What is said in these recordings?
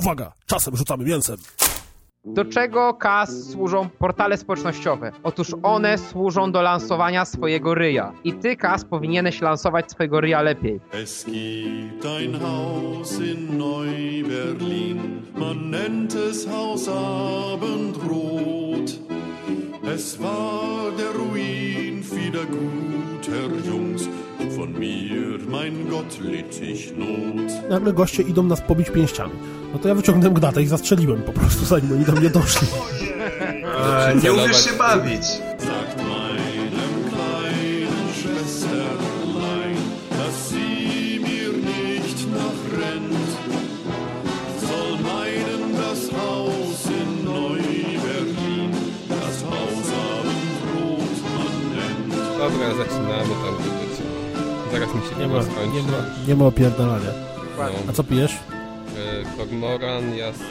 Uwaga, czasem rzucamy mięsem. Do czego KAS służą portale społecznościowe? Otóż one służą do lansowania swojego ryja. I ty, KAS, powinieneś lansować swojego ryja lepiej. Es gibt ein Haus in Neu-Berlin, man nennt es Haus Abendrot. Es war der Ruin vieler guter Jungs, von mir, mein Gott, litt ich Not. Nagle goście idą nas pobić pięściami. No to ja wyciągnąłem gnatę i zastrzeliłem po prostu, zanim oni do mnie doszli. Nie umiesz się bawić. Nie ma, nie ma, nie ma opierdalania. No. A co pijesz? E, Kormoran, jasny,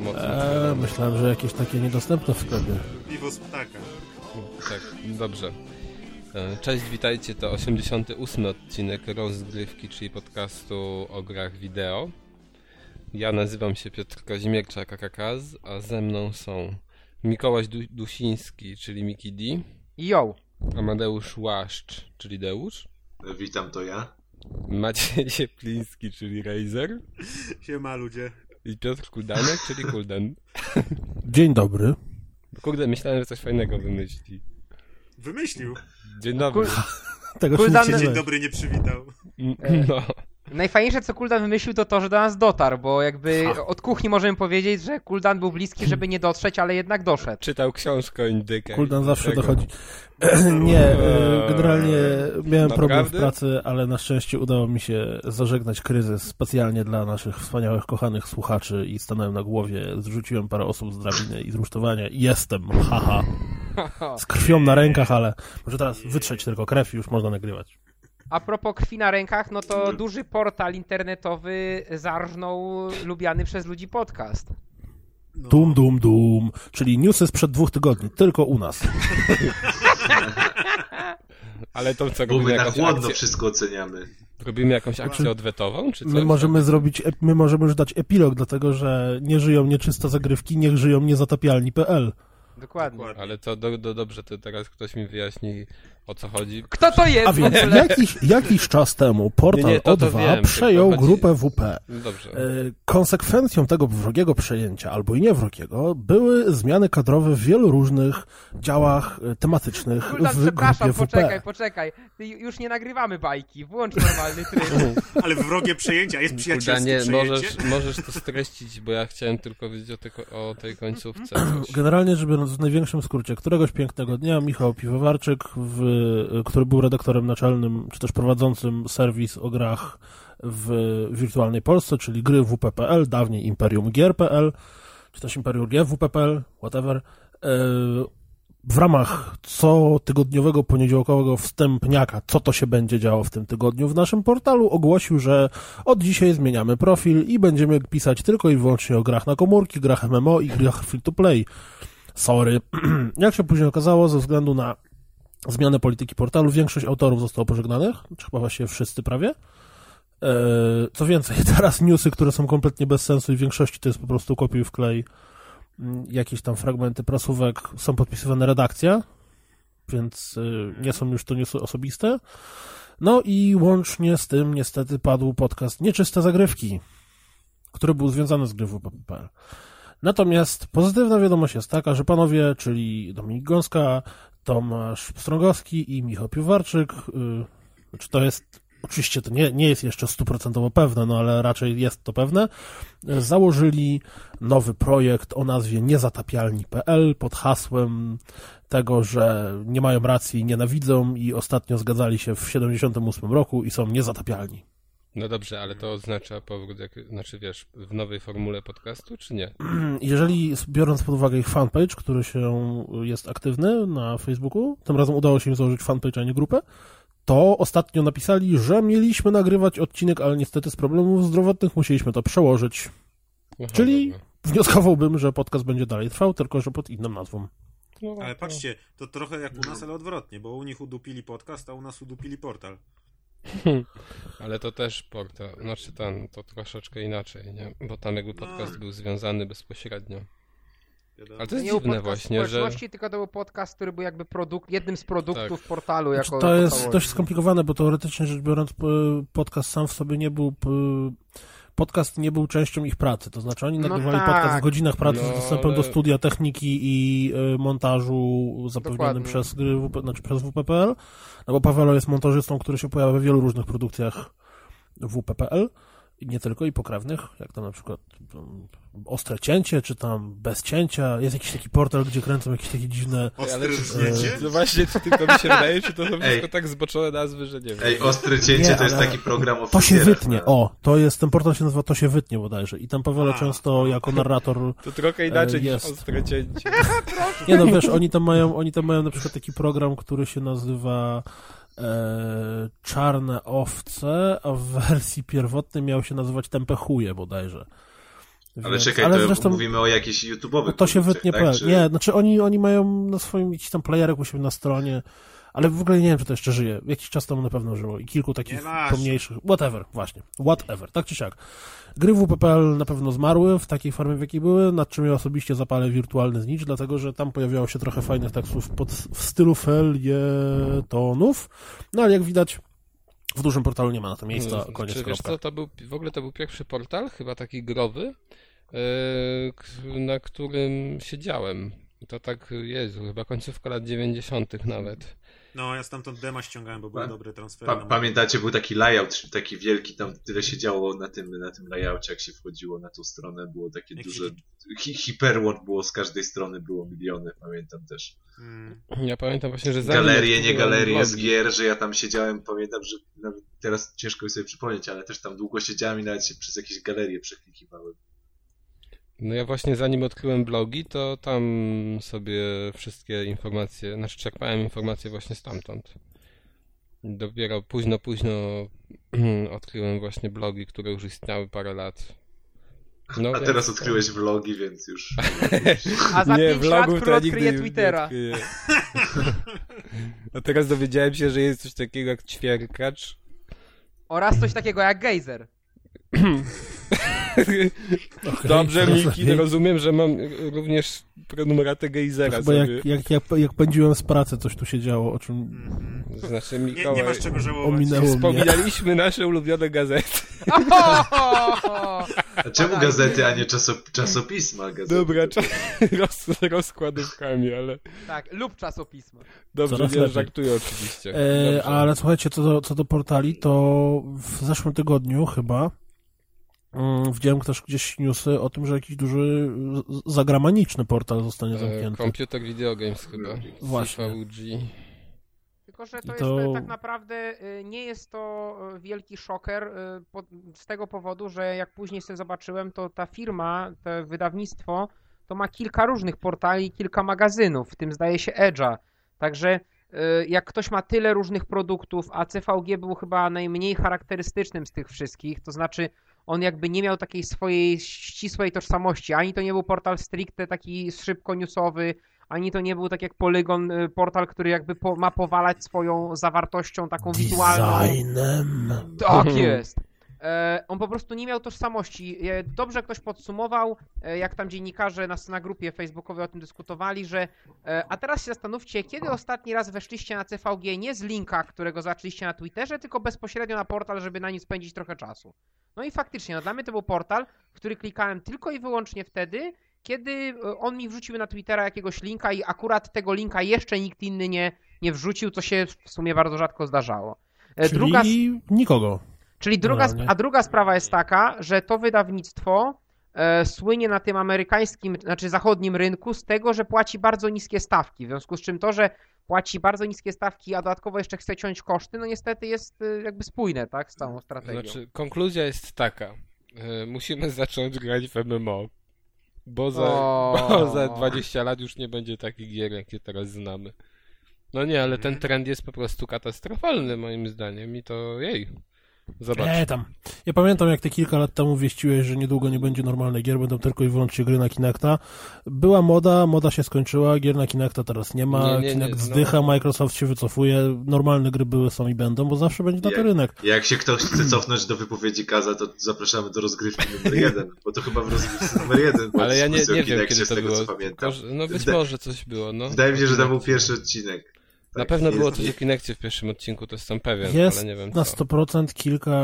mocny. Eee, myślałem, że jakieś takie niedostępne w sklepie. Piwo z ptaka. Tak, dobrze. E, Cześć, witajcie, to 88 odcinek rozgrywki, czyli podcastu o grach wideo. Ja nazywam się Piotr Kazimierczak Akakaz, a ze mną są Mikołaj Du- Dusiński, czyli Miki D, Yo! Amadeusz Łaszcz, czyli Deusz, Witam, to ja. Maciej Ciepliński, czyli Razer Siema ludzie. i Piotr Kuldanek, czyli Kuldan. Dzień dobry. Kurde, myślałem, że coś fajnego wymyśli. Wymyślił. Dzień dobry. Tego się Kuldan- się nie Dzień dobry nie przywitał. No. Najfajniejsze, co Kuldan wymyślił, to to, że do nas dotarł, bo jakby od kuchni możemy powiedzieć, że Kuldan był bliski, żeby nie dotrzeć, ale jednak doszedł. Czytał książkę o indykach. Kuldan zawsze Tego. dochodzi. nie, e, generalnie miałem Naprawdę? problem w pracy, ale na szczęście udało mi się zażegnać kryzys specjalnie dla naszych wspaniałych, kochanych słuchaczy i stanąłem na głowie, zrzuciłem parę osób z drabiny i z rusztowania i jestem, haha. Z krwią na rękach, ale może teraz wytrzeć tylko krew i już można nagrywać. A propos krwi na rękach, no to duży portal internetowy zarżnął lubiany przez ludzi podcast. No. Dum, dum, dum, czyli newsy sprzed dwóch tygodni, tylko u nas. Ale to co, Bo robimy my na jakąś, chłodno akcję, wszystko oceniamy. robimy jakąś akcję odwetową, czy coś? My możemy zrobić, my możemy już dać epilog, dlatego że nie żyją nieczyste zagrywki, niech żyją niezatapialni.pl. Dokładnie. Ale to do, do, dobrze, to teraz ktoś mi wyjaśni, o co chodzi. Kto to jest A więc jakiś, jakiś czas temu portal Nie, nie, to- to O2 wiem, przejął grupę WP. No Dobrze. E, Konsekwencją tego wrogiego przejęcia, albo i niewrogiego, były zmiany kadrowe w wielu różnych działach e, tematycznych Kuldan, w przepraszam, grupie WP. poczekaj, poczekaj. Ty ju- już nie nagrywamy bajki, włącz normalny tryb. Ale wrogie przejęcia, jest przyjacielskie Kurde, nie, przejęcie. możesz, możesz to streścić, bo ja chciałem tylko wiedzieć o, tej, o tej końcówce. Coś. Generalnie biorąc, w największym skrócie, któregoś pięknego dnia Michał Piwowarczyk, w, który był redaktorem naczelnym, czy też prowadzącym serwis o grach w wirtualnej Polsce, czyli gry WP.pl, dawniej Imperium Gier.pl, czy też Imperium GWP.pl, whatever, e, w ramach cotygodniowego, poniedziałkowego wstępniaka, co to się będzie działo w tym tygodniu w naszym portalu, ogłosił, że od dzisiaj zmieniamy profil i będziemy pisać tylko i wyłącznie o grach na komórki, grach MMO i grach free-to-play. Sorry. Jak się później okazało, ze względu na zmianę polityki portalu, większość autorów zostało pożegnanych, czy chyba właściwie wszyscy prawie. Eee, Co więcej, teraz newsy, które są kompletnie bez sensu i w większości to jest po prostu kopiuj wklej mm, jakieś tam fragmenty prasówek, są podpisywane redakcja, więc y, nie są już to newsy osobiste. No i łącznie z tym niestety padł podcast Nieczyste Zagrywki, który był związany z gry. Natomiast pozytywna wiadomość jest taka, że panowie, czyli Dominik Gąska, Tomasz Strągowski i Michał Piwowarczyk, yy, czy to jest, oczywiście to nie, nie jest jeszcze stuprocentowo pewne, no ale raczej jest to pewne, y, założyli nowy projekt o nazwie niezatapialni.pl pod hasłem tego, że nie mają racji nienawidzą i ostatnio zgadzali się w 78 roku i są niezatapialni. No dobrze, ale to oznacza powrót, jak, znaczy wiesz, w nowej formule podcastu, czy nie? Jeżeli biorąc pod uwagę ich fanpage, który się jest aktywny na Facebooku, tym razem udało się im założyć fanpage, a nie grupę, to ostatnio napisali, że mieliśmy nagrywać odcinek, ale niestety z problemów zdrowotnych musieliśmy to przełożyć. Aha, Czyli dobra. wnioskowałbym, że podcast będzie dalej trwał, tylko że pod inną nazwą. No, Ale to- patrzcie, to trochę jak u nas, ale odwrotnie, bo u nich udupili podcast, a u nas udupili portal. Ale to też portal, znaczy ten, to troszeczkę inaczej, nie? Bo tam jakby podcast No. był związany bezpośrednio. Ale to jest nie był dziwne właśnie, że... tylko to był podcast, który był jakby produkt, jednym z produktów Tak. portalu Znaczy, jako to jest dość skomplikowane, bo teoretycznie rzecz biorąc, podcast sam w sobie nie był. Podcast nie był częścią ich pracy, to znaczy oni No nagrywali tak. podcast w godzinach pracy No, z dostępem ale- do studia techniki i y, montażu zapewnionym Dokładnie. przez gry WP, znaczy przez WP.pl, no bo Pawelo jest montażystą, który się pojawia w wielu różnych produkcjach WP.pl nie tylko, i pokrewnych, jak to na przykład um, Ostre Cięcie, czy tam Bez Cięcia, jest jakiś taki portal, gdzie kręcą jakieś takie dziwne Ostre Ale- rżnięcie? No właśnie, to tylko mi się wydaje, czy to są wszystko tak zboczone nazwy, że nie wiem. Ej, ostre cięcie Nie, to jest taki program o To się wytnie, o, to jest, ten portal się nazywa To się wytnie bodajże i tam Pawele A. często jako narrator, To trochę inaczej E, niż jest. ostre cięcie. nie no wiesz, oni tam mają, oni tam mają na przykład taki program, który się nazywa e, Czarne Owce, a w wersji pierwotnej miał się nazywać Tempe Chuje bodajże. Ale Więc- czekaj, ale to zresztą mówimy o jakichś YouTube'owych to się wytnie, tak? Czy- nie, znaczy oni, oni mają na swoim jakiś tam playerek u siebie na stronie, ale w ogóle nie wiem, czy to jeszcze żyje. Jakiś czas temu na pewno żyło i kilku takich pomniejszych, whatever, właśnie, whatever, tak czy siak. Gry WP.pl na pewno zmarły w takiej formie, w jakiej były, nad czym ja osobiście zapalę wirtualny znicz, dlatego, że tam pojawiało się trochę fajnych tekstów pod, w stylu felietonów, no ale jak widać, w dużym portalu nie ma na to miejsca, koniec, Czy wiesz co, to był, w ogóle to był pierwszy portal, chyba taki growy, yy, na którym siedziałem. To tak, Jezu, chyba końcówka lat 90. nawet. No, ja stamtąd dema ściągałem, bo były Pa- dobre transfery. Pa, na pamiętacie, był taki layout, taki wielki, tam tyle się działo na tym, na tym layoutie, jak się wchodziło na tą stronę, było takie Jakiś duże, hi, było z każdej strony, było miliony, pamiętam też. Mm. Ja pamiętam właśnie, że Galerie, nie galerie z gier, że ja tam siedziałem, pamiętam, że nawet teraz ciężko mi sobie przypomnieć, ale też tam długo siedziałem i nawet się przez jakieś galerie przeklikiwałem. No ja właśnie zanim odkryłem blogi, to tam sobie wszystkie informacje, znaczy czerpałem informacje właśnie stamtąd. Dopiero późno, późno odkryłem właśnie blogi, które już istniały parę lat. No, A więc- teraz odkryłeś vlogi, więc już... A za nie, 5 lat król odkryje Twittera. A teraz dowiedziałem się, że jest coś takiego jak ćwierkacz. Oraz coś takiego jak gejzer. Okej, Dobrze, Miki, lepiej. rozumiem, że mam również prenumeratę Geizera chyba jak, jak, jak, jak pędziłem z pracy, coś tu się działo, o czym Mhm. Znaczy, Nie, Mikołaj, nie masz czego żałować. ominęło mnie. wspominaliśmy nasze ulubione gazety. A czemu gazety, a nie czasop, czasopisma gazety? Dobra, cza- roz, rozkładówkami, ale Tak, lub czasopisma. dobrze, Coraz nie lepiej. żartuję oczywiście. E, ale słuchajcie, co do, co do portali, to w zeszłym tygodniu chyba widziałem też gdzieś newsy o tym, że jakiś duży zagraniczny portal zostanie E, zamknięty. Computer Video Games chyba. Właśnie. CVG. Tylko, że to, jest to- e, tak naprawdę, y, nie jest to e, wielki szoker po- z tego powodu, że jak później sobie zobaczyłem, to ta firma, to wydawnictwo, to ma kilka różnych portali, kilka magazynów, w tym zdaje się Edge'a. Także jak ktoś ma tyle różnych produktów, a CVG był chyba najmniej charakterystycznym z tych wszystkich, to znaczy on jakby nie miał takiej swojej ścisłej tożsamości, ani to nie był portal stricte taki szybko newsowy, ani to nie był tak jak Polygon, y, portal, który jakby po, ma powalać swoją zawartością taką wizualną. Designem. Tak jest. E, on po prostu nie miał tożsamości. E, Dobrze ktoś podsumował, e, jak tam dziennikarze na, na grupie facebookowej o tym dyskutowali, że a teraz się zastanówcie, kiedy ostatni raz weszliście na CVG nie z linka, którego zaczęliście na Twitterze, tylko bezpośrednio na portal, żeby na nim spędzić trochę czasu. No i faktycznie, no dla mnie to był portal, który klikałem tylko i wyłącznie wtedy, kiedy on mi wrzucił na Twittera jakiegoś linka i akurat tego linka jeszcze nikt inny nie, nie wrzucił, co się w sumie bardzo rzadko zdarzało. Czyli Druga, nikogo. Czyli druga, Realnie. a druga sprawa jest taka, że to wydawnictwo e, słynie na tym amerykańskim, znaczy zachodnim rynku z tego, że płaci bardzo niskie stawki. W związku z czym to, że płaci bardzo niskie stawki, a dodatkowo jeszcze chce ciąć koszty, no niestety jest e, jakby spójne, tak, z całą strategią. Znaczy, konkluzja jest taka. E, musimy zacząć grać w MMO. Bo za, O. bo za 20 lat już nie będzie takich gier, jakie teraz znamy. No nie, ale ten trend jest po prostu katastrofalny moim zdaniem i to jej. Zobacz. Nie, tam. Ja pamiętam, jak ty kilka lat temu wieściłeś, że niedługo nie będzie normalnej gier, będą tylko i wyłącznie gry na Kinecta. Była moda, moda się skończyła, gier na Kinecta teraz nie ma, Nie, nie, nie, Kinect no. zdycha, Microsoft się wycofuje, normalne gry były, są i będą, bo zawsze będzie na to Jak- rynek. Jak się ktoś chce cofnąć do wypowiedzi Kaza, to zapraszamy do rozgrywki numer jeden, bo to chyba w rozgrywce numer jeden. Ale ja nie, nie wiem, kiedy z to tego, było. co pamiętam. No być może coś było, no. Wydaje mi się, że to był pierwszy odcinek. Na Tak, pewno jest- było coś o Kinekcie w pierwszym odcinku, to jestem pewien, Jest ale nie wiem na co. 100% kilka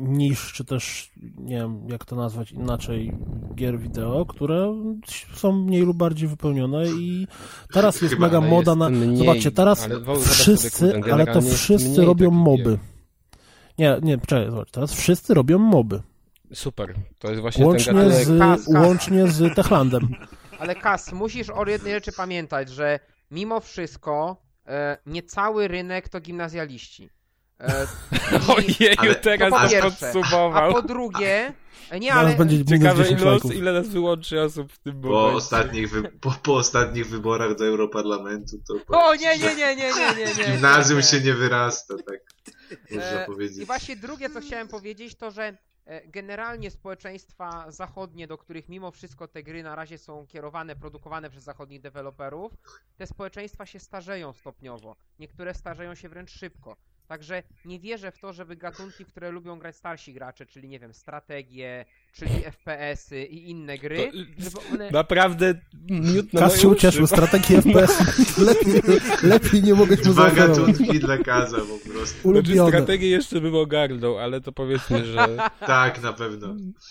niż, czy też, nie wiem, jak to nazwać inaczej, gier wideo, które są mniej lub bardziej wypełnione i teraz jest Chyba, mega ale moda jest na... mniej, Zobaczcie, teraz ale wszyscy, kurde, ale to jest wszyscy robią moby. gier. Nie, nie, czekaj, zobacz, teraz wszyscy robią moby. Super, to jest właśnie Łącznie ten z. Kas, kas. łącznie z Techlandem. Ale Kas, musisz o jednej rzeczy pamiętać, że mimo wszystko e, nie cały rynek to gimnazjaliści. E, i- Ojeju, Ale- teraz to po pierwsze. A podsumował. po drugie, e, nie, ale będzie Ciekawe 10 ile, ile nas wyłączy osób w tym Po momencie. ostatnich, wy... po, po ostatnich wyborach do Europarlamentu to... O nie, nie, nie, nie, nie, nie, nie. Gimnazjum nie. się nie wyrasta, tak można E, powiedzieć. I właśnie drugie, co chciałem powiedzieć, to że generalnie społeczeństwa zachodnie, do których mimo wszystko te gry na razie są kierowane, produkowane przez zachodnich deweloperów, te społeczeństwa się starzeją stopniowo. Niektóre starzeją się wręcz szybko. Także nie wierzę w to, żeby gatunki, które lubią grać starsi gracze, czyli nie wiem, strategie, czyli FPS-y i inne gry, To- żeby one... Naprawdę miód na Kas się ucieszył, strategii FPS. lepiej, lepiej nie mogę mu Dwa zaoferować. gatunki dla Kaza po prostu. Znaczy strategię jeszcze bym ogarnął, ale to powiedzmy, że... Tak, na pewno.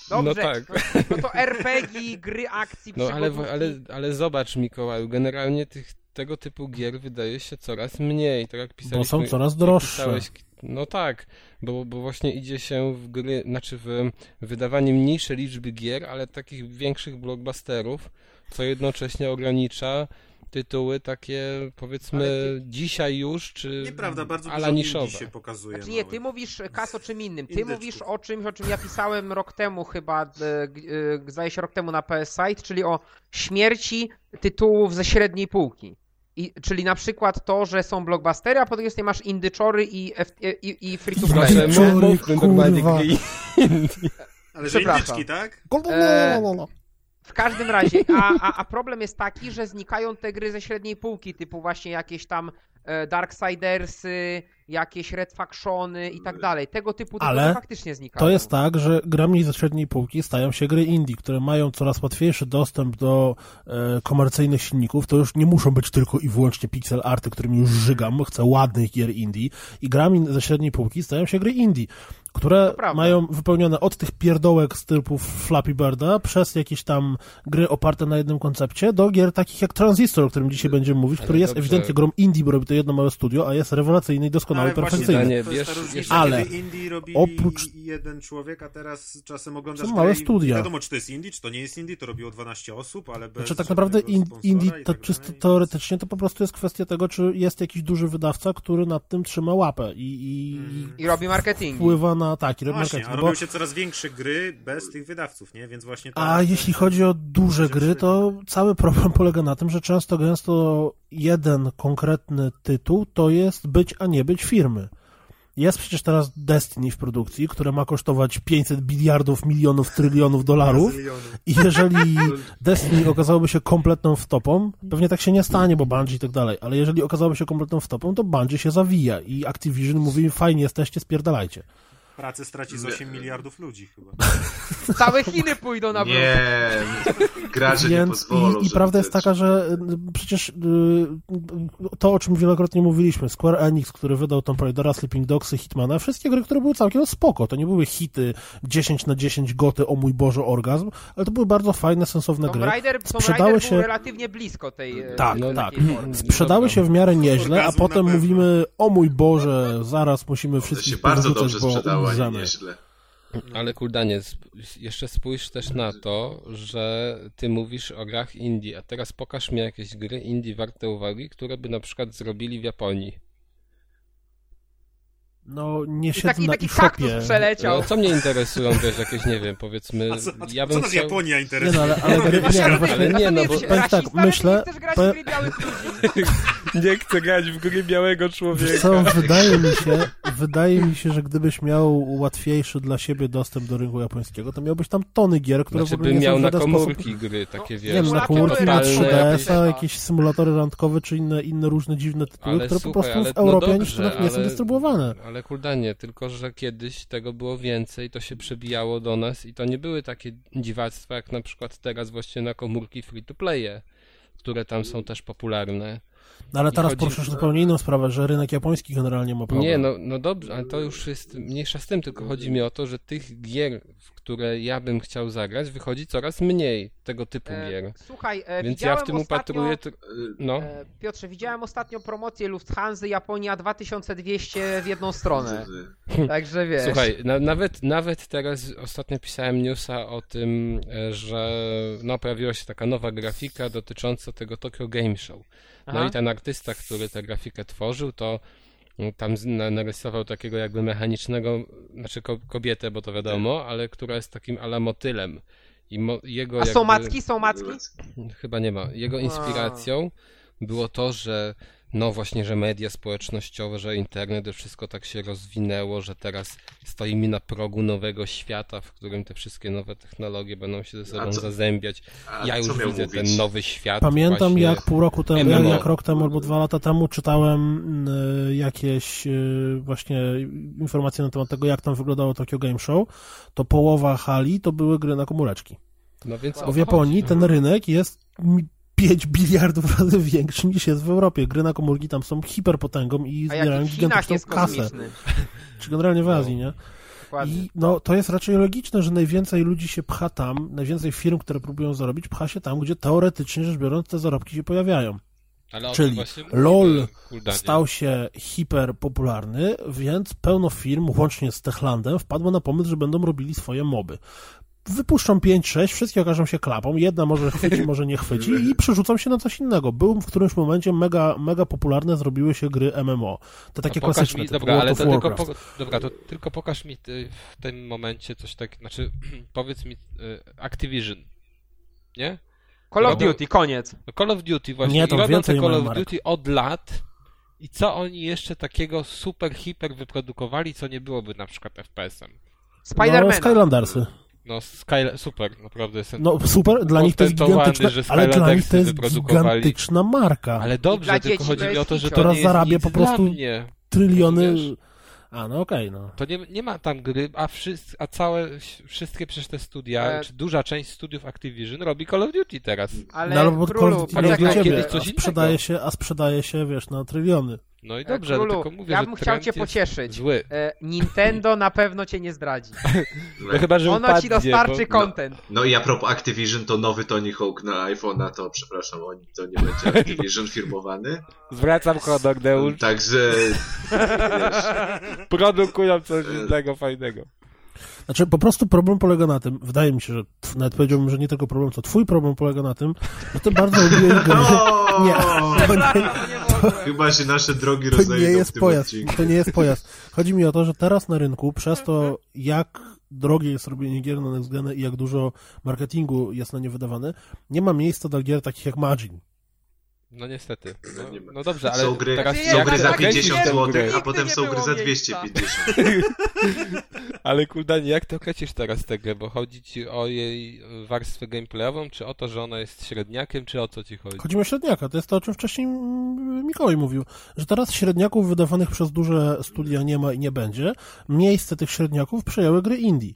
Dobrze, no tak. no, no to RPG, gry akcji, No ale, ale, ale zobacz Mikołaju, generalnie tych, tego typu gier wydaje się coraz mniej, tak jak pisaliśmy. Bo są coraz droższe. pisałeś- no tak, bo, bo właśnie idzie się w gry, znaczy w wydawanie mniejszej liczby gier, ale takich większych blockbusterów, co jednocześnie ogranicza tytuły takie powiedzmy Ale dzisiaj już, czy Nieprawda, bardzo ala dużo niszowe. się pokazuje. Znaczy nie, małych. ty mówisz Kas o czym innym. Ty Indyczków. mówisz o czymś, o czym ja pisałem rok temu chyba, e, e, zdaje się rok temu na PS Site, czyli o śmierci tytułów ze średniej półki. I, czyli na przykład to, że są blockbustery, a po drugiej stronie masz indyczory i, i, i free to play. Ale że indyczki, tak? W każdym razie, a, a, a problem jest taki, że znikają te gry ze średniej półki, typu właśnie jakieś tam e, Darksidersy, jakieś Red Factiony i tak dalej. Tego typu tytuły Ale faktycznie znikają. To jest tak, że grami ze średniej półki stają się gry indie, które mają coraz łatwiejszy dostęp do e, komercyjnych silników. To już nie muszą być tylko i wyłącznie pixel arty, którymi już żygam. Chcę ładnych gier indie. I grami ze średniej półki stają się gry indie, które mają wypełnione od tych pierdołek z typu Flappy Birda, przez jakieś tam gry oparte na jednym koncepcie, do gier takich jak Transistor, o którym dzisiaj będziemy mówić, Ale który jest dobrze. ewidentnie grą indie, bo robi to jedno małe studio, a jest rewelacyjny i doskonały, Ale właśnie perfekcyjny. Zdanie, to jest ta wiesz, różnica, ale indie robili oprócz- jeden człowiek, a teraz czasem oglądasz Są małe studia. wiadomo, czy to jest indie, czy to nie jest indie, to robiło 12 osób, ale bez Znaczy tak naprawdę in, indie to tak czysto teoretycznie to po prostu jest kwestia tego, czy jest jakiś duży wydawca, który nad tym trzyma łapę i, i, Mm. I robi marketing. wpływa na tak, i No właśnie, a robią Bo, się coraz większe gry bez tych wydawców, nie? Więc właśnie a tak, jeśli chodzi o duże gry, to cały problem polega na tym, że często gęsto jeden konkretny tytuł to jest być, a nie być firmy. Jest przecież teraz Destiny w produkcji, które ma kosztować 500 biliardów, milionów, trylionów dolarów. I jeżeli Destiny okazałoby się kompletną wtopą, pewnie tak się nie stanie, bo Bungie i tak dalej, ale jeżeli okazałoby się kompletną wtopą, to Bungie się zawija i Activision mówi, fajnie jesteście, spierdalajcie. Pracę straci z 8 miliardów ludzi chyba. Całe Chiny pójdą na Nie, gracze nie Więc pozwolą. i, i prawda jest taka, że y, przecież y, to, o czym wielokrotnie mówiliśmy, Square Enix, który wydał Tomb Raidera, Sleeping Dogsy, Hitmana, wszystkie gry, które były całkiem spoko, to nie były hity 10 na 10 goty, o mój Boże, orgazm, ale to były bardzo fajne, sensowne Tomb gry. Raider, Tomb Sprzedały Raider się- był relatywnie blisko tej e, Tak, tej tak. Sprzedały się w miarę nieźle, a potem mówimy, o mój Boże, zaraz musimy wszystkich się bardzo dobrze bo sprzedało, a nie umrzemy. nieźle. Ale kurdanie, sp- jeszcze spójrz też na to, że ty mówisz o grach indie, a teraz pokaż mi jakieś gry indie warte uwagi, które by na przykład zrobili w Japonii. No, nie I siedzę taki, na taki kaktus przeleciał. No, co mnie interesują, wiesz, jakieś, nie wiem, powiedzmy, A co, a co, ja co bym nas chciał... Japonia Nie interesuje? no, ale, ale, gry, nie, no właśnie, Ale nie, no bo- powiem tak, myślę- nie chcesz grać w gry białych ludzi. Nie chcę grać w gry białego człowieka. Co, wydaje mi się, wydaje mi się, że gdybyś miał łatwiejszy dla siebie dostęp do rynku japońskiego, to miałbyś tam tony gier, które w Znaczy ogóle bym nie miał w na żaden sposób... komórki gry, takie No, wiesz, Nie wiem, na komórki, na totalne 3DS-a, jakieś- symulatory randkowe, czy inne, inne różne dziwne tytuły, Ale które po prostu ale w no Europie w Stanach nie są ale- Ale tylko że kiedyś tego było więcej, to się przebijało do nas i to nie były takie dziwactwa, jak na przykład teraz właśnie na komórki free-to-playe, które tam są też popularne. No, ale teraz chodzi- poruszysz zupełnie inną sprawę, że rynek japoński generalnie ma problem. Nie, no, no dobrze, ale to już jest mniejsza z tym, tylko chodzi mi o to, że tych gier, w które ja bym chciał zagrać, wychodzi coraz mniej tego typu E, gier. Słuchaj, e, Więc ja w tym ostatnio, upatruję. tr- No. E, Piotrze, widziałem ostatnio promocję Lufthansa Japonia 2200 w jedną stronę. Także wiesz. Słuchaj, na, nawet, nawet teraz ostatnio pisałem newsa o tym, e, że no, pojawiła się taka nowa grafika dotycząca tego Tokyo Game Show. No Aha. i ten artysta, który tę grafikę tworzył, to tam z- na- narysował takiego jakby mechanicznego, znaczy ko- kobietę, bo to wiadomo, ale która jest takim ala motylem. I mo, jego A są jakby- macki? Są macki? Chyba nie ma. Jego inspiracją było to, że no właśnie, że media społecznościowe, że internet, że wszystko tak się rozwinęło, że teraz stoimy na progu nowego świata, w którym te wszystkie nowe technologie będą się ze sobą co- zazębiać. Ja już widzę mówić? ten nowy świat. Pamiętam właśnie. jak pół roku temu, jak, MMO. jak rok temu albo dwa lata temu czytałem y, jakieś y, właśnie informacje na temat tego, jak tam wyglądało Tokyo Game Show, to połowa hali to były gry na komóreczki. No więc o Bo w Japonii chodzi. ten rynek jest 5 biliardów razy większy niż jest w Europie. Gry na komórki tam są hiperpotęgą i zbierają gigantyczną jest kasę. Czy generalnie w No. Azji, nie? Dokładnie. I no, to jest raczej logiczne, że najwięcej ludzi się pcha tam, najwięcej firm, które próbują zarobić, pcha się tam, gdzie teoretycznie rzecz biorąc te zarobki się pojawiają. Ale czyli mówimy, LOL. Stał się hiperpopularny, więc pełno firm, łącznie z Techlandem, wpadło na pomysł, że będą robili swoje moby. Wypuszczą 5-6, wszystkie okażą się klapą, jedna może chwyci, może nie chwyci i przerzucą się na coś innego. Był w którymś momencie mega, mega popularne, zrobiły się gry MMO. Te takie No klasyczne, mi, dobra, ale to tylko, po, dobra, to tylko pokaż mi ty, w tym momencie coś tak, znaczy powiedz mi y, Activision, nie? Call of Duty, koniec. No Call of Duty właśnie. Nie, to I robią te więcej Call of marek. Duty od lat i co oni jeszcze takiego super, hiper wyprodukowali, co nie byłoby na przykład FPS-em. No, Spider-Man. Skylandersy. No Sky, super, naprawdę jestem... No super, dla nich to jest gigantyczna, że ale dla nich to jest gigantyczna marka. Ale dobrze, tylko dzieci chodzi mi o to, że to Która zarabia po prostu-. Tryliony... A, no okej, no. To nie, nie ma tam gry, a, wszyscy, a całe, wszystkie przecież te studia, E- czy duża część studiów Activision robi Call of Duty teraz. Ale, no, ale Call of Duty coś a sprzedaje innego. się, a sprzedaje się, wiesz, na tryliony. No i e, dobrze, ale królu, tylko mówię, ja że bym chciał cię pocieszyć. Zły. E, Nintendo na pewno cię nie zdradzi. No chyba, że Ono upadnie, ci dostarczy bo... content. No i a propos Activision, to nowy Tony Hawk na iPhone'a, to przepraszam, oni to nie będzie Activision firmowany. Zwracam honor, Deusz. Także Produkują coś innego, fajnego. Znaczy, po prostu problem polega na tym, wydaje mi się, że tf, nawet powiedziałbym, że nie tylko problem, to twój problem polega na tym, że ty bardzo lubiłeś gry. Nie, nie, chyba się nasze drogi to rozejdą nie w jest pojazd. odcinku. To nie jest pojazd. Chodzi mi o to, że teraz na rynku, przez to jak drogie jest robienie gier na Nextgeny i jak dużo marketingu jest na nie wydawane, nie ma miejsca dla gier takich jak Magin. No niestety. No, no dobrze, ale Są gry, teraz są gry za tak 50 nie- zł, a potem są gry za miejsca. 250. Ale Kuldanie, jak ty określisz teraz tę grę? Bo chodzi ci o jej warstwę gameplayową, czy o to, że ona jest średniakiem, czy o co ci chodzi? Chodzi o średniaka. To jest to, o czym wcześniej Mikołaj mówił, że teraz średniaków wydawanych przez duże studia nie ma i nie będzie. Miejsce tych średniaków przejęły gry indie.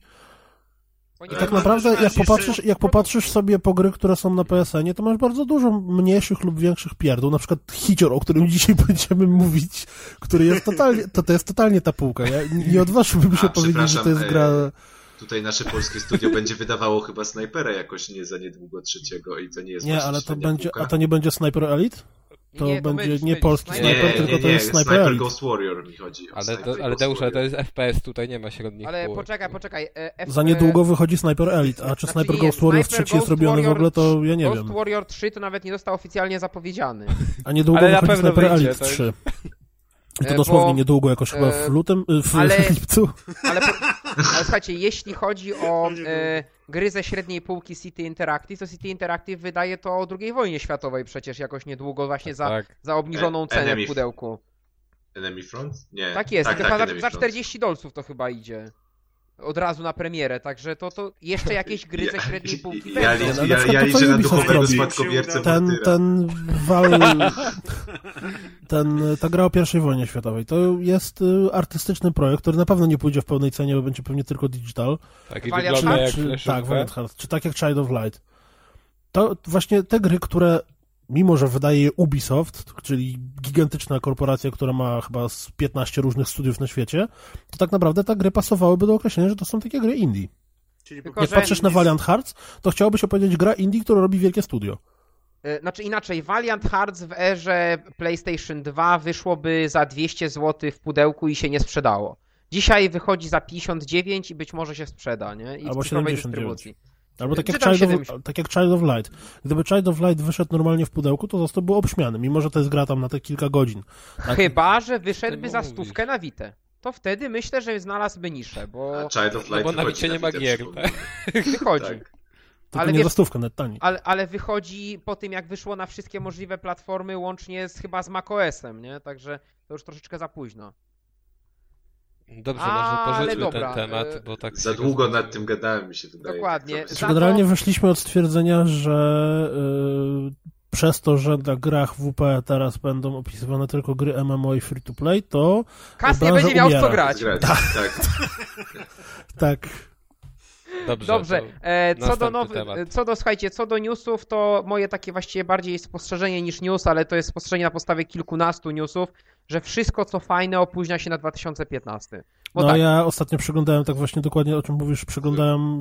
I tak naprawdę, jak popatrzysz, jak popatrzysz sobie po gry, które są na PSN-ie, to masz bardzo dużo mniejszych lub większych pierdół. Na przykład Hicior, o którym dzisiaj będziemy mówić, który jest totalnie, to, to jest totalnie ta półka. Ja nie odważyłbym się A, powiedzieć, że to jest gra... e, Tutaj nasze polskie studio będzie wydawało chyba snajpera jakoś nie za niedługo trzeciego i to nie jest Nie, ale to będzie, półka. a to nie będzie Sniper Elite? To Nie, będzie mylisz, nie polski Nie, Sniper, nie, tylko nie, to jest Sniper. Ghost Warrior mi chodzi. o Ale, Sniper to, ale Ghost Deusz, ale to jest FPS, tutaj nie ma średnich Ale poczekaj, poczekaj. e, F, Za niedługo wychodzi Sniper Elite, a czy Znaczy Sniper nie, Ghost Warrior Sniper 3 jest Ghost robiony w Warrior ogóle, to ja nie Ghost wiem. Warrior 3 to nawet nie został oficjalnie zapowiedziany. A niedługo Ale na wychodzi pewno Sniper wyjdzie, Elite to jest- 3. I to E, dosłownie bo- niedługo, jakoś chyba w e, lutym, y, w ale- lipcu. Ale, po, ale słuchajcie, jeśli chodzi o e, gry ze średniej półki City Interactive, to City Interactive wydaje to o II wojnie światowej przecież jakoś niedługo właśnie za, Tak. za obniżoną E- cenę Enemy. w pudełku. Enemy Front? Nie. Tak jest, tak, tylko tak, za, za Front. 40 dolców to chyba idzie. Od razu na premierę, także to, to jeszcze jakieś gry ze średniej półki Ja, ja, ja, przykład ja to, co liczę na duchowego spadkobiercę Ten, ten Val... ten, ta gra o pierwszej wojnie światowej, to jest y, artystyczny projekt, który na pewno nie pójdzie w pełnej cenie, bo będzie pewnie tylko digital. Tak, i Valiant wygląda jak czy, tak. Valiant czy tak jak Child of Light. To właśnie te gry, które mimo, że wydaje je Ubisoft, czyli gigantyczna korporacja, która ma chyba z 15 różnych studiów na świecie, to tak naprawdę te gry pasowałyby do określenia, że to są takie gry indie. Czyli Tylko, Jak patrzysz na Valiant Hearts, to chciałoby się powiedzieć gra indie, która robi wielkie studio. E, Znaczy inaczej, Valiant Hearts w erze PlayStation 2 wyszłoby za 200 zł w pudełku i się nie sprzedało. Dzisiaj wychodzi za 59 i być może się sprzeda, nie? I Albo w cyfrowej 79. dystrybucji. Albo tak jak, Child of, 70. tak jak Child of Light. Gdyby Child of Light wyszedł normalnie w pudełku, to zostałby obśmiany, mimo że to jest gra tam na te kilka godzin. Tak? Chyba, że wyszedłby za stówkę na Witę. To wtedy myślę, że znalazłby niszę, bo A Child of No Light bo na wychodzi Wicie nie ma gier, przypomnę. wychodzi. Tak. Tylko ale nie wiesz- za stówkę, net taniej. Ale, ale wychodzi po tym, jak wyszło na wszystkie możliwe platformy, łącznie z, chyba z macOS-em, nie? Także to już troszeczkę za późno. Dobrze, Ale może porzućmy dobra, ten temat, e, bo tak Za długo nad tym gadałem, mi się wydaje. Dokładnie. Tak Za trochę. Generalnie to- wyszliśmy od stwierdzenia, że yy, przez to, że na grach WP teraz będą opisywane tylko gry MMO i free to play, to Kas nie będzie miał w co grać. Zgrać, tak. tak. Dobrze, Dobrze, e, co do nowy, temat. co do, słuchajcie, co do newsów, to moje takie właściwie bardziej spostrzeżenie niż news, ale to jest spostrzeżenie na podstawie kilkunastu newsów, że wszystko co fajne opóźnia się na 2015. Bo No tak, ja ostatnio przeglądałem, tak właśnie dokładnie o czym mówisz, przeglądałem,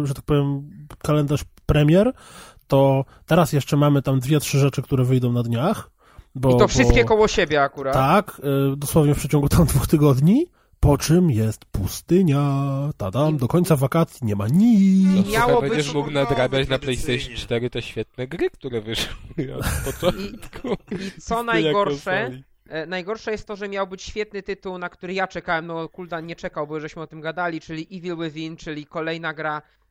yy, że tak powiem, kalendarz premier, to teraz jeszcze mamy tam dwie, trzy rzeczy, które wyjdą na dniach. Bo, i to wszystkie bo, koło siebie akurat. Tak, yy, dosłownie w przeciągu tam dwóch tygodni, po czym jest pustynia, tadam, do końca wakacji nie ma nic. No, miało słuchaj, być będziesz mógł nadrabiać na. PlayStation 4 te świetne gry, które wyszły od początku. I co najgorsze, konsoli. E, Najgorsze jest to, że miał być świetny tytuł, na który ja czekałem, no Kuldan nie czekał, bo żeśmy o tym gadali, czyli Evil Within, czyli kolejna gra e,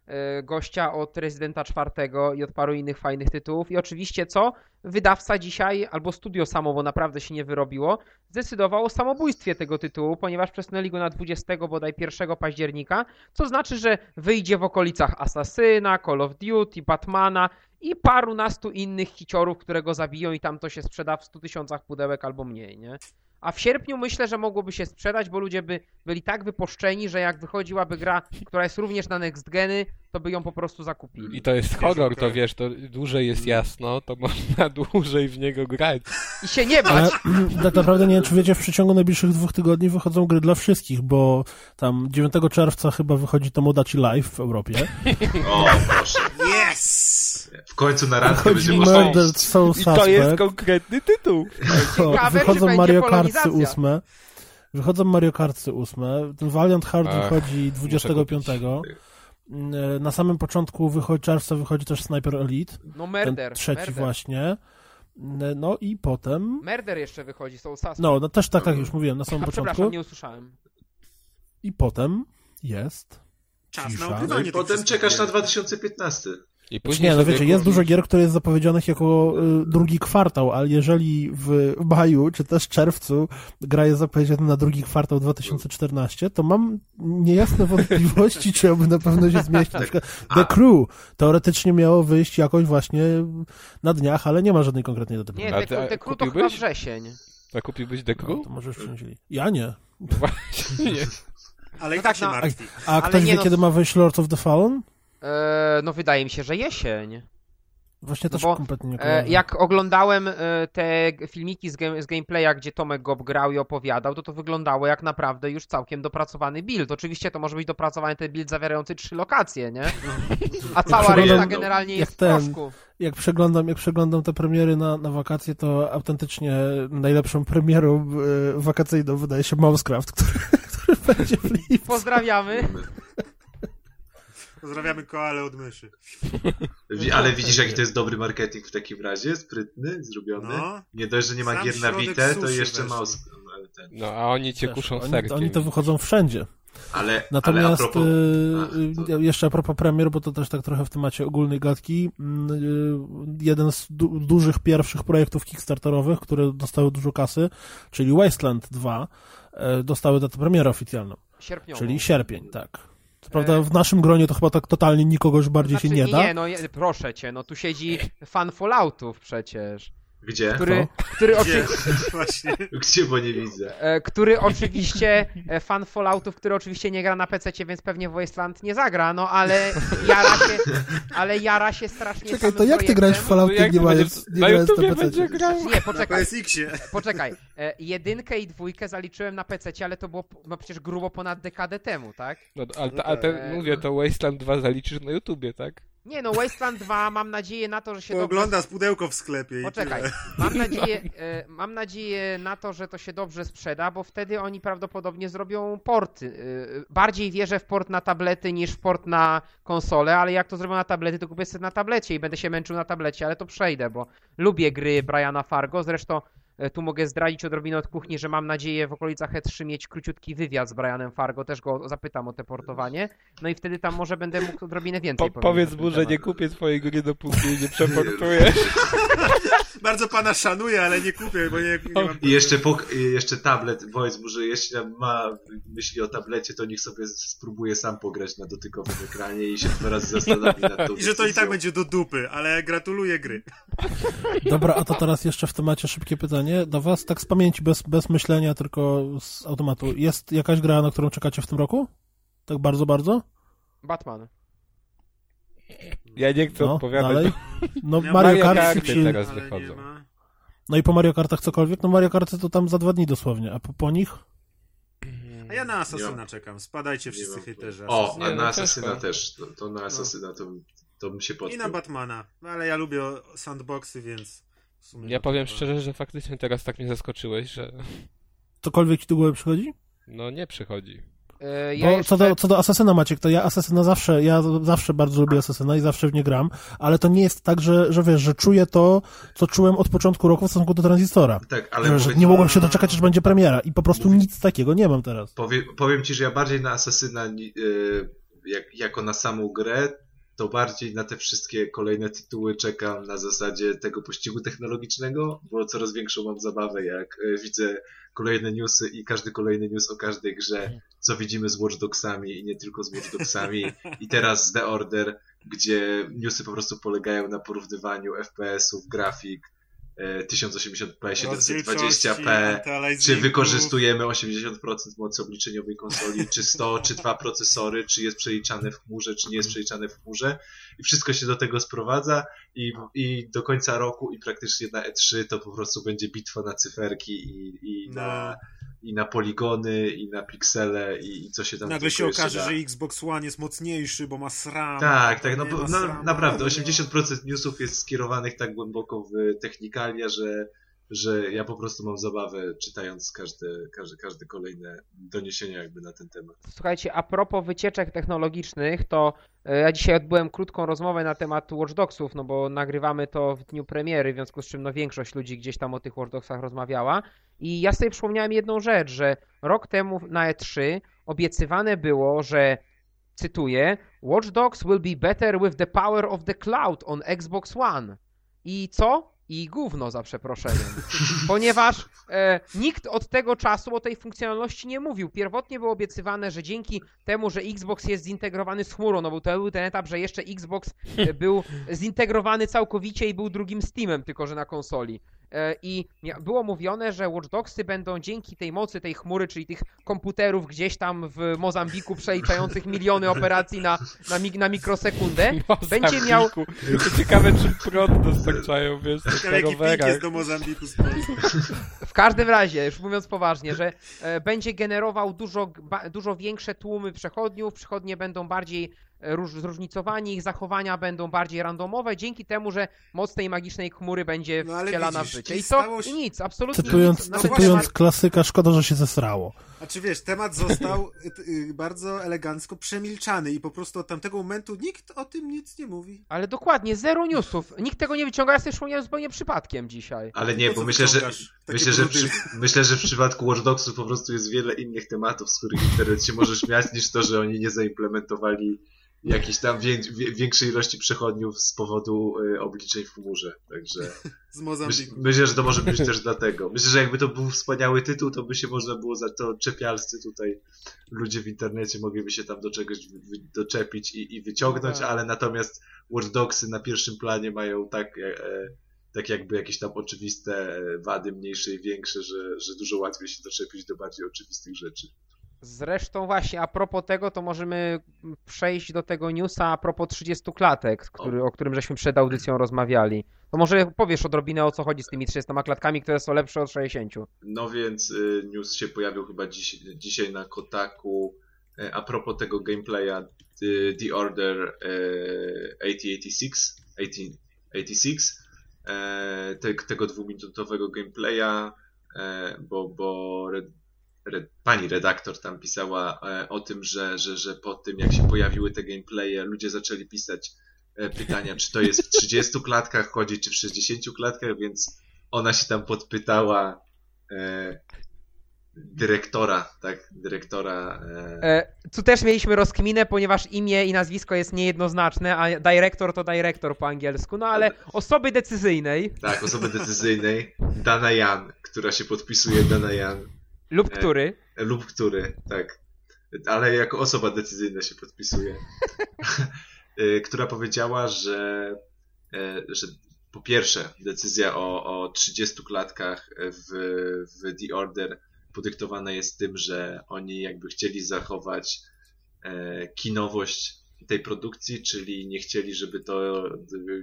gościa od Residenta czwartego i od paru innych fajnych tytułów. I oczywiście co? Wydawca dzisiaj, albo studio samo, bo naprawdę się nie wyrobiło, zdecydował o samobójstwie tego tytułu, ponieważ przesunęli go na 20 bodaj 1 października, co znaczy, że wyjdzie w okolicach Assassina, Call of Duty, Batmana i parunastu innych hiciorów, które go zabiją i tam to się sprzeda w 100 tysiącach pudełek albo mniej, nie? A w sierpniu myślę, że mogłoby się sprzedać, bo ludzie by byli tak wyposzczeni, że jak wychodziłaby gra, która jest również na next geny, to by ją po prostu zakupili. I to jest horror, to wiesz, to dłużej jest jasno, to można dłużej w niego grać. I się nie Ale bać! tak naprawdę nie wiem, czy wiecie, w przeciągu najbliższych dwóch tygodni wychodzą gry dla wszystkich, bo tam 9 czerwca chyba wychodzi Tomodachi Live w Europie. O, proszę. Yes! W końcu na randkę będzie można. Soul I to jest konkretny tytuł. Ciekawe, Wychodzą Mario Karty polonizacja. 8. Wychodzą Mario Karty 8. Ten Valiant Heart Ach, wychodzi muszę 25. kupić. E, Na samym początku wychodzi, czerwca wychodzi też Sniper Elite. No Ten Murder, trzeci Murder. właśnie. No i potem... Murder jeszcze wychodzi, Soul Suspect. No, no też tak, tak już mówiłem na samym A początku. przepraszam, nie usłyszałem. I potem jest... Czas Cisza. na No ukrywanie i potem czekasz na gier. 2015. I później Nie, no wiecie, jest dużo gier, które jest zapowiedzianych jako y, drugi kwartał, ale jeżeli w maju czy też czerwcu gra jest zapowiedziana na drugi kwartał 2014, to mam niejasne wątpliwości, czy aby na pewno się zmieści. Na przykład The Crew teoretycznie miało wyjść jakoś właśnie na dniach, ale nie ma żadnej konkretnej daty. Nie, A te, ty- te krótko chyba kupiłbyś? wrzesień. A kupiłbyś The No, Crew? to może wzięli. Ja nie. Właśnie nie. Ale i No tak tak, się no, martwi. A Ale ktoś nie wie, no, kiedy ma wyjść Lords of the Fallen? E, no wydaje mi się, że jesień. Właśnie No też bo, kompletnie nie E, kojarzę. jak oglądałem e, te filmiki z, game, z gameplaya, gdzie Tomek Gob grał i opowiadał, to to wyglądało jak naprawdę już całkiem dopracowany build. Oczywiście to może być dopracowany ten build zawierający trzy lokacje, nie? A cała reszta generalnie jest w ten- proszku. jak przeglądam, jak przeglądam te premiery na, na wakacje, to autentycznie najlepszą premierą e, wakacyjną wydaje się Mousecraft, który, który będzie w lipcu. Pozdrawiamy. Pozdrawiamy koale od myszy. Ale widzisz, jaki to jest dobry marketing w takim razie? Sprytny, zrobiony? No. Nie dość, że nie ma Sam gier na Vita, to jeszcze mouse. ten. No, a oni cię Wiesz, kuszą oni, serkiem. oni to wychodzą wszędzie. Ale, Natomiast ale a propos... y, A, to- y, jeszcze a propos premier, bo to też tak trochę w temacie ogólnej gadki, mm, y, jeden z du dużych pierwszych projektów kickstarterowych, które dostały dużo kasy, czyli Wasteland 2, e, dostały datę premiery oficjalną, Sierpniową. czyli sierpień, tak. Co prawda w naszym gronie to chyba tak totalnie nikogo już bardziej znaczy, się nie da. Nie, no proszę cię, no tu siedzi fan Falloutów przecież, Gdzie? który, który, Gdzie? oczy, Właśnie. Gdzie, bo nie widzę. e, który oczywiście, e, fan Falloutów, który oczywiście nie gra na PC, więc pewnie Wasteland nie zagra, no ale jara się, ale jara się strasznie Czekaj, to jak ty grałeś w projektem. Fallout, No nie to będzie- mając nie na na będzie PC? grał. Nie, poczekaj, PSX-ie. poczekaj. E, jedynkę i dwójkę zaliczyłem na PC, ale to było no, przecież grubo ponad dekadę temu, tak? No, ale, No ale te, tak. mówię, to Wasteland 2 zaliczysz na YouTubie, tak? Nie no, Wasteland 2 mam nadzieję na to, że się Bo dobrze ogląda z pudełko w sklepie i Poczekaj, mam nadzieję, e, mam nadzieję na to, że to się dobrze sprzeda, bo wtedy oni prawdopodobnie zrobią porty. E, Bardziej wierzę w port na tablety niż w port na konsolę, ale jak to zrobią na tablety, to kupię sobie na tablecie i będę się męczył na tablecie, ale to przejdę, bo lubię gry Briana Fargo, zresztą tu mogę zdradzić odrobinę od kuchni, że mam nadzieję w okolicach E3 mieć króciutki wywiad z Brianem Fargo, też go zapytam o te portowanie, no i wtedy tam może będę mógł odrobinę więcej Po, powiedzieć powiedz mu, że nie kupię twojej gry, dopóki nie przeportujesz. Bardzo pana szanuję, ale nie kupię, bo nie, nie mam... I jeszcze, pok- i jeszcze tablet, powiedz mu, że jeśli ma myśli o tablecie, to niech sobie spróbuje sam pograć na dotykowym ekranie i się dwa razy zastanowi nad tą I że to i tak będzie do dupy, ale gratuluję gry. Dobra, a to teraz jeszcze w temacie szybkie pytanie do was, tak z pamięci, bez, bez myślenia, tylko z automatu. Jest jakaś gra, na którą czekacie w tym roku? Tak bardzo, bardzo? Batman. Ja nie chcę No, odpowiadać. dalej. No Ja Mario Mario Kart, teraz wychodzą. nie ma. no i po Mario Kartach cokolwiek, no Mario Karty to tam za dwa dni dosłownie, a po, po nich? A ja na Asasyna Nie. czekam. Spadajcie wszyscy hejterzy. O, a na no Asasyna ciężko. też. To, to na Asasyna to, to bym się I podpiął. na Batmana. No, ale ja lubię sandboxy, więc... Ja powiem szczerze, że faktycznie teraz tak mnie zaskoczyłeś, że Cokolwiek ci do głowy przychodzi? no nie przychodzi. E, Ja Bo jeszcze... co, do, co do Asasyna, Maciek, to ja Asasyna zawsze, ja zawsze bardzo lubię Asasyna i zawsze w nie gram, ale to nie jest tak, że, że wiesz, że czuję to, co czułem od początku roku w stosunku do Tranzystora. Tak, ale Że, nie mogłem się doczekać, aż będzie premiera i po prostu nic takiego nie mam teraz. Powie, powiem ci, że ja bardziej na Asasyna ni- y, jak, jako na samą grę, to bardziej na te wszystkie kolejne tytuły czekam na zasadzie tego pościgu technologicznego, bo coraz większą mam zabawę, jak y, widzę kolejne newsy i każdy kolejny news o każdej grze, co widzimy z Watch Dogsami i nie tylko z Watch Dogsami. I teraz z The Order, gdzie newsy po prostu polegają na porównywaniu FPS-ów, grafik, 1080p, Rozdzielczości, 720p, antyaliasingu. czy wykorzystujemy 80% mocy obliczeniowej konsoli, czy 100, czy dwa procesory, czy jest przeliczane w chmurze, czy nie jest przeliczane w chmurze. I wszystko się do tego sprowadza i, i do końca roku i praktycznie na E3 to po prostu będzie bitwa na cyferki i, i, No. na, i na poligony, i na piksele i, i co się tam Nagle się okaże, da. że Xbox One jest mocniejszy, bo ma SRAM. Tak, tak, no, no SRAM. naprawdę, No, 80% newsów jest skierowanych tak głęboko w technikalia, że, że ja po prostu mam zabawę czytając każde, każde, każde kolejne doniesienia jakby na ten temat. Słuchajcie, a propos wycieczek technologicznych, to e, ja dzisiaj odbyłem krótką rozmowę na temat Watch Dogsów, no bo nagrywamy to w dniu premiery, w związku z czym no większość ludzi gdzieś tam o tych Watch Dogsach rozmawiała. I ja sobie przypomniałem jedną rzecz, że rok temu na E3 obiecywane było, że cytuję, Watch Dogs will be better with the power of the cloud on Xbox One. I co? I gówno za przeproszeniem. Ponieważ e, nikt od tego czasu o tej funkcjonalności nie mówił. Pierwotnie było obiecywane, że dzięki temu, że Xbox jest zintegrowany z chmurą, no bo to był ten etap, że jeszcze Xbox e, był zintegrowany całkowicie i był drugim Steamem, tylko że na konsoli. E, I było mówione, że Watch Dogsy będą dzięki tej mocy tej chmury, czyli tych komputerów gdzieś tam w Mozambiku przeliczających miliony operacji na, na, mig- na mikrosekundę, będzie miał To ciekawe, czy prąd dostarczają, wiesz, na rowerach. jest do Mozambiku z. W każdym razie, już mówiąc poważnie, że e, będzie generował dużo, dużo większe tłumy przechodniów, przechodnie będą bardziej róż, zróżnicowani, ich zachowania będą bardziej randomowe, dzięki temu, że moc tej magicznej chmury będzie No wcielana widzisz, w życie. i to stało się- i nic, absolutnie Cytując, nic. ten cytując temat. klasyka, szkoda, że się zesrało. A czy wiesz, temat został y, y, bardzo elegancko przemilczany i po prostu od tamtego momentu nikt o tym nic nie mówi. Ale dokładnie, zero newsów. Nikt tego nie wyciąga, ja sobie przypomniałem zupełnie przypadkiem dzisiaj. Ale nie, bo myślę, że, myślę, że, przy, myślę, że w przypadku Watch Dogsów po prostu jest wiele innych tematów, z których internet się może śmiać, niż to, że oni nie zaimplementowali jakiejś tam wię, wie, większej ilości przechodniów z powodu y, obliczeń w chmurze. Także myśl, myślę, że to może być też dlatego. Myślę, że jakby to był wspaniały tytuł, to by się można było za to czepialscy tutaj ludzie w internecie mogliby się tam do czegoś doczepić i, i wyciągnąć, tak. ale natomiast Watch Dogsy na pierwszym planie mają tak, e, e, tak jakby jakieś tam oczywiste wady, mniejsze i większe, że, że dużo łatwiej się doczepić do bardziej oczywistych rzeczy. Zresztą właśnie a propos tego, to możemy przejść do tego newsa a propos 30 klatek, który, o którym żeśmy przed audycją rozmawiali. To może powiesz odrobinę o co chodzi z tymi 30 klatkami, które są lepsze od 60. No więc y, news się pojawił chyba dziś, dzisiaj na Kotaku e, a propos tego gameplaya The, The Order e, 8086, 1886 e, te, tego dwuminutowego gameplaya, bo, bo pani redaktor tam pisała e, o tym, że, że, że po tym jak się pojawiły te gameplaye, ludzie zaczęli pisać e, pytania, czy to jest w 30 klatkach chodzi, czy w 60 klatkach, więc ona się tam podpytała e, dyrektora, tak, dyrektora e, E, tu też mieliśmy rozkminę, ponieważ imię i nazwisko jest niejednoznaczne, a director to director po angielsku, no ale osoby decyzyjnej. Tak, osoby decyzyjnej, Dana Jan, która się podpisuje Dana Jan, lub E, który? lub który, tak, ale jako osoba decyzyjna się podpisuje, e, która powiedziała, że, e, że po pierwsze decyzja o, o 30 klatkach w, w The Order podyktowana jest tym, że oni jakby chcieli zachować e, kinowość tej produkcji, czyli nie chcieli, żeby to,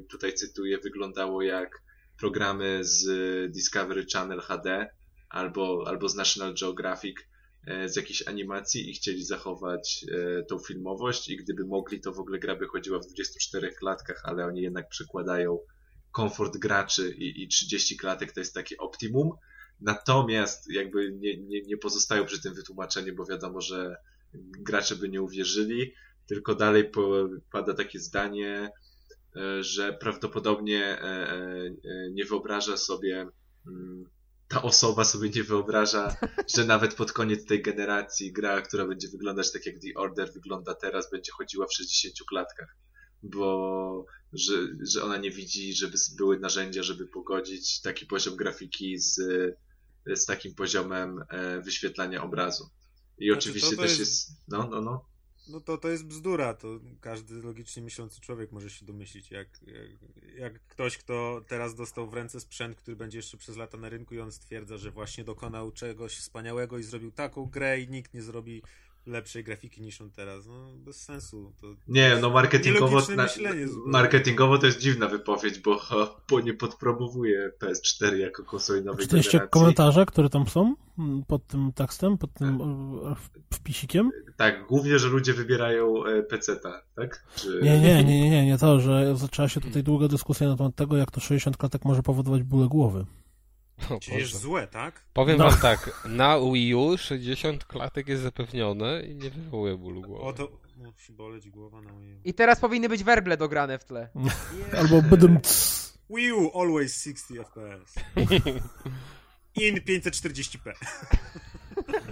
tutaj cytuję, wyglądało jak programy z Discovery Channel HD albo, albo z National Geographic e, z jakiejś animacji i chcieli zachować e, tą filmowość i gdyby mogli, to w ogóle gra by chodziła w 24 klatkach, ale oni jednak przekładają komfort graczy i, i 30 klatek to jest takie optimum. Natomiast jakby nie, nie, nie pozostają przy tym wytłumaczeniu, bo wiadomo, że gracze by nie uwierzyli, tylko dalej pada takie zdanie, e, że prawdopodobnie nie wyobraża sobie, mm, ta osoba sobie nie wyobraża, że nawet pod koniec tej generacji gra, która będzie wyglądać tak jak The Order wygląda teraz, będzie chodziła w 60 klatkach. Bo że, że ona nie widzi, żeby były narzędzia, żeby pogodzić taki poziom grafiki z, z takim poziomem e, wyświetlania obrazu. I Znaczy, oczywiście też jest- jest. No, no, no. No to to jest bzdura, to każdy logicznie myślący człowiek może się domyślić, jak, jak, jak ktoś, kto teraz dostał w ręce sprzęt, który będzie jeszcze przez lata na rynku i on stwierdza, że właśnie dokonał czegoś wspaniałego i zrobił taką grę i nikt nie zrobi lepszej grafiki niż on teraz. No bez sensu. To Nie, no marketingowo, na, marketingowo to jest dziwna wypowiedź, bo, bo nie podpromowuje PS4 jako konsolę nowej Czytaliście generacji. komentarze, które tam są mm, pod tym tekstem, pod tym e, wpisikiem? Tak, głównie, że ludzie wybierają e, PC-ta, tak? Czy... Nie, nie, nie, nie, nie, nie to, że zaczęła się tutaj długa dyskusja na temat tego, jak to 60 klatek może powodować bóle głowy. O Czyli jest złe, tak? Powiem No. wam tak, na Wii U 60 klatek jest zapewnione i nie wywołuje bólu głowy. O to musi boleć głowa na Wii U. I teraz powinny być werble dograne w tle. Albo bydym Wii U always 60 FPS. In 540p.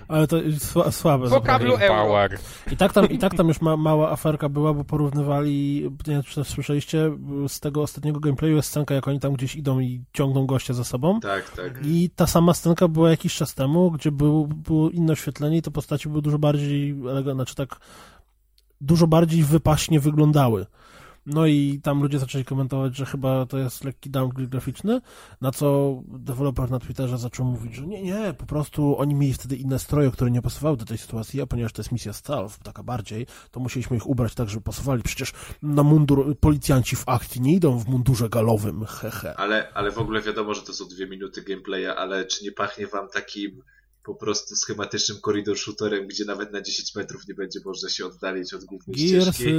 Ale to jest sła- słabe. Po kablu euro. I tak tam, i tak tam już ma, mała aferka była, bo porównywali, nie wiem, czy słyszeliście, z tego ostatniego gameplayu jest scenka, jak oni tam gdzieś idą i ciągną gościa za sobą. Tak, tak. I ta sama scenka była jakiś czas temu, gdzie był, było inne oświetlenie i te postaci były dużo bardziej eleganckie, znaczy tak dużo bardziej wypaśnie wyglądały. No i tam ludzie zaczęli komentować, że chyba to jest lekki downgrade graficzny, na co deweloper na Twitterze zaczął mówić, że nie, nie, po prostu oni mieli wtedy inne stroje, które nie pasowały do tej sytuacji, a ponieważ to jest misja stealth, taka bardziej, to musieliśmy ich ubrać tak, żeby pasowali. Przecież na mundur policjanci w akcji nie idą w mundurze galowym, hehe. Ale, ale w ogóle wiadomo, że to są dwie minuty gameplaya, ale czy nie pachnie wam takim po prostu schematycznym koridor shooterem, gdzie nawet na 10 metrów nie będzie można się oddalić od głównej Gears, ścieżki.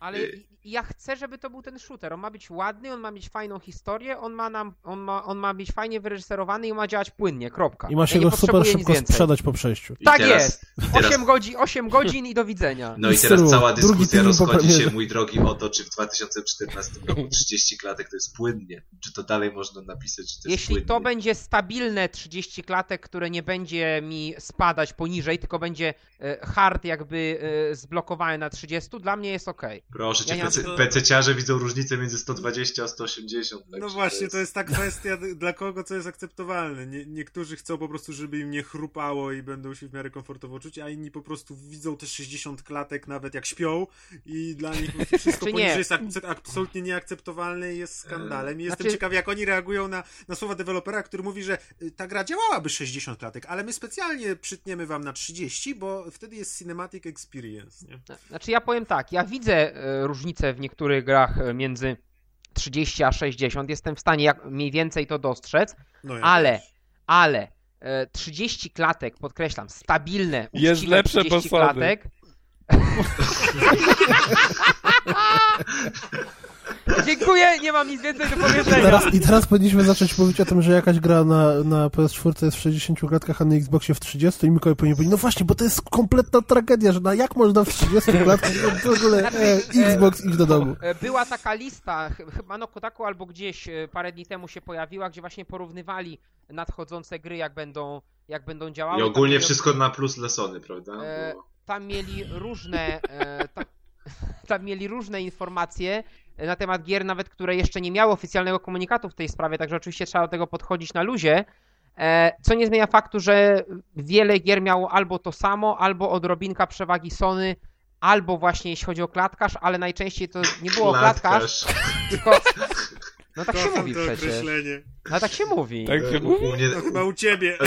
Ale Y- ja chcę, żeby to był ten shooter. On ma być ładny, on ma mieć fajną historię, on ma, nam, on ma, on ma być fajnie wyreżyserowany i ma działać płynnie, kropka. i ma się ja go super szybko sprzedać po przejściu. I Tak teraz, jest. i teraz 8 godzin, 8 godzin i do widzenia. No i teraz cała dyskusja rozchodzi się, mój drogi, o to, czy w 2014 roku 30 klatek to jest płynnie. Czy to dalej można napisać, że to jest Jeśli płynnie. to będzie stabilne 30 klatek, które nie będzie mi spadać poniżej, tylko będzie e, hard jakby e, zblokowane na 30, dla mnie jest ok. Proszę Ja cię, PC, tego- PC-ciarze widzą różnicę między 120 a 180. No także właśnie, to jest ta kwestia, dla kogo co jest akceptowalne. Nie, niektórzy chcą po prostu, żeby im nie chrupało i będą się w miarę komfortowo czuć, a inni po prostu widzą te 60 klatek nawet jak śpią i dla nich wszystko poniżej jest absolutnie nieakceptowalne i jest skandalem. I jestem Znaczy- ciekaw, jak oni reagują na, na słowa dewelopera, który mówi, że y, ta gra działałaby 60 klatek, ale my specjalnie przytniemy wam na 30, bo wtedy jest cinematic experience, nie? Znaczy ja powiem tak, ja widzę e, różnicę w niektórych grach e, między 30 a 60, jestem w stanie jak, mniej więcej to dostrzec, No, ja Ale- też. ale e, 30 klatek, podkreślam, stabilne, Jest lepsze 30 posady. klatek. Dziękuję, nie mam nic więcej do I powiedzenia. teraz, I teraz powinniśmy zacząć mówić o tym, że jakaś gra na, na PS4 jest w 60 klatkach, a na Xboxie w 30 i Mikołaj powinien powiedzieć, no właśnie, bo to jest kompletna tragedia, że na jak można w 30 klatkach w ogóle e, Xbox iść do domu. E, Była taka lista, ch- chyba na Kotaku albo gdzieś e, parę dni temu się pojawiła, gdzie właśnie porównywali nadchodzące gry, jak będą, jak będą działały. I Tam ogólnie mieli- wszystko na plus dla Sony, prawda? E. Tam mieli różne, e, tam, tam mieli różne informacje na temat gier, nawet które jeszcze nie miały oficjalnego komunikatu w tej sprawie, także oczywiście trzeba do tego podchodzić na luzie. E, Co nie zmienia faktu, że wiele gier miało albo to samo, albo odrobinka przewagi Sony, albo właśnie jeśli chodzi o klatkarz, ale najczęściej to nie było klatkarz, tylko... No tak się mówi to przecież. określenie. No tak się mówi. Tak się E, u, mówi? u, mnie, No chyba u ciebie.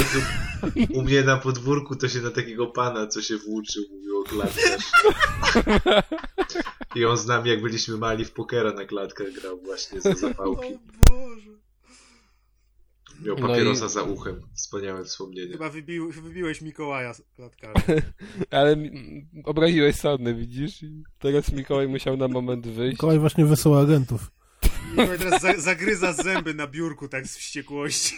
u mnie na podwórku to się na takiego pana, co się włóczył, mówiło klatkarz. I on z nami, jak byliśmy mali w pokera na klatkach grał właśnie za zapałki. Boże. Miał No papierosa i- za uchem. Wspaniałe wspomnienie. Chyba wybił, wybiłeś Mikołaja z klatkarza. Ale obraziłeś Sony, widzisz? I teraz Mikołaj musiał na moment wyjść. Mikołaj właśnie wysyła agentów. Mikołaj teraz za, zagryza zęby na biurku tak z wściekłości.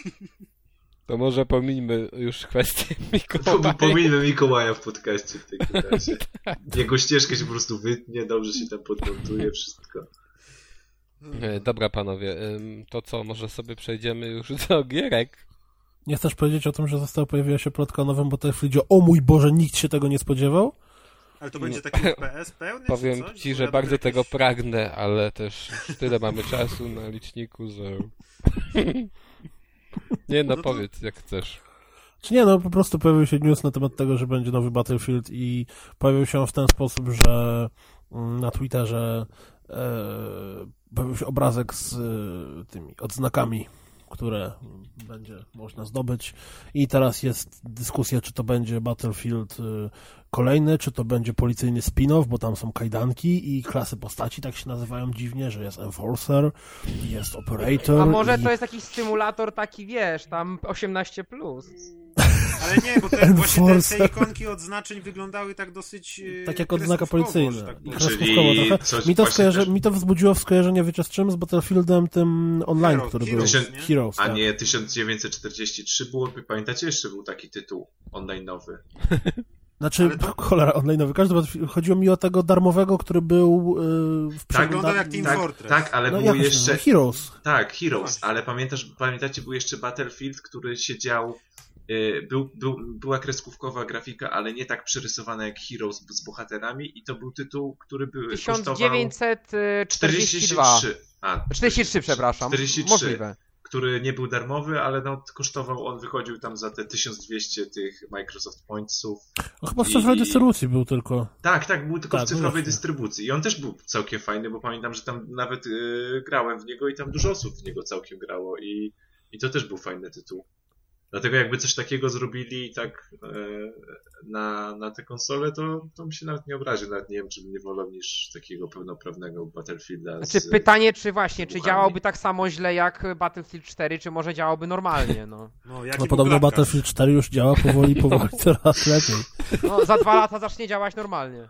To może pomińmy już kwestię Mikołaja. Pominę Mikołaja w podcaście w takim razie. Jego ścieżkę się po prostu wytnie, dobrze się tam podmontuje, wszystko. E, Dobra panowie, to co, może sobie przejdziemy już do gierek? Nie chcesz powiedzieć o tym, że została pojawiła się plotka o nowym Battlefieldzie? O mój Boże, nikt się tego nie spodziewał? Ale to będzie taki FPS pełny? Powiem czy coś? ci, Bo że ja bardzo bym tego jakieś- pragnę, ale też już tyle mamy czasu na liczniku, że... Nie no, No powiedz jak chcesz. Czy nie, no po prostu pojawił się news na temat tego, że będzie nowy Battlefield i pojawił się on w ten sposób, że mm, na Twitterze e, pojawił się obrazek z e, tymi odznakami, które będzie można zdobyć i teraz jest dyskusja, czy to będzie Battlefield e, kolejny, czy to będzie policyjny spin-off, bo tam są kajdanki i klasy postaci tak się nazywają dziwnie, że jest Enforcer, jest Operator A może i... to jest jakiś symulator taki, wiesz, tam 18+. Plus. Ale nie, bo te, właśnie te, te ikonki odznaczeń wyglądały tak dosyć e, Tak jak odznaka policyjna. tak Czyli trochę. coś Mi to, skojarzy, też- mi to wzbudziło w skojarzenie, wiecie z czym? Z Battlefieldem tym online, Hero- który Heroes, był. nie? Heroes, A tak. nie 1943 było, pamiętacie, jeszcze był taki tytuł online'owy. Znaczy, Ale to- cholera, online'owy. Każdy chodziło mi o tego darmowego, który był yy, w Tak, Wyglądał jak Team tak, Fortress. tak, ale no, był jeszcze... Heroes. Tak, Heroes, Właśnie. ale pamiętasz, pamiętacie, był jeszcze Battlefield, który się dział. y, Był, był, była kreskówkowa grafika, ale nie tak przerysowana jak Heroes z bohaterami i to był tytuł, który był kosztował 1942. 43. A, 43, przepraszam. 43, Możliwe. który nie był darmowy, ale no, kosztował, on wychodził tam za te 1200 tych Microsoft Pointsów. No, chyba w I- cyfrowej dystrybucji był tylko. Tak, tak, był tylko Tak, w cyfrowej właśnie. dystrybucji. I on też był całkiem fajny, bo pamiętam, że tam nawet y, grałem w niego i tam dużo osób w niego całkiem grało i, i to też był fajny tytuł. Dlatego jakby coś takiego zrobili tak e, na, na te konsole, to, to mi się nawet nie obrazi. Nawet nie wiem, czy bym nie wolał niż takiego pełnoprawnego Battlefielda. Znaczy z, pytanie, czy właśnie, czy działałby tak samo źle jak Battlefield 4, czy może działałby normalnie, no. No, No podobno? Battlefield 4 już działa powoli, powoli coraz lepiej. no za dwa lata zacznie działać normalnie.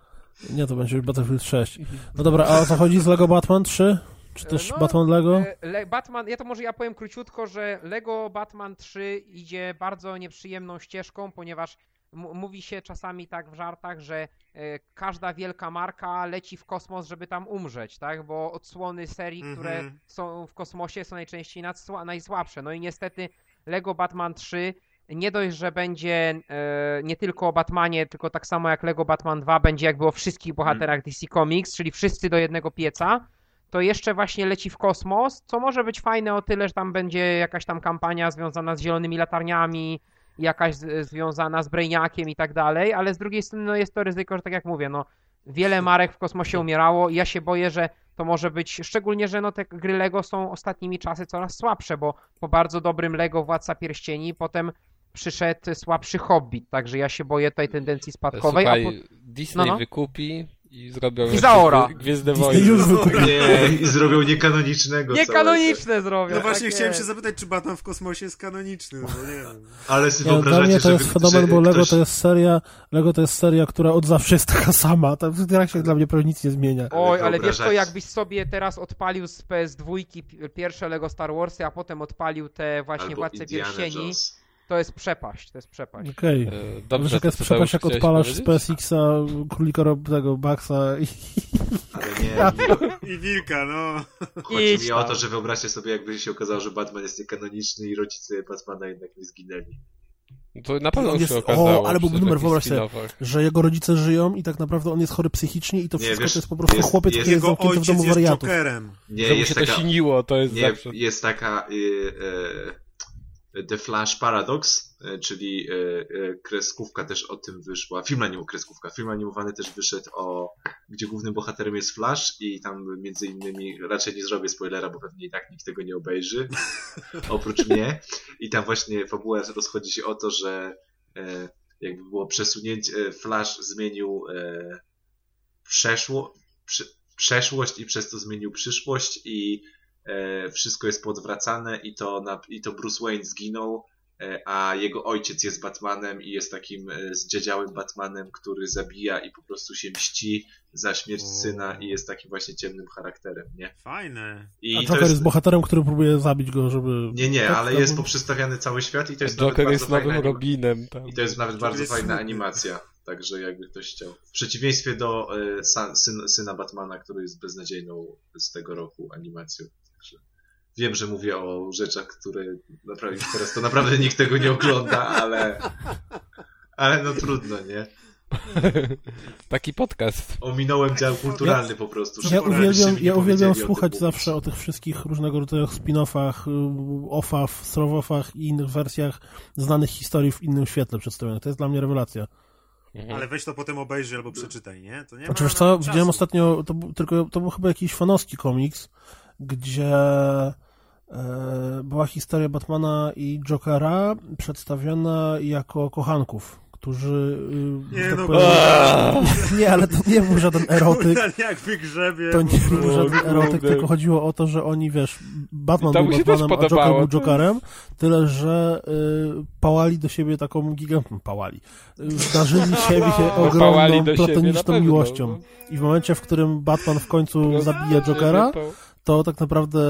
Nie, to będzie już Battlefield 6. No dobra, a o co chodzi z Lego Batman 3? Czy też No, Batman Lego? E, Le Batman, ja to może ja powiem króciutko, że Lego Batman 3 idzie bardzo nieprzyjemną ścieżką, ponieważ mówi się czasami tak w żartach, że e, każda wielka marka leci w kosmos, żeby tam umrzeć, tak? Bo odsłony serii, które Mhm. są w kosmosie są najczęściej najsłabsze. No i niestety Lego Batman 3 nie dość, że będzie e, nie tylko o Batmanie, tylko tak samo jak Lego Batman 2 będzie jakby o wszystkich bohaterach DC Comics, czyli wszyscy do jednego pieca, to jeszcze właśnie leci w kosmos, co może być fajne o tyle, że tam będzie jakaś tam kampania związana z zielonymi latarniami, jakaś z, związana z Brainiakiem i tak dalej, ale z drugiej strony no jest to ryzyko, że tak jak mówię, no wiele marek w kosmosie umierało i ja się boję, że to może być, szczególnie, że no te gry Lego są ostatnimi czasy coraz słabsze, bo po bardzo dobrym Lego Władca Pierścieni potem przyszedł słabszy Hobbit, także ja się boję tej tendencji spadkowej, Słuchaj, po... Disney No, no. wykupi i zrobią I zaora. Gwie- Gwiezdne Wojny. Nie, i zrobią niekanonicznego Niekanoniczne zrobią. No właśnie tak chciałem jest. się zapytać, czy Batman w kosmosie jest kanoniczny, no bo nie wiem. całe. Ale sobie Nie, no, dla mnie wyobrażacie, to żeby, jest fenomen, że bo Lego ktoś... to jest seria, Lego to jest seria, która od zawsze jest taka sama. Ta w grach się dla mnie prawie nic nie zmienia. Oj, Ale wiesz co, wyobrażać- jakbyś sobie teraz odpalił z PS2 pi- pierwsze Lego Star Warsy, a potem odpalił te właśnie Albo Władce Indiana Pierścieni, Jones. To jest przepaść, to jest przepaść. Okej. E, Wiesz, Dobrze, jaka jest przepaść, jak odpalasz z? PSX-a królika rob- tego Baxa i... Ale nie, nie, I Wilka, no. chodzi Idź mi o to, że wyobraźcie sobie, jakby się okazało, że Batman jest niekanoniczny i rodzice Batmana jednak nie zginęli. To na pewno On się jest- okazało. o, ale byłby numer, wyobraź sobie. że jego rodzice żyją i tak naprawdę on jest chory psychicznie i to Nie, wszystko wiesz, to jest po prostu jest- chłopiec, jest- który jest zamknięty w domu jest wariatów. Jokerem. Nie, jest się taka... to siniło, to jest Nie, zawsze... jest taka y, y, The Flash Paradox, y, czyli y, y, kreskówka też o tym wyszła. Film animowy, kreskówka. Film animowany też wyszedł o, gdzie głównym bohaterem jest Flash i tam między innymi, raczej nie zrobię spoilera, bo pewnie i tak nikt tego nie obejrzy, oprócz mnie. I tam właśnie fabuła rozchodzi się o to, że e, jakby było przesunięcie, e, Flash zmienił e, przeszło, przeszłość i przez to zmienił przyszłość i e, wszystko jest podwracane i to, na, i to Bruce Wayne zginął, e, a jego ojciec jest Batmanem i jest takim e, zdziedziałym Batmanem, który zabija i po prostu się mści za śmierć O. syna i jest takim właśnie ciemnym charakterem, nie? Fajne. I A to Joker jest... bohaterem, który próbuje zabić go, żeby... Nie, nie, Tak, ale jest poprzestawiany cały świat i to jest Joker nawet jest bardzo fajna nowym Robinem. Tam. I to jest nawet Joker bardzo jest fajna animacja. Także jakby ktoś chciał. W przeciwieństwie do e, sa, syn, syna Batmana, który jest beznadziejną z tego roku animacją. Wiem, że mówię o rzeczach, które naprawdę teraz to naprawdę nikt tego nie ogląda, ale ale no trudno, nie? Taki podcast. Ominąłem dział kulturalny po prostu. Ja uwielbiam, ja uwielbiam słuchać zawsze o tych wszystkich różnego rodzaju spin-offach, y, offach, srowofach i innych wersjach znanych historii w innym świetle przedstawionych. To jest dla mnie rewelacja. Mhm. Ale weź to potem obejrzyj albo przeczytaj, nie? To nie Znaczy ma wiesz co, widziałem ostatnio, to, był- tylko, to był chyba jakiś fanowski komiks, gdzie e, była historia Batmana i Jokera przedstawiona jako kochanków, którzy... y, Nie, tak no, powiem, nie, ale to nie był żaden erotyk. Jak wygrzebie. To nie był żaden erotyk, kurde. tylko chodziło o to, że oni, wiesz, Batman był Batmanem, a Joker był Jokerem, tyle, że y, pałali do siebie taką gigantą, pałali, darzyli siebie Pałali ogromną, siebie, platoniczną miłością. I w momencie, w którym Batman w końcu zabija Jokera, Wypał. To tak naprawdę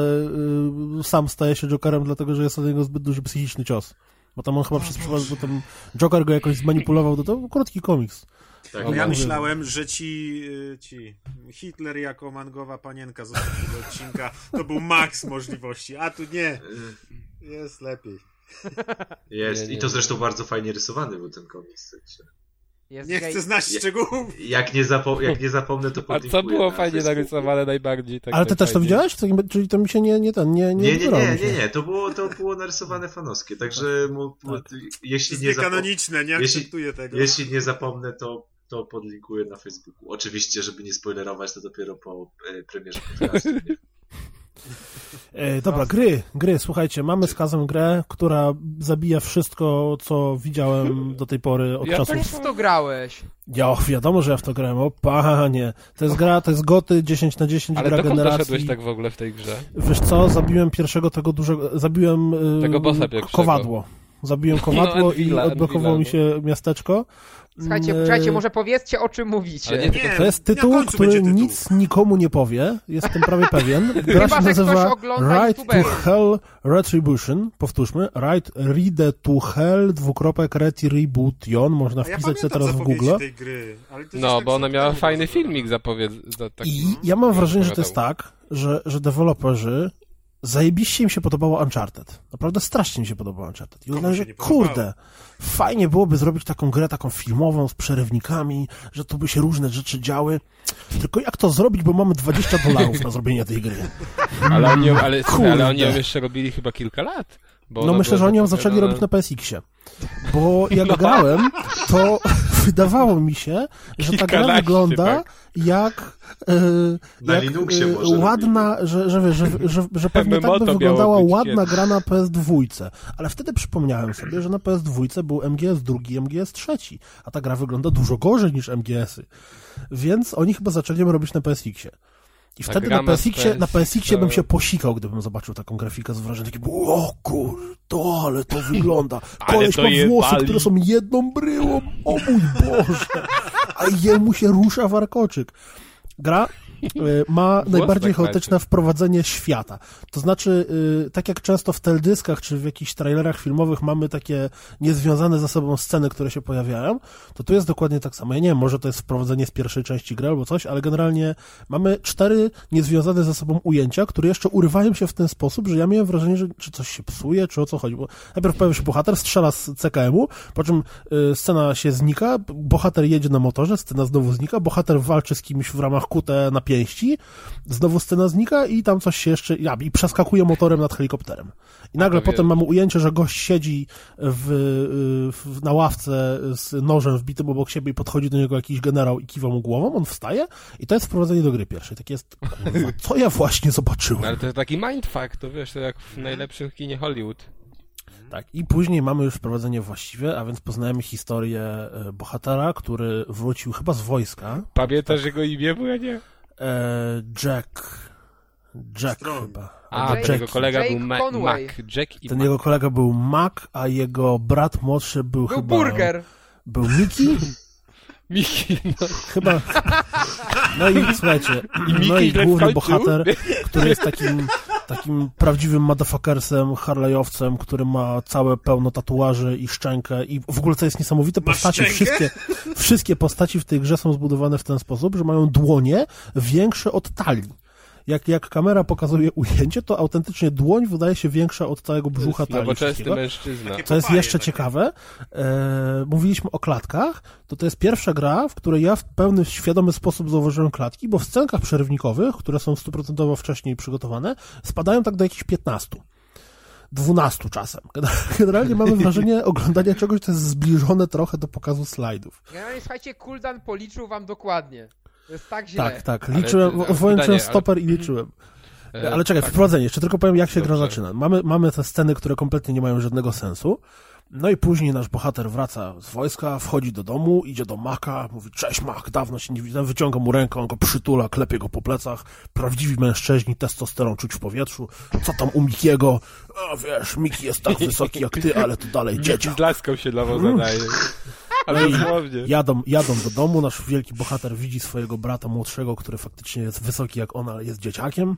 y, sam staje się Jokerem, dlatego, że jest od niego zbyt duży psychiczny cios. Bo tam on chyba przez przypadek, bo tam Joker go jakoś zmanipulował, to, to był krótki komiks. Tak, No Ja myślałem, że ci, y, ci Hitler jako mangowa panienka z ostatniego odcinka to był maks możliwości, a tu nie, jest lepiej. Jest. Nie, nie, I to nie. zresztą bardzo fajnie rysowany był ten komiks. Jest Nie gej- chcę znać szczegółów. Jak nie, zapo- jak nie zapomnę, to A podlinkuję co było na fajnie Facebooku. narysowane najbardziej? Tak Ale ty też to widziałeś? Czyli to mi się nie, nie ten, nie, nie, Nie, nie, nie, nie, nie, to było, to było narysowane fanowskie, także mu, mu, Tak. To jeśli, jest nie niekanoniczne, nie jeśli- akceptuję tego. jeśli nie zapomnę, to, to podlinkuję na Facebooku. Oczywiście, żeby nie spoilerować, to dopiero po e, premierze podcastu. E, dobra, gry, gry, słuchajcie, mamy z Kazem grę, która zabija wszystko, co widziałem do tej pory od Ja czasów... tak- W to grałeś. Ja, och, wiadomo, że ja w to grałem, o panie. To jest gra, to jest goty 10 na 10 Ale gra dokąd generacji. doszedłeś tak w ogóle w tej grze? Wiesz co, zabiłem pierwszego tego dużego, zabiłem y, Tego bossa pierwszego. kowadło. Zabiłem kowadło i Anvila, odblokowało mi się miasteczko. Słuchajcie, Mm, poczekajcie, może powiedzcie o czym mówicie. Nie, Nie, To jest tytuł, który tytuł. nic nikomu nie powie. Jestem prawie pewien. Gra się nazywa Ride to. Hell Retribution. Powtórzmy. Ride, Ride to Hell, dwukropek Retribution. Można ja wpisać sobie pamiętam teraz w Google. tej gry, ale to No, tak bo ona miała fajny filmik zapowiedz... Za taki... I ja mam wrażenie, że to jest tak, że, że deweloperzy zajebiście im się podobało Uncharted. Naprawdę strasznie mi się podobało Uncharted. I Komu uznałem, że podobało? kurde, fajnie byłoby zrobić taką grę, taką filmową, z przerywnikami, że tu by się różne rzeczy działy. Tylko jak to zrobić, bo mamy 20 dolarów na zrobienie tej gry. Ale oni, ale, ale oni ją jeszcze robili chyba kilka lat. Bo No myślę, że oni ją zaczęli robić na PSX-ie. Bo jak grałem, to wydawało mi się, że ta gra wygląda tak. jak, e, Na jak Linuxie e, może ładna, że, że, że, że, że pewnie tak by wyglądała ładna gra na PS2. Ale wtedy przypomniałem sobie, że na PS2 był MGS drugi, MGS trzeci, a ta gra wygląda dużo gorzej niż MGS-y. Więc oni chyba zaczęli ją robić na PSX-ie. I wtedy na PSX-ie, na PSX PSX-ie bym się posikał, gdybym zobaczył taką grafikę z wrażeniem takim, o kurde, ale to wygląda. Koleś ma włosy, które są jedną bryłą, o mój Boże. A jemu się rusza warkoczyk. Gra ma najbardziej tak chaotyczne wprowadzenie świata. To znaczy, y, tak jak często w teldyskach czy w jakichś trailerach filmowych mamy takie niezwiązane ze sobą sceny, które się pojawiają, to tu jest dokładnie tak samo. Ja nie wiem, może to jest wprowadzenie z pierwszej części gry albo coś, ale generalnie mamy cztery niezwiązane ze sobą ujęcia, które jeszcze urywają się w ten sposób, że ja miałem wrażenie, że czy coś się psuje, czy o co chodzi. Bo najpierw pojawia się bohater, strzela z CKM-u, po czym y, scena się znika, bohater jedzie na motorze, scena znowu znika, bohater walczy z kimś w ramach QT na pięści, znowu scena znika i tam coś się jeszcze, ja, i przeskakuje motorem nad helikopterem. I nagle potem wie- mamy ujęcie, że gość siedzi w, y, w, na ławce z nożem wbitym obok siebie i podchodzi do niego jakiś generał i kiwa mu głową, on wstaje i to jest wprowadzenie do gry pierwszej. Tak jest, kurwa, co ja właśnie zobaczyłem? No, ale to jest taki mindfuck, to wiesz, to jak w najlepszym kinie Hollywood. Tak, i później mamy już wprowadzenie właściwe, a więc poznajemy historię e, bohatera, który wrócił chyba z wojska. Pamiętasz jego imię, bo ja nie? E, Jack. Jack Strong. chyba. A, Albo Jake- ten jego kolega Jake był Ma- Conway. Mac. Jack i Ten Mac. jego kolega był Mac, a jego brat młodszy był, Był chyba... burger. Był Miki? Miki, no. Chyba. No i słuchajcie, I no i główny bohater, który jest takim, takim prawdziwym motherfuckersem, harlejowcem, który ma całe pełno tatuaży i szczękę i w ogóle co jest niesamowite, Ma postaci, szczękę? wszystkie, wszystkie postaci w tej grze są zbudowane w ten sposób, że mają dłonie większe od talii. Jak, jak kamera pokazuje ujęcie, to autentycznie dłoń wydaje się większa od całego brzucha talii. Nowoczesny mężczyzna. Co jest jeszcze takie. ciekawe, e, mówiliśmy o klatkach, to to jest pierwsza gra, w której ja w pełny, świadomy sposób zauważyłem klatki, bo w scenkach przerywnikowych, które są stuprocentowo wcześniej przygotowane, spadają tak do jakichś 15. 12 czasem. Generalnie mamy wrażenie oglądania czegoś, co jest zbliżone trochę do pokazu slajdów. Generalnie słuchajcie, Kuldan policzył wam dokładnie. Jest tak źle. Tak, tak. Liczyłem, ale włączyłem pytanie, ale- stoper i liczyłem. E, Ale czekaj, tak. wprowadzenie. Jeszcze tylko powiem, jak się gra Dobrze. zaczyna. Mamy, mamy te sceny, które kompletnie nie mają żadnego sensu. No i później nasz bohater wraca z wojska, wchodzi do domu, idzie do Maka, mówi, cześć Mak, dawno się nie widziałem, wyciąga mu rękę, on go przytula, klepie go po plecach. Prawdziwi mężczyźni, testosteron czuć w powietrzu. Co tam u Mikiego? A wiesz, Miki jest tak wysoki jak ty, ale to dalej dzieciak. z laską się nową zadaje. Ale dosłownie. Jadą, jadą do domu, nasz wielki bohater widzi swojego brata młodszego, który faktycznie jest wysoki jak on, ale jest dzieciakiem.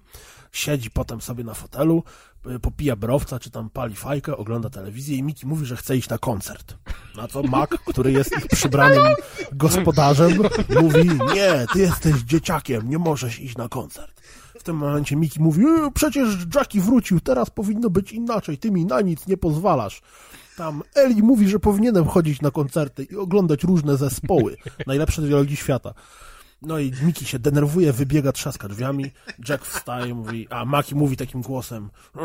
Siedzi potem sobie na fotelu, y, popija browca, czy tam pali fajkę, ogląda telewizję i Miki mówi, że chce iść na koncert. Na co Mac, który jest ich przybranym gospodarzem, mówi, nie, ty jesteś dzieciakiem, nie możesz iść na koncert. W tym momencie Miki mówi, e, przecież Jackie wrócił, teraz powinno być inaczej, ty mi na nic nie pozwalasz. Tam Eli mówi, że powinienem chodzić na koncerty i oglądać różne zespoły. Najlepsze dialogi świata. No i Miki się denerwuje, wybiega, trzaska drzwiami. Jack wstaje, mówi, a Maki mówi takim głosem, "Eee,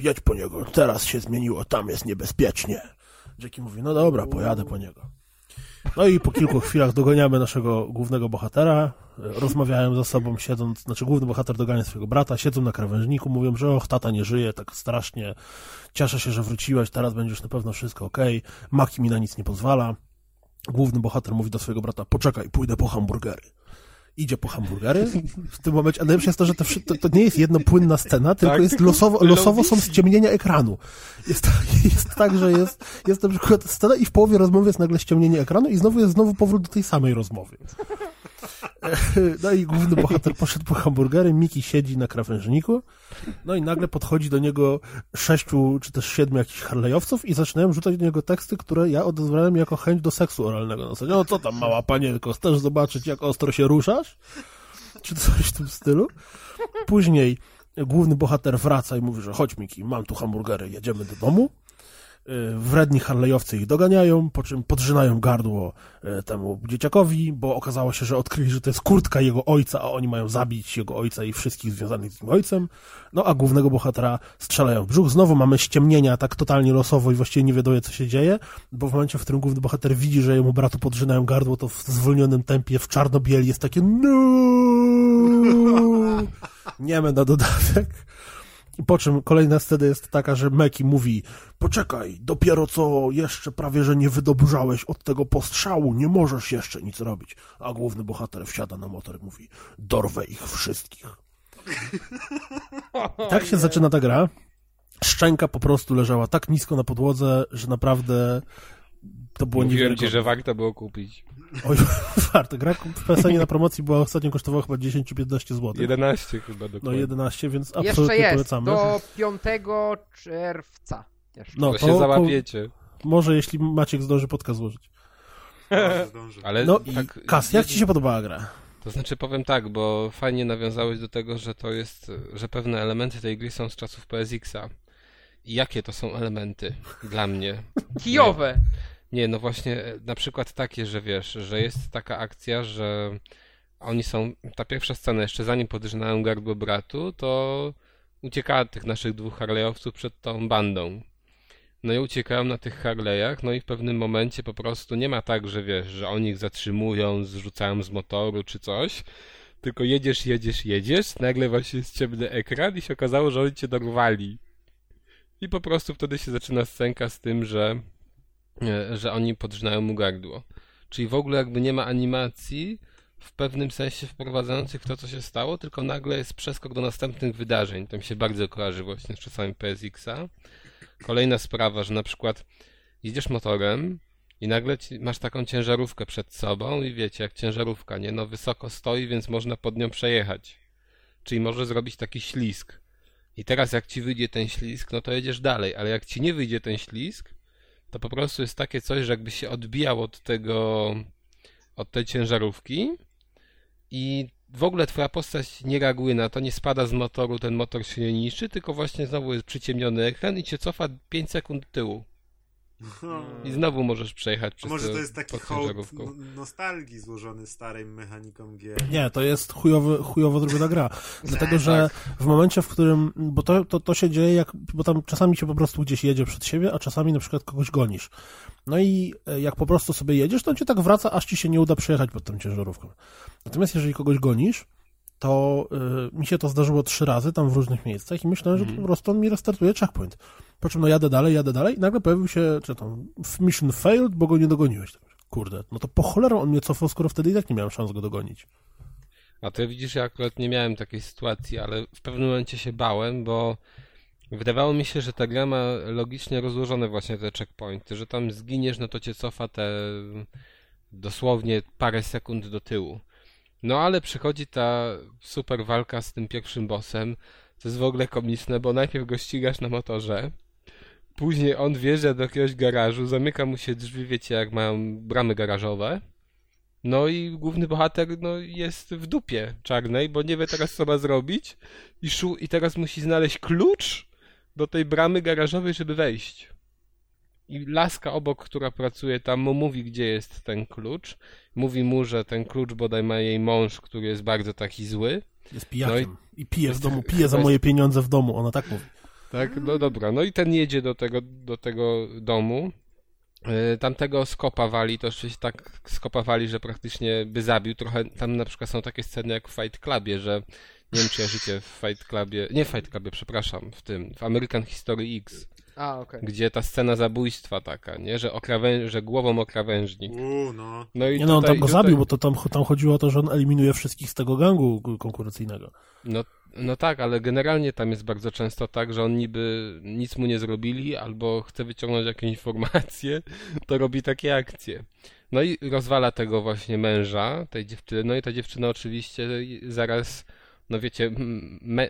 jedź po niego, teraz się zmieniło, tam jest niebezpiecznie. Jackie mówi, no dobra, pojadę po niego. No i po kilku chwilach dogoniamy naszego głównego bohatera, rozmawiają ze sobą siedząc, znaczy główny bohater dogania swojego brata, siedzą na krawężniku, mówią, że och, tata nie żyje, tak strasznie, cieszę się, że wróciłeś, teraz będziesz na pewno wszystko ok, Maki mi na nic nie pozwala. Główny bohater mówi do swojego brata, poczekaj, pójdę po hamburgery idzie po hamburgery w tym momencie, a najlepsze jest to, że to, to, to nie jest jednopłynna scena, tylko Tak, jest losowo, losowo są ściemnienia ekranu. Jest, tak- jest tak, że jest, jest na przykład scena i w połowie rozmowy jest nagle ściemnienie ekranu i znowu jest znowu powrót do tej samej rozmowy. No i główny bohater poszedł po hamburgery, Miki siedzi na krawężniku, no i nagle podchodzi do niego sześciu czy też siedmiu jakichś harlejowców i zaczynają rzucać do niego teksty, które ja odezwałem jako chęć do seksu oralnego. No, no co tam mała panienko, chcesz zobaczyć jak ostro się ruszasz? Czy coś w tym stylu? Później główny bohater wraca i mówi, że chodź Miki, mam tu hamburgery, jedziemy do domu. Y, Wredni harlejowcy ich doganiają, po czym podrzynają gardło y, temu dzieciakowi, bo okazało się, że odkryli, że to jest kurtka jego ojca, a oni mają zabić jego ojca i wszystkich związanych z tym ojcem. No a głównego bohatera strzelają w brzuch. Znowu mamy ściemnienia tak totalnie losowo i właściwie nie wiadomo, co się dzieje, bo w momencie, w którym główny bohater widzi, że jemu bratu podrzynają gardło, to w zwolnionym tempie w czarno-bieli jest takie no! Nieme na dodatek. I po czym kolejna scena jest taka, że Meki mówi poczekaj, dopiero co jeszcze prawie, że nie wydobrzałeś od tego postrzału, nie możesz jeszcze nic robić. A główny bohater wsiada na motor i mówi dorwę ich wszystkich. Tak się zaczyna ta gra. Szczęka po prostu leżała tak nisko na podłodze, że naprawdę to było Mówiłem ci, że warto było kupić. Oj, warto. Gra w PSN na promocji była ostatnio kosztowała chyba 10 czy 15 zł. 11 chyba No dokładnie. 11, więc Jeszcze absolutnie jest, polecamy. do 5 czerwca. Jeszcze. No to to się załapiecie. może jeśli Maciek zdąży podcast złożyć. Ale No i tak, Kas, jak ci się podobała gra? To znaczy powiem tak, bo fajnie nawiązałeś do tego, że to jest, że pewne elementy tej gry są z czasów PSX-a. I jakie to są elementy dla mnie? Kijowe. Nie, no właśnie e, na przykład takie, że wiesz, że jest taka akcja, że oni są, ta pierwsza scena, jeszcze zanim podrzynają gardło bratu, to ucieka tych naszych dwóch Harley'owców przed tą bandą. No i uciekają na tych Harley'ach, no i w pewnym momencie po prostu nie ma tak, że wiesz, że oni ich zatrzymują, zrzucają z motoru czy coś, tylko jedziesz, jedziesz, jedziesz, nagle właśnie jest ciemny ekran i się okazało, że oni cię dorwali. I po prostu wtedy się zaczyna scenka z tym, że że oni podrzynają mu gardło. Czyli w ogóle jakby nie ma animacji w pewnym sensie wprowadzających to, co się stało, tylko nagle jest przeskok do następnych wydarzeń. To mi się bardzo kojarzy właśnie z czasami PSX-a. Kolejna sprawa, że na przykład jedziesz motorem i nagle masz taką ciężarówkę przed sobą i wiecie, jak ciężarówka, nie? No wysoko stoi, więc można pod nią przejechać. Czyli może zrobić taki ślisk. I teraz jak ci wyjdzie ten ślisk, no to jedziesz dalej, ale jak ci nie wyjdzie ten ślisk, to po prostu jest takie coś, że jakby się odbijał od tego, od tej ciężarówki i w ogóle twoja postać nie reaguje na to, nie spada z motoru, ten motor się nie niszczy, tylko właśnie znowu jest przyciemniony ekran i cię cofa 5 sekund tyłu. I znowu możesz przejechać przez może to to jest taki hołd no- nostalgii złożony starym mechanikom gier. Nie, to jest chujowy, chujowo zrobiona gra. Dlatego, że tak. w momencie, w którym, bo to, to, to się dzieje, jak, bo tam czasami się po prostu gdzieś jedzie przed siebie, a czasami na przykład kogoś gonisz. No i e, jak po prostu sobie jedziesz, to on cię tak wraca, aż ci się nie uda przejechać pod tą ciężarówką. Natomiast jeżeli kogoś gonisz, to y, mi się to zdarzyło trzy razy tam w różnych miejscach i myślałem, że Mhm. po prostu on mi restartuje checkpoint. Po czym no jadę dalej, jadę dalej i nagle pojawił się, czy tam, mission failed, bo go nie dogoniłeś. Kurde, no to po cholerą on mnie cofał, skoro wtedy i tak nie miałem szans go dogonić. A to widzisz, ja akurat nie miałem takiej sytuacji, ale w pewnym momencie się bałem, bo wydawało mi się, że ta gra ma logicznie rozłożone właśnie te checkpointy, że tam zginiesz, no to cię cofa te dosłownie parę sekund do tyłu. No ale przychodzi ta super walka z tym pierwszym bossem, to jest w ogóle komiczne, bo najpierw go ścigasz na motorze, później on wjeżdża do jakiegoś garażu, zamyka mu się drzwi, wiecie, jak mają bramy garażowe, no i główny bohater no, jest w dupie czarnej, bo nie wie teraz co ma zrobić i, szu- i teraz musi znaleźć klucz do tej bramy garażowej, żeby wejść. I laska obok, która pracuje tam, mu mówi, gdzie jest ten klucz. Mówi mu, że ten klucz bodaj ma jej mąż, który jest bardzo taki zły. Jest pijakiem. No I pije w domu, pije za moje pieniądze w domu, ona tak mówi. Tak, no dobra. No i ten jedzie do tego, do tego domu Y, Tamtego skopawali, to oczywiście tak skopawali, że praktycznie by zabił. Trochę tam na przykład są takie sceny jak w Fight Clubie, że nie wiem czy ja życie w Fight Clubie, nie w Fight Clubie, przepraszam, w tym, w American History X, A, okej. gdzie ta scena zabójstwa taka, nie, że, okrawę... że głową o krawężnik. Uuu, no. No i Nie no, on tam go tutaj... zabił, bo to tam, tam chodziło o to, że on eliminuje wszystkich z tego gangu konkurencyjnego. No, no tak, ale generalnie tam jest bardzo często tak, że on niby nic mu nie zrobili, albo chce wyciągnąć jakieś informacje, to robi takie akcje. No i rozwala tego właśnie męża, tej dziewczyny, no i ta dziewczyna oczywiście zaraz, no wiecie,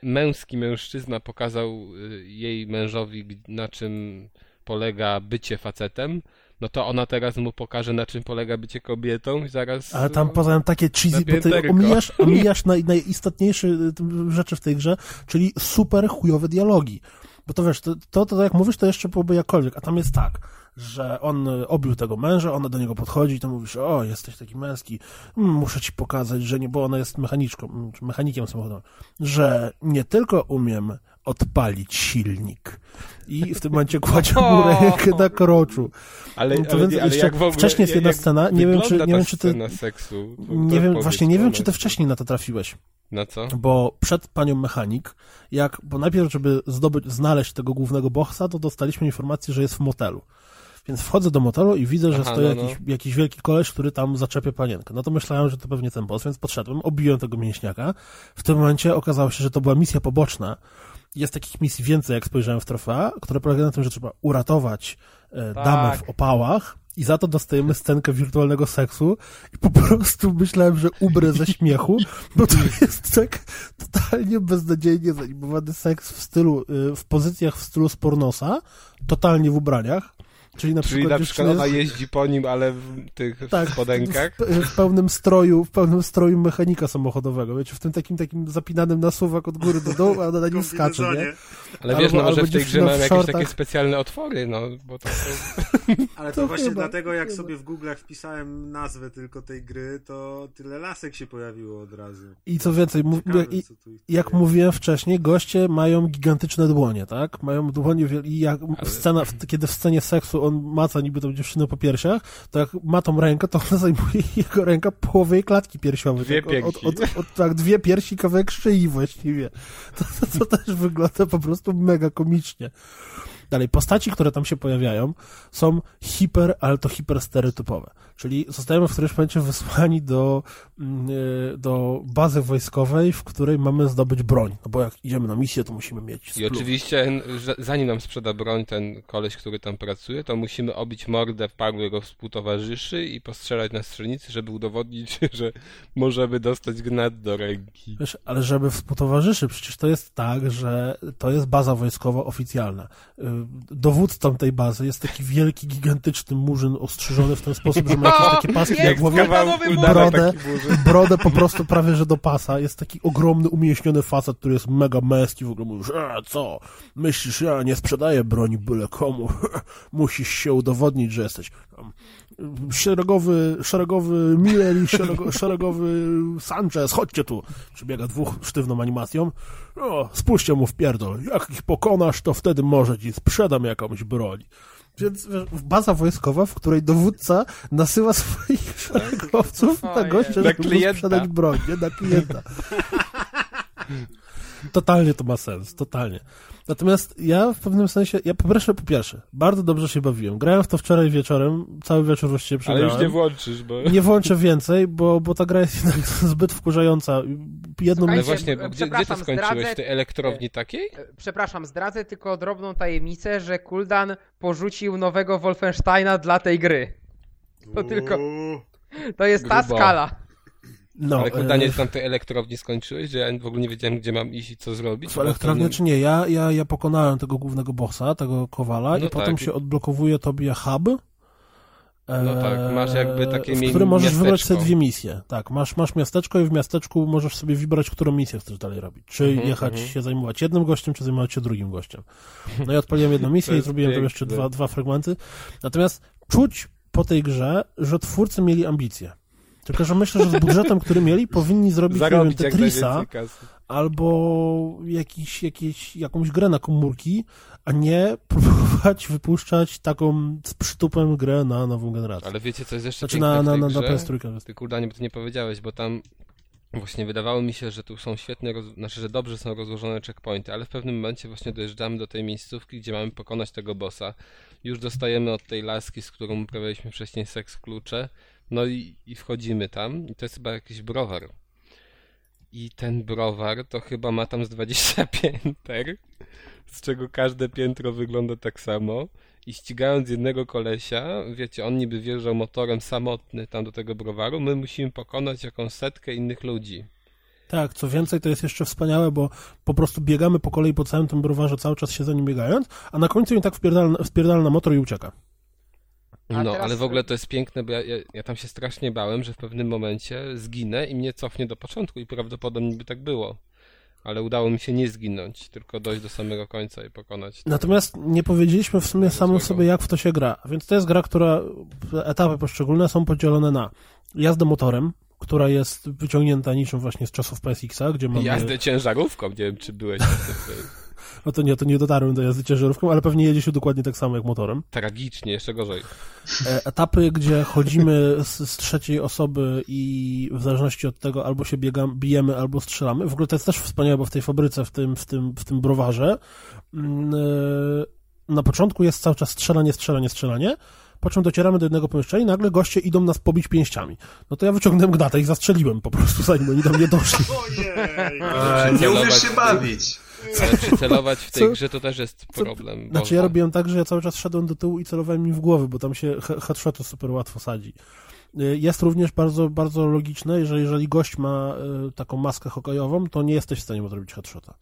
męski mężczyzna pokazał y, jej mężowi, na czym polega bycie facetem, no to ona teraz mu pokaże, na czym polega bycie kobietą i zaraz... Ale tam poza tym takie cheesy, bo ty omijasz, omijasz naj, najistotniejsze y, rzeczy w tej grze, czyli super chujowe dialogi. Bo to wiesz, to, to, to jak mówisz, to jeszcze byłoby jakkolwiek, a tam jest tak, że on obił tego męża, ona do niego podchodzi i to mówisz, o, jesteś taki męski, mm, muszę ci pokazać, że nie, bo ona jest mechaniczką, mm, czy mechanikiem samochodowym, że nie tylko umiem odpalić silnik. I w tym momencie kładzie mu rękę na kroczu. Ale, No to ale, ale jeszcze ogóle, wcześniej jest jedna jak scena, nie wiem, czy- nie wiem, czy ty- seksu. Nie wiem, właśnie nie wiem, ona czy ty wcześniej na to trafiłeś. Na co? Bo przed panią mechanik, jak, bo najpierw, żeby zdobyć, znaleźć tego głównego bossa, to dostaliśmy informację, że jest w motelu. Więc wchodzę do motelu i widzę, że Aha, stoi no, no. jakiś, jakiś wielki koleś, który tam zaczepia panienkę. No to myślałem, że to pewnie ten boss, więc podszedłem, obiłem tego mięśniaka. W tym momencie okazało się, że to była misja poboczna. Jest takich misji więcej, jak spojrzałem w trofea, które polegają na tym, że trzeba uratować e, Tak. damę w opałach i za to dostajemy scenkę wirtualnego seksu i po prostu myślałem, że umrę ze śmiechu, bo to jest tak totalnie beznadziejnie zanimowany seks w stylu, y, w pozycjach w stylu z pornosa, totalnie w ubraniach, czyli na Czyli przykład na przykład ona jeździ po nim, ale w tych tak, spodenkach. w, w pełnym stroju, w pełnym stroju mechanika samochodowego, wiecie, w tym takim takim zapinanym nasuwak od góry do dołu, a ona na nim skacze, nie? Ale Albo- wiesz, no może albo w tej grze w jakieś shortach. takie specjalne otwory, no, bo to są... Ale to, To właśnie chyba, dlatego, jak chyba. sobie w Google'ach wpisałem nazwę tylko tej gry, to tyle lasek się pojawiło od razu. I co więcej, mów, Ciekawe, jak, i, co jak mówiłem wcześniej, goście mają gigantyczne dłonie, tak? Mają dłonie i jak Ale- scena, kiedy w scenie seksu on maca niby tą dziewczynę po piersiach, to jak ma tą rękę, to ona zajmuje jego ręka połowę jej klatki piersiowej. Dwie tak, od, od, od, tak, dwie piersi, kawałek szyi właściwie. To, to, to też wygląda po prostu mega komicznie. Dalej, postaci, które tam się pojawiają, są hiper, ale to hiper stereotypowe. Czyli zostajemy w którymś momencie wysłani do, mm, e, do bazy wojskowej, w której mamy zdobyć broń. No bo jak idziemy na misję, to musimy mieć I oczywiście, zanim nam sprzeda broń ten koleś, który tam pracuje, to musimy obić mordę paru jego współtowarzyszy i postrzelać na strzelnicy, żeby udowodnić, że możemy dostać gnat do ręki. Wiesz, ale żeby współtowarzyszy, przecież to jest tak, że to jest baza wojskowa oficjalna. Y, Dowódcą tej bazy jest taki wielki, gigantyczny murzyn ostrzyżony w ten sposób, że ma jakieś takie paski jest głowie, brodę, brodę po prostu prawie, że do pasa. Jest taki ogromny, umięśniony facet, który jest mega męski, w ogóle mówisz, e, co, myślisz, ja nie sprzedaję broni byle komu, musisz się udowodnić, że jesteś tam, szeregowy, szeregowy Miller i szerego, szeregowy Sanchez, chodźcie tu. Przybiega dwóch sztywną animacją. O, spójrzcie mu w pierdol. Jak ich pokonasz, to wtedy może ci sprzedam jakąś broń. Więc baza wojskowa, w której dowódca nasyła swoich szeregowców na gościa, Na żeby sprzedać broń, nie? Na klienta. Totalnie to ma sens, totalnie. Natomiast ja w pewnym sensie, ja po pierwsze, po pierwsze, bardzo dobrze się bawiłem. Grałem w to wczoraj wieczorem, cały wieczór właściwie Ale już przegrałem. nie włączysz, bo... Nie włączę więcej, bo, bo ta gra jest jednak zbyt wkurzająca. Jedną Ale właśnie, gdzie, gdzie ty skończyłeś? zdradzę- W tej elektrowni takiej? E, Przepraszam, zdradzę tylko drobną tajemnicę, że Kuldan porzucił nowego Wolfensteina dla tej gry. To tylko-. To jest ta Grubo. skala. No, Ale kurde, e, nie tam tej elektrowni skończyłeś, że ja w ogóle nie wiedziałem, gdzie mam iść i co zrobić. w elektrowni czy nie, ja, ja, ja pokonałem tego głównego bossa, tego Kowala No i tak. potem się odblokowuje tobie hub. e, No tak, masz jakby takie w mi- którym możesz wybrać miasteczko. sobie dwie misje. Tak, masz, masz miasteczko i w miasteczku możesz sobie wybrać, którą misję chcesz dalej robić. Czy Mhm, jechać mhm. się zajmować jednym gościem, czy zajmować się drugim gościem. No i odpaliłem jedną misję i zrobiłem tam piękne. jeszcze dwa, dwa fragmenty. Natomiast czuć po tej grze, że twórcy mieli ambicje. Tylko, że myślę, że z budżetem, który mieli, powinni zrobić, nie wiem, Zarobić Tetrisa albo jakiś, jakieś, jakąś grę na komórki, a nie próbować wypuszczać taką z przytupem grę na nową generację. Ale wiecie, co jest jeszcze Znaczy piękne na, w na, tej na, na grze? PS3. Ty kurdanie, bo ty nie powiedziałeś, bo tam właśnie wydawało mi się, że tu są świetne, roz... znaczy, że dobrze są rozłożone checkpointy, ale w pewnym momencie właśnie dojeżdżamy do tej miejscówki, gdzie mamy pokonać tego bossa. Już dostajemy od tej laski, z którą uprawialiśmy wcześniej seks klucze, no i, i wchodzimy tam i to jest chyba jakiś browar. I ten browar to chyba ma tam z 20 pięter, z czego każde piętro wygląda tak samo. I ścigając jednego kolesia, wiecie, on niby wjeżdżał motorem samotny tam do tego browaru, my musimy pokonać jakąś setkę innych ludzi. Tak, co więcej, to jest jeszcze wspaniałe, bo po prostu biegamy po kolei po całym tym browarze, cały czas się za nim biegając, a na końcu i tak wpierdala, wpierdala na motor i ucieka. A No, teraz- ale w ogóle to jest piękne, bo ja, ja, ja tam się strasznie bałem, że w pewnym momencie zginę i mnie cofnie do początku i prawdopodobnie by tak było. Ale udało mi się nie zginąć, tylko dojść do samego końca i pokonać. Natomiast nie powiedzieliśmy w sumie samym złego. sobie, jak w to się gra. Więc to jest gra, która etapy poszczególne są podzielone na jazdę motorem, która jest wyciągnięta niczym właśnie z czasów PSX-a, gdzie mamy... Jazdę ciężarówką, nie wiem czy byłeś No to nie, to nie dotarłem do jazdy ciężarówką, ale pewnie jedzie się dokładnie tak samo jak motorem. tragicznie, jeszcze gorzej. E, Etapy, gdzie chodzimy z, z trzeciej osoby i w zależności od tego albo się biegam, bijemy, albo strzelamy. W ogóle to jest też wspaniałe, bo w tej fabryce, w tym, w tym, w tym browarze mm, e, na początku jest cały czas strzelanie, strzelanie, strzelanie, po czym docieramy do jednego pomieszczenia i nagle goście idą nas pobić pięściami. No to ja wyciągnąłem gnatę i zastrzeliłem po prostu, zanim oni do mnie doszli. Ojej! Nie umiesz się bawić. Ale przycelować w tej Co- grze to też jest co- problem. Znaczy bo- ja robiłem tak, że ja cały czas szedłem do tyłu i celowałem mi w głowę, bo tam się he- headshotu super łatwo sadzi. Y, Jest również bardzo, bardzo logiczne, że jeżeli gość ma y, taką maskę hokejową, to nie jesteś w stanie mu zrobić headshota.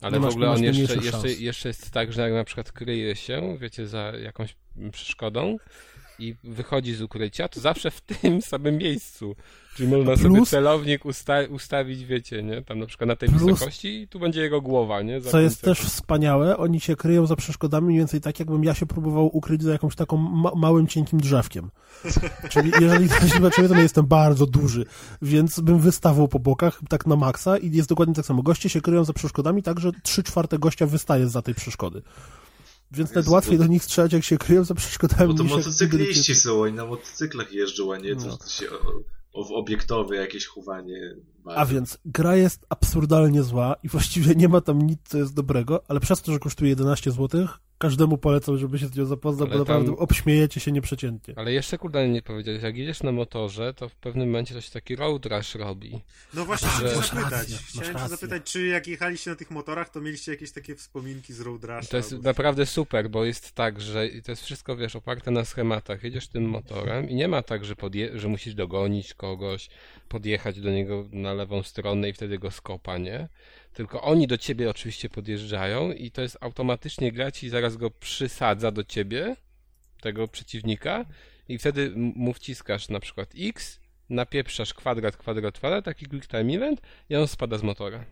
Ale Nie w ogóle masz on jeszcze, jeszcze, jeszcze jest tak, że jak na przykład kryje się, wiecie, za jakąś przeszkodą i wychodzi z ukrycia, to zawsze w tym samym miejscu. Czyli można Plus- sobie celownik usta ustawić, wiecie, nie? Tam na przykład na tej Plus- wysokości i tu będzie jego głowa, nie? Za Co jest też wspaniałe, oni się kryją za przeszkodami mniej więcej tak, jakbym ja się próbował ukryć za jakąś taką ma małym, cienkim drzewkiem. Czyli jeżeli ktoś zobaczymy, to ja jestem bardzo duży, więc bym wystawał po bokach tak na maksa i jest dokładnie tak samo. Goście się kryją za przeszkodami tak, że trzy czwarte gościa wystaje za tej przeszkody. Więc nawet Jest, łatwiej do nich strzelać, jak się kryją za przeszkodami. Bo to motocykliści są, oni na motocyklach jeżdżą, a nie No. to się o, o obiektowe jakieś chowanie. A więc gra jest absurdalnie zła i właściwie nie ma tam nic, co jest dobrego, ale przez to, że kosztuje 11 zł, każdemu polecam, żeby się z nią zapoznał, Ale bo tam- naprawdę obśmiejecie się nieprzeciętnie. Ale jeszcze kurde nie powiedziałeś, jak jedziesz na motorze, to w pewnym momencie to się taki road rush robi. No właśnie, Że- chciałem zapytać. Chciałem cię zapytać, czy jak jechaliście na tych motorach, to mieliście jakieś takie wspominki z Road Rusha? To jest albo- naprawdę super, bo jest tak, że to jest wszystko, wiesz, oparte na schematach. Jedziesz tym motorem i nie ma tak, że, podje- że musisz dogonić kogoś, podjechać do niego na lewą stronę i wtedy go skopa, nie? Tylko oni do ciebie oczywiście podjeżdżają i to jest automatycznie grać i zaraz go przysadza do ciebie, tego przeciwnika i wtedy mu wciskasz na przykład X, napieprzasz kwadrat, kwadrat, kwadrat, taki quick time event i on spada z motora.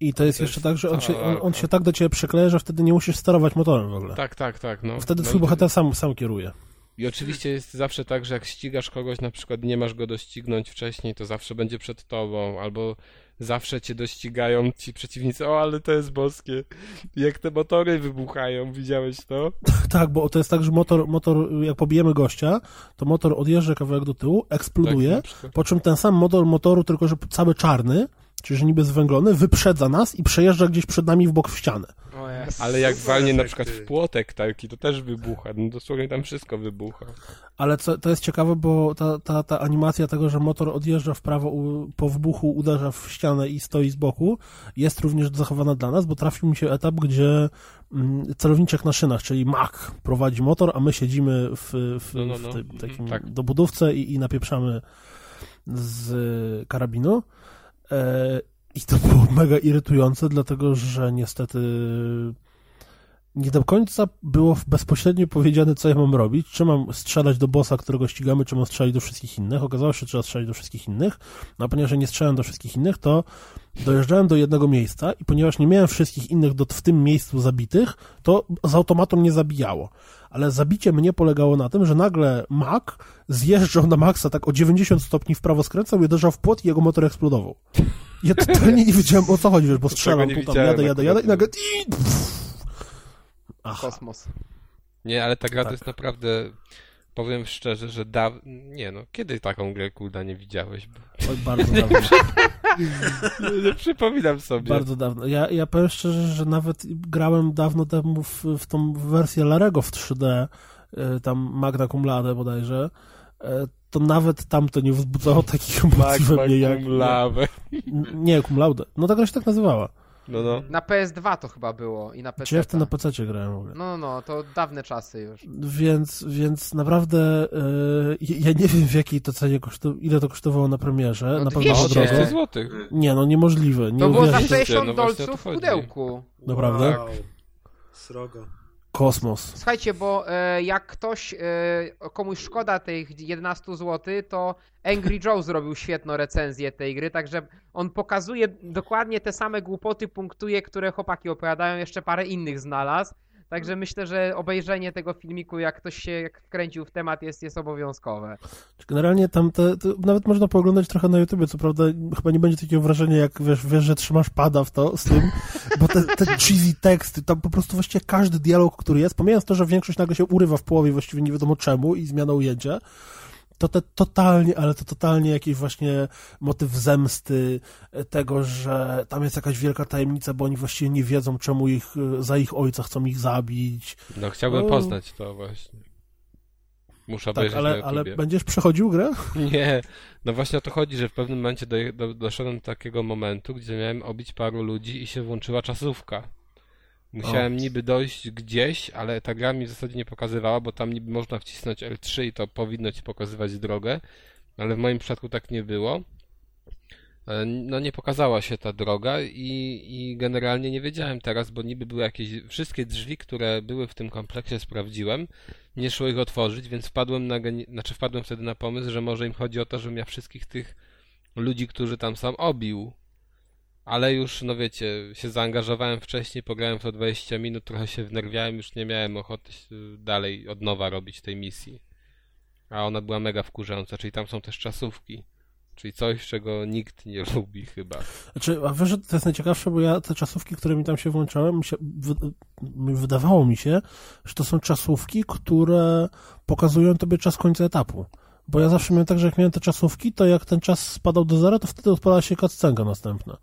I to jest To jeszcze jest tak, że on się, on, on tak. się tak do ciebie przykleja, że wtedy nie musisz sterować motorem w ogóle. Tak, tak, tak, no. Wtedy no twój bohater sam, sam kieruje. I oczywiście jest zawsze tak, że jak ścigasz kogoś, na przykład nie masz go doścignąć wcześniej, to zawsze będzie przed tobą, albo zawsze cię dościgają ci przeciwnicy, o ale to jest boskie. Jak te motory wybuchają, widziałeś to? Tak, bo to jest tak, że motor, motor jak pobijemy gościa, to motor odjeżdża kawałek do tyłu, eksploduje, Tak, na przykład. po czym ten sam motor motoru, tylko że cały czarny, czyli że niby zwęglony, wyprzedza nas i przejeżdża gdzieś przed nami w bok w ścianę. Ale jak walnie na przykład w płotek taki, to też wybucha. No dosłownie tam wszystko wybucha. Ale co, to jest ciekawe, bo ta, ta, ta animacja tego, że motor odjeżdża w prawo, u, po wybuchu uderza w ścianę i stoi z boku, jest również zachowana dla nas, bo trafił mi się etap, gdzie mm, celowniczek na szynach, czyli Mac prowadzi motor, a my siedzimy w, w, No, no, w no. tej, Mhm, takim tak. dobudówce i, i napieprzamy z karabinu. E, I to było mega irytujące, dlatego że niestety nie do końca było bezpośrednio powiedziane, co ja mam robić, czy mam strzelać do bossa, którego ścigamy, czy mam strzelać do wszystkich innych. Okazało się, że trzeba strzelać do wszystkich innych, no a ponieważ nie strzelam do wszystkich innych, to dojeżdżałem do jednego miejsca i ponieważ nie miałem wszystkich innych do, w tym miejscu zabitych, to z automatu mnie zabijało. Ale zabicie mnie polegało na tym, że nagle Mac zjeżdżał na Maxa tak o 90 stopni w prawo skręcał i uderzał w płot i jego motor eksplodował. Ja totalnie nie wiedziałem o co chodzi, wiesz, bo strzelam nie tu tam, widziałem jadę, jadę, jadę i nagle... i- pff. Aha. Kosmos. Nie, ale ta gra to Tak. jest naprawdę, powiem szczerze, że daw... Nie no, kiedy taką grę Kulda nie widziałeś? Bo... Oj, bardzo dawno. Nie przypominam sobie. Bardzo dawno. Ja, ja powiem szczerze, że nawet grałem dawno temu w, w tą wersję Larego w 3D, y, tam Magna Cum Laude bodajże, y, to nawet tam to nie wzbudzało takich emocji we mnie jak... lawę. N- Nie, Cum Laude. No ta gra się tak nazywała. No, no. Na PS2 to chyba było i na PC. Czy ja wtedy na PC grałem w ogóle. No, no, no, to dawne czasy już. Więc, więc naprawdę y, ja nie wiem w jakiej to cenie kosztowało, ile to kosztowało na premierze. No na pewno 200. było drogo. 200 złotych. Nie, no niemożliwe. Nie To było za uwierzę. sześć- 60 no dolców w chodzi. pudełku. Naprawdę? Wow. Srogo. Kosmos. Słuchajcie, bo e, jak ktoś, e, komuś szkoda tych 11 zł, to Angry Joe zrobił świetną recenzję tej gry, także on pokazuje dokładnie te same głupoty, punktuje, które chłopaki opowiadają, jeszcze parę innych znalazł. Także myślę, że obejrzenie tego filmiku, jak ktoś się jak wkręcił w temat, jest, jest obowiązkowe. Generalnie tam te, nawet można pooglądać trochę na YouTubie, co prawda chyba nie będzie takiego wrażenia, jak wiesz, wiesz że trzymasz pada w to z tym, bo te, te cheesy teksty, tam po prostu właściwie każdy dialog, który jest, pomijając to, że większość nagle się urywa w połowie, właściwie nie wiadomo czemu i zmiana ujęcia, to te totalnie, ale to totalnie jakiś właśnie motyw zemsty, e, tego, że tam jest jakaś wielka tajemnica, bo oni właściwie nie wiedzą, czemu ich, e, za ich ojca chcą ich zabić. No chciałbym O. poznać to właśnie. Muszę Tak, obejrzeć ale, ale będziesz przechodził grę? Nie, no właśnie o to chodzi, że w pewnym momencie do, do, doszedłem do takiego momentu, gdzie miałem obić paru ludzi i się włączyła czasówka. Musiałem O. niby dojść gdzieś, ale ta gra mi w zasadzie nie pokazywała, bo tam niby można wcisnąć L3 i to powinno ci pokazywać drogę, ale w moim przypadku tak nie było. E, No nie pokazała się ta droga i, i generalnie nie wiedziałem teraz, bo niby były jakieś, wszystkie drzwi, które były w tym kompleksie sprawdziłem, nie szło ich otworzyć, więc wpadłem na, znaczy wpadłem wtedy na pomysł, że może im chodzi o to, żebym ja wszystkich tych ludzi, którzy tam są obił. Ale już, no wiecie, się zaangażowałem wcześniej, pograłem w to 20 minut, trochę się wnerwiałem, już nie miałem ochoty dalej od nowa robić tej misji. A ona była mega wkurzająca, czyli tam są też czasówki. Czyli coś, czego nikt nie lubi chyba. Znaczy, a wiesz, to jest najciekawsze, bo ja te czasówki, którymi tam się włączałem, mi się, wy, wydawało mi się, że to są czasówki, które pokazują tobie czas końca etapu. Bo ja zawsze miałem tak, że jak miałem te czasówki, to jak ten czas spadał do zera, to wtedy odpalała się cutscenka następna.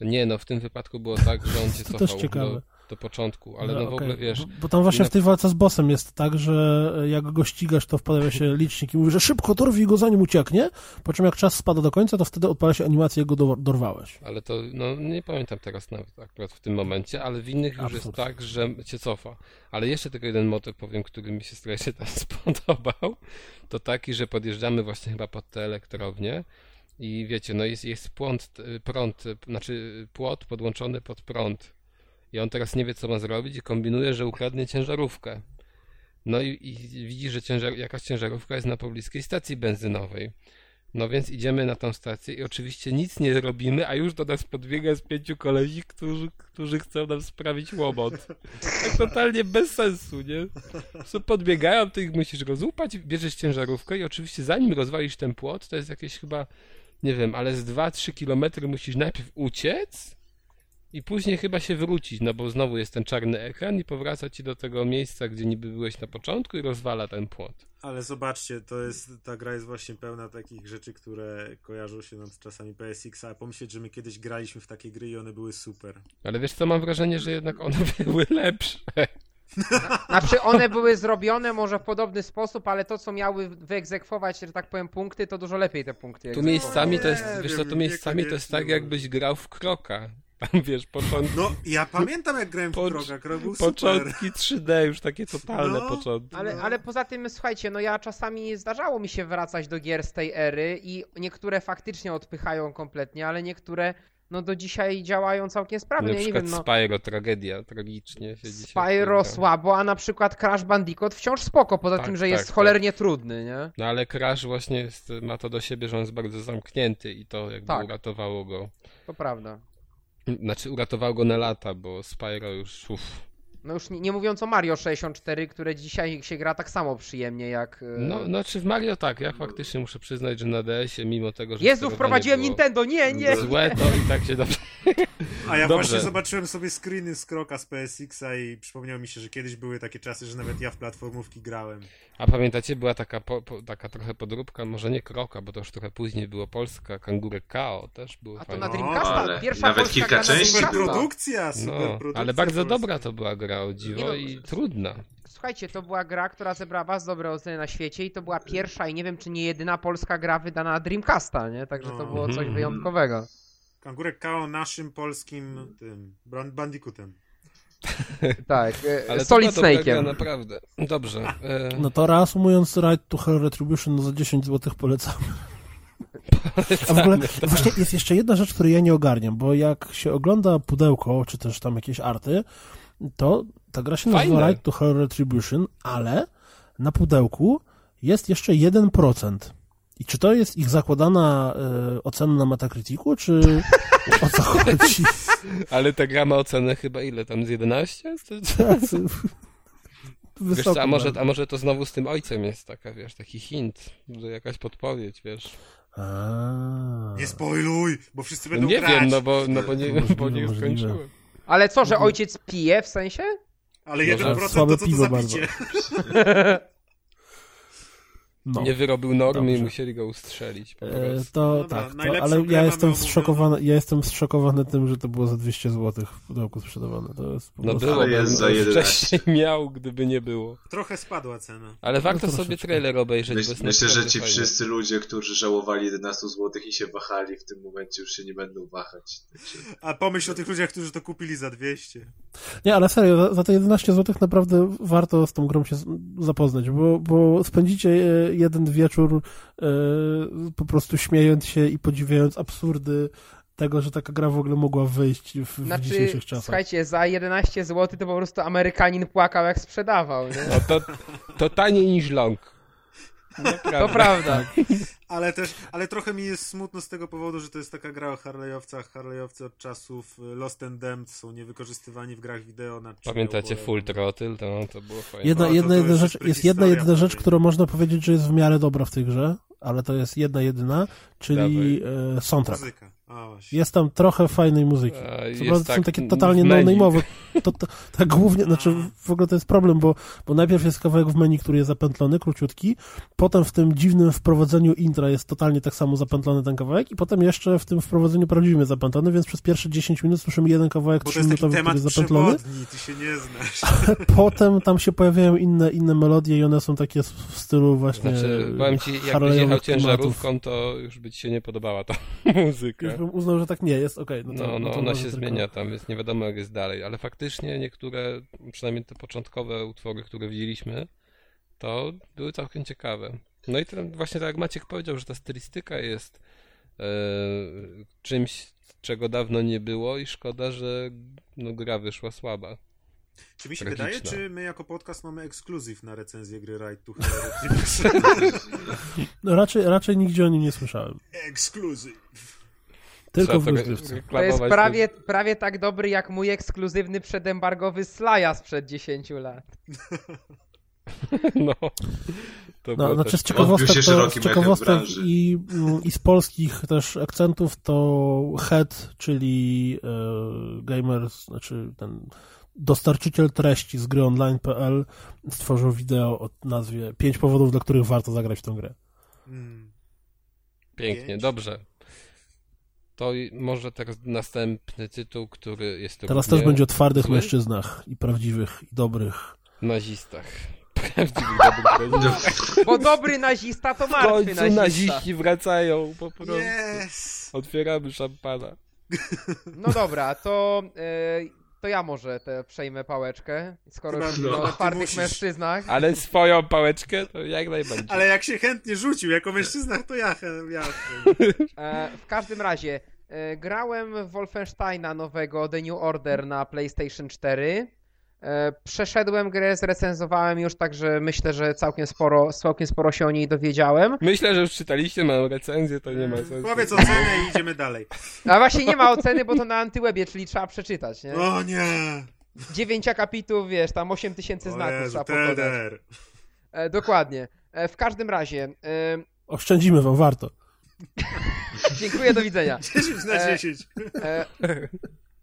Nie, no w tym wypadku było tak, że on cię To cofał do, do początku, ale no w okej. ogóle wiesz, Bo, bo tam właśnie inne- w tej walce z bossem jest tak, że jak go ścigasz, to wpada się licznik i mówi, że szybko dorwij go zanim ucieknie, po czym jak czas spada do końca, to wtedy odpala się animacja, jak go do, dorwałeś. Ale to, no nie pamiętam teraz nawet akurat w tym momencie, ale w innych już jest Absurd. tak, że cię cofa. Ale jeszcze tylko jeden motyw powiem, który mi się strasznie tam spodobał, to taki, że podjeżdżamy właśnie chyba pod tę elektrownię i wiecie, no jest, jest płąd, prąd, znaczy płot podłączony pod prąd i on teraz nie wie, co ma zrobić i kombinuje, że ukradnie ciężarówkę. No i, i widzi, że ciężar, jakaś ciężarówka jest na pobliskiej stacji benzynowej. No więc idziemy na tą stację i oczywiście nic nie robimy, a już do nas podbiega z pięciu kolesi, którzy, którzy chcą nam sprawić łomot. Tak totalnie bez sensu, nie? Co podbiegają, ty ich musisz rozłupać, bierzesz ciężarówkę i oczywiście zanim rozwalisz ten płot, to jest jakieś chyba, nie wiem, ale z 2-3 kilometry musisz najpierw uciec i później chyba się wrócić, no bo znowu jest ten czarny ekran i powraca ci do tego miejsca, gdzie niby byłeś na początku i rozwala ten płot. Ale zobaczcie, to jest, ta gra jest właśnie pełna takich rzeczy, które kojarzą się nam z czasami PSX, a pomyśleć, że my kiedyś graliśmy w takie gry i one były super. Ale wiesz co, mam wrażenie, że jednak one były lepsze. Znaczy one były zrobione może w podobny sposób, ale to co miały wyegzekwować, że tak powiem, punkty, to dużo lepiej te punkty Tu miejscami to jest, Nie wiesz co, wiem, tu miejscami to jest tak, jakbyś grał w kroka. Tam wiesz, początki, No, ja pamiętam jak grałem w Pocz- był super. początki 3D, już takie totalne No. początki. Ale, ale poza tym, słuchajcie, no ja czasami zdarzało mi się wracać do gier z tej ery i niektóre faktycznie odpychają kompletnie, ale niektóre no do dzisiaj działają całkiem Na sprawnie. Nie przykład wiem, no. Spyro, tragedia, tragicznie się dzisiaj Spyro słabo, a na przykład Crash Bandicoot wciąż spoko, poza Tak, tym, że tak, jest tak. cholernie trudny, nie? No ale Crash właśnie jest, ma to do siebie, że on jest bardzo zamknięty i to jakby Tak. uratowało go. To prawda. Znaczy uratowało go na lata, bo Spyro już uff. No już nie, nie mówiąc o Mario 64, które dzisiaj się gra tak samo przyjemnie jak... e, No, no czy w Mario tak, ja faktycznie muszę przyznać, że na DS-ie mimo tego, że Jezu, wprowadziłem było Nintendo, nie, nie! Złe to i tak się dobrze. A ja Dobrze. właśnie zobaczyłem sobie screeny z kroka z PSX-a i przypomniało mi się, że kiedyś były takie czasy, że nawet ja w platformówki grałem. A pamiętacie, była taka, po, po, taka trochę podróbka, może nie Kroka, bo to już trochę później było Polska, Kangurek Kao też były A to fajne. na No, Dreamcasta, ale pierwsza nawet polska kilka części Dreamcasta. było. Superprodukcja, No, superprodukcja. ale bardzo polska. dobra to była gra, o dziwo, no, i trudna. Słuchajcie, to była gra, która zebrała bardzo dobre oceny na świecie i to była pierwsza i nie wiem, czy nie jedyna polska gra wydana na Dreamcasta, nie? Także to było coś Mhm. wyjątkowego. Kangurek Kao naszym polskim tym Bandicootem. Tak, e, Ale Solid gra, Snake'iem. naprawdę. Dobrze. E, No to reasumując Ride to Hell Retribution no za 10 zł polecamy. A w ogóle właśnie jest jeszcze jedna rzecz, której ja nie ogarniam, bo jak się ogląda pudełko, czy też tam jakieś arty, to ta gra się nazywa Fajne. Ride to Hell Retribution, ale na pudełku jest jeszcze 1%. I czy to jest ich zakładana e, ocena na Metacriticu, czy o co chodzi? Ale ta gra ma ocenę chyba ile tam, z 11? Wiesz Wysoko co, a może, bardzo. a może to znowu z tym ojcem jest taka, wiesz, taki hint, że jakaś podpowiedź, wiesz. A. Nie spoiluj, bo wszyscy będą nie grać. wiem, no bo, no bo nie, bo nie skończyłem. Ale co, że ojciec pije w sensie? Ale Może 1% słabe to co to za picie? No. Nie wyrobił normy i musieli go ustrzelić po E, to Dobra, tak, to, ale ja jestem zszokowany, ja jestem zszokowany tym, że to było za 200 zł w pudełku sprzedawane. To jest po No prostu... było, Ale jest za bym 11. wcześniej miał, gdyby nie było. Trochę spadła cena. Ale warto No to sobie trailer obejrzeć, bo Myśl, jest myślę, że ci fajny. wszyscy ludzie, którzy żałowali 11 zł i się wahali, w tym momencie już się nie będą wahać. Także... A pomyśl o tych ludziach, którzy to kupili za 200. Nie, ale serio, za, za te 11 zł naprawdę warto z tą grą się zapoznać, bo, bo spędzicie e, jeden wieczór e, po prostu śmiejąc się i podziwiając absurdy tego, że taka gra w ogóle mogła wyjść w, w Znaczy, dzisiejszych czasach. słuchajcie, za 11 zł to po prostu Amerykanin płakał jak sprzedawał, nie? No to, to taniej niż long. To prawda. Ale też, ale trochę mi jest smutno z tego powodu, że to jest taka gra o Harley'owcach. Harley'owcy od czasów y, Lost and Damned są niewykorzystywani w grach wideo na Pamiętacie Full. Throttle? To, to było fajne. Jedna, No, to- jedna, to jedna rzecz, jest jedna jedyna rzecz, prawie. którą można powiedzieć, że jest w miarę dobra w tej grze, ale to jest jedna jedyna, czyli e, soundtrack. Muzyka. Jest tam trochę fajnej muzyki. A, Co jest prawda to tak są takie totalnie no-name'owe. To, to, tak głównie, znaczy w ogóle to jest problem, bo, bo najpierw jest kawałek w menu, który jest zapętlony, króciutki, potem w tym dziwnym wprowadzeniu intra jest totalnie tak samo zapętlony ten kawałek i potem jeszcze w tym wprowadzeniu prawdziwym jest zapętlony, więc przez pierwsze 10 minut słyszymy jeden kawałek Bo to jest taki 3-minutowy, który jest zapętlony, ty się nie znasz. potem tam się pojawiają inne, inne melodie i one są takie w stylu właśnie Znaczy, powiem ci, jakbyś jechał ciężarówką, to już by ci się nie podobała ta muzyka. Już bym uznał, że tak nie jest, okej. no, to, No, no, to ona się tylko- zmienia tam, jest nie wiadomo jak jest dalej, ale faktycznie niektóre, przynajmniej te początkowe utwory, które widzieliśmy, to były całkiem ciekawe. No i ten, właśnie tak jak Maciek powiedział, że ta stylistyka jest e, czymś, czego dawno nie było i szkoda, że no, gra wyszła słaba. Czy mi się Tragiczna. wydaje, czy my jako podcast mamy ekskluzyw na recenzję gry Ride to Hell? No, raczej, raczej nigdzie o nim nie słyszałem. ekskluzyw. Tylko w to rozgrywce. To jest prawie, prawie tak dobry jak mój ekskluzywny przedembargowy Slaja sprzed 10 lat. No, to No, znaczy z ciekawostek, to, z ciekawostek i, mm, i z polskich też akcentów to Head, czyli e, gamers, znaczy ten dostarczyciel treści z gry online.pl stworzył wideo o nazwie 5 powodów, dla których warto zagrać w tę grę. Mm. Pięknie, Pięć. dobrze. To i może teraz następny tytuł, który jest Teraz też będzie o twardych zły? mężczyznach i prawdziwych, i dobrych. nazistach. Prawdziwych dobrych. Bo dobry nazista to W martwy końcu nazista. naziści wracają po prostu. Yes! Otwieramy szampana. No dobra, to, e, to ja może te przejmę pałeczkę, skoro Chyba już no. mówimy o Ty twardych musisz. mężczyznach. Ale swoją pałeczkę to jak najbardziej. Ale jak się chętnie rzucił jako mężczyzna, to ja, ja. E, w każdym razie, E, grałem w Wolfensteina nowego The New Order na PlayStation 4. E, Przeszedłem grę, zrecenzowałem już, także myślę, że całkiem sporo, całkiem sporo się o niej dowiedziałem. Myślę, że już czytaliście moją recenzję, to nie ma sensu. Powiedz ocenę i idziemy dalej. A właśnie nie ma oceny, bo to na antywebie, czyli trzeba przeczytać, nie? O nie! Dziewięć akapitów, wiesz, tam 8 tysięcy znaków Jezu, trzeba pokonać. E, dokładnie. E, w każdym razie, e, Oszczędzimy wam, warto. dziękuję, do widzenia. 10 na E, 10.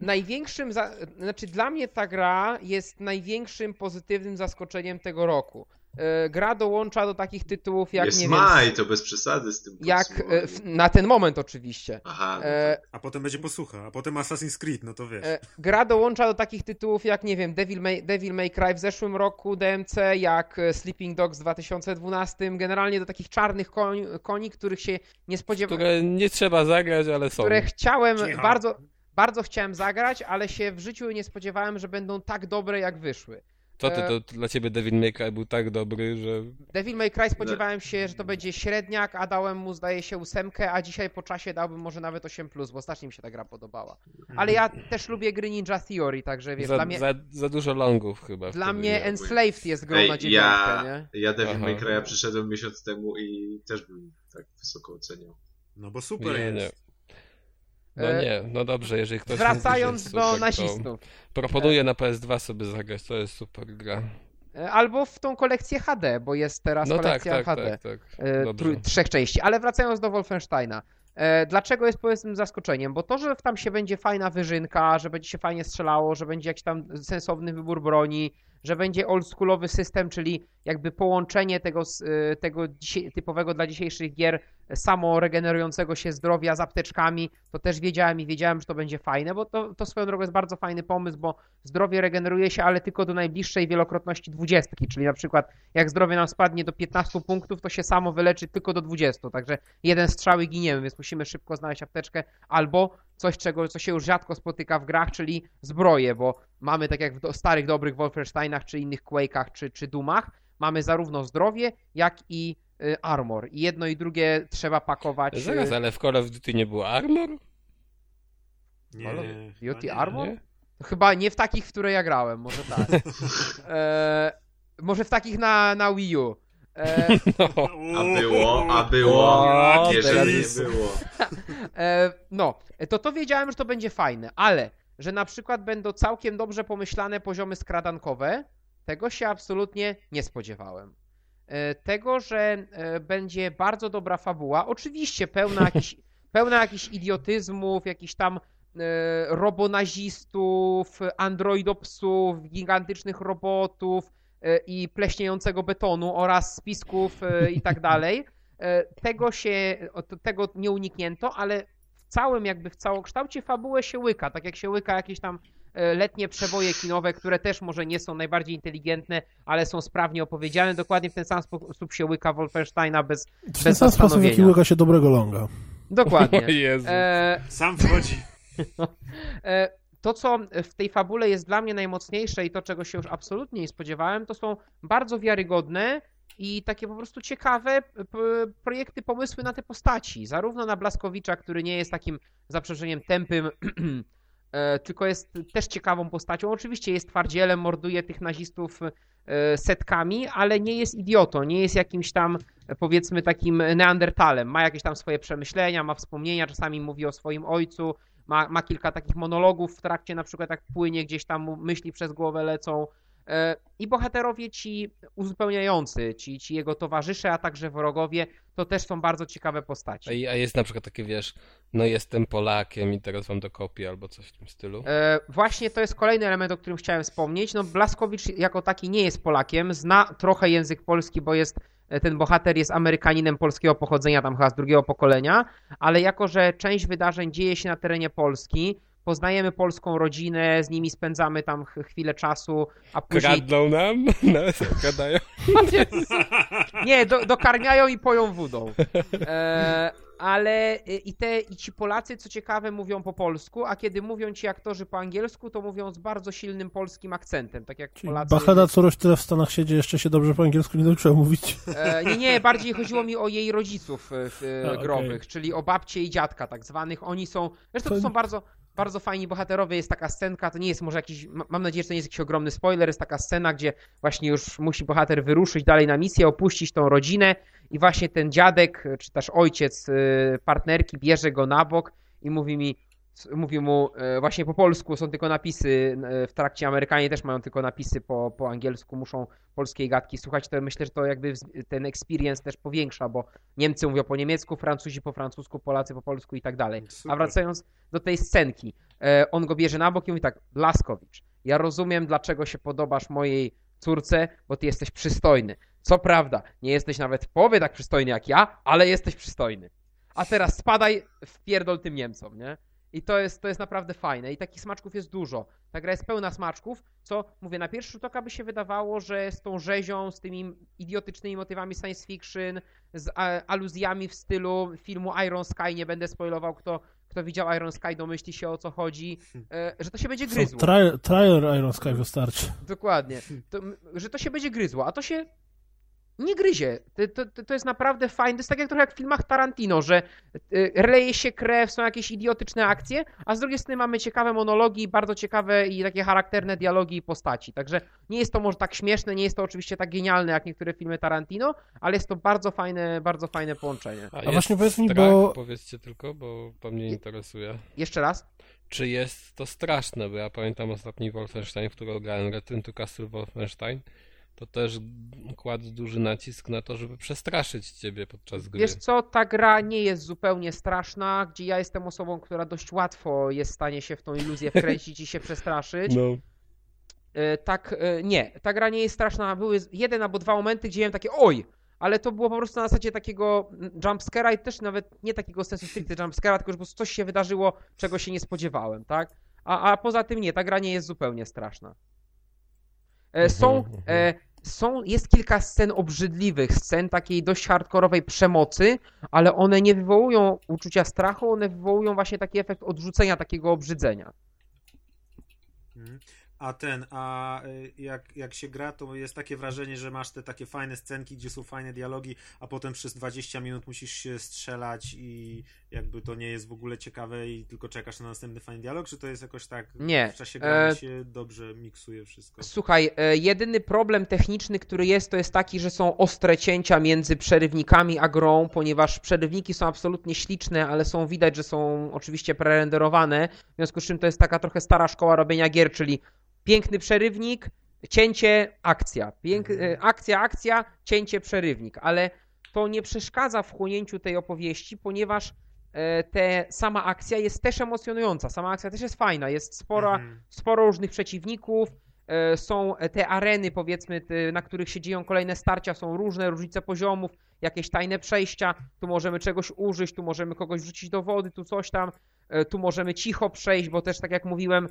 Największym, za... znaczy dla mnie ta gra jest największym pozytywnym zaskoczeniem tego roku. E, gra dołącza do takich tytułów jak, jest nie maj, wiem, to bez przesady z tym jak, e, w- na ten moment oczywiście. Aha, no E, A potem będzie posłucha, a potem Assassin's Creed, no to wiesz. E, Gra dołącza do takich tytułów jak, nie wiem, Devil May, Devil May Cry w zeszłym roku, DMC, jak e, Sleeping Dogs w 2012, generalnie do takich czarnych koni, koni których się nie spodziewałem, Które nie trzeba zagrać, ale są. które chciałem, Cicho. bardzo, bardzo chciałem zagrać, ale się w życiu nie spodziewałem, że będą tak dobre jak wyszły. Co ty, e, to dla ciebie Devil May Cry był tak dobry, że... Devil May Cry spodziewałem się, że to będzie średniak, a dałem mu zdaje się ósemkę, a dzisiaj po czasie dałbym może nawet 8+, bo strasznie mi się ta gra podobała. Ale ja też lubię gry Ninja Theory, także wiesz, Za, dla mnie... za, za dużo longów chyba. Dla mnie. Enslaved jest grą Ej, na dziewiątkę, ja, nie? ja Devil Aha. May Cry'a przyszedłem miesiąc temu i też bym tak wysoko oceniał. No bo super Nie, nie. No E, nie, no dobrze, jeżeli ktoś Wracając jest do super, nazistów. Proponuję na PS2 sobie zagrać, to jest super gra. E, Albo w tą kolekcję HD, bo jest teraz No tak, kolekcja tak, HD. tak, tak. trój- trzech części. Ale wracając do Wolfensteina. Dlaczego jest powiedzmy zaskoczeniem? Bo to, że tam się będzie fajna wyżynka, że będzie się fajnie strzelało, że będzie jakiś tam sensowny wybór broni, że będzie oldschoolowy system, czyli jakby połączenie tego, e, tego typowego dla dzisiejszych gier samo regenerującego się zdrowia z apteczkami, to też wiedziałem i wiedziałem, że to będzie fajne, bo to, to swoją drogą jest bardzo fajny pomysł, bo zdrowie regeneruje się, ale tylko do najbliższej wielokrotności dwudziestki, czyli na przykład jak zdrowie nam spadnie do 15 punktów, to się samo wyleczy tylko do 20, także jeden strzał i giniemy, więc musimy szybko znaleźć apteczkę, albo coś, czego, co się już rzadko spotyka w grach, czyli zbroje, bo mamy tak jak w do, starych, dobrych Wolfensteinach, czy innych Quake'ach, czy, czy Doomach, mamy zarówno zdrowie, jak i y, armor. I jedno i drugie trzeba pakować. y, Zaraz, ale w Call of Duty nie było Armor? Nie, Halo? chyba Beauty nie. Armor? Nie? Chyba nie w takich, w które ja grałem, może tak. e, może w takich na, na Wii U. E, No. A było, a było. O, że nie było. e, no, to to wiedziałem, że to będzie fajne, ale że na przykład będą całkiem dobrze pomyślane poziomy skradankowe, tego się absolutnie nie spodziewałem. E, tego, że będzie bardzo dobra fabuła, oczywiście pełna jakichś, pełna jakichś idiotyzmów, jakichś tam robonazistów, androidopsów, gigantycznych robotów i pleśniejącego betonu oraz spisków e, i tak dalej. E, Tego się, tego nie uniknięto, ale w całym jakby w całokształcie fabułę się łyka, tak jak się łyka jakieś tam e, letnie przeboje kinowe, które też może nie są najbardziej inteligentne, ale są sprawnie opowiedziane. Dokładnie w ten sam sposób się łyka Wolfensteina bez, W ten sam sposób, w jaki łyka się dobrego longa. Dokładnie. O Jezu. E, Sam wchodzi. E, To, co w tej fabule jest dla mnie najmocniejsze i to, czego się już absolutnie nie spodziewałem, to są bardzo wiarygodne i takie po prostu ciekawe projekty, pomysły na te postaci. Zarówno na Blaskowicza, który nie jest takim zaprzeżeniem tępym, e, tylko jest też ciekawą postacią. Oczywiście jest twardzielem, morduje tych nazistów e, setkami, ale nie jest idiotą, nie jest jakimś tam powiedzmy takim neandertalem. Ma jakieś tam swoje przemyślenia, ma wspomnienia, czasami mówi o swoim ojcu, ma, ma kilka takich monologów w trakcie, na przykład jak płynie gdzieś tam myśli przez głowę lecą. E, I bohaterowie ci uzupełniający, ci, ci jego towarzysze, a także wrogowie, to też są bardzo ciekawe postaci. A, jest na przykład takie, wiesz, no jestem Polakiem i teraz wam dokopię albo coś w tym stylu. E, właśnie to jest kolejny element, o którym chciałem wspomnieć. No, Blaskowicz jako taki nie jest Polakiem, zna trochę język polski, bo jest ten bohater jest Amerykaninem polskiego pochodzenia, tam chyba z drugiego pokolenia, ale jako, że część wydarzeń dzieje się na terenie Polski, poznajemy polską rodzinę, z nimi spędzamy tam ch- chwilę czasu, a później... Kradną nam? No, gadają. Nie, do, dokarmiają i poją wódą. E, ale y, i te i ci Polacy, co ciekawe, mówią po polsku, a kiedy mówią ci aktorzy po angielsku, to mówią z bardzo silnym polskim akcentem, tak jak Czyli Polacy. Bacheda, co tyle w Stanach siedzi, jeszcze się dobrze po angielsku nie nauczyła mówić. E, nie, nie, bardziej chodziło mi o jej rodziców e, e, growych, czyli o babcie i dziadka tak zwanych. Oni są, zresztą to są bardzo, bardzo fajni bohaterowie, jest taka scenka, to nie jest może jakiś, ma- mam nadzieję, że to nie jest jakiś ogromny spoiler, jest taka scena, gdzie właśnie już musi bohater wyruszyć dalej na misję, opuścić tą rodzinę i właśnie ten dziadek, e, czy też ojciec e, partnerki bierze go na bok i mówi mi, mówi mu e, właśnie po polsku, są tylko napisy w trakcie, Amerykanie też mają tylko napisy po, po angielsku, muszą polskiej gadki słuchać, to myślę, że to jakby ten experience też powiększa, bo Niemcy mówią po niemiecku, Francuzi po francusku, Polacy po polsku i tak dalej. A wracając do tej scenki, on go bierze na bok i mówi tak, Blaskowicz, ja rozumiem, dlaczego się podobasz mojej córce, bo ty jesteś przystojny. Co prawda, nie jesteś nawet w połowie tak przystojny jak ja, ale jesteś przystojny. A teraz spadaj w pierdol tym Niemcom, nie? I to jest, to jest naprawdę fajne. I takich smaczków jest dużo. Ta gra jest pełna smaczków, co, mówię, na pierwszy rzut oka by się wydawało, że z tą rzezią, z tymi idiotycznymi motywami science fiction, z a, aluzjami w stylu filmu Iron Sky, nie będę spoilował, kto, kto widział Iron Sky, domyśli się o co chodzi, e, że to się będzie gryzło. Trial Iron Sky wystarczy. Dokładnie. To, że to się będzie gryzło, a to się nie gryzie. To, to, to jest naprawdę fajne. To jest tak jak trochę jak w filmach Tarantino, że y, leje się krew, są jakieś idiotyczne akcje, a z drugiej strony mamy ciekawe monologi, bardzo ciekawe i takie charakterne dialogi i postaci. Także nie jest to może tak śmieszne, nie jest to oczywiście tak genialne jak niektóre filmy Tarantino, ale jest to bardzo fajne, bardzo fajne połączenie. A, A właśnie powiedz mi, strach, bo- Powiedzcie tylko, bo to mnie interesuje. Jeszcze raz. Czy jest to straszne, bo ja pamiętam ostatni Wolfenstein, w którego grałem Return to Castle Wolfenstein, to też kładł duży nacisk na to, żeby przestraszyć ciebie podczas gry. Wiesz co, ta gra nie jest zupełnie straszna, gdzie ja jestem osobą, która dość łatwo jest w stanie się w tą iluzję wkręcić i się przestraszyć. No, E, tak, e, nie, ta gra nie jest straszna. Były jeden albo dwa momenty, gdzie miałem takie oj, ale to było po prostu na zasadzie takiego mm, jumpscare'a i też nawet nie takiego sensu stricte jumpscare'a, tylko że po prostu coś się wydarzyło, czego się nie spodziewałem, tak? A, a poza tym nie, ta gra nie jest zupełnie straszna. E, Są, Mhm, e, są, jest kilka scen obrzydliwych, scen takiej dość hardkorowej przemocy, ale one nie wywołują uczucia strachu, one wywołują właśnie taki efekt odrzucenia, takiego obrzydzenia. A ten, a y, jak, jak się gra, to jest takie wrażenie, że masz te takie fajne scenki, gdzie są fajne dialogi, a potem przez 20 minut musisz się strzelać i jakby to nie jest w ogóle ciekawe i tylko czekasz na następny fajny dialog, czy to jest jakoś tak Nie. w czasie grania E, się dobrze miksuje wszystko? Słuchaj, e, jedyny problem techniczny, który jest, to jest taki, że są ostre cięcia między przerywnikami a grą, ponieważ przerywniki są absolutnie śliczne, ale są widać, że są oczywiście prerenderowane, w związku z czym to jest taka trochę stara szkoła robienia gier, czyli piękny przerywnik, cięcie, akcja. Pięk... Mhm. e, Akcja, akcja, cięcie, przerywnik, ale to nie przeszkadza w chłonięciu tej opowieści, ponieważ e, te, sama akcja jest też emocjonująca, sama akcja też jest fajna, jest spora, Mhm. sporo różnych przeciwników. e, Są te areny, powiedzmy, na których się dzieją kolejne starcia, są różne, różnice poziomów, jakieś tajne przejścia. Tu możemy czegoś użyć, tu możemy kogoś wrzucić do wody, tu coś tam. e, Tu możemy cicho przejść, bo też, tak jak mówiłem,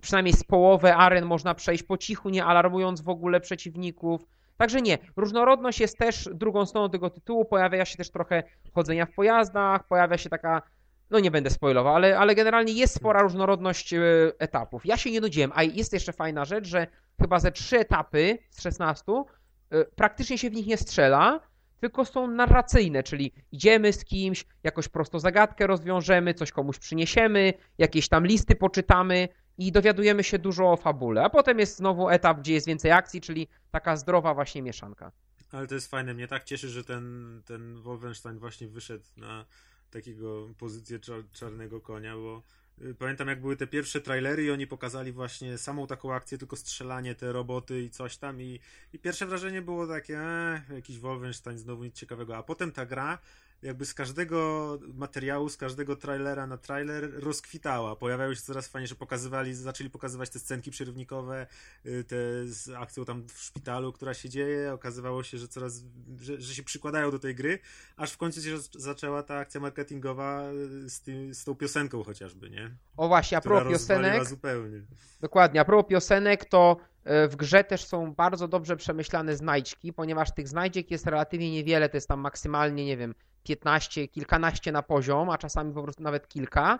przynajmniej z połowę aren można przejść po cichu, nie alarmując w ogóle przeciwników. Także nie, różnorodność jest też drugą stroną tego tytułu. Pojawia się też trochę chodzenia w pojazdach, pojawia się taka no nie będę spoilował, ale, ale generalnie jest spora różnorodność e, etapów. Ja się nie nudziłem, a jest jeszcze fajna rzecz, że chyba ze trzy etapy z 16 e, praktycznie się w nich nie strzela, tylko są narracyjne, czyli idziemy z kimś, jakoś prosto zagadkę rozwiążemy, coś komuś przyniesiemy, jakieś tam listy poczytamy i dowiadujemy się dużo o fabule. A potem jest znowu etap, gdzie jest więcej akcji, czyli taka zdrowa właśnie mieszanka. Ale to jest fajne. Mnie tak cieszy, że ten, ten Wolfenstein właśnie wyszedł na takiego pozycję czar, czarnego konia, bo pamiętam jak były te pierwsze trailery i oni pokazali właśnie samą taką akcję, tylko strzelanie, te roboty i coś tam i, i pierwsze wrażenie było takie, e, jakiś Wolfenstein, znowu nic ciekawego, a potem ta gra jakby z każdego materiału, z każdego trailera na trailer rozkwitała. Pojawiały się coraz fajnie, że pokazywali, zaczęli pokazywać te scenki przerywnikowe, y, te z akcją tam w szpitalu, która się dzieje. Okazywało się, że coraz, że, że się przykładają do tej gry, aż w końcu się zaczęła ta akcja marketingowa y, z, tym, z tą piosenką chociażby, nie? O właśnie, a propos piosenek, zupełnie. Dokładnie. A propos piosenek, to e, w grze też są bardzo dobrze przemyślane znajdźki, ponieważ tych znajdziek jest relatywnie niewiele, to jest tam maksymalnie, nie wiem, 15, kilkanaście na poziom, a czasami po prostu nawet kilka,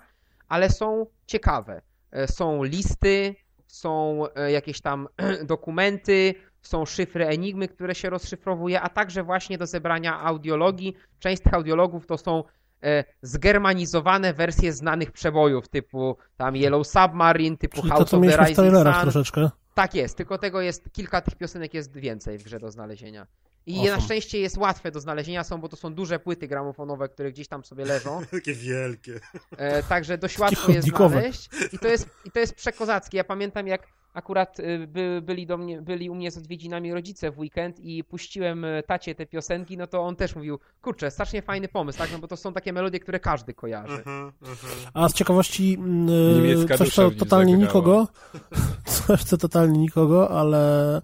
ale są ciekawe. E, są listy, są e, jakieś tam dokumenty, są szyfry Enigmy, które się rozszyfrowuje, a także właśnie do zebrania audiologii. Część tych audiologów to są e, zgermanizowane wersje znanych przebojów, typu tam Yellow Submarine, typu Czyli House to, co of the w Rising trailerach Sun. troszeczkę. Tak jest, tylko tego jest, kilka tych piosenek jest więcej w grze do znalezienia. I Awesome. na szczęście jest łatwe do znalezienia, są, bo to są duże płyty gramofonowe, które gdzieś tam sobie leżą. Takie wielkie. E, także dość łatwo je chodnikowe. znaleźć. I to jest, i to jest przekozackie. Ja pamiętam, jak akurat y, by, byli, do mnie, byli u mnie z odwiedzinami rodzice w weekend i puściłem y, tacie te piosenki, no to on też mówił, kurczę, strasznie fajny pomysł, tak? No bo to są takie melodie, które każdy kojarzy. Aha, aha. A z ciekawości mm, Niemiecka coś, co totalnie zagrała. nikogo, coś, co totalnie nikogo, ale e,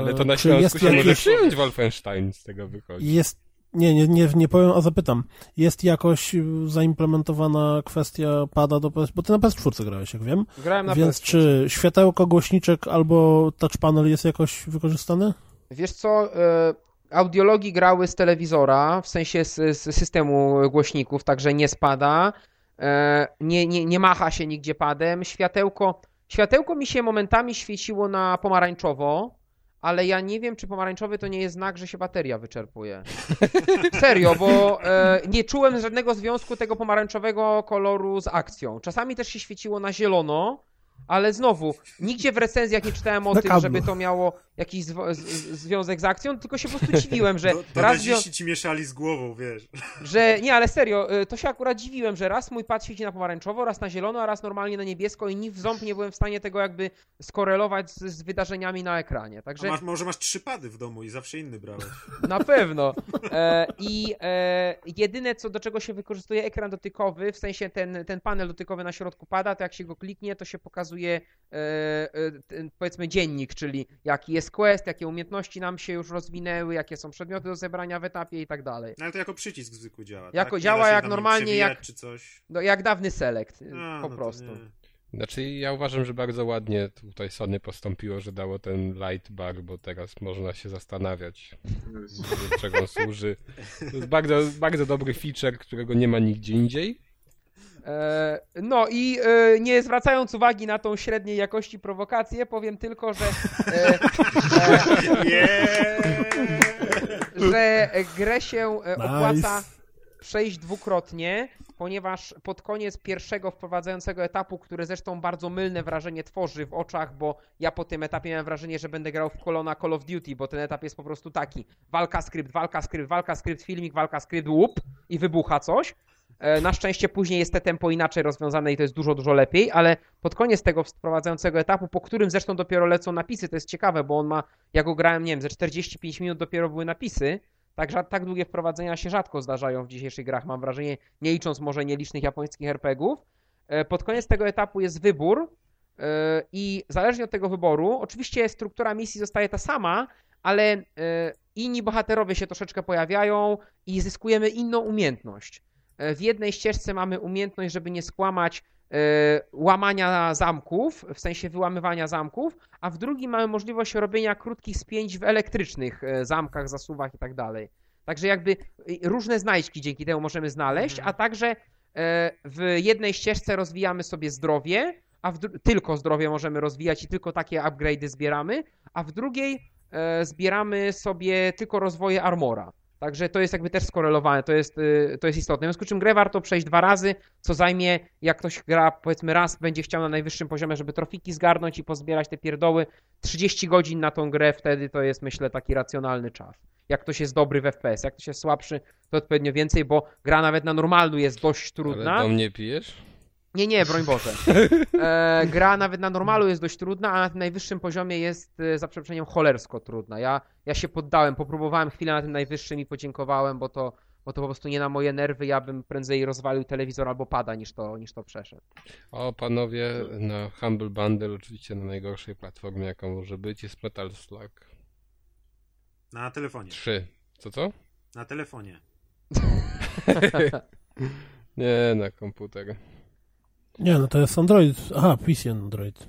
Ale to na czy Śląsku jest się może jakieś, przyjąć Wolfenstein z tego wychodzi. jest, nie, nie, nie, nie powiem, a zapytam, jest jakoś zaimplementowana kwestia pada do PS, bo ty na PS4 grałeś, jak wiem, Grałem na więc PS4. czy światełko, głośniczek albo touch panel jest jakoś wykorzystany? Wiesz co, e, audiologii grały z telewizora, w sensie z, z systemu głośników, także nie spada, e, nie, nie, nie macha się nigdzie padem. Światełko, światełko mi się momentami świeciło na pomarańczowo, ale ja nie wiem, czy pomarańczowy to nie jest znak, że się bateria wyczerpuje. Serio, bo e, nie czułem żadnego związku tego pomarańczowego koloru z akcją. Czasami też się świeciło na zielono, ale znowu, nigdzie w recenzjach nie czytałem o Na tym, kablu. żeby to miało jakiś zwo- z, związek z akcją, tylko się po prostu dziwiłem, że To, to raz, naziści ci mieszali z głową, wiesz. że nie, ale serio, y, to się akurat dziwiłem, że raz mój pad świeci na pomarańczowo, raz na zielono, a raz normalnie na niebiesko i ni w ząb nie byłem w stanie tego jakby skorelować z, z wydarzeniami na ekranie. Także masz, może masz trzy pady w domu i zawsze inny brałeś. na pewno. E, I e, jedyne, co do czego się wykorzystuje ekran dotykowy, w sensie ten, ten panel dotykowy na środku pada, to jak się go kliknie, to się pokazuje e, e, ten, powiedzmy dziennik, czyli jaki jest quest, jakie umiejętności nam się już rozwinęły, jakie są przedmioty do zebrania w etapie i tak dalej. No ale to jako przycisk zwykły działa. Jako tak? Działa jak normalnie, jak- Czy coś. No jak dawny select, y, A, po no prostu. Znaczy ja uważam, że bardzo ładnie tutaj Sony postąpiło, że dało ten light bar, bo teraz można się zastanawiać, do czego on służy. To jest bardzo, bardzo dobry feature, którego nie ma nigdzie indziej. E, no i e, nie zwracając uwagi na tą średniej jakości prowokację, powiem tylko, że, e, że grę się opłaca przejść dwukrotnie, ponieważ pod koniec pierwszego wprowadzającego etapu, który zresztą bardzo mylne wrażenie tworzy w oczach, bo ja po tym etapie miałem wrażenie, że będę grał w kolona Call of Duty, bo ten etap jest po prostu taki. Walka, skrypt, walka, skrypt, walka, skrypt, filmik, walka, skrypt, łup i wybucha coś. E, Na szczęście później jest te tempo inaczej rozwiązane i to jest dużo, dużo lepiej, ale pod koniec tego wprowadzającego etapu, po którym zresztą dopiero lecą napisy, to jest ciekawe, bo on ma, ja go grałem, nie wiem, ze 45 minut dopiero były napisy, Także tak długie wprowadzenia się rzadko zdarzają w dzisiejszych grach, mam wrażenie, nie licząc może nielicznych japońskich RPGów. E, Pod koniec tego etapu jest wybór e, i zależnie od tego wyboru, oczywiście struktura misji zostaje ta sama, ale inni bohaterowie się troszeczkę pojawiają i zyskujemy inną umiejętność. E, W jednej ścieżce mamy umiejętność, żeby nie skłamać, e, łamania zamków, w sensie wyłamywania zamków, a w drugim mamy możliwość robienia krótkich spięć w elektrycznych e, zamkach, zasuwach i tak dalej. Także jakby różne znajdźki dzięki temu możemy znaleźć, a także w jednej ścieżce rozwijamy sobie zdrowie, a tylko zdrowie możemy rozwijać i tylko takie upgrade'y zbieramy, a w drugiej zbieramy sobie tylko rozwoje armora. Także to jest jakby też skorelowane, to jest, y, to jest istotne. W związku z czym grę warto przejść dwa razy, co zajmie, jak ktoś gra powiedzmy raz, będzie chciał na najwyższym poziomie, żeby trofiki zgarnąć i pozbierać te pierdoły. 30 godzin na tą grę wtedy to jest myślę taki racjonalny czas. Jak ktoś jest dobry w FPS, jak ktoś jest słabszy, to odpowiednio więcej, bo gra nawet na normalu jest dość trudna. Ale do mnie pijesz? Nie, nie, broń Boże. E, gra nawet na normalu jest dość trudna, a na tym najwyższym poziomie jest e, za przeproszeniem cholersko trudna. Ja, ja się poddałem, popróbowałem chwilę na tym najwyższym i podziękowałem, bo to, bo to po prostu nie na moje nerwy. Ja bym prędzej rozwalił telewizor albo pada niż to, niż to przeszedł. O, panowie, na Humble Bundle, oczywiście na najgorszej platformie, jaką może być, jest Metal Slug Na telefonie. 3. Co co? Na telefonie. Nie, na komputer. Nie, no to jest Android. Aha, PC Android.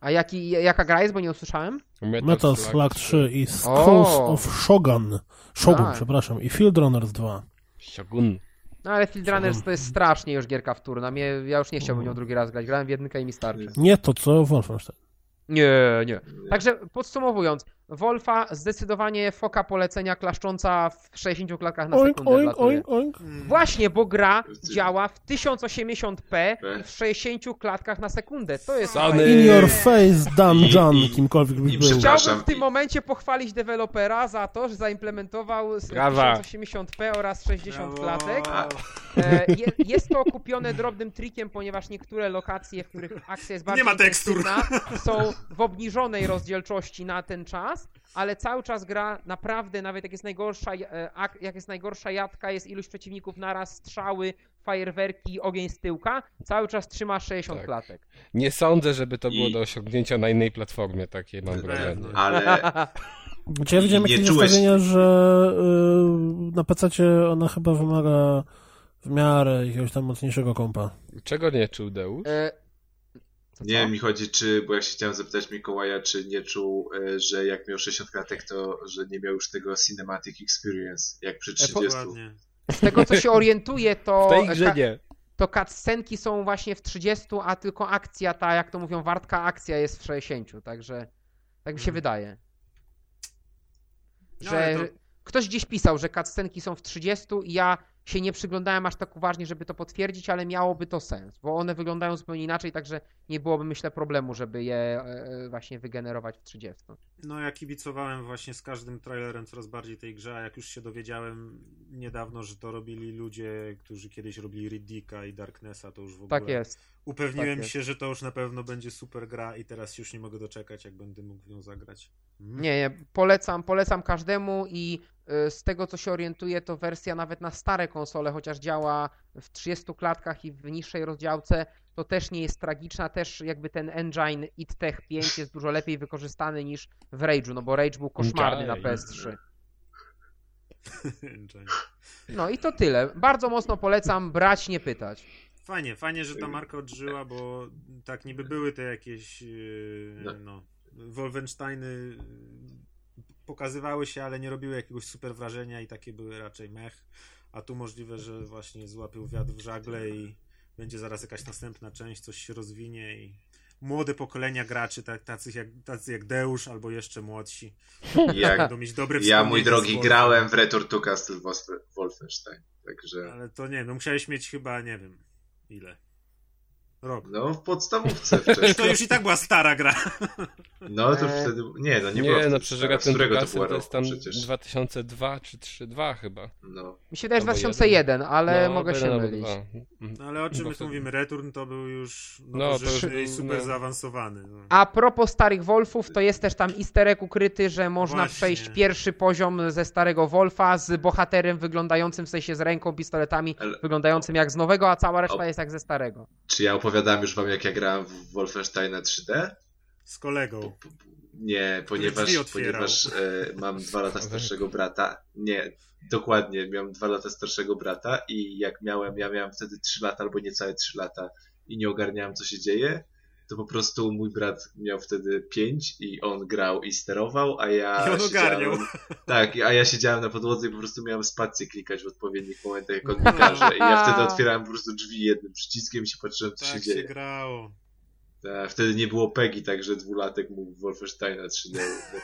A jaki, jaka gra jest, bo nie usłyszałem? Metal Slug 3 i Skulls of Shogun. Shogun, Tak. przepraszam. I Field Runners 2. Shogun. No ale Field Runners to jest strasznie już gierka wtórna. Mnie, ja już nie chciałbym nią drugi raz grać. Grałem w jedynkę i mi starczy. Nie to co Wolfenstein. Nie, nie. Także podsumowując, Wolfa zdecydowanie foka polecenia klaszcząca w 60 klatkach na Oink, sekundę oink, oink, oink. Właśnie, bo gra działa w 1080p i w 60 klatkach na sekundę. To jest. In your face, Dan I- John, i- kimkolwiek byś i był. Chciałbym w tym momencie pochwalić dewelopera za to, że zaimplementował Brawa. 1080p oraz 60 Brawo. klatek. E, je, jest to okupione drobnym trikiem, ponieważ niektóre lokacje, w których akcja jest bardziej ma tekstur. są w obniżonej rozdzielczości na ten czas, ale cały czas gra naprawdę, nawet jak jest najgorsza, e, ak- jak jest najgorsza jadka, jest iluś przeciwników naraz, strzały, fajerwerki, ogień z tyłka, cały czas trzyma 60 Tak. klatek. Nie sądzę, żeby to było I- do osiągnięcia na innej platformie, takie mam wrażenie. Ale Znaczy ja widziałem Nie jakieś czułeś- zestawienia, że y, na PC ona chyba wymaga w miarę jakiegoś tam mocniejszego kompa. Czego nie czuł Deusz? E, co, nie co? mi chodzi, czy, bo ja się chciałem zapytać Mikołaja, czy nie czuł, e, że jak miał 60 klatek, to że nie miał już tego cinematic experience, jak przy 30. Dokładnie. Z tego co się orientuję, to W tej grze nie. to cutscenki są właśnie w 30, a tylko akcja ta, jak to mówią, wartka akcja jest w 60, także tak mi się Mhm. wydaje. No, Że ale to- że ktoś gdzieś pisał, że cutscenki są w 30 i ja się nie przyglądałem aż tak uważnie, żeby to potwierdzić, ale miałoby to sens, bo one wyglądają zupełnie inaczej, także nie byłoby myślę problemu, żeby je e, właśnie wygenerować w 30. No ja kibicowałem właśnie z każdym trailerem coraz bardziej tej grze, a jak już się dowiedziałem niedawno, że to robili ludzie, którzy kiedyś robili Riddicka i Darknessa, to już w ogóle Tak jest. upewniłem tak jest. się, że to już na pewno będzie super gra i teraz już nie mogę doczekać, jak będę mógł w nią zagrać. Nie, nie, polecam, polecam każdemu i z tego co się orientuję, to wersja nawet na stare konsole, chociaż działa w 30 klatkach i w niższej rozdziałce, to też nie jest tragiczna, też jakby ten engine id Tech 5 jest dużo lepiej wykorzystany niż w Rage'u, no bo Rage był koszmarny na Engine. PS3. Engine. No i to tyle. Bardzo mocno polecam brać, nie pytać. Fajnie, fajnie, że ta marka odżyła, bo tak niby były te jakieś yy, No. no, Wolfensteiny pokazywały się, ale nie robiły jakiegoś super wrażenia i takie były raczej mech, a tu możliwe, że właśnie złapił wiatr w żagle i będzie zaraz jakaś następna część, coś się rozwinie i młode pokolenia graczy, tacy, jak, tacy jak Deusz albo jeszcze młodsi, Jak będą mieć dobre ja, mój drogi, grałem w Return to Castle Wolf- Wolfenstein, także Ale to nie, no musiałeś mieć chyba, nie wiem, ile? Rok. no w podstawówce To wcześniej. już i tak była stara gra. No to Eee. wtedy, nie no, nie, Nie, było no wtedy przecież. Z Return to którego to to jest tam przecież? 2002 czy 3.2 chyba. No. Mi się wydaje, że Albo 2001, ale No, mogę się mylić. No ale o czym my tu mówimy? Return to był już No, to już- i super no. zaawansowany. No. A propos starych Wolfów, to jest też tam easter egg ukryty, że można Właśnie. przejść pierwszy poziom ze starego Wolfa z bohaterem wyglądającym, w sensie z ręką, pistoletami, Ale- wyglądającym jak z nowego, a cała reszta O. jest jak ze starego. Czy ja opowiadałem już wam, jak ja grałem w Wolfensteina 3D? Z kolegą. Nie, ponieważ, ponieważ e, mam dwa lata starszego brata. Nie, dokładnie, miałem dwa lata starszego brata i jak miałem, ja miałem wtedy trzy lata albo niecałe trzy lata i nie ogarniałem, co się dzieje, to po prostu mój brat miał wtedy pięć i on grał i sterował, a ja I on ogarniał. siedziałem... Tak, a ja siedziałem na podłodze i po prostu miałem spację klikać w odpowiednich momentach, jak on mi każe. I ja wtedy otwierałem po prostu drzwi jednym przyciskiem i się patrzyłem, co się Tak dzieje. się grało. Tak, wtedy nie było PEGI, także dwulatek mógł Wolfensteina 3D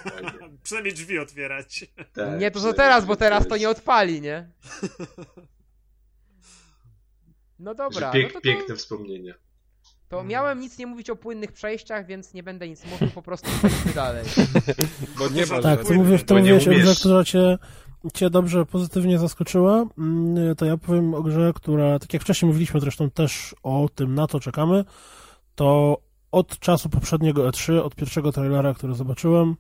normalnie. Przynajmniej drzwi otwierać. Tak, nie to co teraz, bo teraz to nie odpali, nie? No dobra, Pięk, no to, to, Piękne wspomnienia. To miałem nic nie mówić o płynnych przejściach, więc nie będę nic mówił, po prostu przejdźmy dalej. Bo nie ma Tak, ty mówisz, nie mówiłeś o grze, która cię, cię dobrze, pozytywnie zaskoczyła. Mm, To ja powiem o grze, która, tak jak wcześniej mówiliśmy zresztą też o tym, na to czekamy, to od czasu poprzedniego E3, od pierwszego trailera, który zobaczyłem,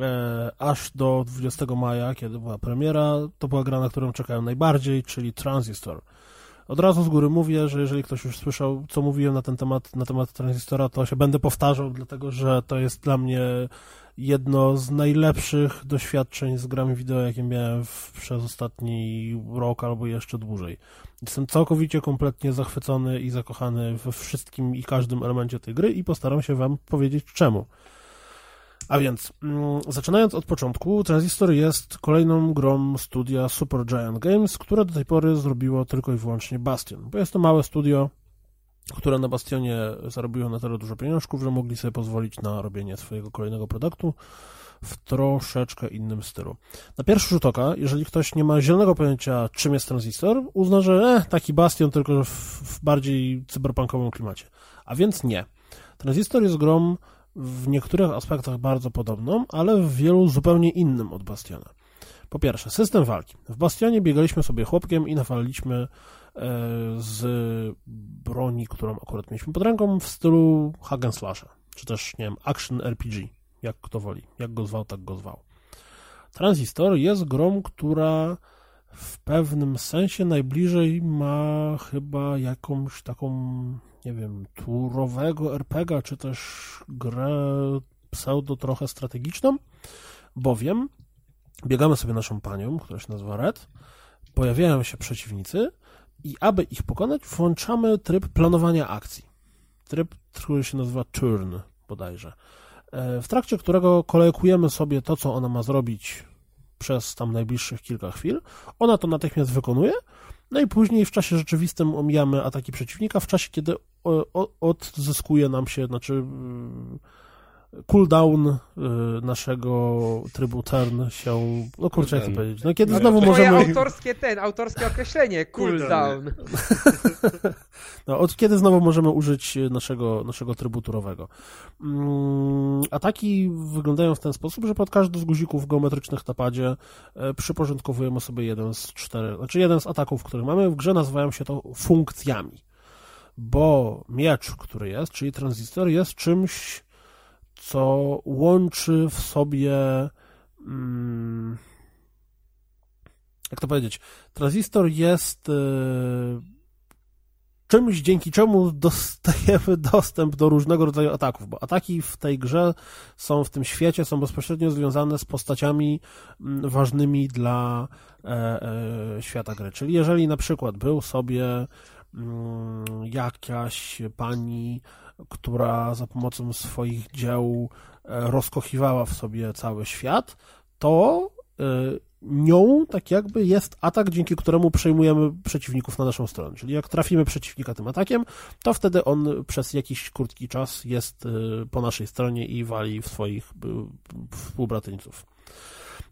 e, aż do 20 maja, kiedy była premiera, to była gra, na którą czekałem najbardziej, czyli Transistor. Od razu z góry mówię, że jeżeli ktoś już słyszał, co mówiłem na ten temat, na temat Transistora, to się będę powtarzał, dlatego że to jest dla mnie jedno z najlepszych doświadczeń z grami wideo, jakie miałem w, przez ostatni rok albo jeszcze dłużej. Jestem całkowicie, kompletnie zachwycony i zakochany we wszystkim i każdym elemencie tej gry i postaram się Wam powiedzieć czemu. A więc, mm, zaczynając od początku, Transistor jest kolejną grą studia Super Giant Games, które do tej pory zrobiło tylko i wyłącznie Bastion, bo jest to małe studio, które na Bastionie zarobiło na tyle dużo pieniążków, że mogli sobie pozwolić na robienie swojego kolejnego produktu w troszeczkę innym stylu. Na pierwszy rzut oka, jeżeli ktoś nie ma zielonego pojęcia, czym jest tranzystor, uzna, że eh, taki bastion, tylko w, w bardziej cyberpunkowym klimacie. A więc nie. Tranzystor jest grą w niektórych aspektach bardzo podobną, ale w wielu zupełnie innym od Bastiona. Po pierwsze, system walki. W Bastionie biegaliśmy sobie chłopkiem i nawaliliśmy e, z broni, którą akurat mieliśmy pod ręką, w stylu Hagen Slasha, czy też, nie wiem, Action RPG, jak kto woli. Jak go zwał, tak go zwał. Transistor jest grą, która w pewnym sensie najbliżej ma chyba jakąś taką, nie wiem, turowego RPG, czy też grę pseudo trochę strategiczną, bowiem biegamy sobie naszą panią, która się nazywa Red, pojawiają się przeciwnicy i aby ich pokonać, włączamy tryb planowania akcji. Tryb, który się nazywa turn bodajże, w trakcie którego kolejkujemy sobie to, co ona ma zrobić przez tam najbliższych kilka chwil. Ona to natychmiast wykonuje, no i później w czasie rzeczywistym omijamy ataki przeciwnika, w czasie, kiedy odzyskuje nam się, znaczy mm, cooldown y, naszego trybu turn się, no kurczę, jak to powiedzieć, no kiedy znowu Moje możemy... autorskie ten, autorskie określenie, cooldown. No, od kiedy znowu możemy użyć naszego, naszego trybu turowego? Mm, ataki wyglądają w ten sposób, że pod każdy z guzików geometrycznych na padzie e, przyporządkowujemy sobie jeden z czterech, znaczy jeden z ataków, które mamy. W grze nazywają się to funkcjami, bo miecz, który jest, czyli tranzystor, jest czymś, co łączy w sobie. Mm, jak to powiedzieć? Tranzystor jest e, czymś, dzięki czemu dostajemy dostęp do różnego rodzaju ataków, bo ataki w tej grze są w tym świecie, są bezpośrednio związane z postaciami mm, ważnymi dla e, e, świata gry. Czyli jeżeli na przykład był sobie jakaś pani, która za pomocą swoich dzieł e, rozkochiwała w sobie cały świat, to e, nią tak jakby jest atak, dzięki któremu przejmujemy przeciwników na naszą stronę. Czyli jak trafimy przeciwnika tym atakiem, to wtedy on przez jakiś krótki czas jest y, po naszej stronie i wali w swoich współbratyńców.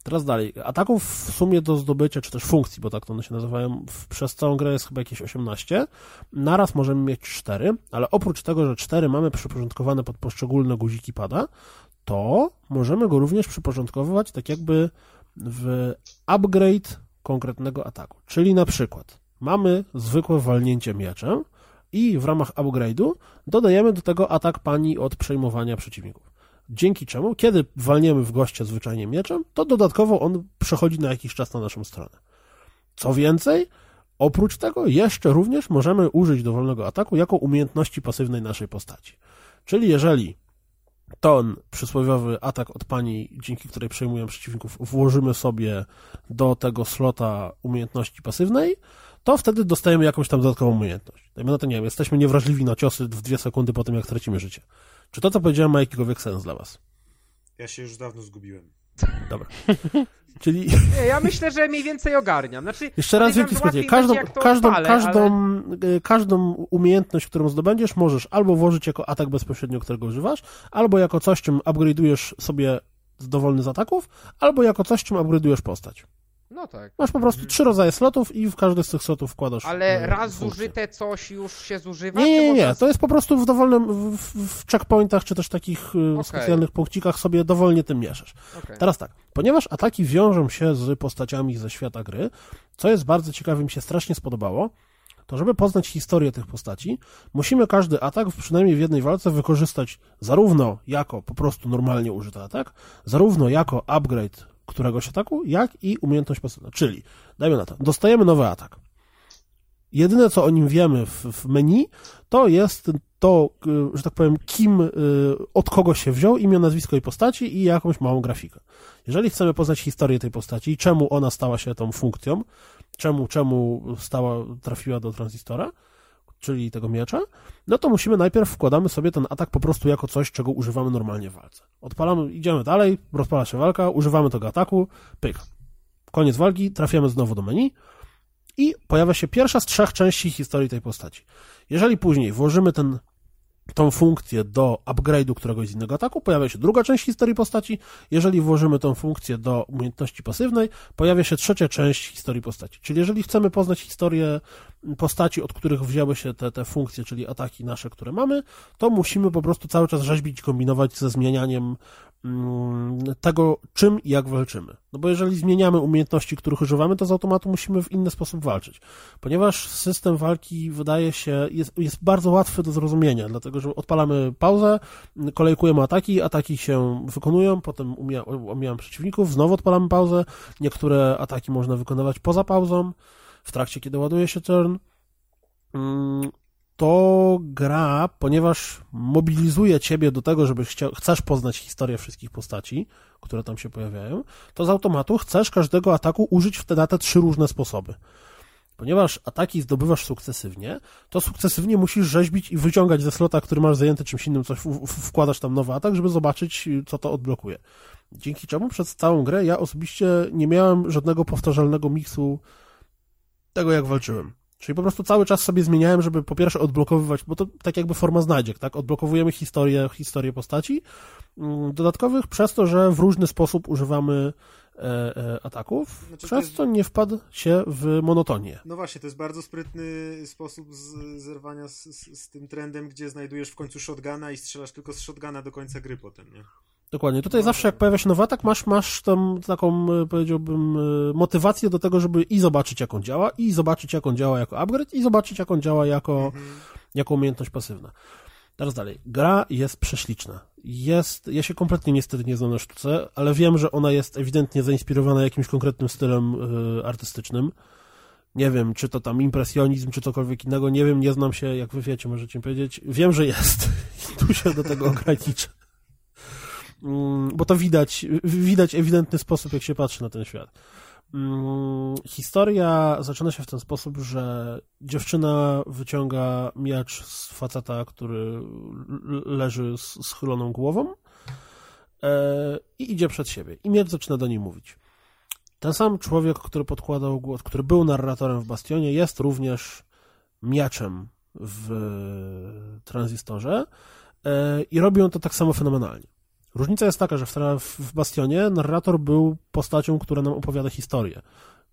Teraz dalej. Ataków w sumie do zdobycia, czy też funkcji, bo tak to one się nazywają, przez całą grę jest chyba jakieś 18. Naraz możemy mieć 4, ale oprócz tego, że 4 mamy przyporządkowane pod poszczególne guziki pada, to możemy go również przyporządkowywać tak jakby w upgrade konkretnego ataku. Czyli na przykład mamy zwykłe walnięcie mieczem i w ramach upgrade'u dodajemy do tego atak pani od przejmowania przeciwników. Dzięki czemu, kiedy walniemy w gościa zwyczajnie mieczem, to dodatkowo on przechodzi na jakiś czas na naszą stronę. Co więcej, oprócz tego jeszcze również możemy użyć dowolnego ataku jako umiejętności pasywnej naszej postaci. Czyli jeżeli ten przysłowiowy atak od pani, dzięki której przejmują przeciwników, włożymy sobie do tego slota umiejętności pasywnej, to wtedy dostajemy jakąś tam dodatkową umiejętność. Dajmy na to, nie wiem, jesteśmy niewrażliwi na ciosy w dwie sekundy po tym, jak tracimy życie. Czy to, co powiedziałem, ma jakikolwiek sens dla was? Ja się już dawno zgubiłem. Dobra. Czyli... Nie, ja myślę, że mniej więcej ogarniam. Znaczy, Jeszcze raz wielki skrócie. Każdą, każdą, odpalę, każdą, ale... każdą umiejętność, którą zdobędziesz, możesz albo włożyć jako atak bezpośrednio, którego używasz, albo jako coś, czym upgrade'ujesz sobie dowolny z ataków, albo jako coś, czym upgrade'ujesz postać. No tak. Masz po prostu trzy rodzaje slotów i w każdy z tych slotów wkładasz. Ale e, raz funkcję. zużyte coś już się zużywa? Nie, nie, nie. To jest po prostu w dowolnym, w, w checkpointach czy też takich e, okay. specjalnych punkcikach sobie dowolnie tym mieszasz. Okay. Teraz tak, ponieważ ataki wiążą się z postaciami ze świata gry, co jest bardzo ciekawe, mi się strasznie spodobało, to żeby poznać historię tych postaci, musimy każdy atak, przynajmniej w jednej walce, wykorzystać zarówno jako po prostu normalnie użyty atak, zarówno jako upgrade któregoś ataku, jak i umiejętność pasywna. Czyli, dajmy na to, dostajemy nowy atak. Jedyne, co o nim wiemy w, w menu, to jest to, y, że tak powiem, kim, y, od kogo się wziął, imię, nazwisko i postaci i jakąś małą grafikę. Jeżeli chcemy poznać historię tej postaci i czemu ona stała się tą funkcją, czemu, czemu stała, trafiła do tranzystora, czyli tego miecza, no to musimy najpierw wkładamy sobie ten atak po prostu jako coś, czego używamy normalnie w walce. Odpalamy, idziemy dalej, rozpala się walka, używamy tego ataku, pyk. Koniec walki, trafiamy znowu do menu i pojawia się pierwsza z trzech części historii tej postaci. Jeżeli później włożymy ten tą funkcję do upgrade'u któregoś z innego ataku, pojawia się druga część historii postaci. Jeżeli włożymy tą funkcję do umiejętności pasywnej, pojawia się trzecia część historii postaci. Czyli jeżeli chcemy poznać historię postaci, od których wzięły się te, te funkcje, czyli ataki nasze, które mamy, to musimy po prostu cały czas rzeźbić kombinować ze zmienianiem tego, czym i jak walczymy. No bo jeżeli zmieniamy umiejętności, których używamy, to z automatu musimy w inny sposób walczyć. Ponieważ system walki wydaje się, jest, jest bardzo łatwy do zrozumienia, dlatego że odpalamy pauzę, kolejkujemy ataki, ataki się wykonują, potem omijamy przeciwników, znowu odpalamy pauzę, niektóre ataki można wykonywać poza pauzą, w trakcie, kiedy ładuje się turn, mm, to gra, ponieważ mobilizuje ciebie do tego, żeby chcia, chcesz poznać historię wszystkich postaci, które tam się pojawiają, to z automatu chcesz każdego ataku użyć w te, na te trzy różne sposoby. Ponieważ ataki zdobywasz sukcesywnie, to sukcesywnie musisz rzeźbić i wyciągać ze slota, który masz zajęty czymś innym, coś wkładasz tam nowy atak, żeby zobaczyć, co to odblokuje. Dzięki czemu przez całą grę ja osobiście nie miałem żadnego powtarzalnego miksu tego, jak walczyłem. Czyli po prostu cały czas sobie zmieniałem, żeby po pierwsze odblokowywać, bo to tak jakby forma znajdziek, tak? Odblokowujemy historię, historię postaci mm, dodatkowych przez to, że w różny sposób używamy e, e, ataków, znaczy, przez jest... co nie wpadł się w monotonię. No właśnie, to jest bardzo sprytny sposób z, zerwania z, z, z, tym trendem, gdzie znajdujesz w końcu shotguna i strzelasz tylko z shotguna do końca gry potem, nie? Dokładnie. Tutaj no, zawsze jak pojawia się nowy atak, masz, masz tam taką, e, powiedziałbym, e, motywację do tego, żeby i zobaczyć, jak on działa, i zobaczyć, jak on działa jako upgrade, i zobaczyć, jak on działa jako, mhm. jako umiejętność pasywna. Teraz dalej. Gra jest prześliczna. Jest, ja się kompletnie niestety nie znam na sztuce, ale wiem, że ona jest ewidentnie zainspirowana jakimś konkretnym stylem y, artystycznym. Nie wiem, czy to tam impresjonizm, czy cokolwiek innego, nie wiem, nie znam się, jak wy wiecie, możecie mi powiedzieć. Wiem, że jest. I tu się do tego ograniczę. Mm, bo to widać, widać ewidentny sposób, jak się patrzy na ten świat. Mm, historia zaczyna się w ten sposób, że dziewczyna wyciąga miecz z faceta, który leży z schyloną głową e, i idzie przed siebie. I miecz zaczyna do niej mówić. Ten sam człowiek, który podkładał głos, który był narratorem w Bastionie, jest również mieczem w tranzystorze e, i robi on to tak samo fenomenalnie. Różnica jest taka, że w, w Bastionie narrator był postacią, która nam opowiada historię.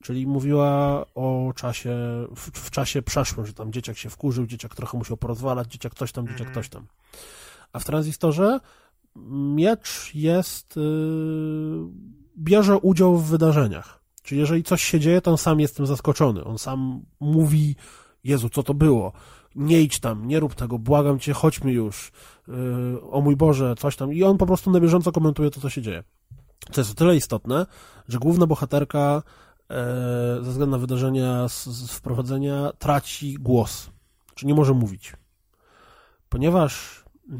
Czyli mówiła o czasie, w, w, czasie przeszłym, że tam dzieciak się wkurzył, dzieciak trochę musiał porozwalać, dzieciak coś tam, dzieciak coś tam. A w tranzystorze miecz jest, yy, bierze udział w wydarzeniach. Czyli jeżeli coś się dzieje, to on sam jest tym zaskoczony. On sam mówi, Jezu, co to było? Nie idź tam, nie rób tego, błagam cię, chodźmy już. Yy, o mój Boże, coś tam. I on po prostu na bieżąco komentuje to, co się dzieje. Co jest o tyle istotne, że główna bohaterka yy, ze względu na wydarzenia z, z wprowadzenia traci głos, czy nie może mówić. Ponieważ yy,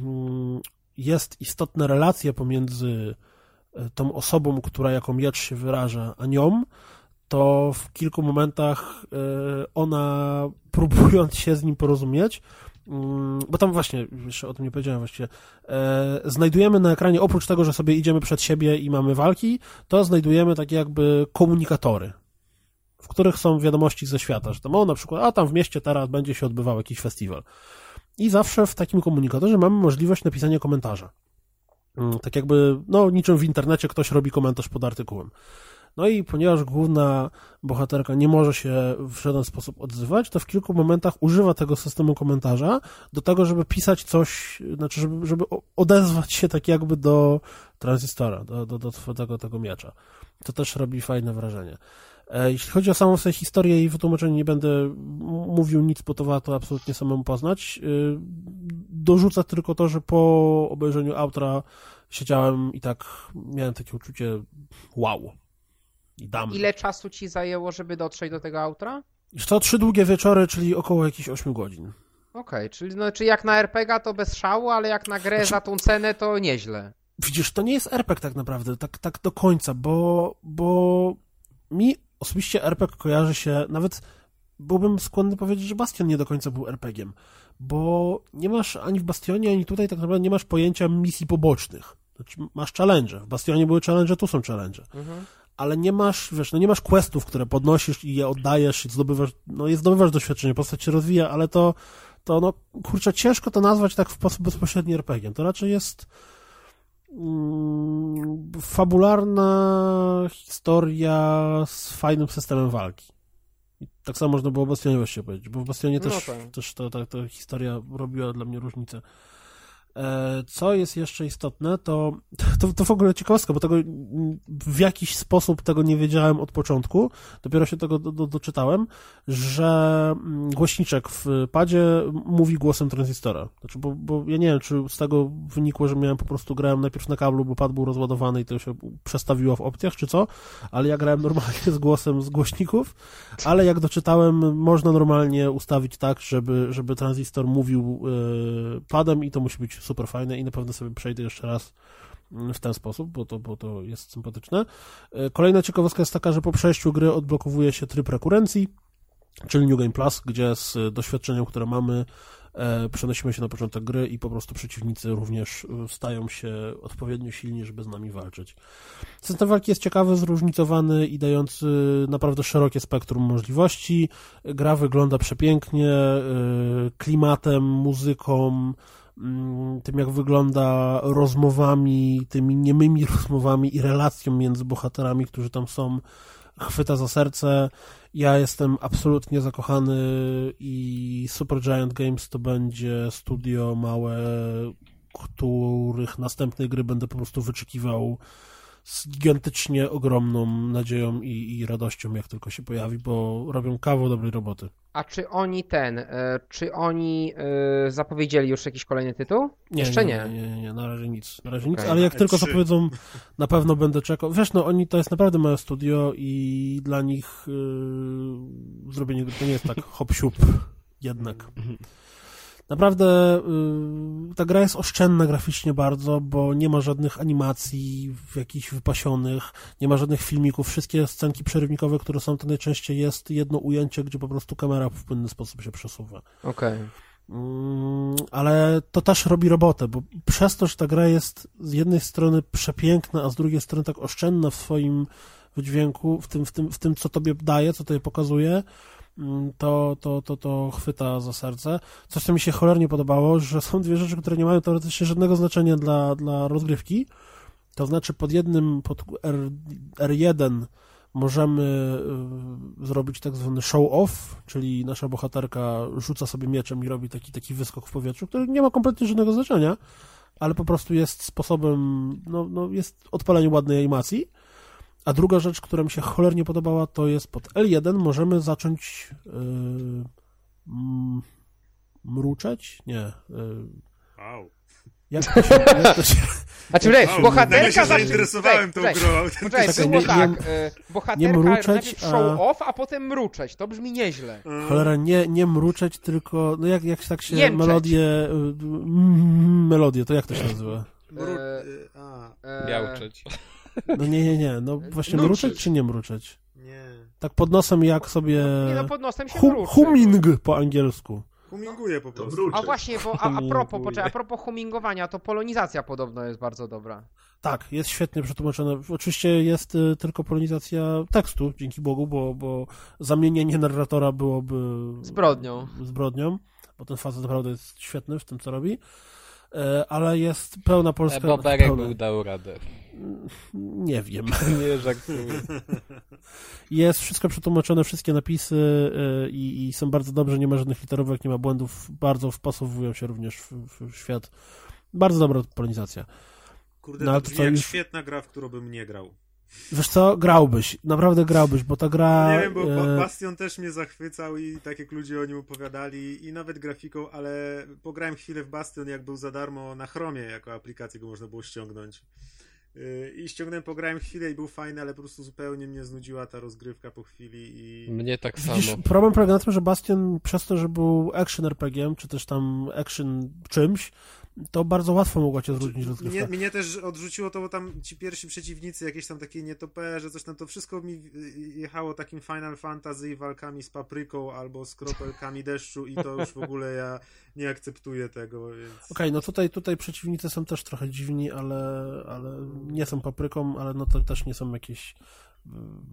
jest istotna relacja pomiędzy yy, tą osobą, która jako miecz się wyraża, a nią, to w kilku momentach yy, ona, próbując się z nim porozumieć, Mm, bo tam właśnie, jeszcze o tym nie powiedziałem właściwie, e, znajdujemy na ekranie, oprócz tego, że sobie idziemy przed siebie i mamy walki, to znajdujemy takie jakby komunikatory, w których są wiadomości ze świata, że tam o na przykład, a tam w mieście teraz będzie się odbywał jakiś festiwal. I zawsze w takim komunikatorze mamy możliwość napisania komentarza. Mm, tak jakby, no niczym w internecie ktoś robi komentarz pod artykułem. No i ponieważ główna bohaterka nie może się w żaden sposób odzywać, to w kilku momentach używa tego systemu komentarza do tego, żeby pisać coś, znaczy, żeby, żeby odezwać się tak jakby do tranzystora, do, do, do tego, tego miecza. To też robi fajne wrażenie. E, jeśli chodzi o samą sobie historię i wytłumaczenie, nie będę mówił nic, bo to warto absolutnie samemu poznać. E, dorzucę tylko to, że po obejrzeniu autora siedziałem i tak miałem takie uczucie wow, dam. Ile czasu ci zajęło, żeby dotrzeć do tego autora? To trzy długie wieczory, czyli około jakichś 8 godzin. Okej, czyli no, czy jak na RPG to bez szału, ale jak na grę Znaczy- za tą cenę to nieźle. Widzisz, to nie jest RPG tak naprawdę, tak, tak do końca, bo, bo mi osobiście RPG kojarzy się, nawet byłbym skłonny powiedzieć, że Bastion nie do końca był RPG-iem, bo nie masz ani w Bastionie, ani tutaj tak naprawdę nie masz pojęcia misji pobocznych. Znaczy, masz challenge. W Bastionie były challenge, tu są challenge. Mhm. Ale nie masz, wiesz, no nie masz questów, które podnosisz i je oddajesz i zdobywasz, no je zdobywasz doświadczenie, postać się rozwija, ale to, to no, kurczę, ciężko to nazwać tak w sposób bezpośredni RPG-iem. To raczej jest mm, fabularna historia z fajnym systemem walki. I tak samo można było o Bastionie właściwie powiedzieć, bo w Bastionie No też, tak. też ta, ta, ta historia robiła dla mnie różnicę. E, Co jest jeszcze istotne, to, to, to w ogóle ciekawostka, bo tego w jakiś sposób tego nie wiedziałem od początku, dopiero się tego do, do, doczytałem, że mm, głośniczek w padzie mówi głosem tranzystora. Znaczy, bo, bo ja nie wiem, czy z tego wynikło, że miałem po prostu grałem najpierw na kablu, bo pad był rozładowany i to się przestawiło w opcjach, czy co, ale ja grałem normalnie z głosem z głośników, ale jak doczytałem, można normalnie ustawić tak, żeby, żeby tranzystor mówił e, padem i to musi być super fajne i na pewno sobie przejdę jeszcze raz mm, w ten sposób, bo to, bo to jest sympatyczne. E, Kolejna ciekawostka jest taka, że po przejściu gry odblokowuje się tryb rekurencji, czyli New Game Plus, gdzie z doświadczeniem, które mamy, e, przenosimy się na początek gry i po prostu przeciwnicy również e, stają się odpowiednio silni, żeby z nami walczyć. System walki jest ciekawy, zróżnicowany i dający naprawdę szerokie spektrum możliwości. Gra wygląda przepięknie, klimatem, muzyką, tym jak wygląda rozmowami, tymi niemymi rozmowami i relacją między bohaterami, którzy tam są, chwyta za serce. Ja jestem absolutnie zakochany i Super Giant Games to będzie studio małe, których następne gry będę po prostu wyczekiwał z gigantycznie ogromną nadzieją i, i radością, jak tylko się pojawi, bo robią kawał dobrej roboty. A czy oni ten, e, czy oni e, zapowiedzieli już jakiś kolejny tytuł? Nie, Jeszcze nie. nie. Nie, nie, nie, na razie nic. Na razie nic, Okej. ale jak E tylko trzy. zapowiedzą, na pewno będę czekał. Wiesz, no oni to jest naprawdę małe studio i dla nich yy, zrobienie to nie jest tak hop siup jednak. Naprawdę yy, ta gra jest oszczędna graficznie bardzo, bo nie ma żadnych animacji w jakichś wypasionych, nie ma żadnych filmików. Wszystkie scenki przerywnikowe, które są, to najczęściej jest jedno ujęcie, gdzie po prostu kamera w płynny sposób się przesuwa. Okej. Mm, ale to też robi robotę, bo przez to, że ta gra jest z jednej strony przepiękna, a z drugiej strony tak oszczędna w swoim wydźwięku, w tym, w tym, w tym co tobie daje, co tobie pokazuje, to, to, to, to chwyta za serce. Coś, co mi się cholernie podobało, że są dwie rzeczy, które nie mają teoretycznie żadnego znaczenia dla, dla rozgrywki. To znaczy pod jednym, pod R, R1 możemy y, zrobić tak zwany show-off, czyli nasza bohaterka rzuca sobie mieczem i robi taki, taki wyskok w powietrzu, który nie ma kompletnie żadnego znaczenia, ale po prostu jest sposobem, no, no jest odpalenie ładnej animacji. A druga rzecz, która mi się cholernie podobała, to jest pod L1 możemy zacząć yy, mruczeć? Nie. Yy, Wow. jak to się, jak to się, Znaczy, wiesz, Wow, bohaterka zacznie- zainteresowałem tą grą. Poczekaj, Czekaj, było nie- tak, nie- e, bohaterka nie mruczeć, show off, a potem mruczeć. To brzmi nieźle. Cholera, nie, nie mruczeć, tylko, no jak, jak tak się Jęczeć. melodię, y, mm, melodię, to jak to się nazywa? Mru- E, A, E, Miauczeć. No nie, nie, nie, no właśnie Mruczyć. mruczeć czy nie mruczeć? nie. Tak pod nosem jak sobie Nie no, pod nosem się hum, mruczy. humming po angielsku. Huminguję po prostu. A właśnie, bo a, a propos, poczekaj, a propos humingowania, to polonizacja podobno jest bardzo dobra. Tak, jest świetnie przetłumaczone. Oczywiście jest y, tylko polonizacja tekstu, dzięki Bogu, bo, bo zamienienie narratora byłoby Zbrodnią. zbrodnią, bo ten facet naprawdę jest świetny w tym, co robi. E, Ale jest pełna polska... Boberek pełna, był dał radę. nie wiem. Nie żartuję. Jest wszystko przetłumaczone, wszystkie napisy y, i, i są bardzo dobrze, nie ma żadnych literówek, nie ma błędów, bardzo wpasowują się również w, w świat. Bardzo dobra polonizacja. Kurde, No, to to brzmi jak już- świetna gra, w którą bym nie grał. Wiesz co, grałbyś, naprawdę grałbyś, bo ta gra... Nie wiem, bo e, Bastion też mnie zachwycał i tak jak ludzie o nim opowiadali i nawet grafiką, ale pograłem chwilę w Bastion jak był za darmo na Chromie, jako aplikację go można było ściągnąć. Yy, I ściągnąłem, pograłem chwilę i był fajny, ale po prostu zupełnie mnie znudziła ta rozgrywka po chwili i... Mnie tak Widzisz, samo. problem polega na tym, że Bastion przez to, że był action RPG, czy też tam action czymś, to bardzo łatwo mogła cię Mnie, rozgrywka. mnie też odrzuciło to, bo tam ci pierwsi przeciwnicy, jakieś tam takie nietoperze, coś tam, to wszystko mi jechało takim Final Fantasy walkami z papryką albo z kropelkami deszczu i to już w ogóle ja nie akceptuję tego, więc... Okej, no tutaj, tutaj przeciwnicy są też trochę dziwni, ale, ale nie są papryką, ale no to też nie są jakieś mm,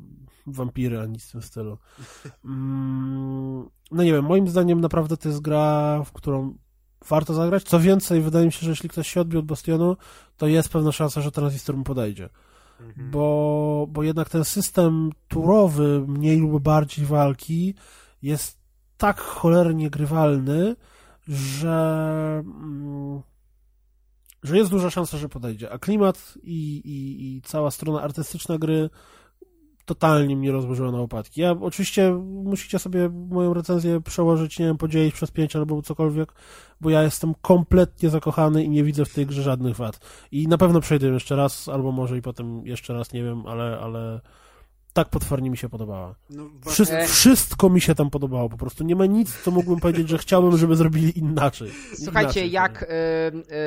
wampiry ani nic w tym stylu. Mm, No nie wiem, moim zdaniem naprawdę to jest gra, w którą warto zagrać. Co więcej, wydaje mi się, że jeśli ktoś się odbił od Bastionu, to jest pewna szansa, że Transistor mu podejdzie. Mhm. Bo, bo jednak ten system turowy, mniej lub bardziej walki, jest tak cholernie grywalny, że, mm, że jest duża szansa, że podejdzie. A klimat i, i, i cała strona artystyczna gry totalnie mnie rozłożyła na łopatki. Ja oczywiście musicie sobie moją recenzję przełożyć, nie wiem, podzielić przez pięć albo cokolwiek, bo ja jestem kompletnie zakochany i nie widzę w tej grze żadnych wad. I na pewno przejdę jeszcze raz, albo może i potem jeszcze raz, nie wiem, ale, ale tak potwornie mi się podobała. No, Wszy E. Wszystko mi się tam podobało, po prostu nie ma nic, co mógłbym powiedzieć, że chciałbym, żeby zrobili inaczej. Słuchajcie, Inaczej, jak y,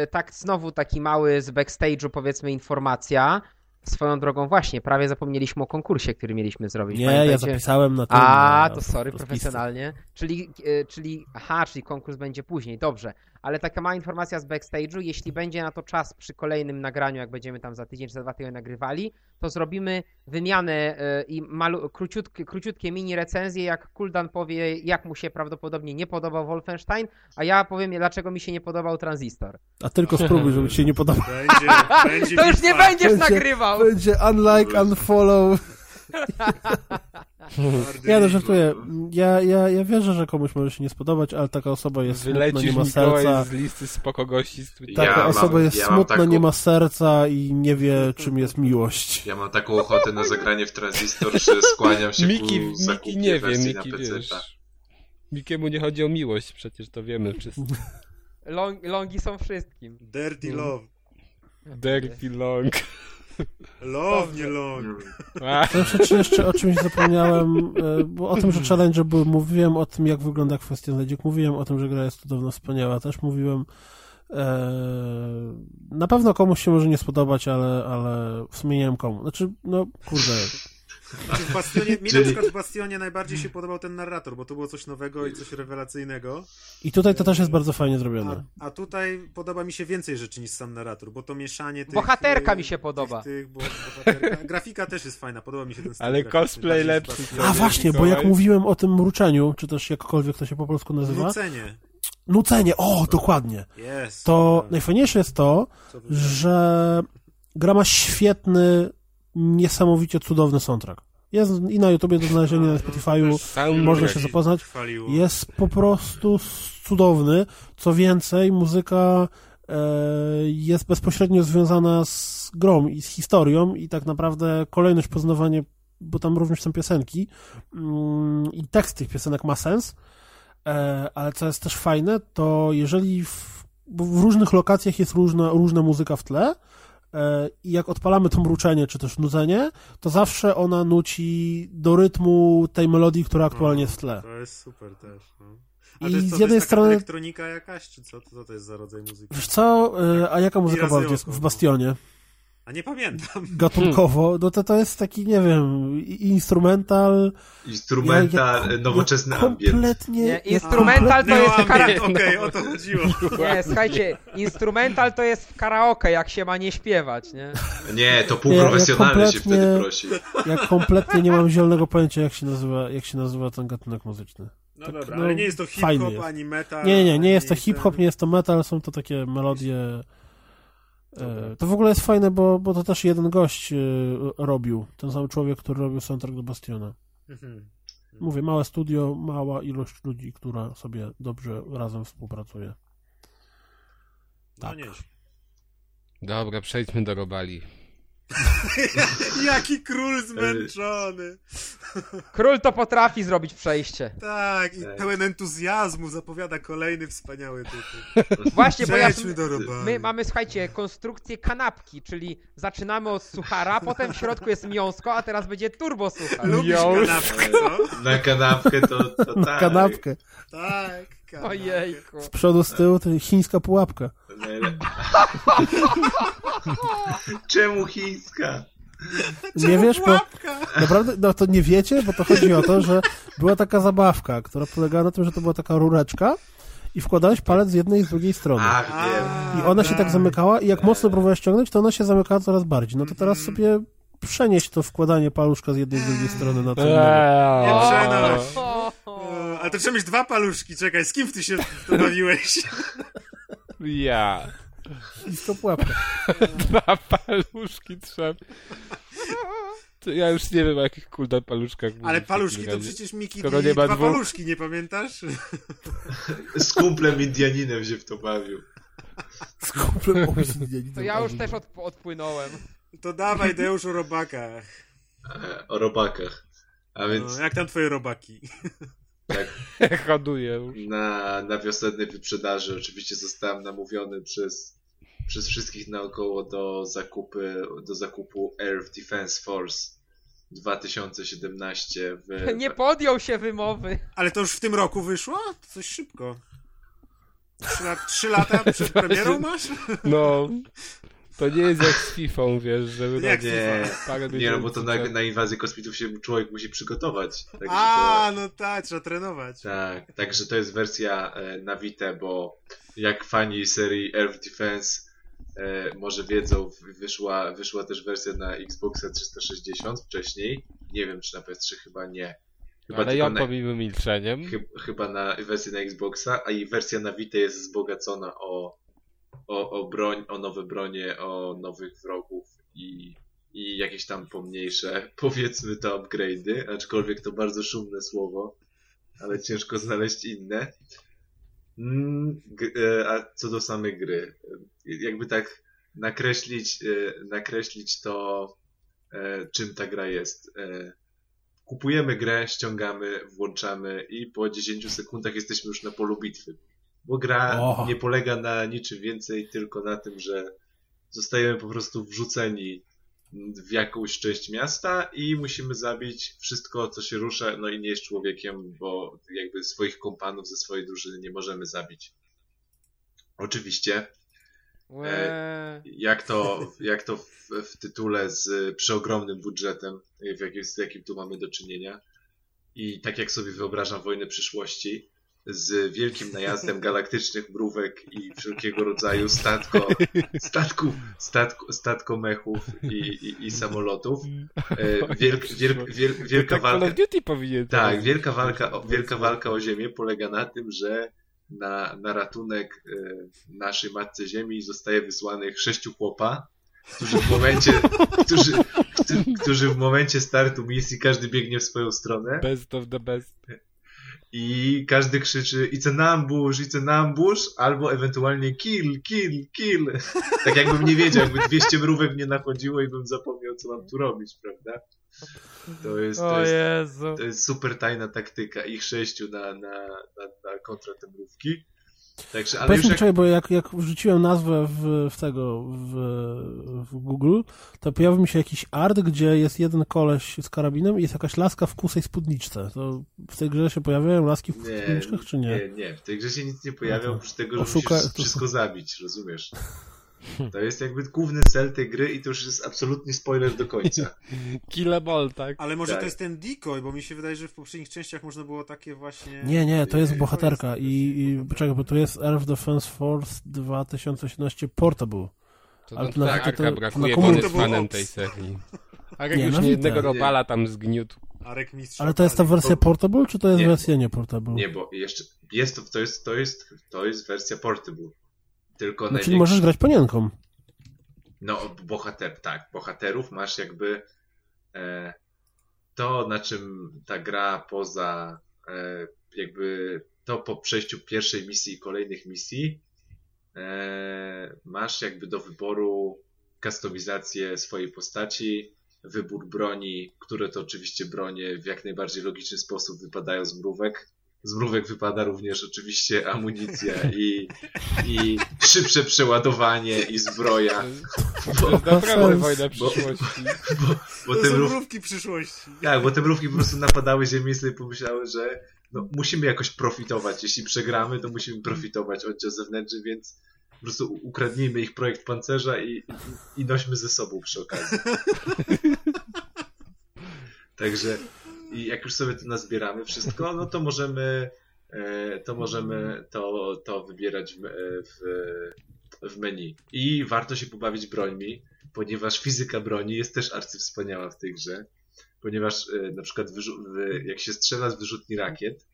y, tak znowu taki mały z backstage'u powiedzmy informacja. Swoją drogą właśnie, prawie zapomnieliśmy o konkursie, który mieliśmy zrobić. Nie, ja Pamiętajcie? zapisałem na tym. A, na- to sorry, profesjonalnie. Czyli, e, czyli, aha, czyli konkurs będzie później, dobrze. Ale taka mała informacja z backstage'u, jeśli będzie na to czas przy kolejnym nagraniu, jak będziemy tam za tydzień czy za dwa tygodnie nagrywali, to zrobimy wymianę e, i malu, króciutkie, króciutkie mini recenzje, jak Kuldan powie, jak mu się prawdopodobnie nie podobał Wolfenstein, a ja powiem, dlaczego mi się nie podobał Transistor. A tylko spróbuj, żeby ci się nie podobało. Będzie, będzie To już nie będziesz Będzie- nagrywał! Będzie unlike, unfollow. Ja no żartuję. Ja, ja, ja wierzę, że komuś może się nie spodobać, ale taka osoba jest smutna, nie Wylecisz ma serca. z listy spoko gości z Twittera. Taka Ja mam- osoba jest ja mam smutna, taką- nie ma serca i nie wie, czym jest miłość. Ja mam taką ochotę na zagranie w Transistor, że skłaniam się Miki, ku zakupie Miki nie wie, Miki wiesz. Mikiemu nie chodzi o miłość, przecież to wiemy wszyscy. Long, longi są wszystkim. Dirty love. Dirty long. Love, nie long. To jeszcze, czy jeszcze o czymś zapomniałem, e, bo o tym, że challenge były, mówiłem o tym, jak wygląda kwestia znajdziek, mówiłem o tym, że gra jest cudowna, wspaniała, też mówiłem e, na pewno komuś się może nie spodobać, ale, ale w sumie nie wiem komu. Znaczy, no kurde, w Bastionie, mi na Czyli- przykład w Bastionie najbardziej się podobał ten narrator, bo to było coś nowego i coś rewelacyjnego. i tutaj to też jest bardzo fajnie A, zrobione. a tutaj podoba mi się więcej rzeczy niż sam narrator, bo to mieszanie tych... Bohaterka y, mi się podoba. Tych, tych, bo, bohaterka. Grafika też jest fajna, podoba mi się ten styl Ale graficzny, cosplay lepszy. A właśnie, bo jak mówiłem o tym mruczeniu, czy też jakkolwiek to się po polsku nazywa, Nucenie. nucenie, o, dokładnie. Jest. To najfajniejsze jest to że gra ma świetny, niesamowicie cudowny soundtrack. Jest i na YouTubie do znalezienia, na Spotify'u, można się zapoznać. Jest po prostu cudowny. Co więcej, muzyka e, jest bezpośrednio związana z grą i z historią i tak naprawdę kolejność poznawanie, bo tam również są piosenki mm, i tekst tych piosenek ma sens, e, ale co jest też fajne, to jeżeli w, w różnych lokacjach jest różna, różna muzyka w tle i jak odpalamy to mruczenie czy też nudzenie, to zawsze ona nuci do rytmu tej melodii, która aktualnie jest w tle. To jest super też. No. A I to jest, z co, jednej to strony- elektronika jakaś, czy co? Co to jest za rodzaj muzyki? Wiesz co, y, a jaka muzyka razy była w- oko. w Bastionie? A nie pamiętam. Gatunkowo, no to to jest taki, nie wiem, instrumental. Instrumental, ja- ja- nowoczesny ja ambient. kompletnie... Nie, ja instrumental to jest Neoambient, kara... Okej, o to chodziło. Nie, słuchajcie, instrumental to jest w karaoke, jak się ma nie śpiewać, nie? Nie, to Ja- ja półprofesjonalny się kompletnie- wtedy prosi. Ja kompletnie nie mam zielonego pojęcia, jak się nazywa, jak się nazywa ten gatunek muzyczny. No Tak, dobra, no, ale nie jest to hip-hop, ani metal. Nie, nie, nie, nie jest to hip-hop, ten- nie jest to metal, są to takie melodie... Dobra. e, To w ogóle jest fajne, bo, bo to też jeden gość e, robił, ten sam człowiek, który robił soundtrack do Bastiona. Mhm. Mówię, małe studio, mała ilość ludzi, która sobie dobrze razem współpracuje. No Tak. nie. Dobra, przejdźmy do robali. Jaki król zmęczony. Król to potrafi zrobić przejście. Tak, i Tak. pełen entuzjazmu zapowiada kolejny wspaniały tytuł. Właśnie, bo ja... My mamy, słuchajcie, konstrukcję kanapki, czyli zaczynamy od suchara, potem w środku jest miąsko, a teraz będzie turbo suchar. Lubisz kanapkę, co? Na kanapkę to, to Na tak. kanapkę. Tak, kanapkę. Ojejku. Z przodu, z tyłu to chińska pułapka. Najle- Czemu chińska? Nie wiesz, bo naprawdę, no to nie wiecie, bo to chodzi o to, że była taka zabawka, która polegała na tym, że to była taka rureczka i wkładałeś palec z jednej i z drugiej strony. Ach, wiem. I ona się tak zamykała i jak mocno próbowałeś ściągnąć, to ona się zamykała coraz bardziej. No to teraz sobie przenieść to wkładanie paluszka z jednej i z drugiej strony na innego. Nie Eee, przenoś. O, E, Ale to trzeba mieć dwa paluszki, czekaj, z kim ty się to bawiłeś? Ja. Chińska pułapka. Dwa paluszki trzeba. To ja już nie wiem o jakich kulda paluszkach mówić Ale paluszki to przecież Miki Skoro nie ma dwa dwóch. paluszki, nie pamiętasz? Z kumplem Indianinem się w to bawił. Z kumplem obrzydlieni. to ja już też od, odpłynąłem. To dawaj, Deusz, o robakach. E, O robakach. A więc No, jak tam twoje robaki? Tak, Hoduję już. na, na wiosennej wyprzedaży oczywiście zostałem namówiony przez, przez wszystkich naokoło do, zakupy, do zakupu Air Defense Force 2017 w... Nie podjął się wymowy. Ale to już w tym roku wyszło? To coś szybko. Trzy, lat, trzy lata przed premierą masz? No. To nie jest jak z FIFA, wiesz, że Jak Nie, parę nie no bo to na, na inwazję kosmitów się człowiek musi przygotować. A, to, no tak, trzeba trenować. tak, także to jest wersja e, na Vita, bo jak fani serii Air Defense e, może wiedzą, wyszła, wyszła też wersja na Xboxa 360 wcześniej. Nie wiem, czy na PS3 chyba nie. Chyba Ale ja na, pomimo milczeniem. Chyb- chyba na wersję na Xboxa, a i wersja na Vita jest wzbogacona o, o, o broń, o nowe bronie, o nowych wrogów i, i jakieś tam pomniejsze, powiedzmy to upgrade'y, aczkolwiek to bardzo szumne słowo, ale ciężko znaleźć inne. Mm, e, a co do samej gry, jakby tak nakreślić, e, nakreślić to, e, czym ta gra jest. Kupujemy grę, ściągamy, włączamy i po 10 sekundach jesteśmy już na polu bitwy. Bo gra O. nie polega na niczym więcej, tylko na tym, że zostajemy po prostu wrzuceni w jakąś część miasta i musimy zabić wszystko, co się rusza, no i nie jest człowiekiem, bo jakby swoich kompanów ze swojej drużyny nie możemy zabić. Oczywiście, Łe. jak to, jak to w, w tytule z przeogromnym budżetem, w jakim, z jakim tu mamy do czynienia. I tak jak sobie wyobrażam wojnę przyszłości, z wielkim najazdem galaktycznych mrówek i wszelkiego rodzaju statko, statków, statko, statkomechów i, i, i samolotów. E, Wielk, wielk, wielk, wielka tak Call walka. of Duty powinien Tak, wielka walka, o, wielka walka o Ziemię polega na tym, że na, na ratunek e, naszej Matce Ziemi zostaje wysłanych sześciu chłopa, którzy w momencie, którzy, którzy, którzy w momencie startu misji każdy biegnie w swoją stronę Best of the best. I każdy krzyczy it's an ambush, it's an ambush, albo ewentualnie kill, kill, kill. Tak jakbym nie wiedział, jakby 200 mrówek mnie nachodziło i bym zapomniał, co mam tu robić, prawda? To jest, to jest, to jest super tajna taktyka. Ich sześciu na, na, na, na kontra te mrówki. Także, ale Powiedz już jak... czekaj, bo jak, jak wrzuciłem nazwę w, w tego, w, w Google, to pojawił mi się jakiś art, gdzie jest jeden koleś z karabinem i jest jakaś laska w kusej spódniczce. To w tej grze się pojawiają laski w Nie, spódniczkach, czy nie? nie, nie. W tej grze się nic nie pojawia, oprócz tego, że oszuka- musisz wszystko zabić, rozumiesz? To jest jakby główny cel tej gry i to już jest absolutnie spoiler do końca. Kill em all, tak? Ale może Tak. to jest ten decoy, bo mi się wydaje, że w poprzednich częściach można było takie właśnie... Nie, nie, to jest Yy, bohaterka to jest- i, i czekaj, bo to jest Air Defense Force 2017 Portable. To, Ale to, tak, to- to- Arka to brakuje, bo jest fanem tej serii. Arek Nie, już na nie jednego robala tam zgniótł. Arek mistrz Ale to jest ta wersja Portable, czy to jest Nie. wersja nie Portable? Nie, bo jeszcze jest to, to jest, to jest, to jest wersja portable. Tylko No, czyli największa- możesz grać panienką. No, bohater, tak, bohaterów masz jakby e, to, na czym ta gra poza e, jakby to po przejściu pierwszej misji i kolejnych misji e, masz jakby do wyboru kustomizację swojej postaci wybór broni, które to oczywiście bronie w jak najbardziej logiczny sposób wypadają z mrówek. Z mrówek wypada również oczywiście amunicja i, i szybsze przeładowanie i zbroja. To jest naprawdę wojna Bo- przyszłości. Bo, bo To te są mrów... mrówki przyszłości. Tak, bo te mrówki po prostu napadały ziemię i sobie pomyślały, że no, musimy jakoś profitować. Jeśli przegramy, to musimy profitować oddział zewnętrzny, więc po prostu ukradnijmy ich projekt pancerza i, i, i nośmy ze sobą przy okazji. Także i jak już sobie to nazbieramy wszystko, no to możemy e, to możemy to, to wybierać w, w, w menu. I warto się pobawić brońmi, ponieważ fizyka broni jest też arcywspaniała w tej grze ponieważ y, na przykład jak się strzela z wyrzutni rakiet,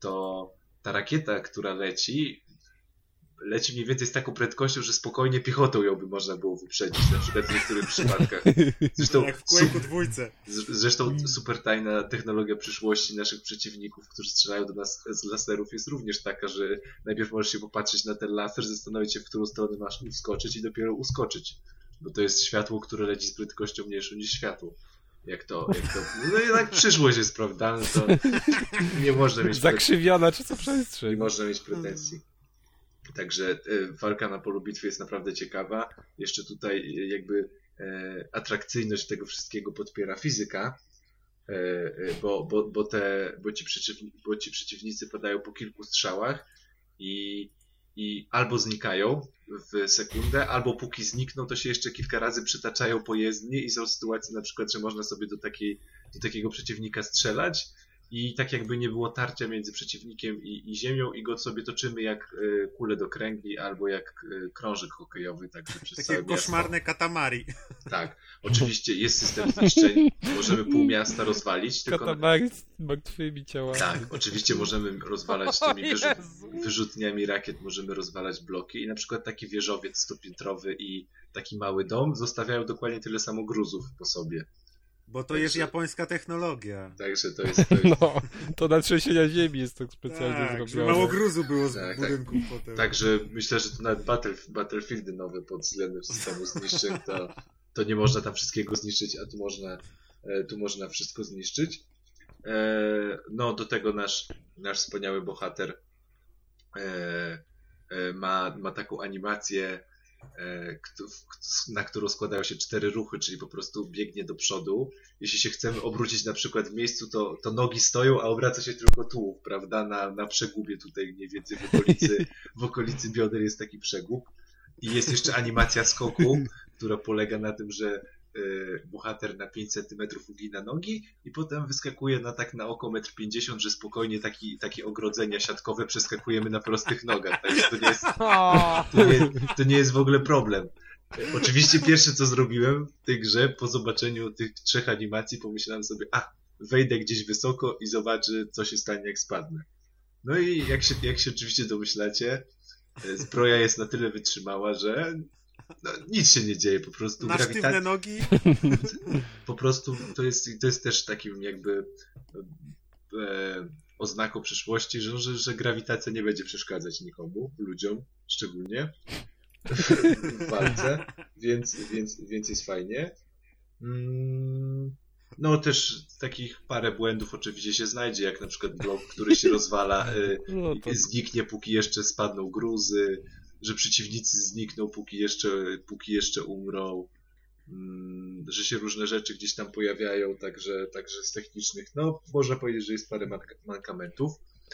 to ta rakieta, która leci, leci mniej więcej z taką prędkością, że spokojnie piechotą ją by można było wyprzedzić, na przykład w niektórych przypadkach. Zresztą, Jak w Quake'u dwójce. zresztą super tajna technologia przyszłości naszych przeciwników, którzy strzelają do nas z laserów jest również taka, że najpierw możesz się popatrzeć na ten laser, zastanowić się, w którą stronę masz uskoczyć i dopiero uskoczyć. Bo to jest światło, które leci z prędkością mniejszą niż światło. Jak to, jak to. No jednak przyszłość jest, prawda? No to nie można mieć. Zakrzywiona czy co nie przestrzeń. można mieć pretensji. Także e, walka na polu bitwy jest naprawdę ciekawa. Jeszcze tutaj e, jakby e, atrakcyjność tego wszystkiego podpiera fizyka, bo, bo, bo, te, bo, ci przeciwni, bo ci przeciwnicy padają po kilku strzałach i, i albo znikają w sekundę, albo póki znikną, to się jeszcze kilka razy przytaczają pojezdnie i są sytuacje na przykład, że można sobie do, takiej, do takiego przeciwnika strzelać i tak jakby nie było tarcia między przeciwnikiem i, i ziemią i go sobie toczymy jak y, kule do kręgli albo jak y, krążek hokejowy, także przez Takie całe miasto. koszmarne katamari. Tak, oczywiście jest system zniszczeń, możemy pół miasta rozwalić, tylko Katamari z martwymi ciałami. tak, oczywiście możemy rozwalać tymi wyrzu wyrzutniami rakiet, możemy rozwalać bloki i na przykład taki wieżowiec stopiętrowy i taki mały dom zostawiają dokładnie tyle samo gruzów po sobie. Bo to Także- jest japońska technologia. Także to jest, to jest No, to na trzęsienia ziemi jest tak specjalnie Tak, zrobione. mało gruzu było z Tak, tak. budynków potem. Także myślę, że to nawet battle, Battlefieldy nowe pod względem systemu zniszczeń, to, to nie można tam wszystkiego zniszczyć, a tu można, e, tu można wszystko zniszczyć. E, No, do tego nasz, nasz wspaniały bohater e, ma, ma taką animację, na którą składają się cztery ruchy, czyli po prostu biegnie do przodu. Jeśli się chcemy obrócić na przykład w miejscu, to, to nogi stoją, a obraca się tylko tułów, prawda? Na, na przegubie tutaj mniej więcej w okolicy, w okolicy bioder jest taki przegub. I jest jeszcze animacja skoku, która polega na tym, że bohater na 5 cm ugina nogi i potem wyskakuje na tak na oko 1,50 m, że spokojnie taki, takie ogrodzenia siatkowe przeskakujemy na prostych nogach. Także to nie jest to nie, to nie jest w ogóle problem. Oczywiście pierwsze co zrobiłem w tej grze, po zobaczeniu tych trzech animacji, pomyślałem sobie, a, wejdę gdzieś wysoko i zobaczę, co się stanie, jak spadnę. No i jak się, jak się oczywiście domyślacie, e, zbroja jest na tyle wytrzymała, że no, nic się nie dzieje, po prostu Na sztywne grawitacja, nogi. po prostu to jest, to jest też takim jakby e, oznaką przyszłości, że, że, że grawitacja nie będzie przeszkadzać nikomu, ludziom szczególnie w walce, więc, więc, więc jest fajnie. Mm, No też takich parę błędów oczywiście się znajdzie, jak na przykład blok, który się rozwala, e, No to i zniknie, póki jeszcze spadną gruzy, że przeciwnicy znikną, póki jeszcze, póki jeszcze umrą, mm, że się różne rzeczy gdzieś tam pojawiają, także, także z technicznych, no można powiedzieć, że jest parę mank- mankamentów,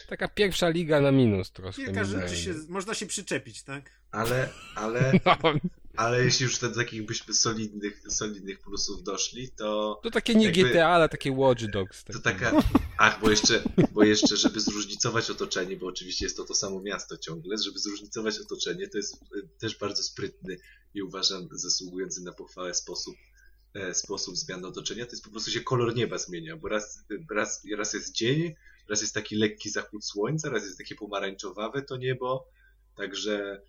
taka pierwsza liga na minus troszkę. Kilka rzeczy się, można się przyczepić, tak? ale, ale, No, ale jeśli już do takich byśmy solidnych, solidnych plusów doszli, to to takie nie Jakby- GTA, ale takie Watch Dogs. To takie. taka. Ach, bo jeszcze, bo jeszcze, żeby zróżnicować otoczenie, bo oczywiście jest to to samo miasto ciągle, żeby zróżnicować otoczenie, to jest y, też bardzo sprytny i uważam zasługujący na pochwałę sposób, e, sposób zmiany otoczenia. To jest po prostu się kolor nieba zmienia, bo raz, raz, raz jest dzień, raz jest taki lekki zachód słońca, raz jest takie pomarańczowawe to niebo, także.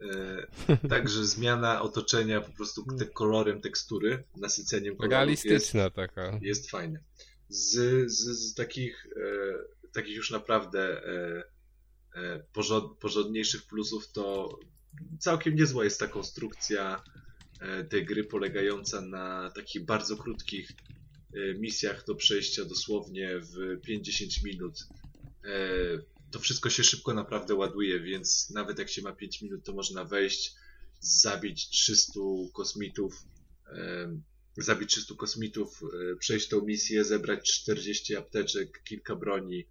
E, także zmiana otoczenia po prostu te kolorem tekstury, nasyceniem kolorów jest, Realistyczna taka. jest fajne. Z, z, z takich, e, takich już naprawdę e, e, porząd, porządniejszych plusów to całkiem niezła jest ta konstrukcja e, tej gry polegająca na takich bardzo krótkich e, misjach do przejścia dosłownie w 5-10 minut. To wszystko się szybko naprawdę ładuje, więc nawet jak się ma 5 minut, to można wejść, zabić 300 kosmitów, zabić 300 kosmitów, e, przejść tą misję, zebrać 40 apteczek, kilka broni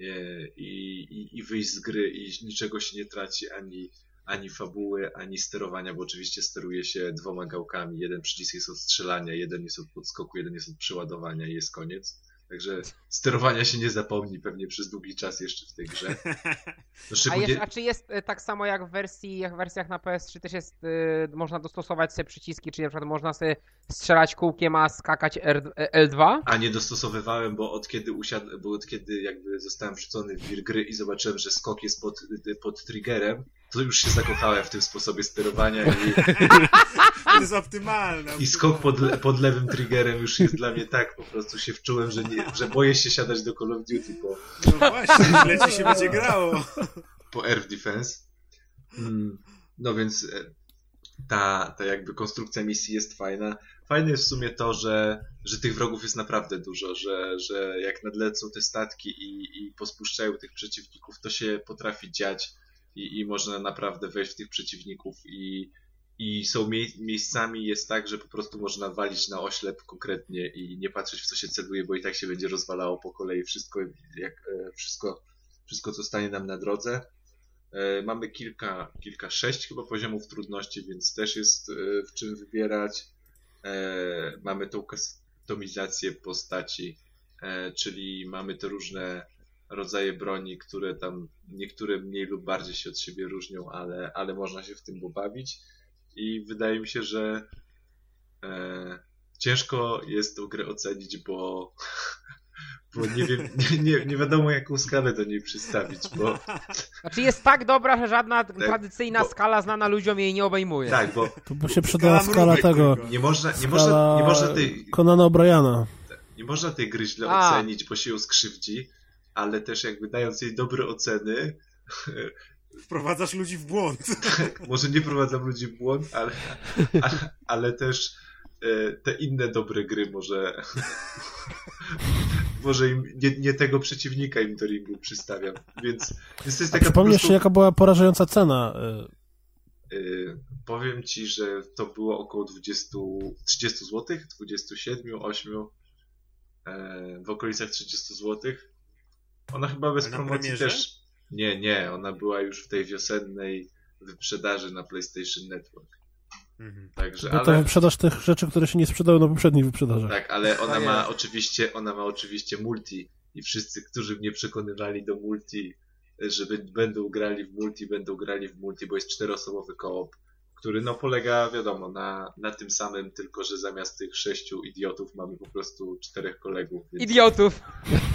e, i, i, i wyjść z gry i niczego się nie traci, ani, ani fabuły, ani sterowania, bo oczywiście steruje się dwoma gałkami. Jeden przycisk jest od strzelania, jeden jest od podskoku, jeden jest od przeładowania i jest koniec. Także sterowania się nie zapomni pewnie przez długi czas jeszcze w tej grze. No A, szczególnie... jest, a czy jest e, tak samo jak w wersji, jak w wersjach na PS3 też jest, e, można dostosować sobie przyciski, czyli na przykład można sobie strzelać kółkiem, a skakać R, e, L2? A nie dostosowywałem, bo od kiedy usiad... bo od kiedy jakby zostałem wrzucony w wir gry i zobaczyłem, że skok jest pod, pod triggerem, to już się zakochałem w tym sposobie sterowania i, To jest optymalne. i skok pod, pod lewym triggerem już jest dla mnie tak, po prostu się wczułem, że, nie, że boję się siadać do Call of Duty po, No właśnie, źle ci się będzie grało. po Air Defense. Mm, No więc e, ta, ta jakby konstrukcja misji jest fajna. Fajne jest w sumie to, że, że tych wrogów jest naprawdę dużo, że, że jak nadlecą te statki i, i pospuszczają tych przeciwników, to się potrafi dziać i, i można naprawdę wejść w tych przeciwników i, i są mie miejscami jest tak, że po prostu można walić na oślep konkretnie i nie patrzeć w co się celuje, bo i tak się będzie rozwalało po kolei wszystko, jak, e, wszystko, wszystko co stanie nam na drodze. E, Mamy kilka, kilka, sześć chyba poziomów trudności, więc też jest e, w czym wybierać. Mamy tą kustomizację postaci, czyli mamy te różne rodzaje broni, które tam niektóre mniej lub bardziej się od siebie różnią, ale, ale można się w tym pobawić. I wydaje mi się, że e, ciężko jest tą grę ocenić, bo, bo nie wiem, nie, nie, nie wiadomo jaką skalę do niej przystawić, bo Znaczy jest tak dobra, że żadna tradycyjna bo- skala znana ludziom jej nie obejmuje. tak, bo To by się przydała Skala tego. nie można, nie można, nie można tej, Conana O'Briana. nie można tej gry źle A. ocenić, bo się ją skrzywdzi, ale też jakby dając jej dobre oceny, Wprowadzasz ludzi w błąd. może nie prowadzam ludzi w błąd, ale, ale, ale też e, te inne dobre gry może może im, nie, nie tego przeciwnika im do ringu przystawiam, więc, więc to jest taka po przypomnisz prostu, jeszcze, jaka była porażająca cena? y, e, powiem ci, że to było około 20, 30 zł, 27, 8 e, w okolicach 30 zł. Ona chyba bez promocji premierze? też. Nie, nie, ona była już w tej wiosennej wyprzedaży na PlayStation Network. Mhm. Także, to ale, wyprzedaż tych rzeczy, które się nie sprzedały na poprzednich wyprzedażach. tak, ale ona ma oczywiście, ona ma oczywiście multi i wszyscy, którzy mnie przekonywali do multi, że będą grali w multi, będą grali w multi, bo jest czteroosobowy koop, który no polega, wiadomo, na, na tym samym, tylko że zamiast tych sześciu idiotów mamy po prostu czterech kolegów. Więc, Idiotów!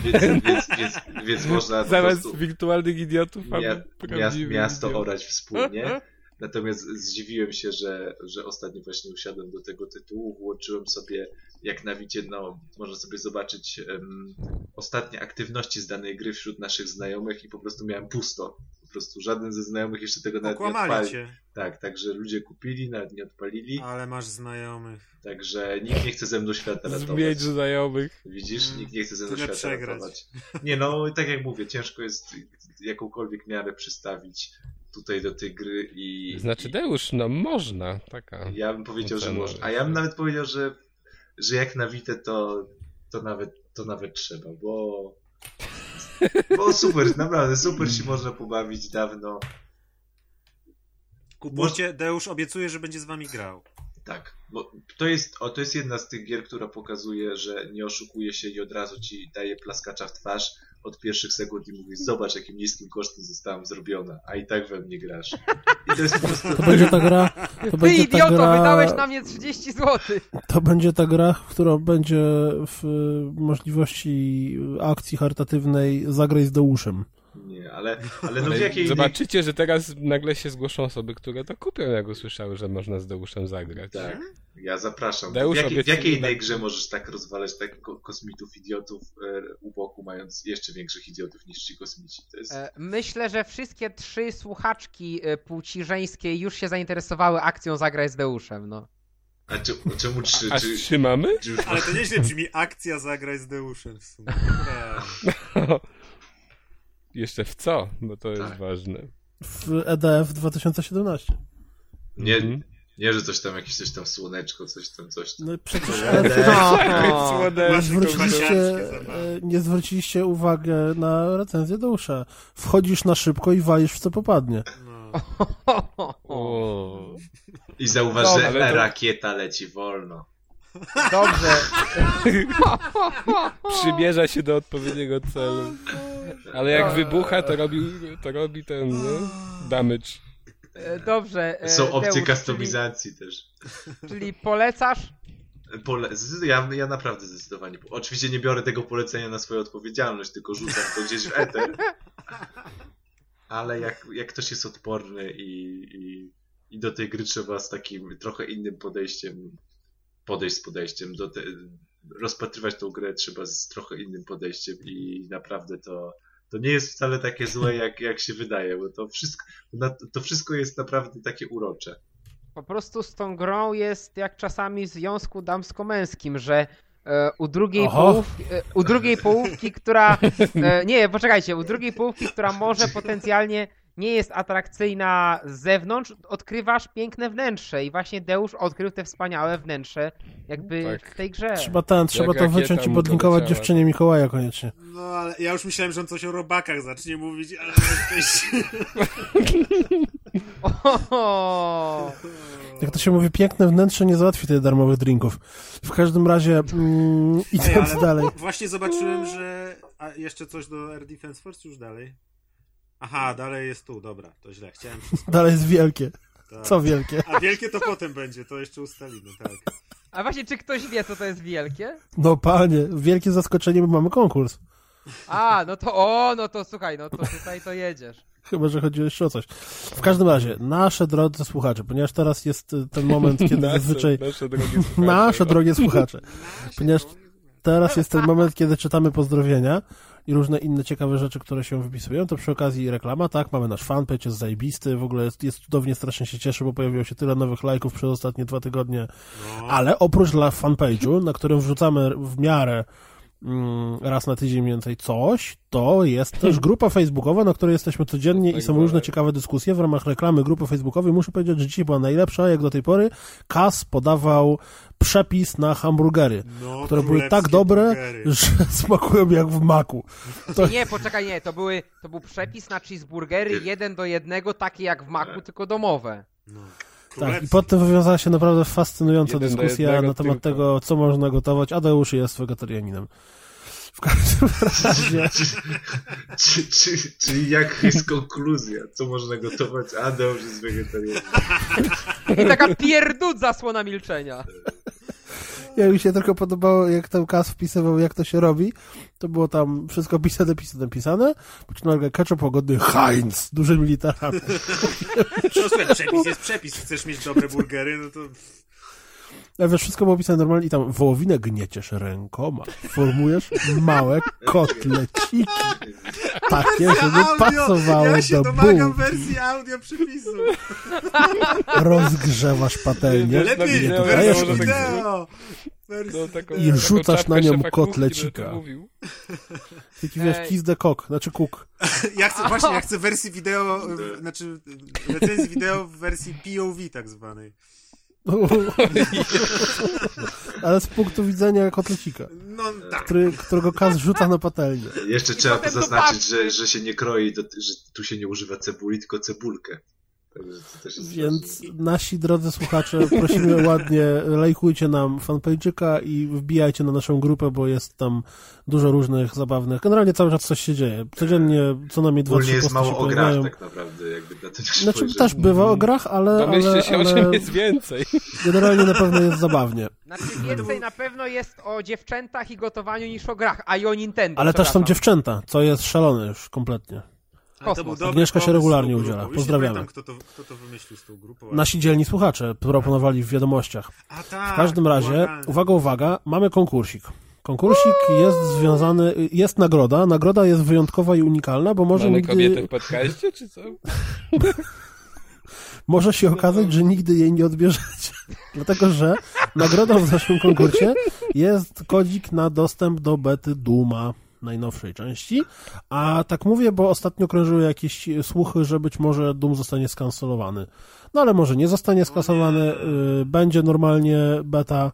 Więc, więc, więc, więc można po Zamiast prostu wirtualnych idiotów mamy mia, miasto idiotów. orać wspólnie. Natomiast zdziwiłem się, że, że ostatnio właśnie usiadłem do tego tytułu, włączyłem sobie, jak na widzie, no, można sobie zobaczyć em, ostatnie aktywności z danej gry wśród naszych znajomych i po prostu miałem pusto. Po prostu żaden ze znajomych jeszcze tego nawet nie odpalił. cię, Tak, także ludzie kupili, nawet nie odpalili, ale masz znajomych. także nikt nie chce ze mną świata ratować. Zmieć znajomych. Widzisz, Mm, nikt nie chce ze mną tyle świata przegrać. ratować. Nie no, tak jak mówię, ciężko jest jakąkolwiek miarę przystawić tutaj do tej gry i... Znaczy Deusz, no można, taka. Ja bym powiedział, że można. A ja bym nawet powiedział, że, że jak na Witę to, to, nawet, to nawet trzeba, bo... Bo super, naprawdę, super się można pobawić dawno. Kupujcie, Deusz obiecuje, że będzie z wami grał. Tak, bo to jest, o, to jest jedna z tych gier, która pokazuje, że nie oszukuje się i od razu ci daje plaskacza w twarz od pierwszych sekund i mówi, zobacz jakim niskim kosztem zostałam zrobiona, a i tak we mnie grasz. I to jest po prostu... To będzie ta gra, to Ty będzie ta idioto, gra, wydałeś na mnie 30 zł! to będzie ta gra, w którą będzie w możliwości akcji charytatywnej zagraj z Deuszem. Nie, ale, ale no w jakiej innej... Zobaczycie, że teraz nagle się zgłoszą osoby, które to kupią, jak usłyszały, że można z Deuszem zagrać. Tak, ja zapraszam. Deusz w, jakiej, w jakiej innej grze możesz tak rozwalać tak ko- kosmitów, idiotów e, u boku, mając jeszcze większych idiotów niż ci kosmici? To jest... E, Myślę, że wszystkie trzy słuchaczki e, płci żeńskiej już się zainteresowały akcją Zagraj z Deuszem, no. A czy, czemu czy, A czy, trzymamy? czy już Ale to nieźle brzmi akcja zagraj z Deuszem w sumie. Jeszcze w co? Bo to jest Tak. ważne. W E EDF 2017. Nie, Mhm. nie, że coś tam, jakieś coś tam słoneczko, coś tam, coś tam. No przecież EDF. No. Słoneczko. zwróciliście, e, nie zwróciliście uwagę na recenzję dusza. Wchodzisz na szybko i walisz w co popadnie. No. I zauważ, że rakieta leci wolno. Dobrze. Przymierza się do odpowiedniego celu. Ale jak wybucha, to robi, to robi ten, nie? Damage. E, Dobrze. e, Są opcje Deusz, customizacji też. Czyli, polecasz? Pole... Ja, ja naprawdę zdecydowanie. Oczywiście nie biorę tego polecenia na swoją odpowiedzialność, tylko rzucam to gdzieś w eter. Ale jak, jak ktoś jest odporny i, i, i do tej gry trzeba z takim trochę innym podejściem podejść z podejściem do te, rozpatrywać tą grę trzeba z trochę innym podejściem i naprawdę to, to nie jest wcale takie złe, jak, jak się wydaje, bo to wszystko, to wszystko jest naprawdę takie urocze. Po prostu z tą grą jest jak czasami w związku damsko-męskim, że e, u drugiej Oho. połówki, e, u drugiej połówki, która e, nie, poczekajcie, u drugiej połówki, która może potencjalnie nie jest atrakcyjna z zewnątrz, odkrywasz piękne wnętrze i właśnie Deusz odkrył te wspaniałe wnętrze jakby Tak. w tej grze. Trzeba ten, trzeba to rakieta wyciąć i podlinkować dziewczynie Mikołaja koniecznie. no ale ja już myślałem, że on coś o robakach zacznie mówić, ale jesteś... O, Jak to się mówi, piękne wnętrze nie załatwi tych darmowych drinków. W każdym razie, mm, Ej, idąc ale dalej. Właśnie zobaczyłem, że... A jeszcze coś do Air Defense Force już dalej? Aha, dalej jest tu, dobra, to źle. Chciałem. Dalej jest wielkie. Tak. Co wielkie? A wielkie to potem będzie, to jeszcze ustalimy, tak. a właśnie czy ktoś wie co to jest wielkie? No panie, wielkie zaskoczenie, bo mamy konkurs. A, no to o, no to słuchaj, no to tutaj to jedziesz. Chyba, że chodzi jeszcze o coś. W każdym razie, nasze drodzy słuchacze, ponieważ teraz jest ten moment, kiedy Nasze, zazwyczaj... nasze drogie słuchacze. Nasze drogie słuchacze. Ponieważ teraz jest ten moment, kiedy czytamy pozdrowienia i różne inne ciekawe rzeczy, które się wypisują, to przy okazji reklama, tak, mamy nasz fanpage, jest zajebisty, w ogóle jest, jest cudownie, strasznie się cieszę, bo pojawiło się tyle nowych lajków przez ostatnie dwa tygodnie, No. ale oprócz dla fanpage'u, na którym wrzucamy w miarę raz na tydzień mniej więcej coś, to jest też grupa facebookowa, na której jesteśmy codziennie i są różne ciekawe dyskusje w ramach reklamy grupy facebookowej. Muszę powiedzieć, że dzisiaj była najlepsza, jak do tej pory. Kas podawał przepis na hamburgery, No, które były tak dobre, burgery. że smakują jak w maku. To, Nie, poczekaj, nie, to, były, to był przepis na cheeseburgery jeden do jednego, takie jak w maku, tylko domowe. No. Tak, i tym wywiązała się naprawdę fascynująca Jeden dyskusja na temat tylko. tego, co można gotować. Adeusz jest wegetarianinem. W każdym razie... Czy, czy, czyli jak jest konkluzja? Co można gotować? Adeusz jest wegetarianem. I taka pierdut zasłona milczenia. Ja mi się tylko podobało, jak tam Kas wpisywał, jak to się robi. To było tam wszystko pisane, pisane, pisane. Po czym nagle ketchup łagodny Heinz, dużymi literami. No, słuchaj, przepis jest przepis. Chcesz mieć dobre burgery, no to... A wiesz, wszystko było pisane normalnie i tam wołowinę gnieciesz rękoma. Formujesz małe kotleciki. Takie, żeby pasowały ja się do domagam bułki. wersji audio przypisu. Rozgrzewasz patelnię. Lepiej nie wideo, dodajesz tak wideo. No, taką, I rzucasz na nią kotlecika. Taki wiesz, kiss the cock, znaczy cook. Ja chcę, właśnie, ja chcę wersji wideo, y, znaczy y, recenzji wideo w wersji POV tak zwanej. Ale z punktu widzenia kotlecika, No tak. który, którego Kas rzuca na patelnię. Jeszcze I trzeba zaznaczyć, że, że się nie kroi, do, że tu się nie używa cebuli, tylko cebulkę. Też Więc nasi drodzy słuchacze, prosimy ładnie, lajkujcie nam fanpage'yka i wbijajcie na naszą grupę, bo jest tam dużo różnych zabawnych. Generalnie cały czas coś się dzieje. Codziennie co najmniej dwa, trzy jest posty się mało o grach pojawiają. tak naprawdę, jakby na to nie Znaczy też bywa o grach, ale, Domyślcie ale, się, o ale czym jest więcej. generalnie na pewno jest zabawnie. Znaczy więcej na pewno jest o dziewczętach i gotowaniu niż o grach, a i o Nintendo. Ale też są dziewczęta, co jest szalone już kompletnie. Ale Kosmos. Agnieszka się regularnie udziela. Pozdrawiamy. pamiętam, Kto to, kto to wymyślił z tą grupą. Nasi dzielni słuchacze proponowali w wiadomościach. A tak, W każdym razie, uwaga, uwaga, mamy konkursik. Konkursik jest związany, jest nagroda. Nagroda jest wyjątkowa i unikalna, bo może Mamy nigdy, kobietę w podcaście, czy co? może się okazać, że nigdy jej nie odbierzecie. Dlatego, że nagrodą w naszym konkursie jest kodzik na dostęp do bety Duma najnowszej części, a tak mówię, bo ostatnio krążyły jakieś słuchy, że być może Doom zostanie skancelowany. No ale może nie zostanie skancelowany, y, będzie normalnie beta,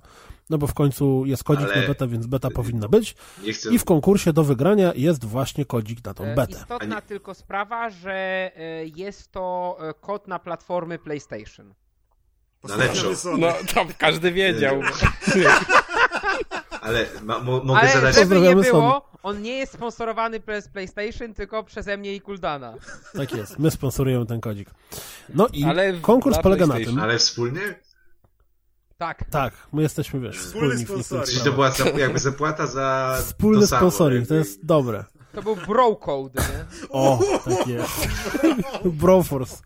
no bo w końcu jest kodzik Ale- na beta, więc beta powinna być. Nie chcę... I w konkursie do wygrania jest właśnie kodzik na tą E, betę. Istotna tylko sprawa, że e, jest to kod na platformy PlayStation. lepszą. Wysoko. No, to każdy wiedział. Ale ma, mo, mogę Ale zadać... żeby nie było, on nie jest sponsorowany przez PlayStation, tylko przeze mnie i Kuldana. Tak jest, my sponsorujemy ten kodzik. No i Ale konkurs polega na tym, Ale wspólnie? Tak. tak, my jesteśmy, wiesz, Wspólny wspólni w tych sponsoring. Czyli to była za, jakby zapłata za Wspólny to samo, sponsoring, to jest dobre. To był bro code, nie? O, tak jest. Broforce.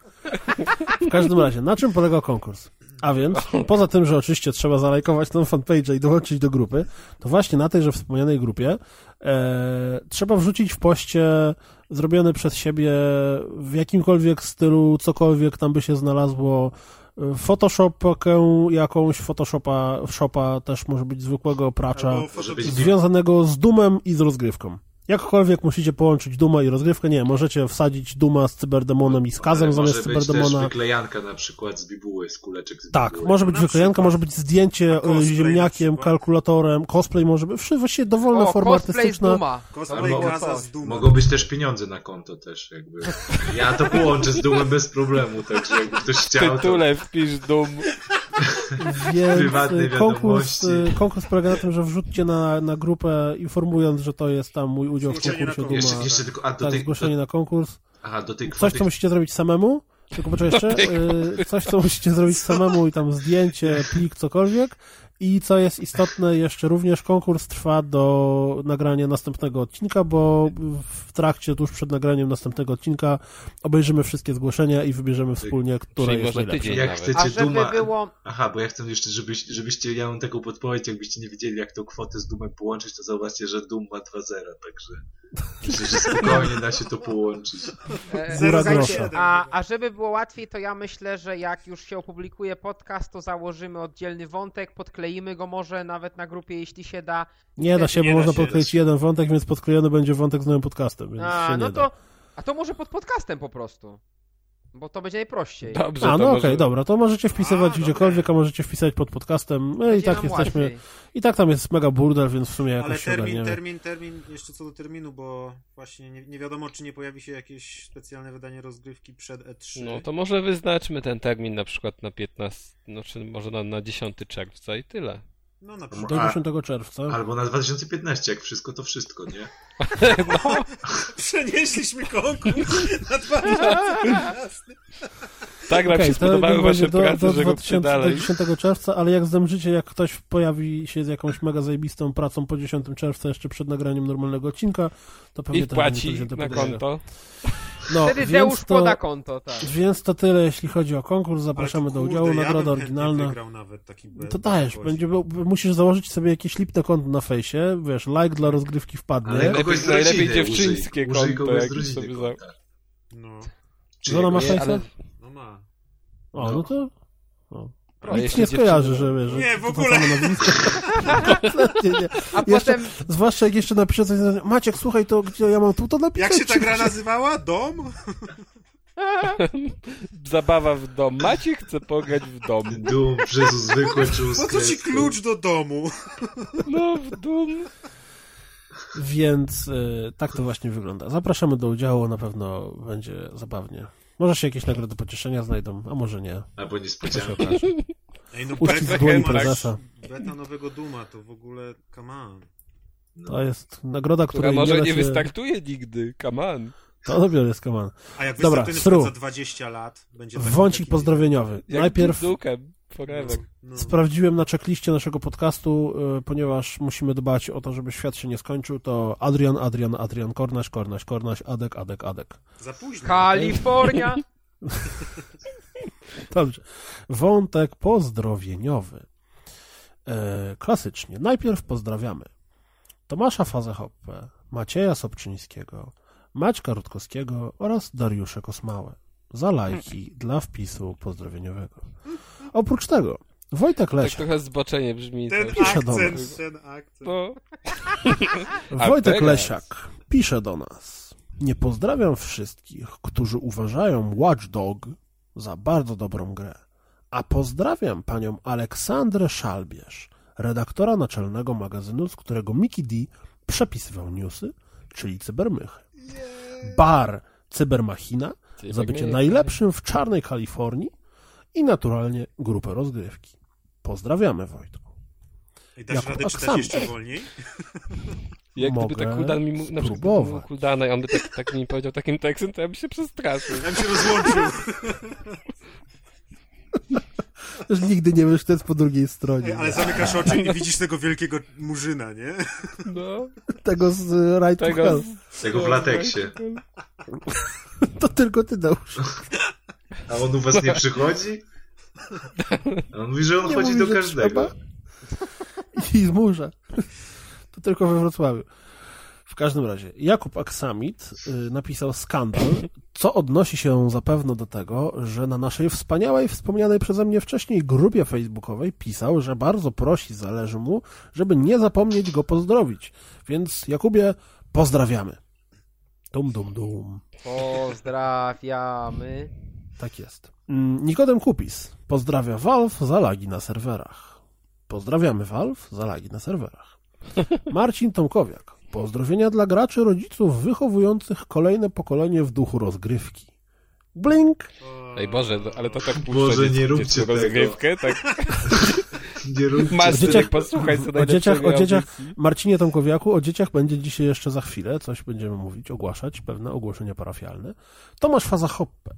W każdym razie, na czym polegał konkurs? A więc, poza tym, że oczywiście trzeba zalajkować tą fanpage'a i dołączyć do grupy, to właśnie na tejże wspomnianej grupie e, trzeba wrzucić w poście zrobiony przez siebie w jakimkolwiek stylu, cokolwiek tam by się znalazło, e, Photoshopkę jakąś, Photoshopa, shopa też może być zwykłego pracza, związanego z Dumem i z rozgrywką. Jakkolwiek musicie połączyć Duma i rozgrywkę, nie, możecie wsadzić Duma z Cyberdemonem i z Kazem Ale zamiast może być też Cyberdemona. wyklejanka na przykład z bibuły, z kuleczek z Tak, bibuły. może być Na wyklejanka, przykład. może być zdjęcie e, ziemniakiem, kalkulatorem, cosplay może być, właściwie dowolna O, forma cosplay z artystyczna. Duma. Cosplay Albo coś. z Dumą. Mogą być też pieniądze na konto też, jakby. Ja to połączę z dumem bez problemu, także jakby ktoś W chciał, to... tytule wpisz Doom. Więc e, konkurs, e, konkurs polega na tym, że wrzućcie na, na grupę informując, że to jest tam mój udział w konkursie konkurs. Duma. Jeszcze, jeszcze tylko, a do Tak, tej, zgłoszenie do, na konkurs. aha, do tej Coś, kwoty... co musicie zrobić samemu, tylko poczekaj jeszcze, y, coś, co musicie zrobić samemu i tam zdjęcie, plik, cokolwiek. I co jest istotne, jeszcze również konkurs trwa do nagrania następnego odcinka, bo w trakcie, tuż przed nagraniem następnego odcinka obejrzymy wszystkie zgłoszenia i wybierzemy wspólnie, które Czyli jest może najlepsze. Jak chcecie A żeby Duma... było... Aha, bo ja chcę jeszcze, żebyś, żebyście, ja mam taką podpowiedź, jakbyście nie wiedzieli, jak tą kwotę z Dumem połączyć, to zauważcie, że Dum ma 2-0, także myślę, że spokojnie da się to połączyć. Słuchajcie, grosza. a, a żeby było łatwiej, to ja myślę, że jak już się opublikuje podcast, to założymy oddzielny wątek, podkleimy go może nawet na grupie, jeśli się da. Nie da się, bo Nie da można podkleić jeden wątek, więc podklejony będzie wątek z nowym podcastem, więc A, się no nie da. to, a to może pod podcastem po prostu. Bo to będzie najprościej. Dobrze, A, no może... okej, dobra, to możecie wpisywać A, gdziekolwiek, a możecie wpisać pod podcastem. No i tak jesteśmy, łatwiej. i tak tam jest mega burdel, więc w sumie jakoś Ale się termin, ogarniemy. termin, termin, jeszcze co do terminu, bo właśnie nie, nie wiadomo, czy nie pojawi się jakieś specjalne wydanie rozgrywki przed E E3. No to może wyznaczmy ten termin na przykład na 15, no czy może na, na 10 czerwca i tyle. No na Do przykład. A- 10 czerwca. Albo na 2015, jak wszystko to wszystko, nie? Przenieśliśmy konkurs na 2015. Tak nam Okej, się to spodobały wasze będzie do, prace, do, że róbcie 2000, do dalej. 10 czerwca, ale jak zdążycie, jak ktoś pojawi się z jakąś mega zajebistą pracą po 10 czerwca, jeszcze przed nagraniem normalnego odcinka, to pewnie I też będzie to wpłaci na konto. No, Wtedy więc to, poda konto, tak. więc to tyle, jeśli chodzi o konkurs. Zapraszamy to do kurde, udziału, ja bym nagroda oryginalna. To dajesz, będzie, musisz założyć sobie jakieś lipne konto na fejsie, wiesz, like dla rozgrywki wpadnie. Ale Najlepiej- najlepiej dziewczyńskie użyj, użyj konto rodziny sobie konta. No, Żona ma fejsa? ale-. O, no to... O. A Nic nie skojarzy, że wiesz, że Nie, w to ogóle. Kompletnie nie. A Jeszcze- potem Zwłaszcza jak jeszcze napisze coś, Maciek, słuchaj, to gdzie ja mam tu to napisać? Jak się ta gra nazywała? Dom? Zabawa w dom. Macie chce pograć w dom. Dum, Jezu, zwykłe czy Po co ci klucz do domu? No, w dom. Więc y, tak to właśnie wygląda. Zapraszamy do udziału, na pewno będzie zabawnie. Może się jakieś nagrody pocieszenia znajdą, a może nie. Albo niespodzianka. Ej, no Uścisk beta, dłoni beta, prezesa. beta nowego Duma, to w ogóle, come on. To jest nagroda, Która może nie się... wystartuje nigdy. Come on. To dopiero jest kaman. A jak Dobra, wystartuje za 20 lat, będzie Wącik taki- pozdrowieniowy. Jak Najpierw Dukem. Forever. No. sprawdziłem na checkliście naszego podcastu, y, ponieważ musimy dbać o to, żeby świat się nie skończył, to Adrian, Adrian, Adrian, Kornaś, Kornaś, Kornaś, Adek, Adek, Adek. Za późno. Kalifornia. Dobrze. Wątek pozdrowieniowy. E, klasycznie. Najpierw pozdrawiamy Tomasza Fazehoppe, Macieja Sobczyńskiego, Maćka Rutkowskiego oraz Dariusza Kosmałę za lajki dla wpisu pozdrowieniowego. Oprócz tego Wojtek Tak Lesiak. trochę zboczenie brzmi. Ten tak. Pisze do akcent, nas. ten akcent. No. Wojtek? Lesiak pisze do nas. Nie pozdrawiam wszystkich, którzy uważają Watch Dog za bardzo dobrą grę, a pozdrawiam panią Aleksandrę Szalbierz, redaktora naczelnego magazynu, z którego Mickey D przepisywał newsy, czyli Cybermychy. Bar Cybermachina za bycie najlepszym w czarnej Kalifornii i naturalnie grupę rozgrywki. Pozdrawiamy Wojtku. I dasz Jakub radę czytać Aksamit. jeszcze wolniej? Jak gdyby tak Kuldan mi na przykład Kuldana i on by tak, tak mi powiedział takim tekstem, to ja bym się przestraszył. Ja bym się rozłączył. Już nigdy nie wiesz, kto jest po drugiej stronie. Ej, ale zamykasz oczy i widzisz tego wielkiego murzyna, nie? No, Tego z y, Right to tego... Hell. Tego w lateksie. To tylko ty dałeś. A on u was nie przychodzi? A on mówi, że on Nie chodzi mówi, do każdego. trzeba. I z murza. To tylko we Wrocławiu. W każdym razie, Jakub Aksamit y, napisał skandal, co odnosi się zapewne do tego, że na naszej wspaniałej, wspomnianej przeze mnie wcześniej grupie facebookowej pisał, że bardzo prosi, zależy mu, żeby nie zapomnieć go pozdrowić. Więc Jakubie, pozdrawiamy. Dum, dum, dum. Pozdrawiamy. Tak jest. Mm, Nikodem Kupis pozdrawia Valve za lagi na serwerach. Pozdrawiamy Valve za lagi na serwerach. Marcin Tomkowiak. Pozdrowienia dla graczy rodziców wychowujących kolejne pokolenie w duchu rozgrywki. Blink! Ej Boże, no, ale to tak puszcza Boże, nie róbcie tego. rozgrywkę, tak Nie róbcie masz dzieciach- posłuchaj co O dzieciach, o dzieciach. Marcinie Tomkowiaku, o dzieciach będzie dzisiaj jeszcze za chwilę, coś będziemy mówić, ogłaszać, pewne ogłoszenia parafialne. Tomasz Faza Hoppe.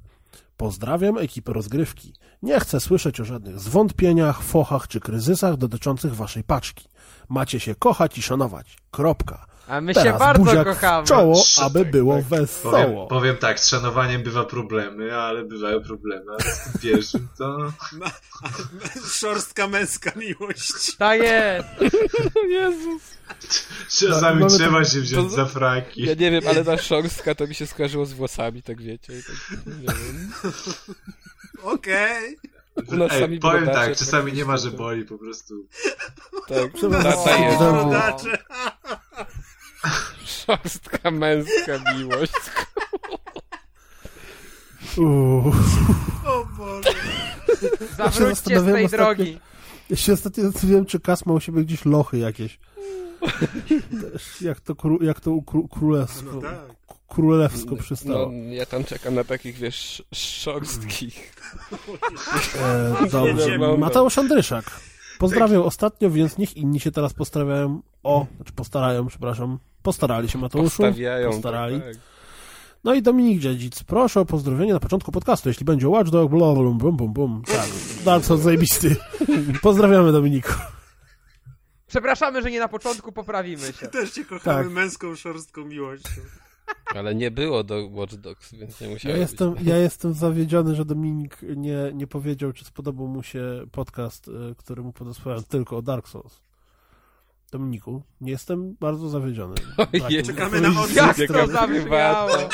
Pozdrawiam ekipę rozgrywki. Nie chcę słyszeć o żadnych zwątpieniach, fochach czy kryzysach dotyczących waszej paczki. Macie się kochać i szanować. Kropka. A my Teraz się bardzo buziak kochamy. w czoło, aby tak, było tak. Powiem, wesoło. powiem tak, z szanowaniem bywa problemy, ale bywają problemy, ale z tym pierwszym to... Szorstka męska miłość. Tak jest. Jezus. Czasami trzeba się wziąć to- za fraki. Ja nie wiem, ale ta szorstka to mi się skojarzyło z włosami, tak wiecie. i Tak, nie wiem. Okej. Nas Ej, sami powiem brodacze tak, czasami nie ma, że boli, po prostu. Tak. Znowu. Brodacze. Szorstka męska miłość. Uuu. O Boże. Zawróćcie z zastanawiałem tej ostatnio- drogi. Ja się ostatnio zastanawiałem, czy Kas ma u siebie gdzieś lochy jakieś. Też, jak to, jak to u królewsko, No tak. królewsko No, przystało. ja tam czekam na takich, wiesz, szorstkich. E, dobrze. Mateusz Andryszak. Pozdrawiam ostatnio, więc niech inni się teraz postarają. O, znaczy postarają, przepraszam. Postarali się Mateuszu. Postawiają. Postarali. Tak, tak. No i Dominik Dziedzic. Proszę o pozdrowienie na początku podcastu. Jeśli będzie Watchdog, bla, bla, bum, bum, bum. Tak, Dark Souls zajebisty. Pozdrawiamy Dominiku. Przepraszamy, że nie na początku, poprawimy się. Też cię kochamy Tak. męską, szorstką miłością. Ale nie było do Watch Dogs, więc nie Ja musiało jestem, być. ja jestem zawiedziony, że Dominik nie, nie powiedział, czy spodobał mu się podcast, e, który mu podesłałem tylko o Dark Souls. Dominiku, nie jestem bardzo zawiedziony. Ojej, czekamy na. Jak to zabrzmiało. prywatna.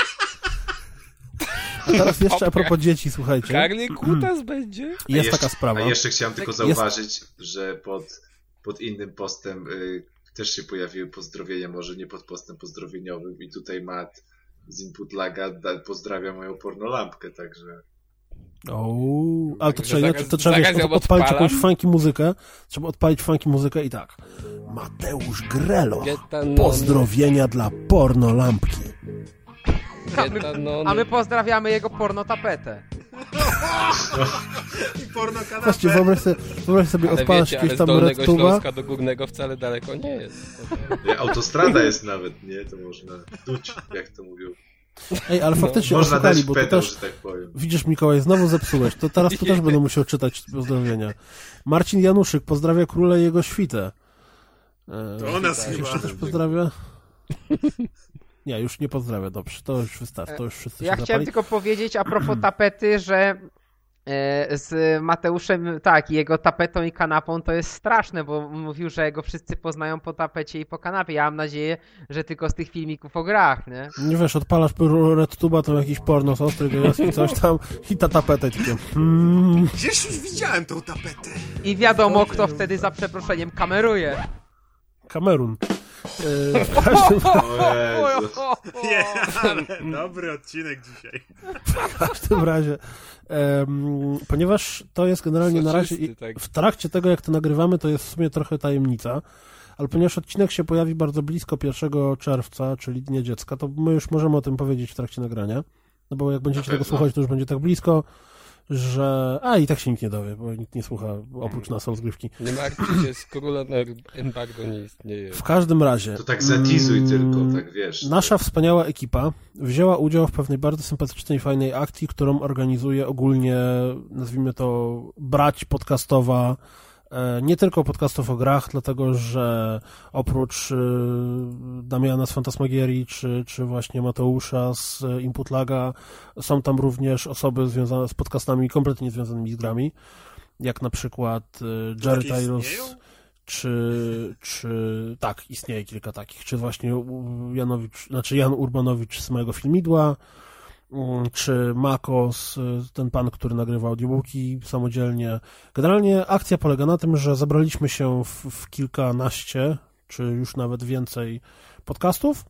A teraz jeszcze a propos dzieci, słuchajcie. Karny kutas będzie? Jest A jeszcze, taka sprawa. A jeszcze chciałem tylko Jest- zauważyć, że pod, pod innym postem y, też się pojawiły pozdrowienia, może nie pod postem pozdrowieniowym i tutaj Matt z Input Laga da, pozdrawia moją pornolampkę, także Ouu, ale to trzeba, to trzeba wiesz, odpalić odpalam. jakąś funky muzykę. Trzeba odpalić funky muzykę i tak. Mateusz Grelo. Pozdrowienia dla pornolampki. A my pozdrawiamy jego porno tapetę. I porno Właśnie, wyobraź sobie, wyobraź sobie Ale odpalasz wiecie, jakieś tam RedTube'a. Śląska do Górnego wcale daleko nie jest. nie, autostrada jest nawet, nie? To można tuć, jak to mówią. Ej, ale faktycznie Można oszukali, dać bo to pedał, też... że tak powiem. Widzisz, Mikołaj, znowu zepsułeś. To teraz to też będę musiał czytać pozdrowienia. Marcin Januszyk pozdrawia króla i jego świtę. E, To o nas Jeszcze chyba. też pozdrawia? Nie, już nie pozdrawia, dobrze. To już wystarczy, to już wszyscy Ja się chciałem zapali. tylko powiedzieć a propos tapety, że z Mateuszem, tak, jego tapetą i kanapą to jest straszne, bo mówił, że go wszyscy poznają po tapecie i po kanapie. Ja mam nadzieję, że tylko z tych filmików o grach, nie? Nie wiesz, odpalasz RedTube'a, to jakiś porno z ostrych jest i coś tam i ta tapeta i takie mm, Gdzieś już widziałem tą tapetę. I wiadomo, kto wtedy za przeproszeniem kameruje. Kamerun. W każdym, ale dobry odcinek dzisiaj. w każdym razie, em, ponieważ to jest generalnie na razie, tak. w trakcie tego jak to nagrywamy, to jest w sumie trochę tajemnica, ale ponieważ odcinek się pojawi bardzo blisko 1 czerwca, czyli Dnia Dziecka, to my już możemy o tym powiedzieć w trakcie nagrania, no bo jak będziecie tego pewno. słuchać, to już będzie tak blisko, że... A, i tak się nikt nie dowie, bo nikt nie słucha oprócz nas rozgrywki. Nie martwcie się, skóra na embargo nie istnieje. W każdym razie... To tak zatizuj mm, tylko, tak wiesz. Nasza wspaniała ekipa wzięła udział w pewnej bardzo sympatycznej, fajnej akcji, którą organizuje ogólnie, nazwijmy to, brać podcastowa, nie tylko podcastów o grach, dlatego że oprócz e, Damiana z Fantasmagierii, czy, czy właśnie Mateusza z e, Input Laga, są tam również osoby związane z podcastami kompletnie niezwiązanymi z grami, jak na przykład e, Jerry istnieją? czy, czy tak, istnieje kilka takich, czy właśnie Janowicz, znaczy Jan Urbanowicz z mojego filmidła, czy Makos, y, ten pan, który nagrywa audiobooki samodzielnie. Generalnie akcja polega na tym, że zabraliśmy się w, w kilkanaście, czy już nawet więcej podcastów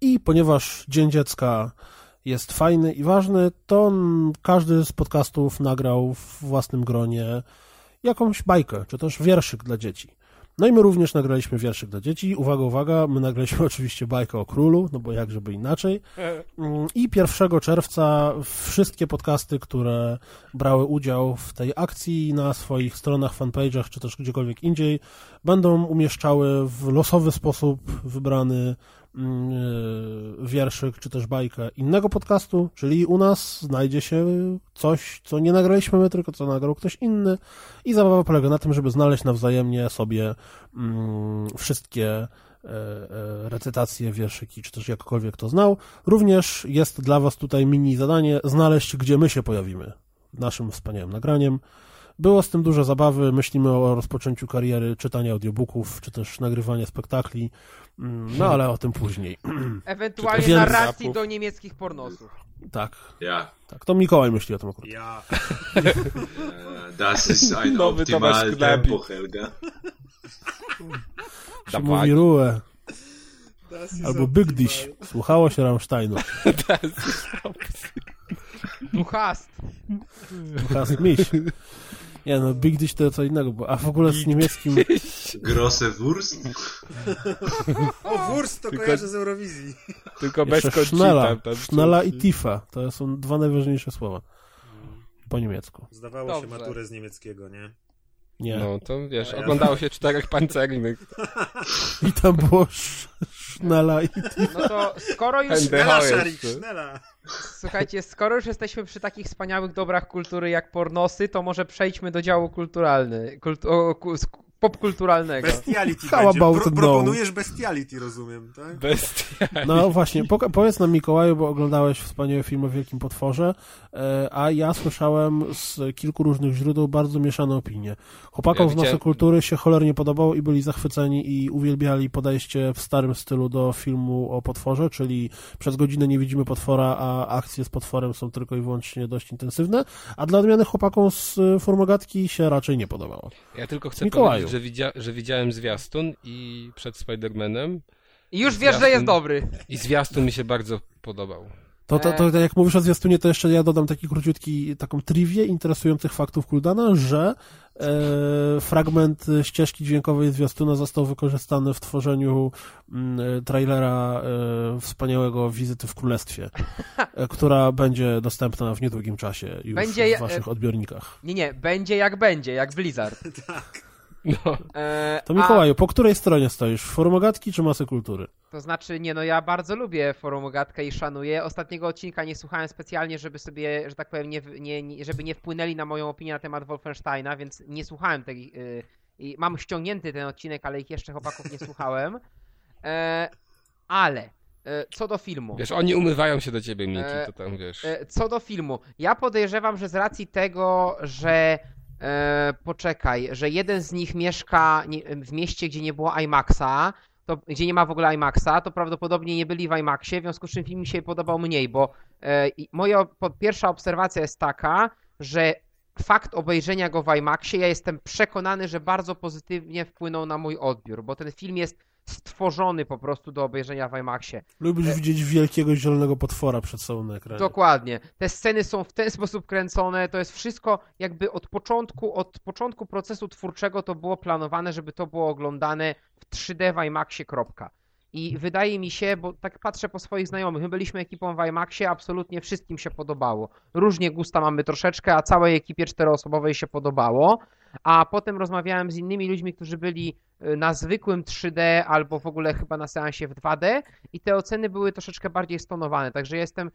i ponieważ Dzień Dziecka jest fajny i ważny, to mm, każdy z podcastów nagrał w własnym gronie jakąś bajkę, czy też wierszyk dla dzieci. No i my również nagraliśmy wierszyk dla dzieci. Uwaga, uwaga, my nagraliśmy oczywiście bajkę o królu, no bo jak żeby inaczej. Mm, I 1 czerwca wszystkie podcasty, które brały udział w tej akcji na swoich stronach, fanpage'ach, czy też gdziekolwiek indziej, będą umieszczały w losowy sposób wybrany wierszyk, czy też bajkę innego podcastu, czyli u nas znajdzie się coś, co nie nagraliśmy my, tylko co nagrał ktoś inny i zabawa polega na tym, żeby znaleźć nawzajemnie sobie mm, wszystkie e, e, recytacje, wierszyki, czy też jakkolwiek to znał. Również jest dla Was tutaj mini zadanie znaleźć, gdzie my się pojawimy naszym wspaniałym nagraniem. Było z tym dużo zabawy, myślimy o rozpoczęciu kariery czytania audiobooków, czy też nagrywania spektakli, Mm, no ale o tym później. Ewentualnie Więc- narracji do niemieckich pornosów. Tak, Ja. tak, to Mikołaj myśli o tym akurat. Ja. E, Das ist ein Nowy optimal tempo, Helga. Się mówi Ruhe, Das ist albo. Bygdyś. Słuchało się Rammsteinu. Du hast. Teraz miś. Nie no, Bygdyś to co innego, bo, a w ogóle z niemieckim Grosse Wurst? O, wurst to Tylko- kojarzę z Eurowizji. Tylko bez. Schnella, Schnella i Tifa. To są dwa najważniejsze słowa. Po niemiecku. Zdawało się Dobrze. maturę z niemieckiego, nie? Nie. No to wiesz, oglądało się czterech pancernych. I tam było sz- Schnella i No to skoro już, Sznela, Szarik, sznela. słuchajcie, skoro już jesteśmy przy takich wspaniałych dobrach kultury jak pornosy, to może przejdźmy do działu kulturalny, kult, o, ku, sk- popkulturalnego. Bestiality How będzie. about Pro, proponujesz bestiality, rozumiem, tak? Bestia. No właśnie, poka- powiedz nam Mikołaju, bo oglądałeś wspaniały film o Wielkim Potworze, e, a ja słyszałem z kilku różnych źródeł bardzo mieszane opinie. Chłopakom Ja z widziałem- Kultury się cholernie podobało i byli zachwyceni i uwielbiali podejście w starym stylu do filmu o potworze, czyli przez godzinę nie widzimy potwora, a akcje z potworem są tylko i wyłącznie dość intensywne, a dla odmiany chłopakom z Formogatki się raczej nie podobało. Ja tylko chcę Mikołaju. Powiedzieć, że, widzia że widziałem zwiastun i przed Spider-Manem I już wiesz, że jest dobry. i zwiastun mi się bardzo podobał. To, to, to, to jak mówisz o zwiastunie, to jeszcze ja dodam taki króciutki, taką triwię interesujących faktów Kuldana, że e, fragment ścieżki dźwiękowej zwiastuna został wykorzystany w tworzeniu mm, e, trailera e, wspaniałego Wizyty w Królestwie, e, która będzie dostępna w niedługim czasie już Będzie, w waszych odbiornikach. Nie, nie, będzie jak będzie, jak Blizzard. No, E, To Mikołaju, po której stronie stoisz? Formogatki czy Masy Kultury? A, to znaczy, nie no, ja bardzo lubię Forum Ogatkę i szanuję. Ostatniego odcinka nie słuchałem specjalnie, żeby sobie, że tak powiem, nie, nie, nie, żeby nie wpłynęli na moją opinię na temat Wolfensteina, więc nie słuchałem tej... Y, i mam ściągnięty ten odcinek, ale ich jeszcze chłopaków nie słuchałem. E, ale E, co do filmu. Wiesz, oni umywają się do ciebie, Miki, E, to tam wiesz. E, Co do filmu, ja podejrzewam, że z racji tego, że e, poczekaj, że jeden z nich mieszka w mieście, gdzie nie było IMAXa, to, gdzie nie ma w ogóle IMAXa, to prawdopodobnie nie byli w IMAXie, w związku z czym film mi się podobał mniej, bo e, moja po, pierwsza obserwacja jest taka, że fakt obejrzenia go w IMAXie, ja jestem przekonany, że bardzo pozytywnie wpłynął na mój odbiór, bo ten film jest stworzony po prostu do obejrzenia w IMAXie. Lubisz E- widzieć wielkiego zielonego potwora przed sobą na ekranie. Dokładnie. Te sceny są w ten sposób kręcone, to jest wszystko jakby od początku, od początku procesu twórczego to było planowane, żeby to było oglądane w 3D w IMAXie, kropka. I wydaje mi się, bo tak patrzę po swoich znajomych, my byliśmy ekipą w IMAXie, absolutnie wszystkim się podobało. Różnie gusta mamy troszeczkę, a całej ekipie czteroosobowej się podobało. A potem rozmawiałem z innymi ludźmi, którzy byli y, na zwykłym 3D albo w ogóle chyba na seansie w 2D i te oceny były troszeczkę bardziej stonowane. Także jestem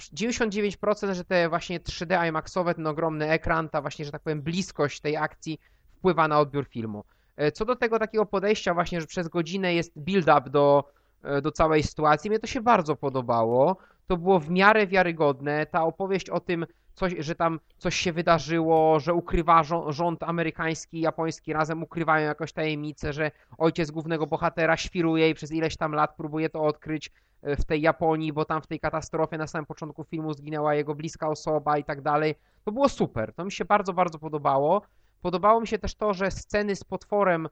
99%, że te właśnie 3D IMAXowe, ten ogromny ekran, ta właśnie, że tak powiem, bliskość tej akcji wpływa na odbiór filmu. E, Co do tego takiego podejścia właśnie, że przez godzinę jest build-up do, e, do całej sytuacji, mnie to się bardzo podobało. To było w miarę wiarygodne. Ta opowieść o tym, coś, że tam coś się wydarzyło, że ukrywa rząd, amerykański i japoński razem ukrywają jakąś tajemnicę, że ojciec głównego bohatera świruje i przez ileś tam lat próbuje to odkryć e, w tej Japonii, bo tam w tej katastrofie na samym początku filmu zginęła jego bliska osoba i tak dalej. To było super. To mi się bardzo, bardzo podobało. Podobało mi się też to, że sceny z potworem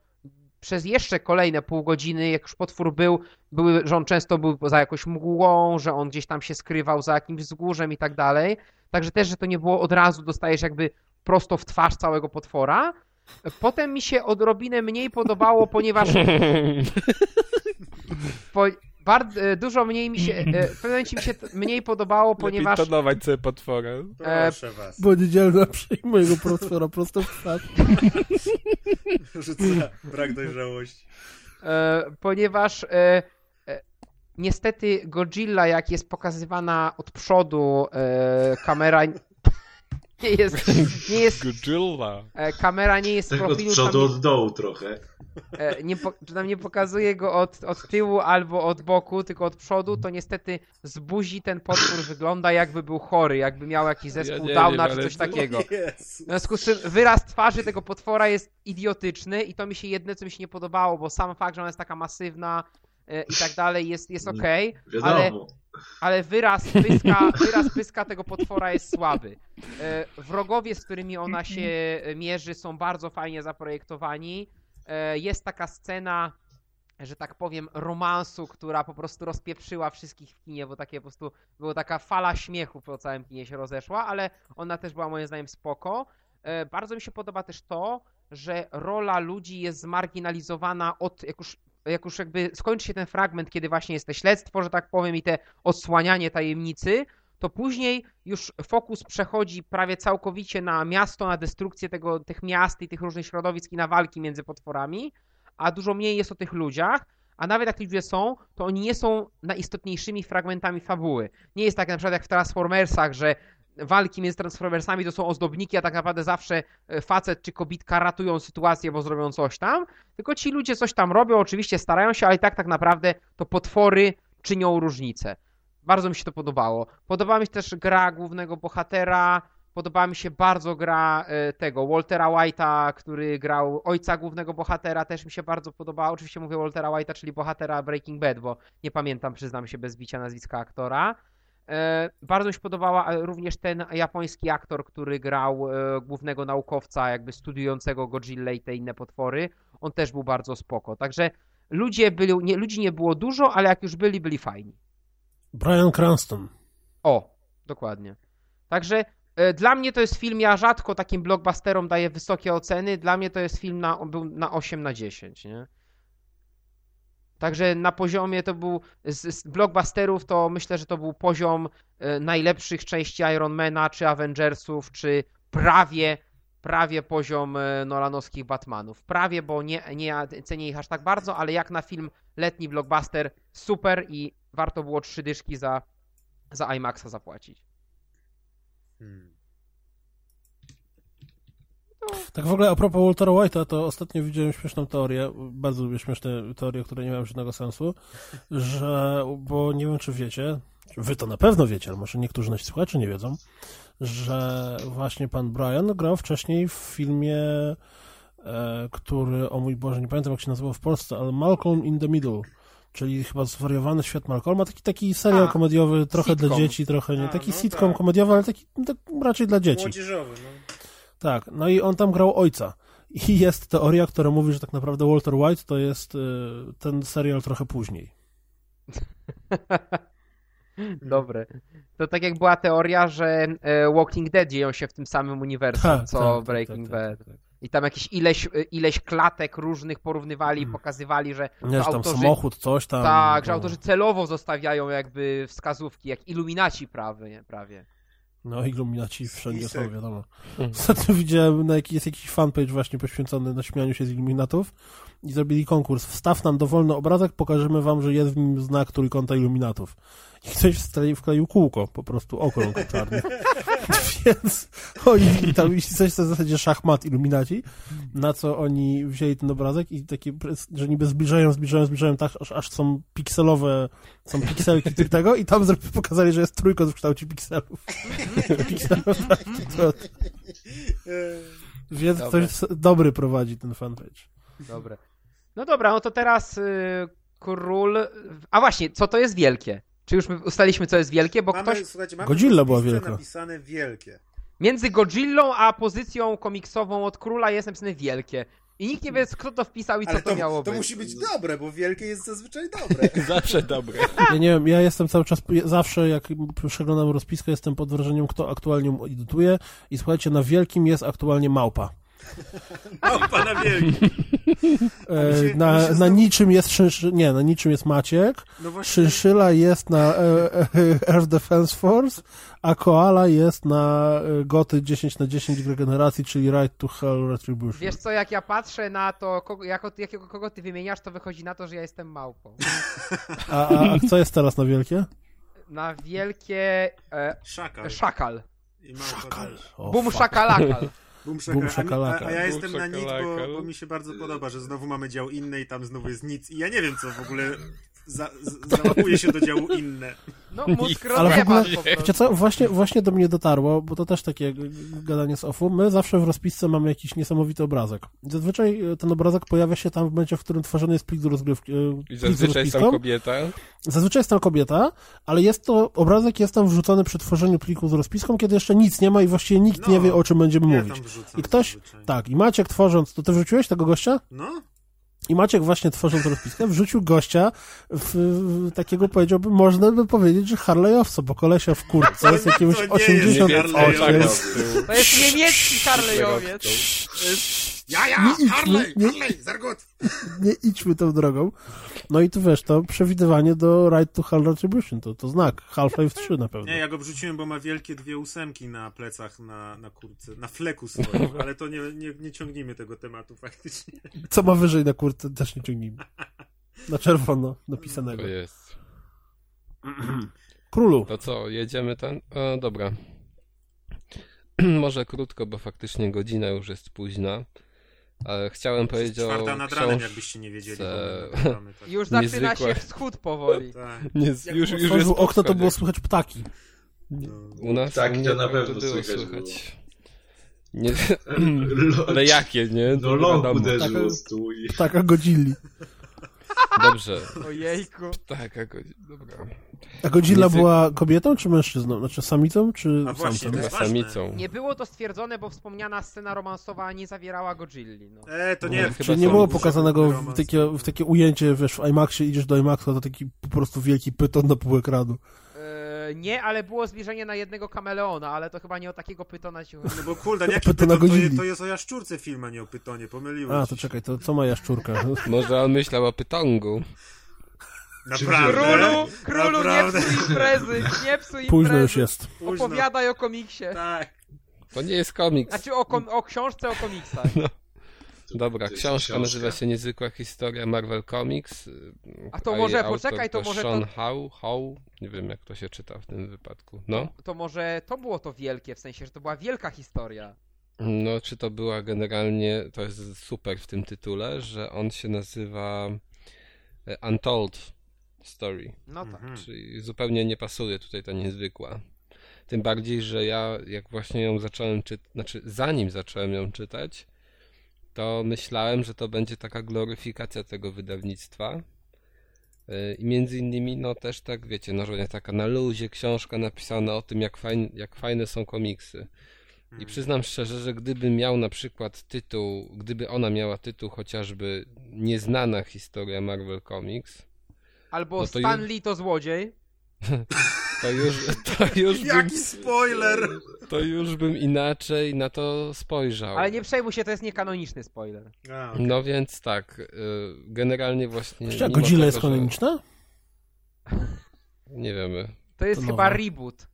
przez jeszcze kolejne pół godziny, jak już potwór był, były, że on często był za jakąś mgłą, że on gdzieś tam się skrywał za jakimś wzgórzem i tak dalej. Także też, że to nie było od razu, dostajesz jakby prosto w twarz całego potwora. Potem mi się odrobinę mniej podobało, ponieważ po, bardzo, dużo mniej mi się, e, w pewnym momencie mi się mniej podobało, ponieważ Lepiej tonować sobie potwora. Proszę was. Bo niedzielna przyjmuje jego potwora prosto w twarz. Rzuca brak dojrzałości. e, ponieważ e, e, niestety Godzilla, jak jest pokazywana od przodu, e, kamera nie jest, nie jest, Godzilla. e, kamera nie jest Tak od profilu, przodu, tam od dołu trochę. e, nie, po, czy tam nie pokazuje go od, od tyłu albo od boku, tylko od przodu, to niestety z buzi ten potwór wygląda jakby był chory, jakby miał jakiś zespół nie Downa czy coś to- takiego. W związku z czym wyraz twarzy tego potwora jest idiotyczny i to mi się jedne, co mi się nie podobało, bo sam fakt, że ona jest taka masywna i tak dalej jest, jest okej, ale, Wiadomo. ale wyraz pyska, wyraz pyska tego potwora jest słaby. E, Wrogowie, z którymi ona się e, mierzy są bardzo fajnie zaprojektowani. E, Jest taka scena, że tak powiem, romansu, która po prostu rozpieprzyła wszystkich w kinie, bo takie po prostu była taka fala śmiechu po całym kinie się rozeszła, ale ona też była moim zdaniem spoko. E, Bardzo mi się podoba też to, że rola ludzi jest zmarginalizowana od, jak już, jak już jakby skończy się ten fragment, kiedy właśnie jest to śledztwo, że tak powiem, i te odsłanianie tajemnicy, to później już fokus przechodzi prawie całkowicie na miasto, na destrukcję tego, tych miast i tych różnych środowisk i na walki między potworami, a dużo mniej jest o tych ludziach, a nawet jak ludzie są, to oni nie są najistotniejszymi fragmentami fabuły. Nie jest tak na przykład jak w Transformersach, że walki między Transformersami to są ozdobniki, a tak naprawdę zawsze e, facet czy kobitka ratują sytuację, bo zrobią coś tam, tylko ci ludzie coś tam robią, oczywiście starają się, ale i tak tak naprawdę to potwory czynią różnicę. Bardzo mi się to podobało. Podobała mi się też gra głównego bohatera, podobała mi się bardzo gra e, tego Waltera White'a, który grał ojca głównego bohatera, też mi się bardzo podobała. Oczywiście mówię Waltera White'a, czyli bohatera Breaking Bad, bo nie pamiętam, przyznam się bez bicia nazwiska aktora. E, Bardzo mi się podobała e, również ten japoński aktor, który grał e, głównego naukowca, jakby studiującego Godzilla i te inne potwory. On też był bardzo spoko. Także ludzie byli, nie, ludzi nie było dużo, ale jak już byli, byli fajni. Brian Cranston. O, dokładnie. Także dla mnie to jest film, ja rzadko takim blockbusterom daję wysokie oceny, dla mnie to jest film na, był na 8 na 10, nie? Także na poziomie to był z, z blockbusterów to myślę, że to był poziom e, najlepszych części Ironmana, czy Avengersów, czy prawie, prawie poziom e, Nolanowskich Batmanów. Prawie, bo nie, nie cenię ich aż tak bardzo, ale jak na film letni blockbuster, super i warto było trzy dyszki za, za IMAXa zapłacić. Hmm. Tak w ogóle a propos Waltera White'a, to ostatnio widziałem śmieszną teorię, bardzo lubię śmieszne teorie, które nie mają żadnego sensu, że, bo nie wiem czy wiecie, wy to na pewno wiecie, ale może niektórzy nasi słuchacze nie wiedzą, że właśnie pan Brian grał wcześniej w filmie, e, który, o mój Boże, nie pamiętam jak się nazywał w Polsce, ale Malcolm in the Middle, czyli chyba zwariowany świat Malcolma, taki, taki serial A, komediowy, trochę sitcom. dla dzieci, trochę nie, A, taki no sitcom tak. komediowy, ale taki tak, raczej dla dzieci. Młodzieżowy, no. Tak, no i on tam grał ojca. I jest teoria, która mówi, że tak naprawdę Walter White to jest y, ten serial trochę później. Dobre. To tak jak była teoria, że e, Walking Dead dzieją się w tym samym uniwersum, co Breaking Bad. tak. I tam jakieś ileś, e, ileś klatek różnych porównywali i pokazywali, że Nie, tam samochód, coś tam. tak, że no. autorzy celowo zostawiają jakby wskazówki, jak iluminaci prawie. prawie. No, iluminaci wszędzie są, wiadomo. Mhm. Ostatnio widziałem, na jaki, jest jakiś fanpage właśnie poświęcony na śmianiu się z iluminatów i zrobili konkurs. Wstaw nam dowolny obrazek, pokażemy wam, że jest w nim znak trójkąta iluminatów. I ktoś wkleił kółko, po prostu okrąg czarny. Więc oni tam coś na zasadzie szachmat iluminaci, na co oni wzięli ten obrazek i takie, że niby zbliżają, zbliżają, zbliżają tak, aż, aż są pikselowe, są pikselki tego i tam pokazali, że jest trójkąt w kształcie pikselów. Pikselowe trójkąt. Więc Dobra. ktoś dobry prowadzi ten fanpage. Dobre. No dobra, no to teraz y, król. A właśnie, co to jest wielkie? Czy już my ustaliliśmy, co jest wielkie? Bo mamy, ktoś słuchajcie, mamy Godzilla była wielka. napisane wielkie. między Godzillą a pozycją komiksową od króla jest napisane wielkie. I nikt nie wie, kto to wpisał i co Ale to, to, miało to być. musi być dobre, bo wielkie jest zazwyczaj dobre. Zawsze dobre. Ja nie wiem, ja jestem cały czas, zawsze jak przeglądam rozpiskę, jestem pod wrażeniem, kto aktualnie ją edytuje i słuchajcie, na wielkim jest aktualnie małpa. O, pana wielki. Się- na, na znowu- niczym jest szynszy, nie, na niczym jest Maciek, No jest na e, e, Air Defense Force, a Koala jest na e, Goty 10 na 10 regeneracji, czyli Right to Hell Retribution. Wiesz co, jak ja patrzę na to, kogo, jako, jakiego, kogo ty wymieniasz, to wychodzi na to, że ja jestem małpą. A, a, a co jest teraz na wielkie? Na wielkie e, szakal. szakal. I małpa też. O, Bum fuck. szakalakal. Boom Boom shakalaka. A, a ja Boom jestem na nic, bo, bo mi się bardzo podoba, że znowu mamy dział inny i tam znowu jest nic. I ja nie wiem, co w ogóle za, z, załapuje się do działu inne. No mózg Ale w ogóle, wiecie co, właśnie, właśnie do mnie dotarło, bo to też takie gadanie z offu, my zawsze w rozpisce mamy jakiś niesamowity obrazek. Zazwyczaj e, ten obrazek pojawia się tam w momencie, w którym tworzony jest plik rozgrywki. e, I plik z zazwyczaj są rozpiską. kobieta. Zazwyczaj jest tam kobieta, ale jest to, obrazek jest tam wrzucony przy tworzeniu pliku z rozpiską, kiedy jeszcze nic nie ma i właściwie nikt No, nie wie, o czym będziemy Ja mówić. tam I ktoś, zazwyczaj. tak, i Maciek tworząc, to ty wrzuciłeś tego gościa? No, I Maciek właśnie tworząc rozpiskę wrzucił gościa w, w takiego powiedziałbym, można by powiedzieć, że Harley'owca, bo kolesia w kurtce jest jakiegoś To nie jest 88. Harley'owiec. To jest niemiecki Harleyowiec. Ja, ja, Nie idźmy, Harley, nie- Harley, Zargot. nie idźmy tą drogą. No i tu wiesz, to przewidywanie do Right to Hell Retribution, to, to znak. Half-Life 3 na pewno. Nie, ja go wrzuciłem, bo ma wielkie dwie ósemki na plecach, na, na kurce, na fleku swoim, ale to nie, nie, nie ciągnijmy tego tematu faktycznie. Co ma wyżej na kurtce, też nie ciągnijmy. Na czerwono napisanego. To jest. Królu. To co, jedziemy ten? O, dobra. Może krótko, bo faktycznie godzina już jest późna. Ale chciałem powiedzieć o Czwarta nad ranem, jakbyście nie wiedzieli. se- bo my nagrywamy tak. Już zaczyna Niezwykłe. się wschód powoli. Tak. Nie, już, już jest Otworzył okno, to było słychać ptaki. No. U nas Tak, u to na pewno było słychać Nie, ale jakie, nie? No wiadomo. uderzyło Tak. stół i... Ptaka godzilli. Dobrze. Ojejku. Tak, jako... dobra. A Godzilla Niezwykle. była kobietą czy mężczyzną? Znaczy samicą czy A właśnie, samicą. Nie było to stwierdzone, bo wspomniana scena romansowa nie zawierała Godzilli. No. E, to No, nie, chyba Czyli nie było pokazanego w takie, w takie ujęcie, wiesz, w IMAXie idziesz do IMAXa, to taki po prostu wielki pyton na pół ekranu. E, nie, ale było zbliżenie na jednego kameleona, ale to chyba nie o takiego pytona ci chodzi. No bo kurde, jaki Pytona pyton, to, je, to jest o jaszczurce film, a nie o pytonie, pomyliłem A, to się. czekaj, to co ma jaszczurka? Może on myślał o pytongu. Naprawdę? Królu, królu, nie Naprawdę? psuj imprezy, nie psuj imprezy. Późno już jest. Późno. Opowiadaj o komiksie. Tak. To nie jest komiks. Znaczy o, kom- o książce o komiksach. Dobra, To książka nazywa się Niezwykła historia Marvel Comics. A to może, poczekaj, to może Sean to- Howe, Howe, nie wiem jak to się czyta w tym wypadku. No, To może to było to wielkie, w sensie, że to była wielka historia. No, czy to była generalnie, to jest super w tym tytule, że on się nazywa e, Untold Story, No tak. Mhm. czyli zupełnie nie pasuje tutaj ta niezwykła. Tym bardziej, że ja jak właśnie ją zacząłem czytać, znaczy zanim zacząłem ją czytać, to myślałem, że to będzie taka gloryfikacja tego wydawnictwa. Yy, I między innymi, no też tak, wiecie, no, że taka na luzie książka napisana o tym, jak, fajn, jak fajne są komiksy. I przyznam szczerze, że gdyby miał na przykład tytuł, gdyby ona miała tytuł chociażby Nieznana historia Marvel Comics, Albo No to Stan Lee to złodziej. to już, to już bym, Jaki spoiler! to już bym inaczej na to spojrzał. Ale nie przejmuj się, to jest niekanoniczny spoiler. A, okej. No więc tak, y, generalnie właśnie. Czy Godzilla tego, jest że- kanoniczna? Nie wiemy. To jest To chyba nowe. reboot.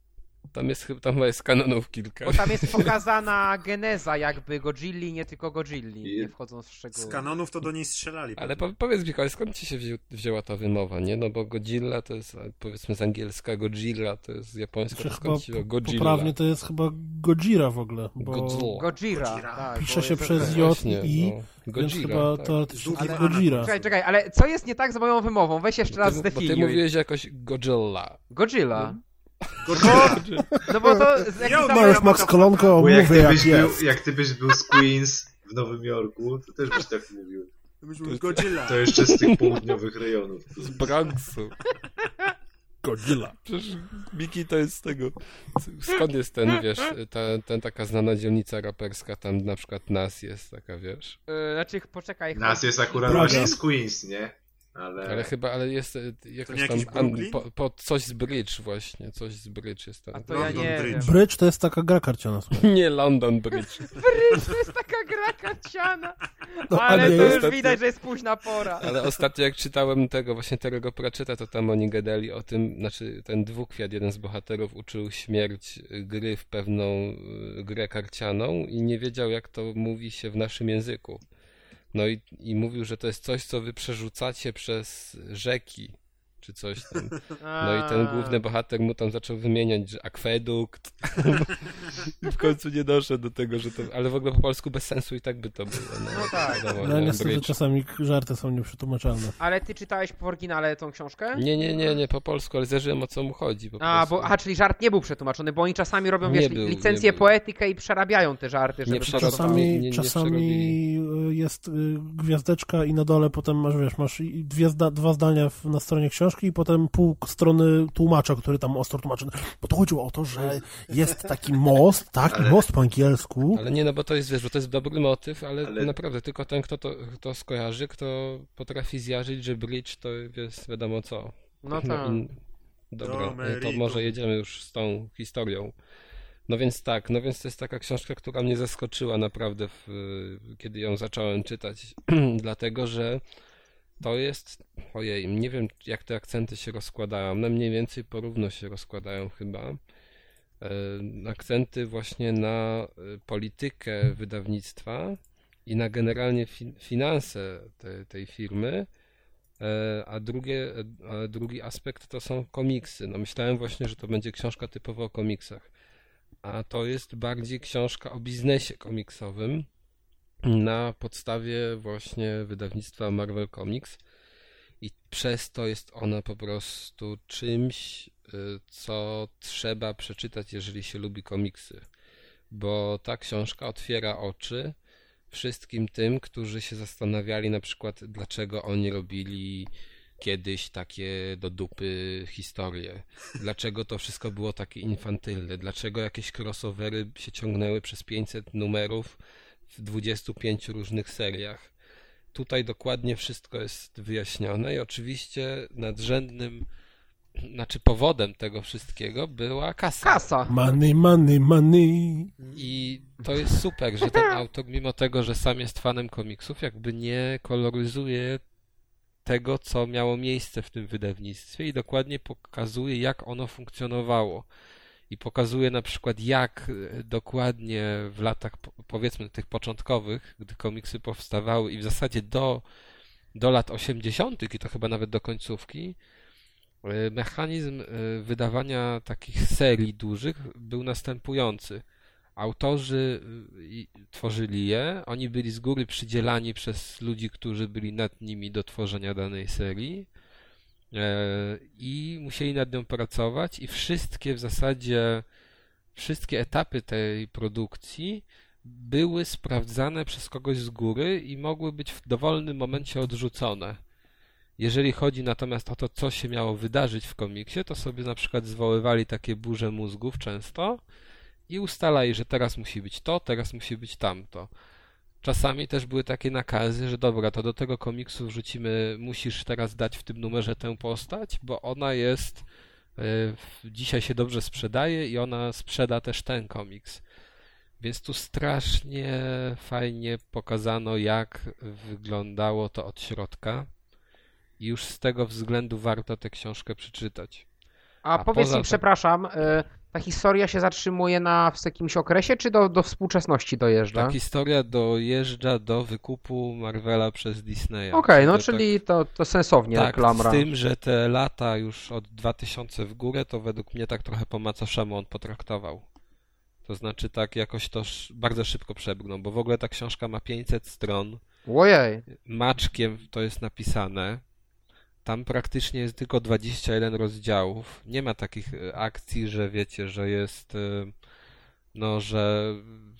Tam jest chyba tam jest kanonów kilka. Bo tam jest pokazana geneza jakby Godzilli, nie tylko Godzilli, I- nie wchodząc w Z szczegóły. kanonów to do niej strzelali. Ale po, powiedz Mikołaj, skąd ci się wzię, wzięła ta wymowa, nie? No bo Godzilla to jest, powiedzmy z angielska Godzilla, to jest z japońska, to chyba skąd ci wzięła Godzilla? poprawnie to jest chyba Gojira w ogóle, bo Godzilla. Gojira. Tak, pisze bo się przez tak. J Właśnie, i I, no. więc Godzilla, chyba tak. teoretycznie to jest A, Gojira. Czekaj, czekaj, ale co jest nie tak z moją wymową? Weź jeszcze raz Ty, bo ty zdefiniuj. mówiłeś jakoś Godzilla. Godzilla. Godzilla. No bo to... to-. Mariusz Max Kolonko Bo jak jak był, jest. jak ty byś był z Queens w Nowym Jorku, to też byś tak mówił. Godzilla. To jeszcze z tych południowych rejonów. Z Bronxu. Godzilla. Przecież Miki to jest z tego. Skąd jest ten, wiesz, ta, ten taka znana dzielnica raperska, tam na przykład nas jest taka, wiesz. E, Znaczy, poczekaj. Nas jest akurat właśnie z Queens, nie? Ale, Ale chyba, ale jest e, jakoś jakiś tam po, po coś z Bridge właśnie, coś z Bridge jest A tam. to ja London nie Bridge. Bridge to jest taka gra karciana. słuchaj. Nie London Bridge. Bridge to jest taka gra karciana. No, Ale ale to już ostatnio- widać, że jest późna pora. Ale ostatnio jak czytałem tego właśnie Terego Pratchetta, to tam oni gadali o tym, znaczy ten dwukwiat, jeden z bohaterów uczył śmierć gry w pewną y, grę karcianą i nie wiedział jak to mówi się w naszym języku. No i, i mówił, że to jest coś, co wy przerzucacie przez rzeki, czy coś tam. No i ten główny bohater mu tam zaczął wymieniać, że akwedukt. I w końcu nie doszedł do tego, że to. Ale w ogóle po polsku bez sensu i tak by to było. No, No tak. wiadomo, No nie, niestety bridge. czasami żarty są nieprzetłumaczalne. Ale ty czytałeś w oryginale tą książkę? Nie, nie, nie, nie po polsku, ale zerzyłem o co mu chodzi. Po A, prostu. bo, aha, czyli żart nie był przetłumaczony, bo oni czasami robią, Nie wiesz, był, licencję poetykę i przerabiają te żarty, żeby Nie Czasami, nie czasami y, jest y, gwiazdeczka i na dole potem masz, wiesz, masz i dwie zda, dwa zdania w, na stronie książki i potem pół strony tłumacza, który tam ostro tłumaczy. Bo to chodziło o to, że jest taki most, tak, Ale- most po angielsku. Ale nie, no bo to jest, wiesz, bo to jest dobry motyw, ale, Ale- naprawdę tylko ten, kto to kto skojarzy, kto potrafi zjarzyć, że bridge to jest wiadomo co. No tak. i- Dobra, Do to może jedziemy już z tą historią. No więc tak, no więc to jest taka książka, która mnie zaskoczyła naprawdę, w, kiedy ją zacząłem czytać, dlatego że to jest, ojej, nie wiem jak te akcenty się rozkładają, one mniej więcej porówno się rozkładają chyba. E, Akcenty właśnie na e, politykę wydawnictwa i na generalnie fin- finanse te, tej firmy, E, A, drugie, a drugi aspekt to są komiksy. No myślałem właśnie, że to będzie książka typowo o komiksach. A to jest bardziej książka o biznesie komiksowym na podstawie właśnie wydawnictwa Marvel Comics. I przez to jest ona po prostu czymś, y, co trzeba przeczytać, jeżeli się lubi komiksy. Bo ta książka otwiera oczy wszystkim tym, którzy się zastanawiali na przykład, dlaczego oni robili kiedyś takie do dupy historie. Dlaczego to wszystko było takie infantylne? Dlaczego jakieś crossovery się ciągnęły przez 500 numerów w 25 różnych seriach? Tutaj dokładnie wszystko jest wyjaśnione i oczywiście nadrzędnym, znaczy powodem tego wszystkiego była kasa. Kasa. Money, money, money. I to jest super, że ten autor, mimo tego, że sam jest fanem komiksów, jakby nie koloryzuje tego, co miało miejsce w tym wydawnictwie i dokładnie pokazuje, jak ono funkcjonowało. I pokazuje na przykład, jak e, dokładnie w latach, po- powiedzmy, tych początkowych, gdy komiksy powstawały i w zasadzie do, do lat 80., i to chyba nawet do końcówki, e, mechanizm e, wydawania takich serii dużych był następujący autorzy tworzyli je, oni byli z góry przydzielani przez ludzi, którzy byli nad nimi do tworzenia danej serii i musieli nad nią pracować i wszystkie w zasadzie wszystkie etapy tej produkcji były sprawdzane przez kogoś z góry i mogły być w dowolnym momencie odrzucone. Jeżeli chodzi natomiast o to, co się miało wydarzyć w komiksie, to sobie na przykład zwoływali takie burze mózgów często i ustalali, że teraz musi być to, teraz musi być tamto. Czasami też były takie nakazy, że dobra, to do tego komiksu wrzucimy, musisz teraz dać w tym numerze tę postać, bo ona jest, yy, dzisiaj się dobrze sprzedaje i ona sprzeda też ten komiks. Więc tu strasznie fajnie pokazano, jak wyglądało to od środka. I już z tego względu warto tę książkę przeczytać. A, A powiedz mi, przepraszam, y, ta historia się zatrzymuje na w jakimś okresie, czy do, do współczesności dojeżdża? Ta historia dojeżdża do wykupu Marvela przez Disneya. Okej, no Wtedy czyli to, to sensownie tak, reklamra. z tym, że te lata już od 2000 w górę, to według mnie tak trochę po macoszemu on potraktował. To znaczy tak jakoś to bardzo szybko przebrnął, bo w ogóle ta książka ma 500 stron. Ojej, maczkiem to jest napisane. Tam praktycznie jest tylko 21 rozdziałów. Nie ma takich e, akcji, że wiecie, że jest e, no, że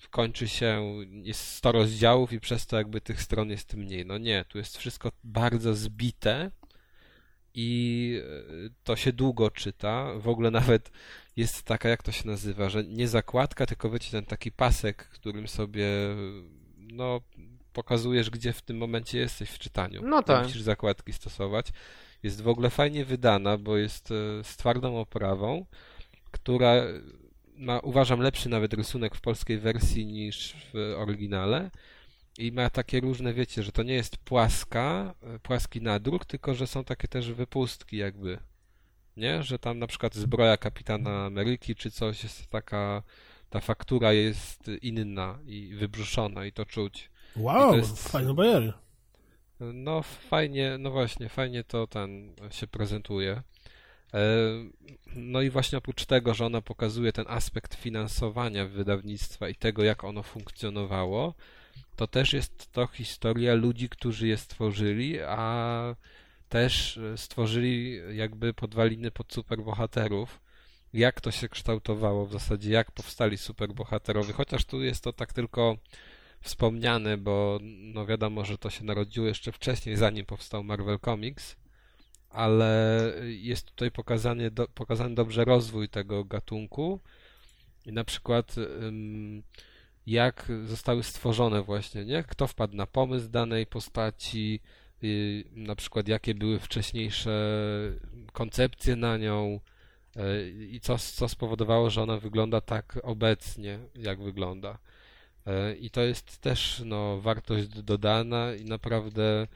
kończy się, jest 100 rozdziałów i przez to jakby tych stron jest mniej. No nie, tu jest wszystko bardzo zbite i e, to się długo czyta. W ogóle nawet jest taka, jak to się nazywa, że nie zakładka, tylko wiecie, ten taki pasek, którym sobie no pokazujesz, gdzie w tym momencie jesteś w czytaniu. No Nie tak. musisz zakładki stosować. Jest w ogóle fajnie wydana, bo jest e, z twardą oprawą, która ma, uważam, lepszy nawet rysunek w polskiej wersji niż w oryginale. I ma takie różne, wiecie, że to nie jest płaska, e, płaski nadruk, tylko że są takie też wypustki jakby. Nie? Że tam na przykład zbroja kapitana Ameryki czy coś jest taka, ta faktura jest inna i wybrzuszona i to czuć. Wow, jest- fajne bajery. No fajnie, no właśnie, fajnie to ten się prezentuje. E, No i właśnie oprócz tego, że ona pokazuje ten aspekt finansowania wydawnictwa i tego, jak ono funkcjonowało, to też jest to historia ludzi, którzy je stworzyli, a też e, stworzyli jakby podwaliny pod superbohaterów. Jak to się kształtowało w zasadzie, jak powstali superbohaterowie, chociaż tu jest to tak tylko wspomniane, bo no wiadomo, że to się narodziło jeszcze wcześniej, zanim powstał Marvel Comics, ale jest tutaj pokazany, do, pokazany dobrze rozwój tego gatunku i na przykład jak zostały stworzone właśnie, nie? Kto wpadł na pomysł danej postaci, y, na przykład jakie były wcześniejsze koncepcje na nią y, i co, co spowodowało, że ona wygląda tak obecnie, jak wygląda. E, I to jest też no, wartość dodana i naprawdę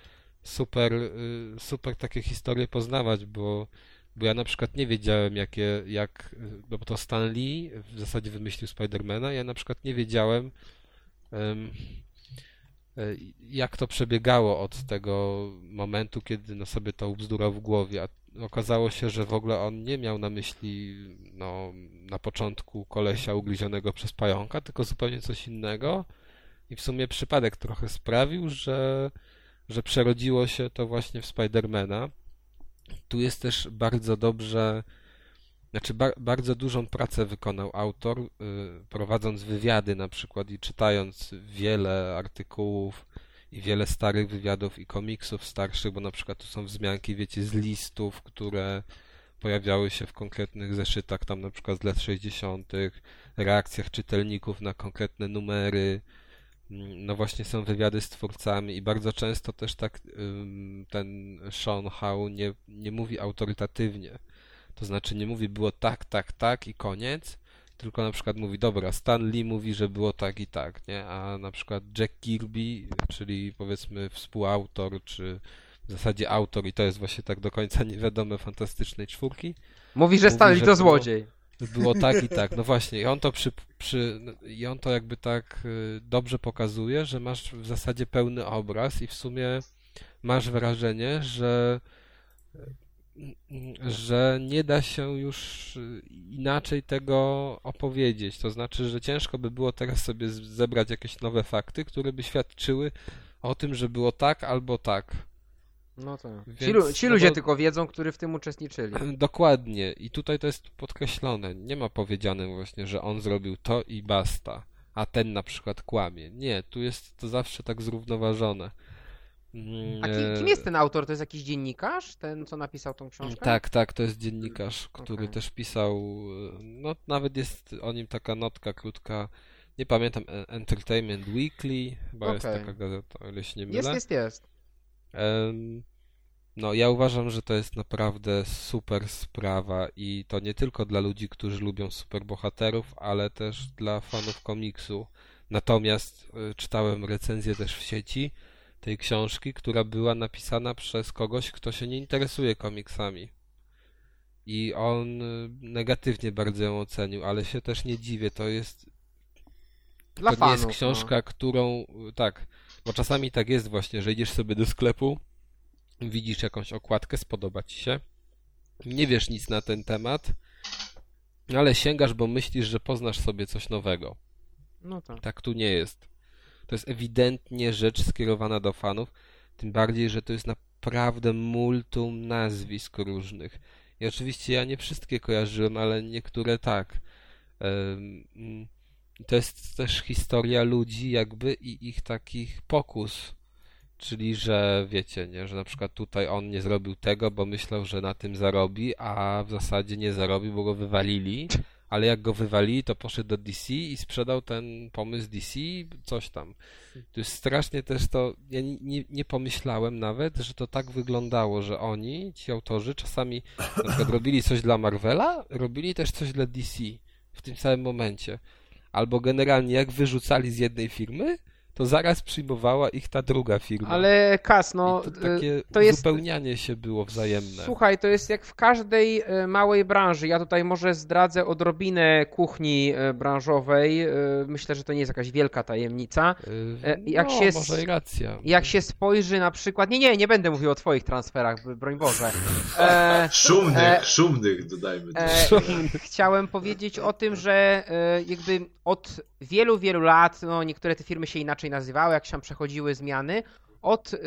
super, y, super takie historie poznawać, bo, bo ja na przykład nie wiedziałem, jakie, jak, no bo to Stan Lee w zasadzie wymyślił Spidermana, ja na przykład nie wiedziałem, em, e, jak to przebiegało od tego momentu, kiedy no, sobie to ubzdurał w głowie, a okazało się, że w ogóle on nie miał na myśli no, na początku kolesia ugryzionego przez pająka, tylko zupełnie coś innego i w sumie przypadek trochę sprawił, że, że przerodziło się to właśnie w Spidermana. Tu jest też bardzo dobrze, znaczy ba bardzo dużą pracę wykonał autor, y, prowadząc wywiady na przykład i czytając wiele artykułów i wiele starych wywiadów i komiksów starszych, bo na przykład tu są wzmianki, wiecie, z listów, które pojawiały się w konkretnych zeszytach, tam na przykład z lat 60., reakcjach czytelników na konkretne numery. Mm, No właśnie są wywiady z twórcami i bardzo często też tak ten Sean Howe nie, nie mówi autorytatywnie. To znaczy nie mówi było tak, tak, tak i koniec, tylko na przykład mówi, dobra, Stan Lee mówi, że było tak i tak, nie? A na przykład Jack Kirby, czyli powiedzmy współautor, czy w zasadzie autor, i to jest właśnie tak do końca niewiadome fantastycznej czwórki, mówi, że Mówi, Stanley że to było- złodziej. było tak i tak. No właśnie, i on to przy, przy i on to jakby tak y, dobrze pokazuje, że masz w zasadzie pełny obraz i w sumie masz wrażenie, że że nie da się już inaczej tego opowiedzieć. To znaczy, że ciężko by było teraz sobie zebrać jakieś nowe fakty, które by świadczyły o tym, że było tak albo tak. No tak. Więc, Ci, lu- ci no ludzie bo- tylko wiedzą, którzy w tym uczestniczyli. Dokładnie. I tutaj to jest podkreślone. Nie ma powiedziane właśnie, że on zrobił to i basta, a ten na przykład kłamie. Nie, tu jest to zawsze tak zrównoważone. Mm, A kim, kim e, jest ten autor? To jest jakiś dziennikarz? Ten, co napisał tą książkę? Tak, tak, to jest dziennikarz, który Okej. też pisał, e, no nawet jest o nim taka notka krótka, nie pamiętam, E- Entertainment Weekly, chyba jest Okej. taka gazeta, o ile się nie mylę. Jest, jest, jest. No, ja uważam, że to jest naprawdę super sprawa i to nie tylko dla ludzi, którzy lubią superbohaterów, ale też dla fanów komiksu. Natomiast czytałem recenzję też w sieci tej książki, która była napisana przez kogoś, kto się nie interesuje komiksami. I on y, negatywnie bardzo ją ocenił, ale się też nie dziwię, to jest Dla to fanów. nie jest książka, którą. Tak, bo czasami tak jest właśnie, że idziesz sobie do sklepu, widzisz jakąś okładkę, spodoba ci się, nie wiesz nic na ten temat, ale sięgasz, bo myślisz, że poznasz sobie coś nowego. No, no tak. Tak tu nie jest. To jest ewidentnie rzecz skierowana do fanów, tym bardziej, że to jest naprawdę multum nazwisk różnych. I oczywiście ja nie wszystkie kojarzyłem, ale niektóre tak. Mm, To jest też historia ludzi jakby i ich takich pokus. Czyli, że wiecie, nie, że na przykład tutaj on nie zrobił tego, bo myślał, że na tym zarobi, a w zasadzie nie zarobił, bo go wywalili. Ale jak go wywalili, to poszedł do DC i sprzedał ten pomysł DC, coś tam. To jest strasznie też to. Ja nie, nie pomyślałem nawet, że to tak wyglądało, że oni, ci autorzy, czasami na przykład robili coś dla Marvela, robili też coś dla DC w tym samym momencie. Albo generalnie jak wyrzucali z jednej firmy, to zaraz przyjmowała ich ta druga firma. Ale Kas, no, I to takie to jest- uzupełnianie się było wzajemne. Słuchaj, to jest jak w każdej e, małej branży. Ja tutaj może zdradzę odrobinę kuchni e, branżowej. Myślę, że to nie jest jakaś wielka tajemnica. Y, jak no, się może i racja. Jak się spojrzy na przykład. Nie, nie, nie będę mówił o Twoich transferach, broń Boże. E, Szumnych, E, szumnych dodajmy. do E, chciałem powiedzieć o tym, że jakby od wielu, wielu lat, no niektóre te firmy się inaczej nazywały, jak się tam przechodziły zmiany, od e,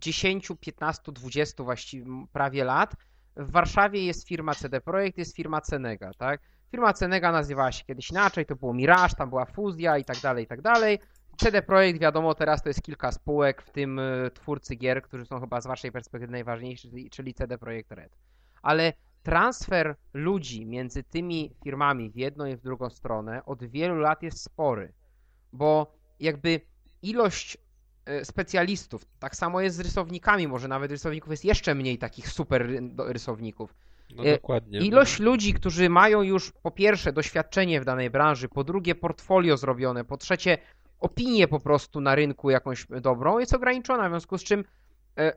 10, 15, 20 właściwie prawie lat w Warszawie jest firma CD Projekt, jest firma Cenega, tak? Firma Cenega nazywała się kiedyś inaczej, to było Mirage, tam była fuzja i tak dalej, i tak dalej. CD Projekt, wiadomo, teraz to jest kilka spółek, w tym e, twórcy gier, którzy są chyba z waszej perspektywy najważniejsi, czyli CD Projekt Red. Ale transfer ludzi między tymi firmami w jedną i w drugą stronę od wielu lat jest spory, bo jakby ilość e, specjalistów, tak samo jest z rysownikami, może nawet rysowników jest jeszcze mniej takich super rysowników. No e, dokładnie. Ilość ludzi, którzy mają już po pierwsze doświadczenie w danej branży, po drugie portfolio zrobione, po trzecie opinię po prostu na rynku jakąś dobrą jest ograniczona, w związku z czym e,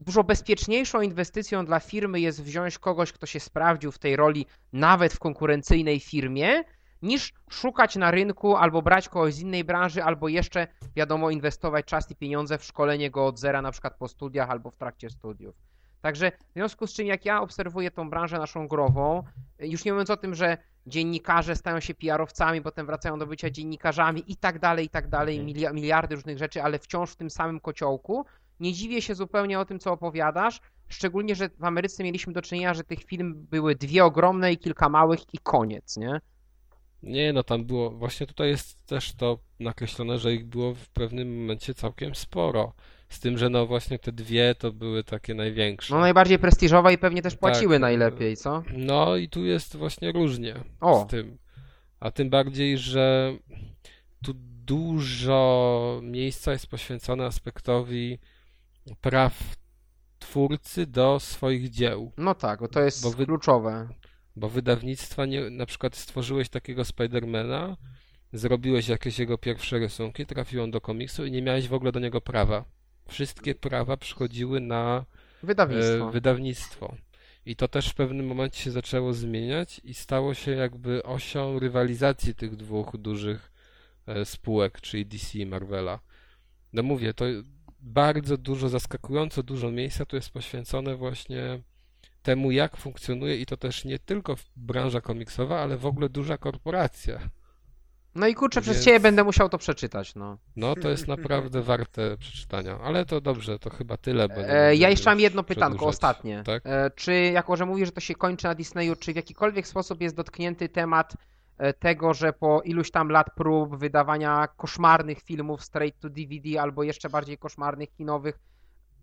dużo bezpieczniejszą inwestycją dla firmy jest wziąć kogoś, kto się sprawdził w tej roli nawet w konkurencyjnej firmie, niż szukać na rynku albo brać kogoś z innej branży, albo jeszcze, wiadomo, inwestować czas i pieniądze w szkolenie go od zera, na przykład po studiach albo w trakcie studiów. Także w związku z czym, jak ja obserwuję tą branżę naszą grową, już nie mówiąc o tym, że dziennikarze stają się PR-owcami, potem wracają do bycia dziennikarzami i tak dalej, i tak dalej, Mhm. milia- miliardy różnych rzeczy, ale wciąż w tym samym kociołku, nie dziwię się zupełnie o tym, co opowiadasz, szczególnie, że w Ameryce mieliśmy do czynienia, że tych film były dwie ogromne i kilka małych i koniec, nie? Nie, no tam było, właśnie tutaj jest też to nakreślone, że ich było w pewnym momencie całkiem sporo. Z tym, że no właśnie te dwie to były takie największe. No najbardziej prestiżowe i pewnie też płaciły Tak, najlepiej, co? No i tu jest właśnie różnie O. z tym. A tym bardziej, że tu dużo miejsca jest poświęcone aspektowi praw twórcy do swoich dzieł. No tak, bo to jest Bo wy- kluczowe. Bo wydawnictwa nie, na przykład stworzyłeś takiego Spidermana, zrobiłeś jakieś jego pierwsze rysunki, trafił on do komiksu i nie miałeś w ogóle do niego prawa. Wszystkie prawa przychodziły na Wydawnictwo. e, wydawnictwo. I to też w pewnym momencie się zaczęło zmieniać i stało się jakby osią rywalizacji tych dwóch dużych e, spółek, czyli DC i Marvela. No mówię, to bardzo dużo, zaskakująco dużo miejsca tu jest poświęcone właśnie temu, jak funkcjonuje i to też nie tylko branża komiksowa, ale w ogóle duża korporacja. No i kurczę, przez Więc- ciebie będę musiał to przeczytać, no. No to jest naprawdę warte przeczytania. Ale to dobrze, to chyba tyle. E, ja jeszcze mam jedno pytanko, ostatnie. Tak? E, czy, jako że mówisz, że to się kończy na Disneyu, czy w jakikolwiek sposób jest dotknięty temat e, tego, że po iluś tam lat prób wydawania koszmarnych filmów straight to DVD albo jeszcze bardziej koszmarnych kinowych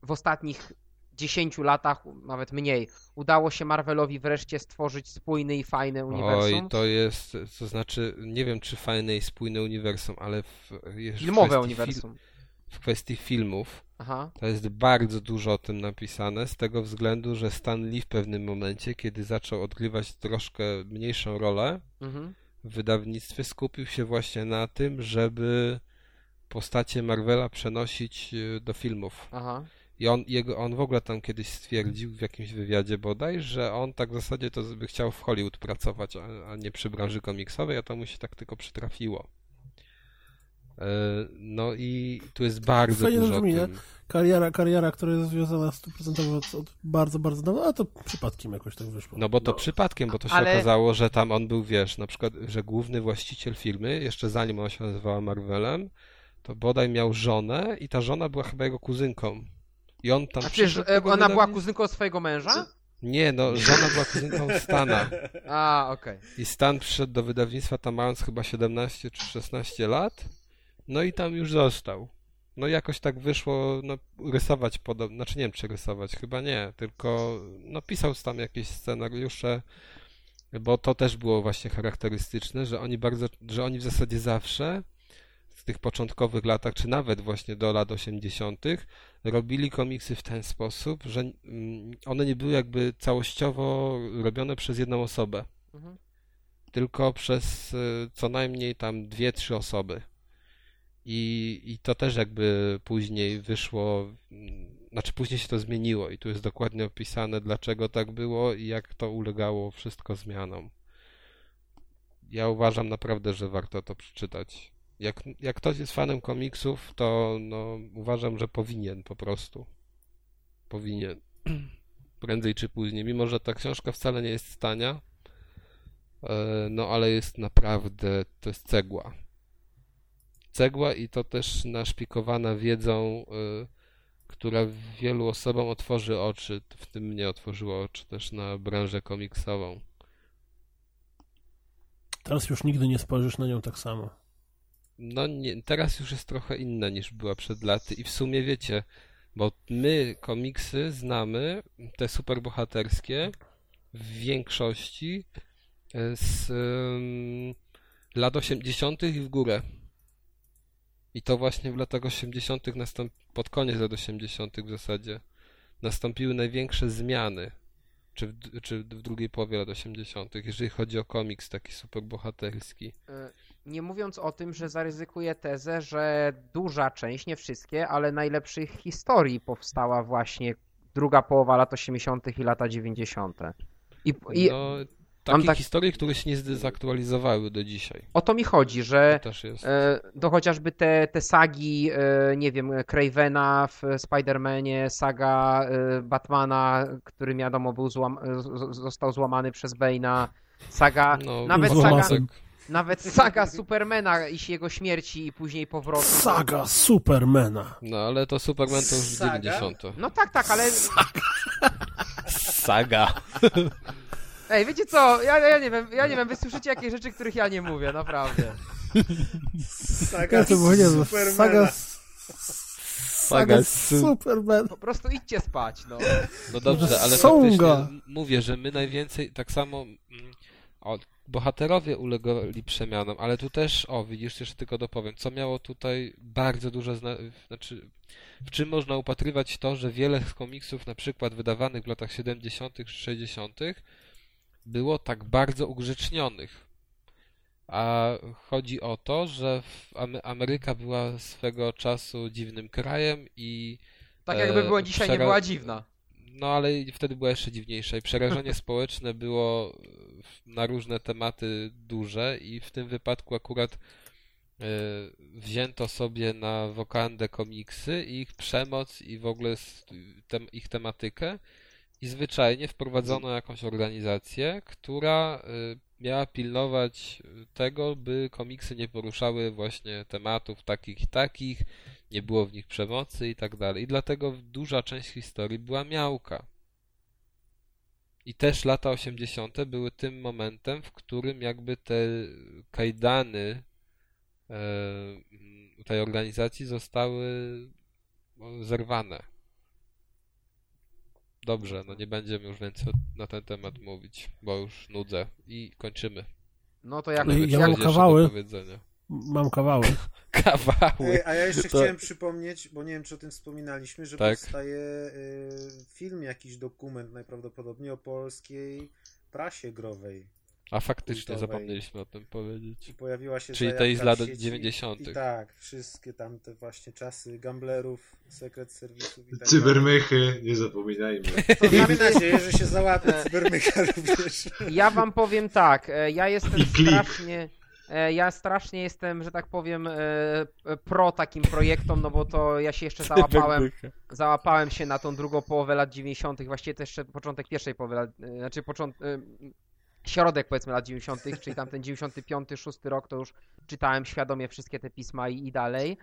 w ostatnich 10 latach, nawet mniej, udało się Marvelowi wreszcie stworzyć spójny i fajne uniwersum? Oj, to jest, to znaczy, nie wiem czy fajne i spójne uniwersum, ale w, Filmowe kwestii uniwersum. w kwestii filmów Aha. to jest bardzo dużo o tym napisane, z tego względu, że Stan Lee w pewnym momencie, kiedy zaczął odgrywać troszkę mniejszą rolę Mhm. w wydawnictwie, skupił się właśnie na tym, żeby postacie Marvela przenosić e, do filmów. Aha. I on, jego, on w ogóle tam kiedyś stwierdził w jakimś wywiadzie bodaj, że on tak w zasadzie to by chciał w Hollywood pracować, a, a nie przy branży komiksowej, a to mu się tak tylko przytrafiło. E, No i tu jest bardzo Fajnie dużo tym. Kariera, kariera, która jest związana stuprocentowo od, od bardzo, bardzo dawno, a to przypadkiem jakoś tak wyszło. No bo to No, przypadkiem, bo to się ale- okazało, że tam on był, wiesz, na przykład, że główny właściciel firmy, jeszcze zanim ona się nazywała Marvelem, to bodaj miał żonę i ta żona była chyba jego kuzynką. I on tam A przecież e, ona była kuzynką swojego męża? Nie, no, żona była kuzynką Stana. A, okej. I Stan przyszedł do wydawnictwa tam mając chyba 17 czy 16 lat. No i tam już został. No jakoś tak wyszło, no, rysować podobno, znaczy nie wiem czy rysować, chyba nie, tylko no pisał tam jakieś scenariusze, bo to też było właśnie charakterystyczne, że oni bardzo, że oni w zasadzie zawsze w tych początkowych latach, czy nawet właśnie do lat 80., robili komiksy w ten sposób, że mm, one nie były jakby całościowo robione przez jedną osobę Mhm. tylko przez y, co najmniej tam dwie, trzy osoby. I, I to też jakby później wyszło, mm, znaczy później się to zmieniło i tu jest dokładnie opisane, dlaczego tak było i jak to ulegało wszystko zmianom. Ja uważam naprawdę, że warto to przeczytać. Jak, jak ktoś jest fanem komiksów, to no, uważam, że powinien po prostu. Powinien. Prędzej czy później. Mimo, że ta książka wcale nie jest tania, E, No, ale jest naprawdę, to jest cegła. Cegła i to też naszpikowana wiedzą, y, która wielu osobom otworzy oczy, w tym mnie otworzyło oczy też na branżę komiksową. Teraz już nigdy nie spojrzysz na nią tak samo. No nie, teraz już jest trochę inna niż była przed laty i w sumie wiecie, bo my komiksy znamy, te superbohaterskie, w większości e, z em, lat 80. i w górę. I to właśnie w latach 80. nastąp... pod koniec lat 80. w zasadzie nastąpiły największe zmiany. Czy w, czy w drugiej połowie lat 80., jeżeli chodzi o komiks taki superbohaterski. Nie mówiąc o tym, że zaryzykuję tezę, że duża część, nie wszystkie, ale najlepszych historii powstała właśnie druga połowa lat 80. i lata 90. I, i No, takie tak- historie, które się nie zdezaktualizowały do dzisiaj. o to mi chodzi, że To e, to chociażby te, te sagi, e, nie wiem, Cravena w Spider-Manie, saga e, Batmana, który wiadomo był złam, został złamany przez Bane'a, saga, No, nawet saga, nawet saga Supermana i jego śmierci i później powrotu. Saga Supermana. No, ale to Superman to już Saga? 90. No tak, tak, ale Saga. Ej, wiecie co? Ja, ja nie wiem, ja nie wiem, wy słyszycie jakieś rzeczy, których ja nie mówię, naprawdę. Saga Ja. Supermana. Saga, saga su- Superman. Po prostu idźcie spać, no. No dobrze, ale Songa. faktycznie mówię, że my najwięcej, tak samo mm, o, bohaterowie ulegli przemianom, ale tu też, o widzisz, jeszcze tylko dopowiem, co miało tutaj bardzo duże, zna... znaczy w czym można upatrywać to, że wiele z komiksów, na przykład wydawanych w latach 70. czy 60. było tak bardzo ugrzecznionych. A chodzi o to, że Ameryka była swego czasu dziwnym krajem i Tak jakby E, była dzisiaj, nie była dziwna. No ale wtedy była jeszcze dziwniejsza i przerażenie społeczne było w- na różne tematy duże i w tym wypadku akurat e, wzięto sobie na wokandę komiksy i ich przemoc i w ogóle tem, ich tematykę i zwyczajnie wprowadzono jakąś organizację, która y, miała pilnować tego, by komiksy nie poruszały właśnie tematów takich i takich, nie było w nich przemocy i tak dalej. I dlatego duża część historii była miałka. I też lata 80. były tym momentem, w którym jakby te kajdany e, tej organizacji zostały zerwane. Dobrze, no nie będziemy już więcej na ten temat mówić, bo już nudzę i kończymy. No to jak... Ja Nawet mam kawały. powiedzenia. Mam kawały. Kawały. Ej, a ja jeszcze To- chciałem przypomnieć, bo nie wiem, czy o tym wspominaliśmy, że Tak. powstaje y, film, jakiś dokument najprawdopodobniej o polskiej prasie growej. A faktycznie kultowej. zapomnieliśmy o tym powiedzieć. I pojawiła się Czyli tej z lat sieci 90.. I tak, wszystkie tamte właśnie czasy gamblerów, sekret serwisów i tak dalej. Cybermychy, nie zapominajmy. To znaczy, nadzieję, że się załapie cybermycha również. ja wam powiem tak, e, ja jestem strasznie... e, Ja strasznie jestem, że tak powiem, e, pro takim projektom, no bo to ja się jeszcze załapałem, załapałem się na tą drugą połowę lat 90., właściwie też jeszcze początek pierwszej połowy lat, znaczy początek, środek powiedzmy lat 90., czyli tam ten 95, 6 rok, to już czytałem świadomie wszystkie te pisma i, i dalej.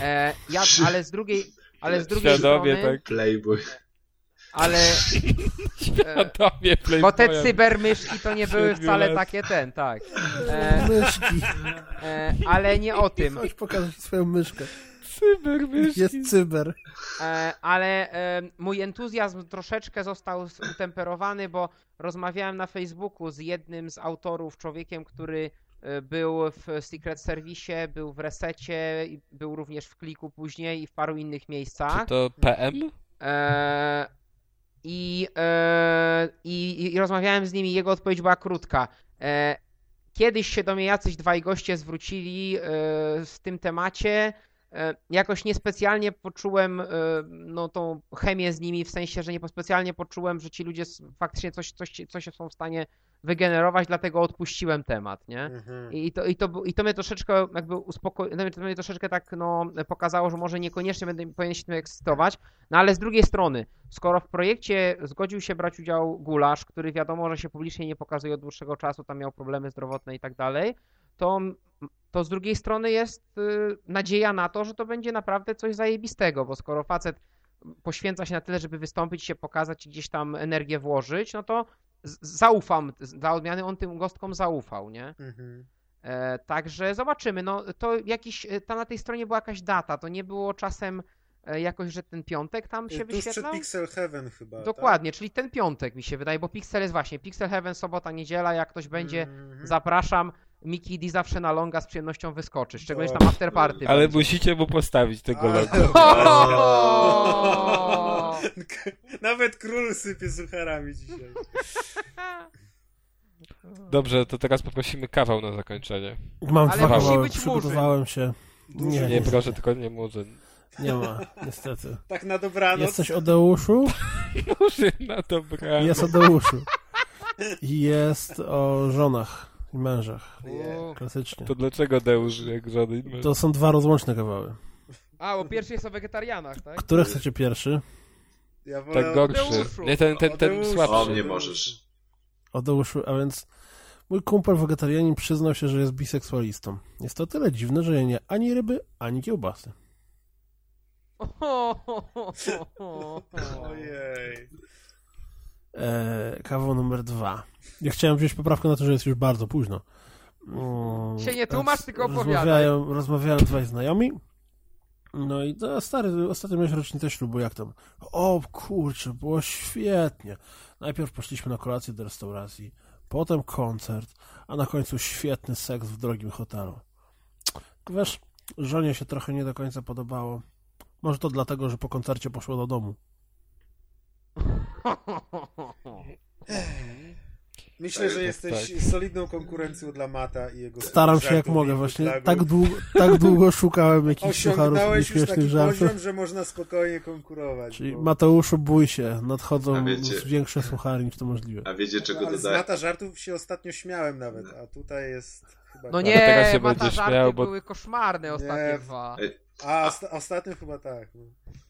E, ja, ale z drugiej, ale z drugiej Świadomie, strony, tak. Playboy. ale Świadomie bo te cybermyszki to nie były wcale takie ten, tak. E, Myszki. e, ale nie o tym. Chodź pokażę ci swoją myszkę. Cybermyszki. Jest cyber. E, ale e, mój entuzjazm troszeczkę został utemperowany, bo rozmawiałem na Facebooku z jednym z autorów, człowiekiem, który e, był w Secret Service, był w Resecie, i był również w Kliku później i w paru innych miejscach. Czy to PM? E, i, e, i, I rozmawiałem z nimi, jego odpowiedź była krótka. E, kiedyś się do mnie jacyś dwaj goście zwrócili e, z tym temacie. E, jakoś niespecjalnie poczułem e, no, tą chemię z nimi, w sensie, że niespecjalnie poczułem, że ci ludzie faktycznie coś, coś, coś są w stanie wygenerować, dlatego odpuściłem temat, nie? Mhm. I to, i, to, I to mnie troszeczkę jakby uspokoiło, to mnie troszeczkę tak no, pokazało, że może niekoniecznie będę powinien się tym ekscytować, no ale z drugiej strony, skoro w projekcie zgodził się brać udział Gulasz, który wiadomo, że się publicznie nie pokazuje od dłuższego czasu, tam miał problemy zdrowotne i tak dalej, to, to z drugiej strony jest y, nadzieja na to, że to będzie naprawdę coś zajebistego, bo skoro facet poświęca się na tyle, żeby wystąpić, się pokazać i gdzieś tam energię włożyć, no to zaufam, dla odmiany on tym gostkom zaufał, nie? Mhm. E, także zobaczymy. No to jakiś, e, tam na tej stronie była jakaś data, to nie było czasem e, jakoś, że ten piątek tam się Tuż przed wyświetlał? Pixel Heaven chyba. Dokładnie, czyli ten piątek mi się wydaje, bo Pixel jest właśnie, Pixel Heaven, sobota, niedziela, jak ktoś Tak? będzie, Mhm. zapraszam. Mickey D zawsze na longa z przyjemnością wyskoczy, szczególnie tam after party. Ale będzie. musicie mu postawić tego. O! Nawet król sypie sucharami dzisiaj. Dobrze, to teraz poprosimy kawał na zakończenie. Mam Ale dwa musi kawały, być przygotowałem się. Nie, Nie, proszę, tylko nie murzyn. nie ma, niestety. Tak na dobranoc. Jesteś o Deuszu? Murzyn na dobranoc. Jest o Deuszu. I jest o żonach i mężach. U. Klasycznie. To dlaczego Deusz jak żaden inny? To są dwa rozłączne kawały. A, bo pierwszy jest o wegetarianach, tak? Które chcecie pierwszy? Ja wolę Tak gorszy. Deuszu. Nie, ten, ten, ten Deuszu. słabszy. O mnie możesz. O Deuszu, a więc mój kumpel wegetarianin przyznał się, że jest biseksualistą. Jest to tyle dziwne, że je nie ani ryby, ani kiełbasy. Ojej. Eee, kawał numer dwa. Ja chciałem wziąć poprawkę na to, że jest już bardzo późno. Mm, Się nie tłumacz, tylko opowiadaj. Rozmawiają dwaj znajomi. No i to stary, ostatnio miałeś rocznicę ślubu, jak tam? O kurczę, było świetnie. Najpierw poszliśmy na kolację do restauracji, potem koncert, a na końcu świetny seks w drogim hotelu. Wiesz, żonie się trochę nie do końca podobało. Może to dlatego, że po koncercie poszło do domu. Myślę, że Tak, jesteś tak. solidną konkurencją dla Mata i jego Staram się jak mogę, właśnie tak długo, tak długo szukałem jakichś sucharów i śmiesznych taki żartów. poziom, że można spokojnie konkurować. Czyli bo... Mateuszu, bój się, nadchodzą wiecie- większe suchary niż to możliwe. A wiecie czego Ale z dodać? Mata żartów się ostatnio śmiałem nawet, a tutaj jest chyba... No teraz nie, się Mata żarty śmiał, bo- były koszmarne ostatnie Nie. dwa. A osta- ostatnio chyba tak. No.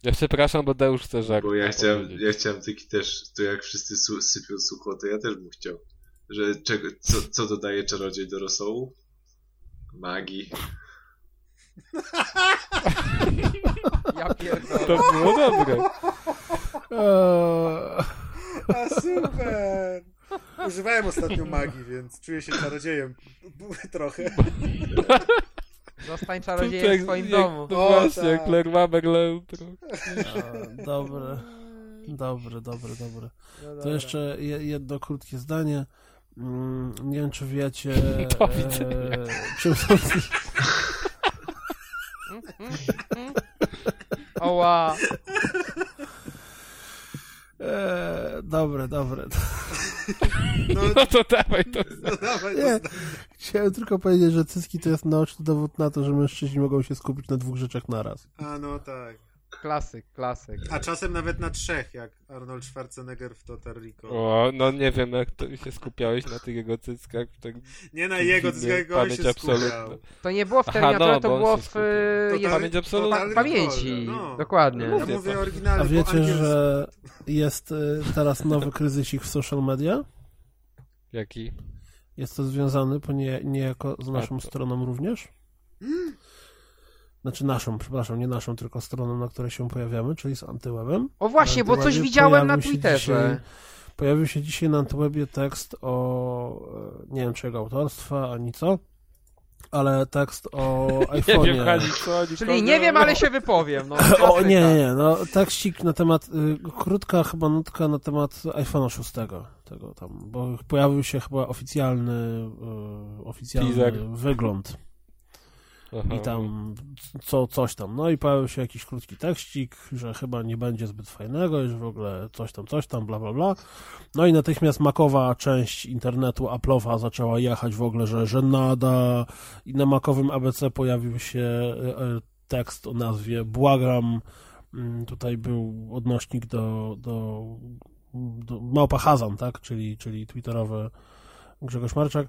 Ja przepraszam, bo Deusz chce żart. Bo ja chciałem, powiedzieć. ja chciałem taki też, to jak wszyscy su sypią sucho, to ja też bym chciał. Że czego, co, co dodaje czarodziej do rosołu? Magii. Ja pierdolę. To było dobre. A super! Używałem ostatnio magii, więc czuję się czarodziejem trochę. Zostań czarodziejem jak- w swoim jak- domu. No O, właśnie, jak tak. Merlin. a, dobre, dobre, dobre, dobre. No To jeszcze je- jedno krótkie zdanie. Mm, Nie wiem, czy wiecie, widzenia. e, czym są Oła. e, Dobre, dobre. No, No to dawaj to. no dawaj, Nie. to Chciałem tylko powiedzieć, że cyski to jest naoczny dowód na to, że mężczyźni mogą się skupić na dwóch rzeczach naraz. A no tak. Klasyk, klasyk. A czasem nawet na trzech, jak Arnold Schwarzenegger w Total Recall. O, no nie wiem, jak to się skupiałeś na tych jego cyckach. Tak Nie na jego, jego pamięć się absolutna. skupiał. To nie było w Terminatorze, no, to on było w... e, jest- Pamięć absolutna. Pamięci. No. Dokładnie. Ja Mówię oryginalnie A po wiecie, że jest y, teraz nowy kryzysik w social media? Jaki? Jest to związany ponie- niejako z naszą stroną również? Znaczy naszą, przepraszam, nie naszą, tylko stroną, na której się pojawiamy, czyli z Antywebem. O właśnie, bo coś widziałem na Twitterze. dzisiaj- Pojawił się dzisiaj na Antywebie tekst o, e, nie wiem czyjego autorstwa, ani co, ale tekst o Nie iPhone'ie. wiem, co oni Czyli nie wiem, ale się wypowiem. No, O nie, nie, nie, no tekstik na temat, y, krótka chyba nutka na temat iPhone'a 6, tego tam, bo pojawił się chyba oficjalny, y, oficjalny wygląd Aha. i tam co, coś tam, no i pojawił się jakiś krótki tekstik, że chyba nie będzie zbyt fajnego że w ogóle coś tam, coś tam, bla, bla, bla. No i natychmiast makowa część internetu Apple'owa zaczęła jechać w ogóle, że, że nada i na makowym ABC pojawił się e, e, tekst o nazwie Błagam. Mm, Tutaj był odnośnik do, do, do Małpa Hazan, tak? Czyli, czyli twitterowy Grzegorz Marczak.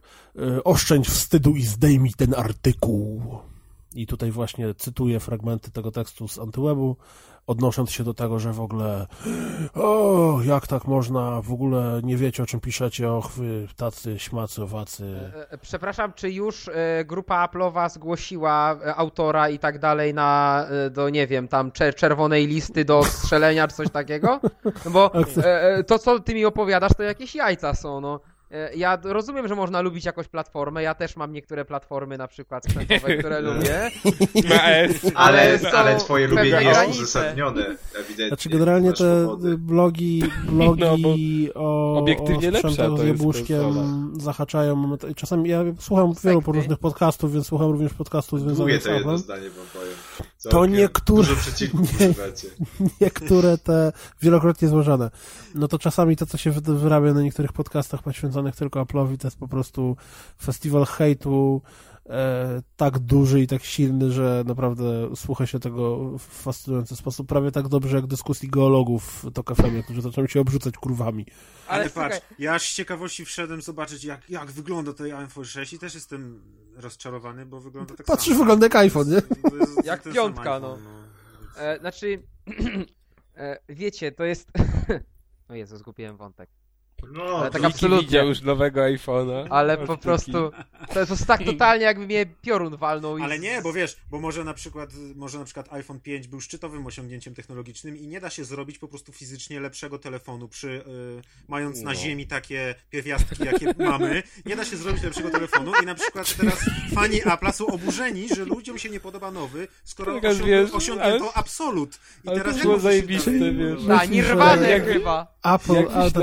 E, Oszczędź wstydu i zdejmij ten artykuł. I tutaj właśnie cytuję fragmenty tego tekstu z Antywebu, odnosząc się do tego, że w ogóle o, jak tak można, w ogóle nie wiecie o czym piszecie, och wy tacy śmacy, owacy. E, e, Przepraszam, czy już e, grupa Apple'owa zgłosiła e, autora i tak dalej na, e, do nie wiem, tam cze- czerwonej listy do strzelenia czy coś takiego? No bo e, e, to, co ty mi opowiadasz, to jakieś jajca są, no. E, Ja rozumiem, że można lubić jakąś platformę, ja też mam niektóre platformy na przykład sprzętowe, które lubię. Ale, Ale twoje lubienie jest granice. uzasadnione, ewidentnie. Znaczy generalnie te blogi, blogi o, obiektywnie o z jabłuszkiem zahaczają. Czasami ja słucham wielu różnych podcastów, więc słucham również podcastów związanych z to jedno zdanie wam powiem. To niektóre- nie. niektóre te wielokrotnie złożone. No to czasami to, co się wy- wyrabia na niektórych podcastach poświęconych tylko Apple'owi, to jest po prostu festiwal hejtu e, tak duży i tak silny, że naprawdę słucha się tego w fascynujący sposób. Prawie tak dobrze jak dyskusji geologów w Tok FM, którzy zaczęli się obrzucać kurwami. Ale, Ale patrz, ja z ciekawości wszedłem zobaczyć, jak, jak wygląda ten iPhone 6 i też jestem rozczarowany, bo wygląda tak Patrzysz, samo. wygląda jak iPhone, nie? To jest Jak ten sam piątka, iPhone, Więc- E, znaczy, e, wiecie, to jest... O Jezu, zgubiłem wątek. No, Ale tak absolutnie. już nowego iPhone'a. Ale Masz po prostu, to jest tak totalnie jakby mnie piorun walnął. i Ale nie, bo wiesz, bo może na przykład może na przykład iPhone 5 był szczytowym osiągnięciem technologicznym i nie da się zrobić po prostu fizycznie lepszego telefonu przy y, mając na No. ziemi takie pierwiastki, jakie mamy, nie da się zrobić lepszego telefonu i na przykład teraz fani Apple'a są oburzeni, że ludziom się nie podoba nowy, skoro Taka, osiąg wiesz, osiągnięto ale- absolut. I ale teraz to było zajebiste, wiesz. podobać? A, Nirwane Jak- chyba. Apple, Jak a, to,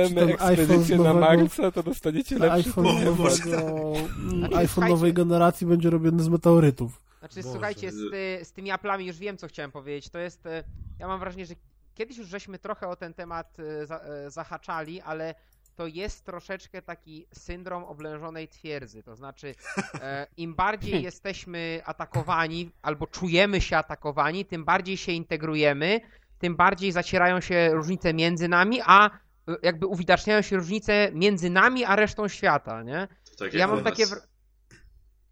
ekspedycję na Marsa, to dostaniecie lepszy iPhone, O, nowego, Boże. mm, Znaczy, iPhone nowej generacji będzie robiony z meteorytów. Znaczy, Boże. słuchajcie, z, ty, z tymi Apple'ami już wiem, co chciałem powiedzieć. To jest, e, ja mam wrażenie, że kiedyś już żeśmy trochę o ten temat e, zahaczali, ale to jest troszeczkę taki syndrom oblężonej twierdzy. To znaczy, e, im bardziej jesteśmy atakowani albo czujemy się atakowani, tym bardziej się integrujemy, tym bardziej zacierają się różnice między nami, a jakby uwidaczniają się różnice między nami a resztą świata, nie? to tak Ja mam takie...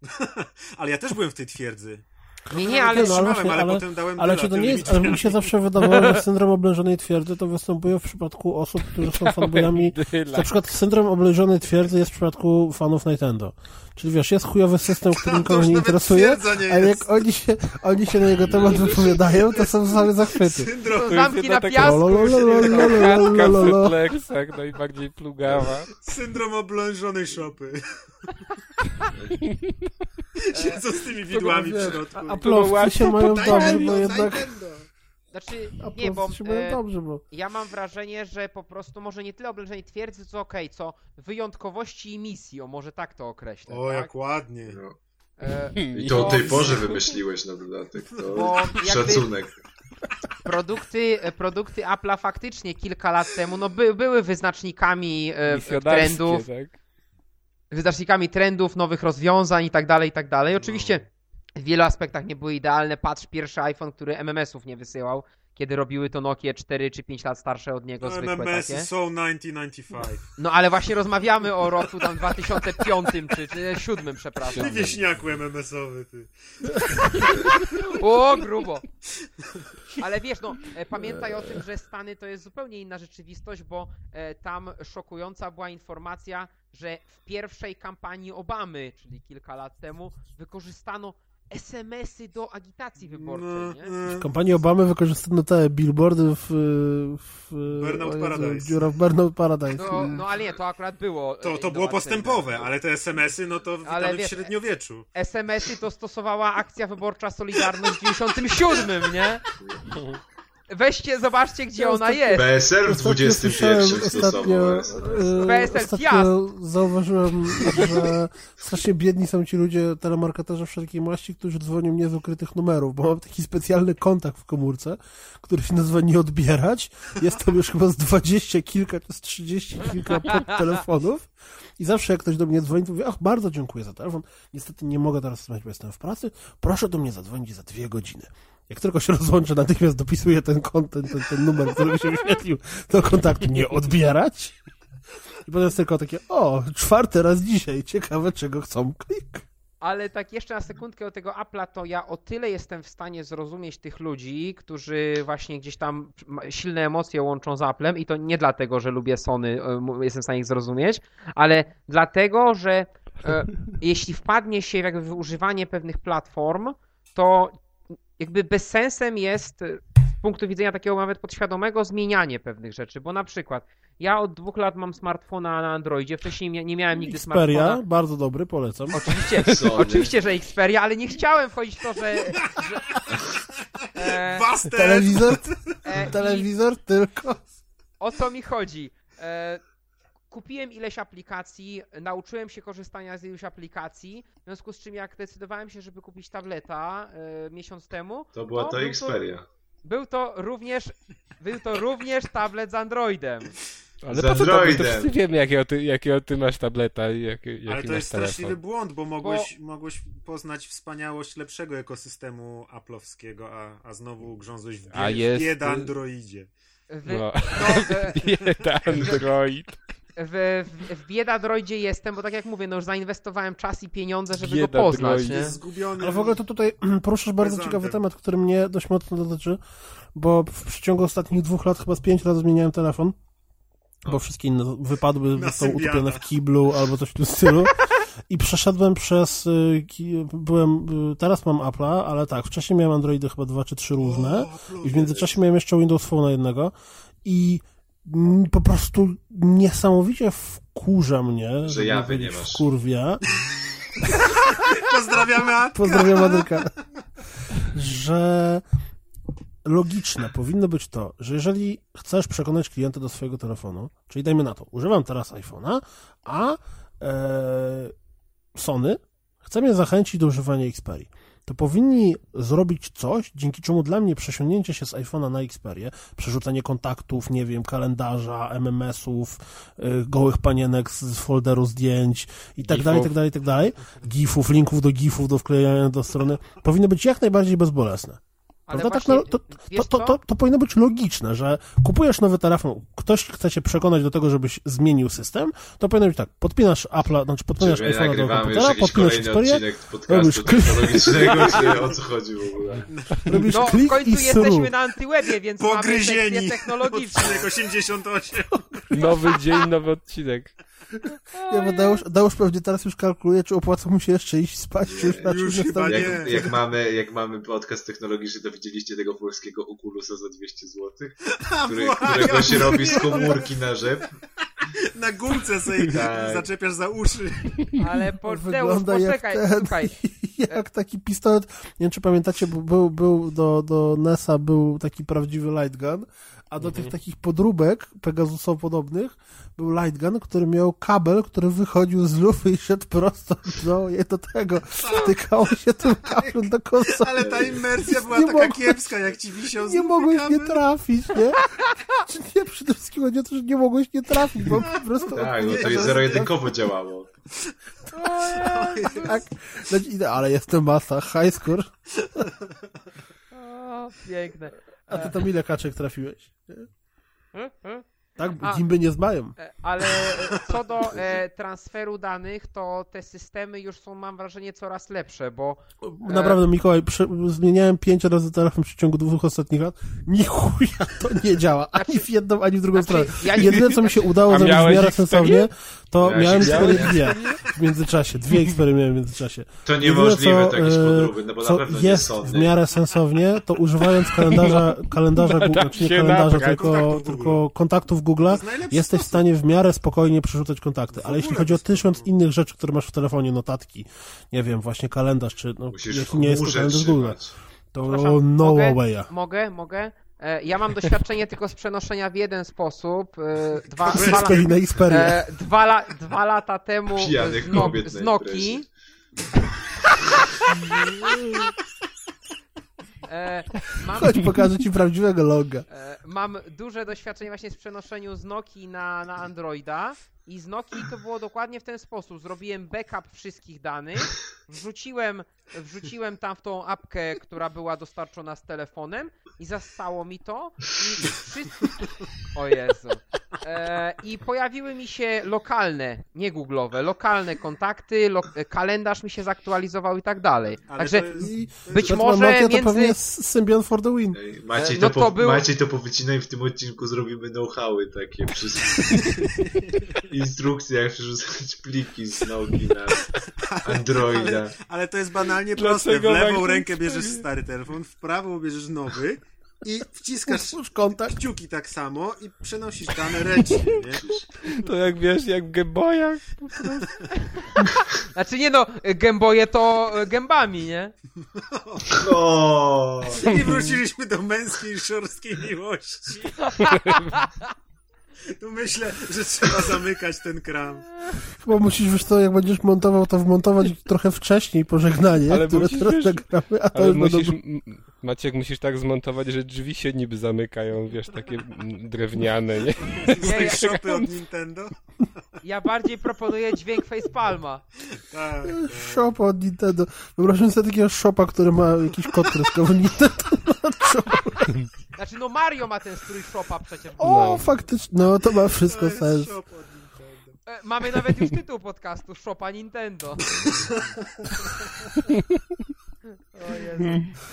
Ale ja też byłem w tej twierdzy. Nie, nie, ale no, trzymałem, ale, ale, ale, potem dałem ale czy to nie jest, ale mi się zawsze wydawało, że syndrom oblężonej twierdzy to występuje w przypadku osób, które są fanbojami. Na przykład syndrom oblężonej twierdzy jest w przypadku fanów Nintendo. Czyli wiesz, jest chujowy system, który nikogo nie interesuje, nie ale jak oni się, oni się na jego temat wypowiadają, to są same zachwyty. Syndrom zamki na piasku. Najbardziej no plugawa. Syndrom oblężonej szopy. Siedzą z tymi widłami w środku. A plowcy się mają dobrze, bo jednak... Znaczy, A nie, bo plowcy się mają e, dobrze, bo... ja mam wrażenie, że po prostu może nie tyle oblężenie twierdzy, co okej, co wyjątkowości i misji, o może tak to określę. O, tak? jak ładnie. No. E, I to o tej porze wymyśliłeś na dodatek. To Bo szacunek. produkty, e, produkty Apple'a faktycznie kilka lat temu no, by, były wyznacznikami e, trendów, tak? Wyznacznikami trendów, nowych rozwiązań i tak dalej, i tak. Oczywiście w wielu aspektach nie były idealne. Patrz, pierwszy iPhone, który MMS-ów nie wysyłał, kiedy robiły to Nokie 4 czy 5 lat starsze od niego, zwykłe MMS takie. są 1995. No ale właśnie rozmawiamy o roku tam 2005 czy, czy 2007, przepraszam. Ty wieśniaku MMS-owy, ty. O, grubo. Ale wiesz, no, e, pamiętaj o tym, że Stany to jest zupełnie inna rzeczywistość, bo e, tam szokująca była informacja, że w pierwszej kampanii Obamy, czyli kilka lat temu, wykorzystano SMS-y do agitacji wyborczej, nie? No, W kampanii Obamy wykorzystano te billboardy w... w Burnout Paradise. Dziura w Burnout Paradise. No, no ale nie, to akurat było. e, To, to było postępowe, ale te SMS-y, no to witamy Ale wiesz, w średniowieczu. SMS-y to stosowała akcja wyborcza Solidarność w 97, nie? Weźcie, zobaczcie, gdzie Ja ona ostatnio- jest. PSL w 21 ostatnio, stosował. e, PSL ostatnio zauważyłem, że strasznie biedni są ci ludzie, telemarketerzy wszelkiej maści, którzy dzwonią nie z ukrytych numerów, bo mam taki specjalny kontakt w komórce, który się nazywa nie odbierać. Jest tam już chyba z dwadzieścia kilka, czy z trzydzieści kilka telefonów i zawsze jak ktoś do mnie dzwoni, to mówię, ach, bardzo dziękuję za telefon. Niestety nie mogę teraz rozmawiać, bo jestem w pracy. Proszę do mnie zadzwonić za dwie godziny. Jak tylko się rozłączę, natychmiast dopisuję ten, kon- ten, ten, numer, który mi się wyświetlił do kontaktu, nie odbierać. I potem jest tylko takie, o, czwarty raz dzisiaj, ciekawe czego chcą, klik. Ale tak jeszcze na sekundkę do tego Apple'a, to ja o tyle jestem w stanie zrozumieć tych ludzi, którzy właśnie gdzieś tam silne emocje łączą z Apple'em i to nie dlatego, że lubię Sony, e, jestem w stanie ich zrozumieć, ale dlatego, że e, jeśli wpadnie się jakby w używanie pewnych platform, to jakby bezsensem jest e, z punktu widzenia takiego nawet podświadomego zmienianie pewnych rzeczy, bo na przykład ja od dwóch lat mam smartfona na Androidzie, wcześniej nie- miałem nigdy Xperia, smartfona. bardzo dobry, polecam. Oczywiście, oczywiście, że Xperia, ale nie chciałem wchodzić w to, że... że e! Telewizor, e, i telewizor tylko. o co mi chodzi? E, kupiłem ileś aplikacji, nauczyłem się korzystania z iluś aplikacji, w związku z czym jak decydowałem się, żeby kupić tableta e, miesiąc temu, To była to był Xperia. był to również, był to również tablet z Androidem. Ale Z po co to, to Androidem. wszyscy wiemy, jakiego ty, jakiego ty masz tableta i jaki, jaki Ale to jest telefon. straszliwy błąd, bo mogłeś, mogłeś poznać wspaniałość lepszego ekosystemu Apple'owskiego, a, a znowu grzązłeś w, bie, A jest- w bieda Androidzie. W, No. no, Jeden Android. w, w, w bieda droidzie jestem, bo tak jak mówię, no już zainwestowałem czas i pieniądze, żeby Bieda go poznać, nie? Zgubiony. Ale w ogóle to tutaj poruszasz bardzo Prezentem. ciekawy temat, który mnie dość mocno dotyczy, bo w przeciągu ostatnich dwóch lat chyba z pięć razy zmieniałem telefon, bo wszystkie inne wypadły, Na są utopione w kiblu albo coś w tym stylu. I przeszedłem przez, y, byłem, y, teraz mam Apple'a, ale tak, wcześniej miałem Androidy chyba dwa czy trzy różne i w międzyczasie miałem jeszcze Windows Phone jednego i po prostu niesamowicie wkurza mnie, żeby jawy nie nie masz. wkurwia, Pozdrawiamy Atka. Pozdrawiam Adyka. Że logiczne powinno być to, że jeżeli chcesz przekonać klienta do swojego telefonu, czyli dajmy na to, używam teraz iPhone'a, a e, Sony chce mnie zachęcić do używania Xperia, to powinni zrobić coś, dzięki czemu dla mnie przesiągnięcie się z iPhone'a na Xperię, przerzucenie kontaktów, nie wiem, kalendarza, MMS-ów, y, gołych panienek z, folderu zdjęć i tak dalej, tak dalej, tak dalej, gifów, linków do gifów, do wklejania do strony, powinny być jak najbardziej bezbolesne. Prawda? Tak, właśnie, no, to, wiesz to, to, to, to powinno być logiczne, że kupujesz nowy telefon, ktoś chce cię przekonać do tego, żebyś zmienił system, to powinno być tak, podpinasz Apple'a, znaczy podpinasz iPhone'a do komputera, podpinasz podcastu robisz klik. czy o co chodzi w ogóle? robisz No, w klik końcu i jesteśmy na antywebie, więc mamy Pogryzieni. sekcję technologiczną. Odcinek 88. Nowy dzień, nowy odcinek. Ja, bo Deusz, Deusz pewnie teraz już kalkuluje, czy opłaca mu się jeszcze iść spać, czy już raczej już chyba nie. Jak, jak, mamy, jak mamy podcast technologiczny, to widzieliście tego polskiego Oculusa za 200 zł, który, którego się robi z komórki na rzep. Na gumce sobie Tak. zaczepiasz za uszy. Ale po, Deusz, Wygląda jak poczekaj, ten, słuchaj. jak taki pistolet. Nie wiem, czy pamiętacie, bo był, był do, do NES-a był taki prawdziwy light gun, a do tych takich podróbek Pegasusa podobnych był light gun, który miał kabel, który wychodził z lufy i szedł prosto do, do tego. Wtykało się tym kablem do konsoli. Ale ta immersja była Nie taka mogłem- kiepska, jak ci wisiał z Nie mogłeś nie kabel. trafić, nie? Czy nie, przede wszystkim chodzi o to, że nie mogłeś nie trafić, bo po prostu... Tak, no to Nie, jest zero-jedynkowo działało. Tak, no, ale jestem masa, high score. O, piękne. A ty tam ile kaczek trafiłeś? nie? Tak, A. gimby nie zmają. E, Ale e, co do e, transferu danych, to te systemy już są, mam wrażenie, coraz lepsze, bo Naprawdę, Mikołaj, prze, zmieniałem pięć razy telefon w przeciągu dwóch ostatnich lat. Ni chuja to nie działa. Ani Znaczy- w jedną, ani w drugą znaczy, stronę. ja nie- Jedyne, co mi się udało zrobić w miarę sensownie, to Miałeś miałem? Xperię dwie w międzyczasie. Dwie Xperie miałem w międzyczasie. To Jedyne, niemożliwe, co, to jakieś e, podróby, no bo co na pewno nie jest Sony. w miarę sensownie, to używając kalendarza, kalendarza Google, znaczy nie kalendarza, tylko, Kontaktów tylko kontaktów Najlepszy jesteś w stanie w miarę spokojnie przerzucać kontakty. Ale jeśli chodzi o tysiąc innych rzeczy, które masz w telefonie, notatki, nie wiem, właśnie kalendarz, czy no, nie jest to kalendarz Google, to no mogę? way'a. mogę, mogę. E, Ja mam doświadczenie tylko z przenoszenia w jeden sposób. E, Dwa, dwa, la- e, dwa, la, dwa lata temu z, no, z na Nokii. E, mam, Chodź, pokażę ci prawdziwego loga. e, mam duże doświadczenie właśnie z przenoszeniu z Nokii na, na Androida i z Nokii to było dokładnie w ten sposób. Zrobiłem backup wszystkich danych, wrzuciłem, wrzuciłem tam w tą apkę, która była dostarczona z telefonem i zastało mi to i wszyscy... O Jezu. E, I pojawiły mi się lokalne, nie googlowe, lokalne kontakty, lo, kalendarz mi się zaktualizował i tak dalej. Ale Także to jest- być to może Nokia to między... pewnie jest Symbian for the win. Ej, Maciej, E, to no to po, był- Maciej to powycinaj w tym odcinku zrobimy know-howy takie wszystkie. Instrukcje jak przerzucać pliki z nogi na Androida. Ale, ale to jest banalnie Dlaczego proste. W lewą tak rękę bierzesz stary telefon, w prawą bierzesz nowy i wciskasz kontakt. kciuki tak samo i przenosisz dane ręcznie, nie? To jak wiesz, jak w Gameboyach. Znaczy nie no, gęboje to e, gębami, nie? O, I wróciliśmy do męskiej, szorstkiej miłości. Tu myślę, że trzeba zamykać ten kram. Chyba musisz, wiesz co, jak będziesz montował, to wmontować trochę wcześniej pożegnanie, Ale które musisz, teraz wiesz, nagramy, a to Ale już musisz, będą... Maciek, musisz tak zmontować, że drzwi się niby zamykają, wiesz, takie drewniane, nie? Z tej shopy od Nintendo. Ja bardziej proponuję dźwięk facepalma. Tak, tak. Shop od Nintendo. Wyobraźmy sobie takiego shopa, który ma jakiś kod kreskowy Nintendo. Znaczy no Mario ma ten strój shopa przecież. O, No. faktycznie, no to ma To wszystko jest sens. E, Mamy nawet już tytuł podcastu, Shopa Nintendo. O Jezu.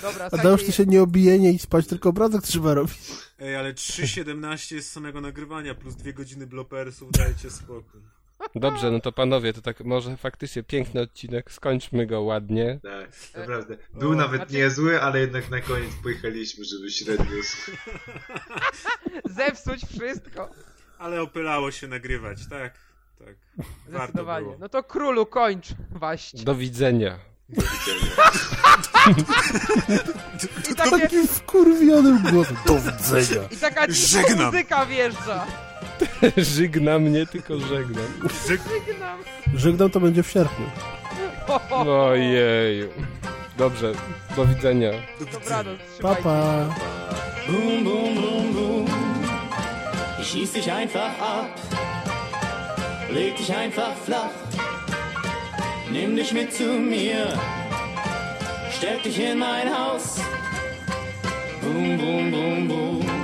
Dobra, A Deusz, ty się nie obije, nie idź spać, tylko obrazek trzeba robić. Ej, ale 3.17 jest samego nagrywania plus dwie godziny blopersów, dajcie spokój. Dobrze, no to panowie, to tak może faktycznie piękny odcinek, skończmy go ładnie. tak, naprawdę. Był O, nawet znaczy- niezły, ale jednak na koniec pojechaliśmy, żeby średnio... zepsuć wszystko. Ale opylało się nagrywać, tak, tak. Zdecydowanie. No to królu kończ, waść. Do widzenia. Do widzenia. I, takie, Takim wkurwionym głosem. Do widzenia. I taka Żegnam. muzyka wjeżdża. Żegnam, nie tylko żegnam. Żegnam. Żegnam to będzie w sierpniu. Ojeju. Dobrze, do widzenia. Dobranoc, Pa, pa. Boom, boom, boom, boom. Schieß dich einfach ab, leg dich einfach flach, nimm dich mit zu mir, steck dich in mein Haus, Boom, boom, boom, boom.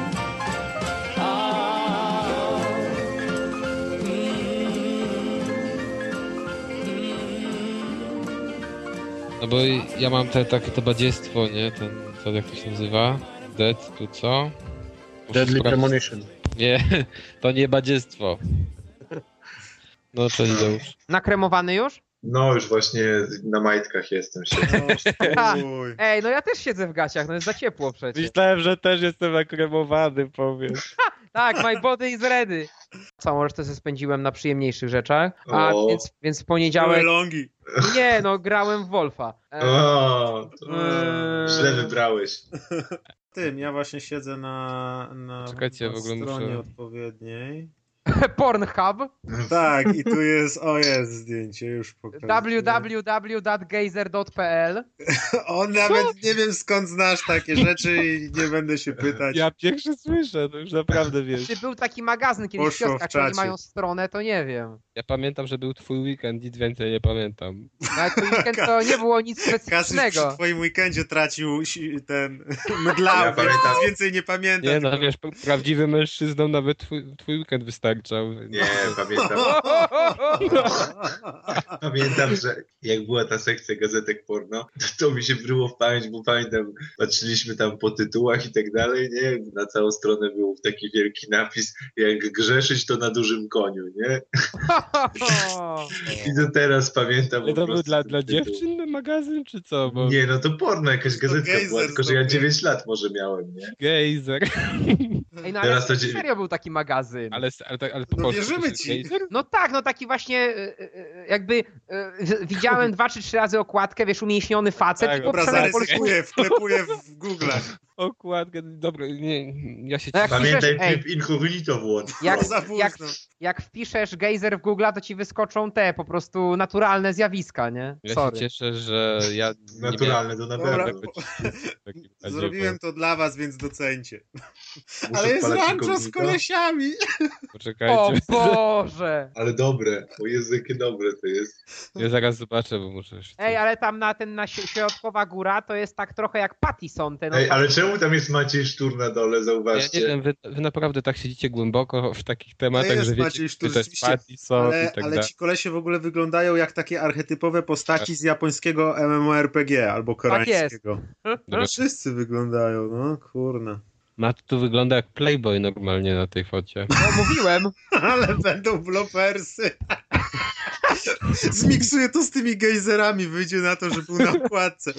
No bo ja mam te, takie to badziestwo, nie? Ten, to jak to się nazywa? Dead, tu co? Muszę Deadly sprawdzić. Premonition. Nie, to nie badziestwo. No to idę już. Nakremowany już? No, już właśnie na majtkach jestem się. Uj. Ej, no ja też siedzę w gaciach, no jest za ciepło przecież. Myślałem, że też jestem nakremowany, powiesz. Tak, my body is ready. Całą resztę sobie spędziłem na przyjemniejszych rzeczach, a O. więc, więc w poniedziałek... longi. Nie, no grałem w Wolfa. E, O, to Eee. źle wybrałeś. Tym, ja właśnie siedzę na, na, Czekajcie, na w ogóle stronie muszę- odpowiedniej. Pornhub Tak, i tu jest, o jest zdjęcie, już pokazuję. www.gazer.pl On nawet nie wiem skąd znasz takie rzeczy i nie będę się pytać. Ja pierwszy słyszę, to już naprawdę wiesz. Czy był taki magazyn kiedyś w Poszło w kioskach, oni mają stronę, to nie wiem. Ja pamiętam, że był twój weekend, nic więcej nie pamiętam. Ale to weekend to nie było nic Kasiusz przy specyficznego. twoim weekendzie tracił ten mydlał, Ja pamiętam. więcej nie pamiętam. Nie no, wiesz, prawdziwym mężczyznom nawet twój, twój weekend Nie, pamiętam. Pamiętam, że jak była ta sekcja gazetek porno, to, to mi się bryło w pamięć, bo pamiętam, patrzyliśmy tam po tytułach i tak dalej, nie? Na całą stronę był taki wielki napis, jak grzeszyć to na dużym koniu, nie? I do teraz pamiętam po to był dla, ten dla dziewczyn magazyn, czy co? Bo Nie, no to porno, jakaś gazetka gejzer była, tylko że ja sobie. 9 lat może miałem, nie? gejzer. Ej, no ale Teraz to serio był taki magazyn. Ale, ale, ale po No polsku wierzymy ci. Gejzer? No tak, no taki właśnie y, y, y, jakby y, widziałem dwa czy trzy razy okładkę, wiesz, umięśniony facet Tak, i Dobra, zaryzykuję, wklepuję w Google. Okładkę, dobra, nie, ja się No jak Pamiętaj piszesz, tryb incognito włącz. jak, jak, jak wpiszesz gejzer w Google, to ci wyskoczą te po prostu naturalne zjawiska, nie? Ja się Sorry. cieszę, że ja Naturalne to na pewno. Zrobiłem to dla was, więc docencie. Muszę Ale jest rancho z kolesiami. Bo- O Boże! Ale dobre, o Jezu, jakie dobre to jest. ja zaraz zobaczę, bo muszę jeszcze... Ej, ale tam na ten na środkowa góra to jest tak trochę jak Pattison. Ten Ej, ale czemu tam jest Maciej Sztur na dole, Ja zauważcie? nie wiem, wy, wy naprawdę tak siedzicie głęboko w takich tematach, jest że wiecie, Maciej Sztur, to jest Pattison Ale, i tak ale ci kolesie w ogóle wyglądają jak takie archetypowe postaci z japońskiego MMORPG albo koreańskiego. Dobra. Wszyscy wyglądają, no kurna. Matt tu wygląda jak Playboy normalnie na tej focie. No, mówiłem. Ale będą blopersy. Zmiksuję to z tymi gejzerami, wyjdzie na to, że był na okładce.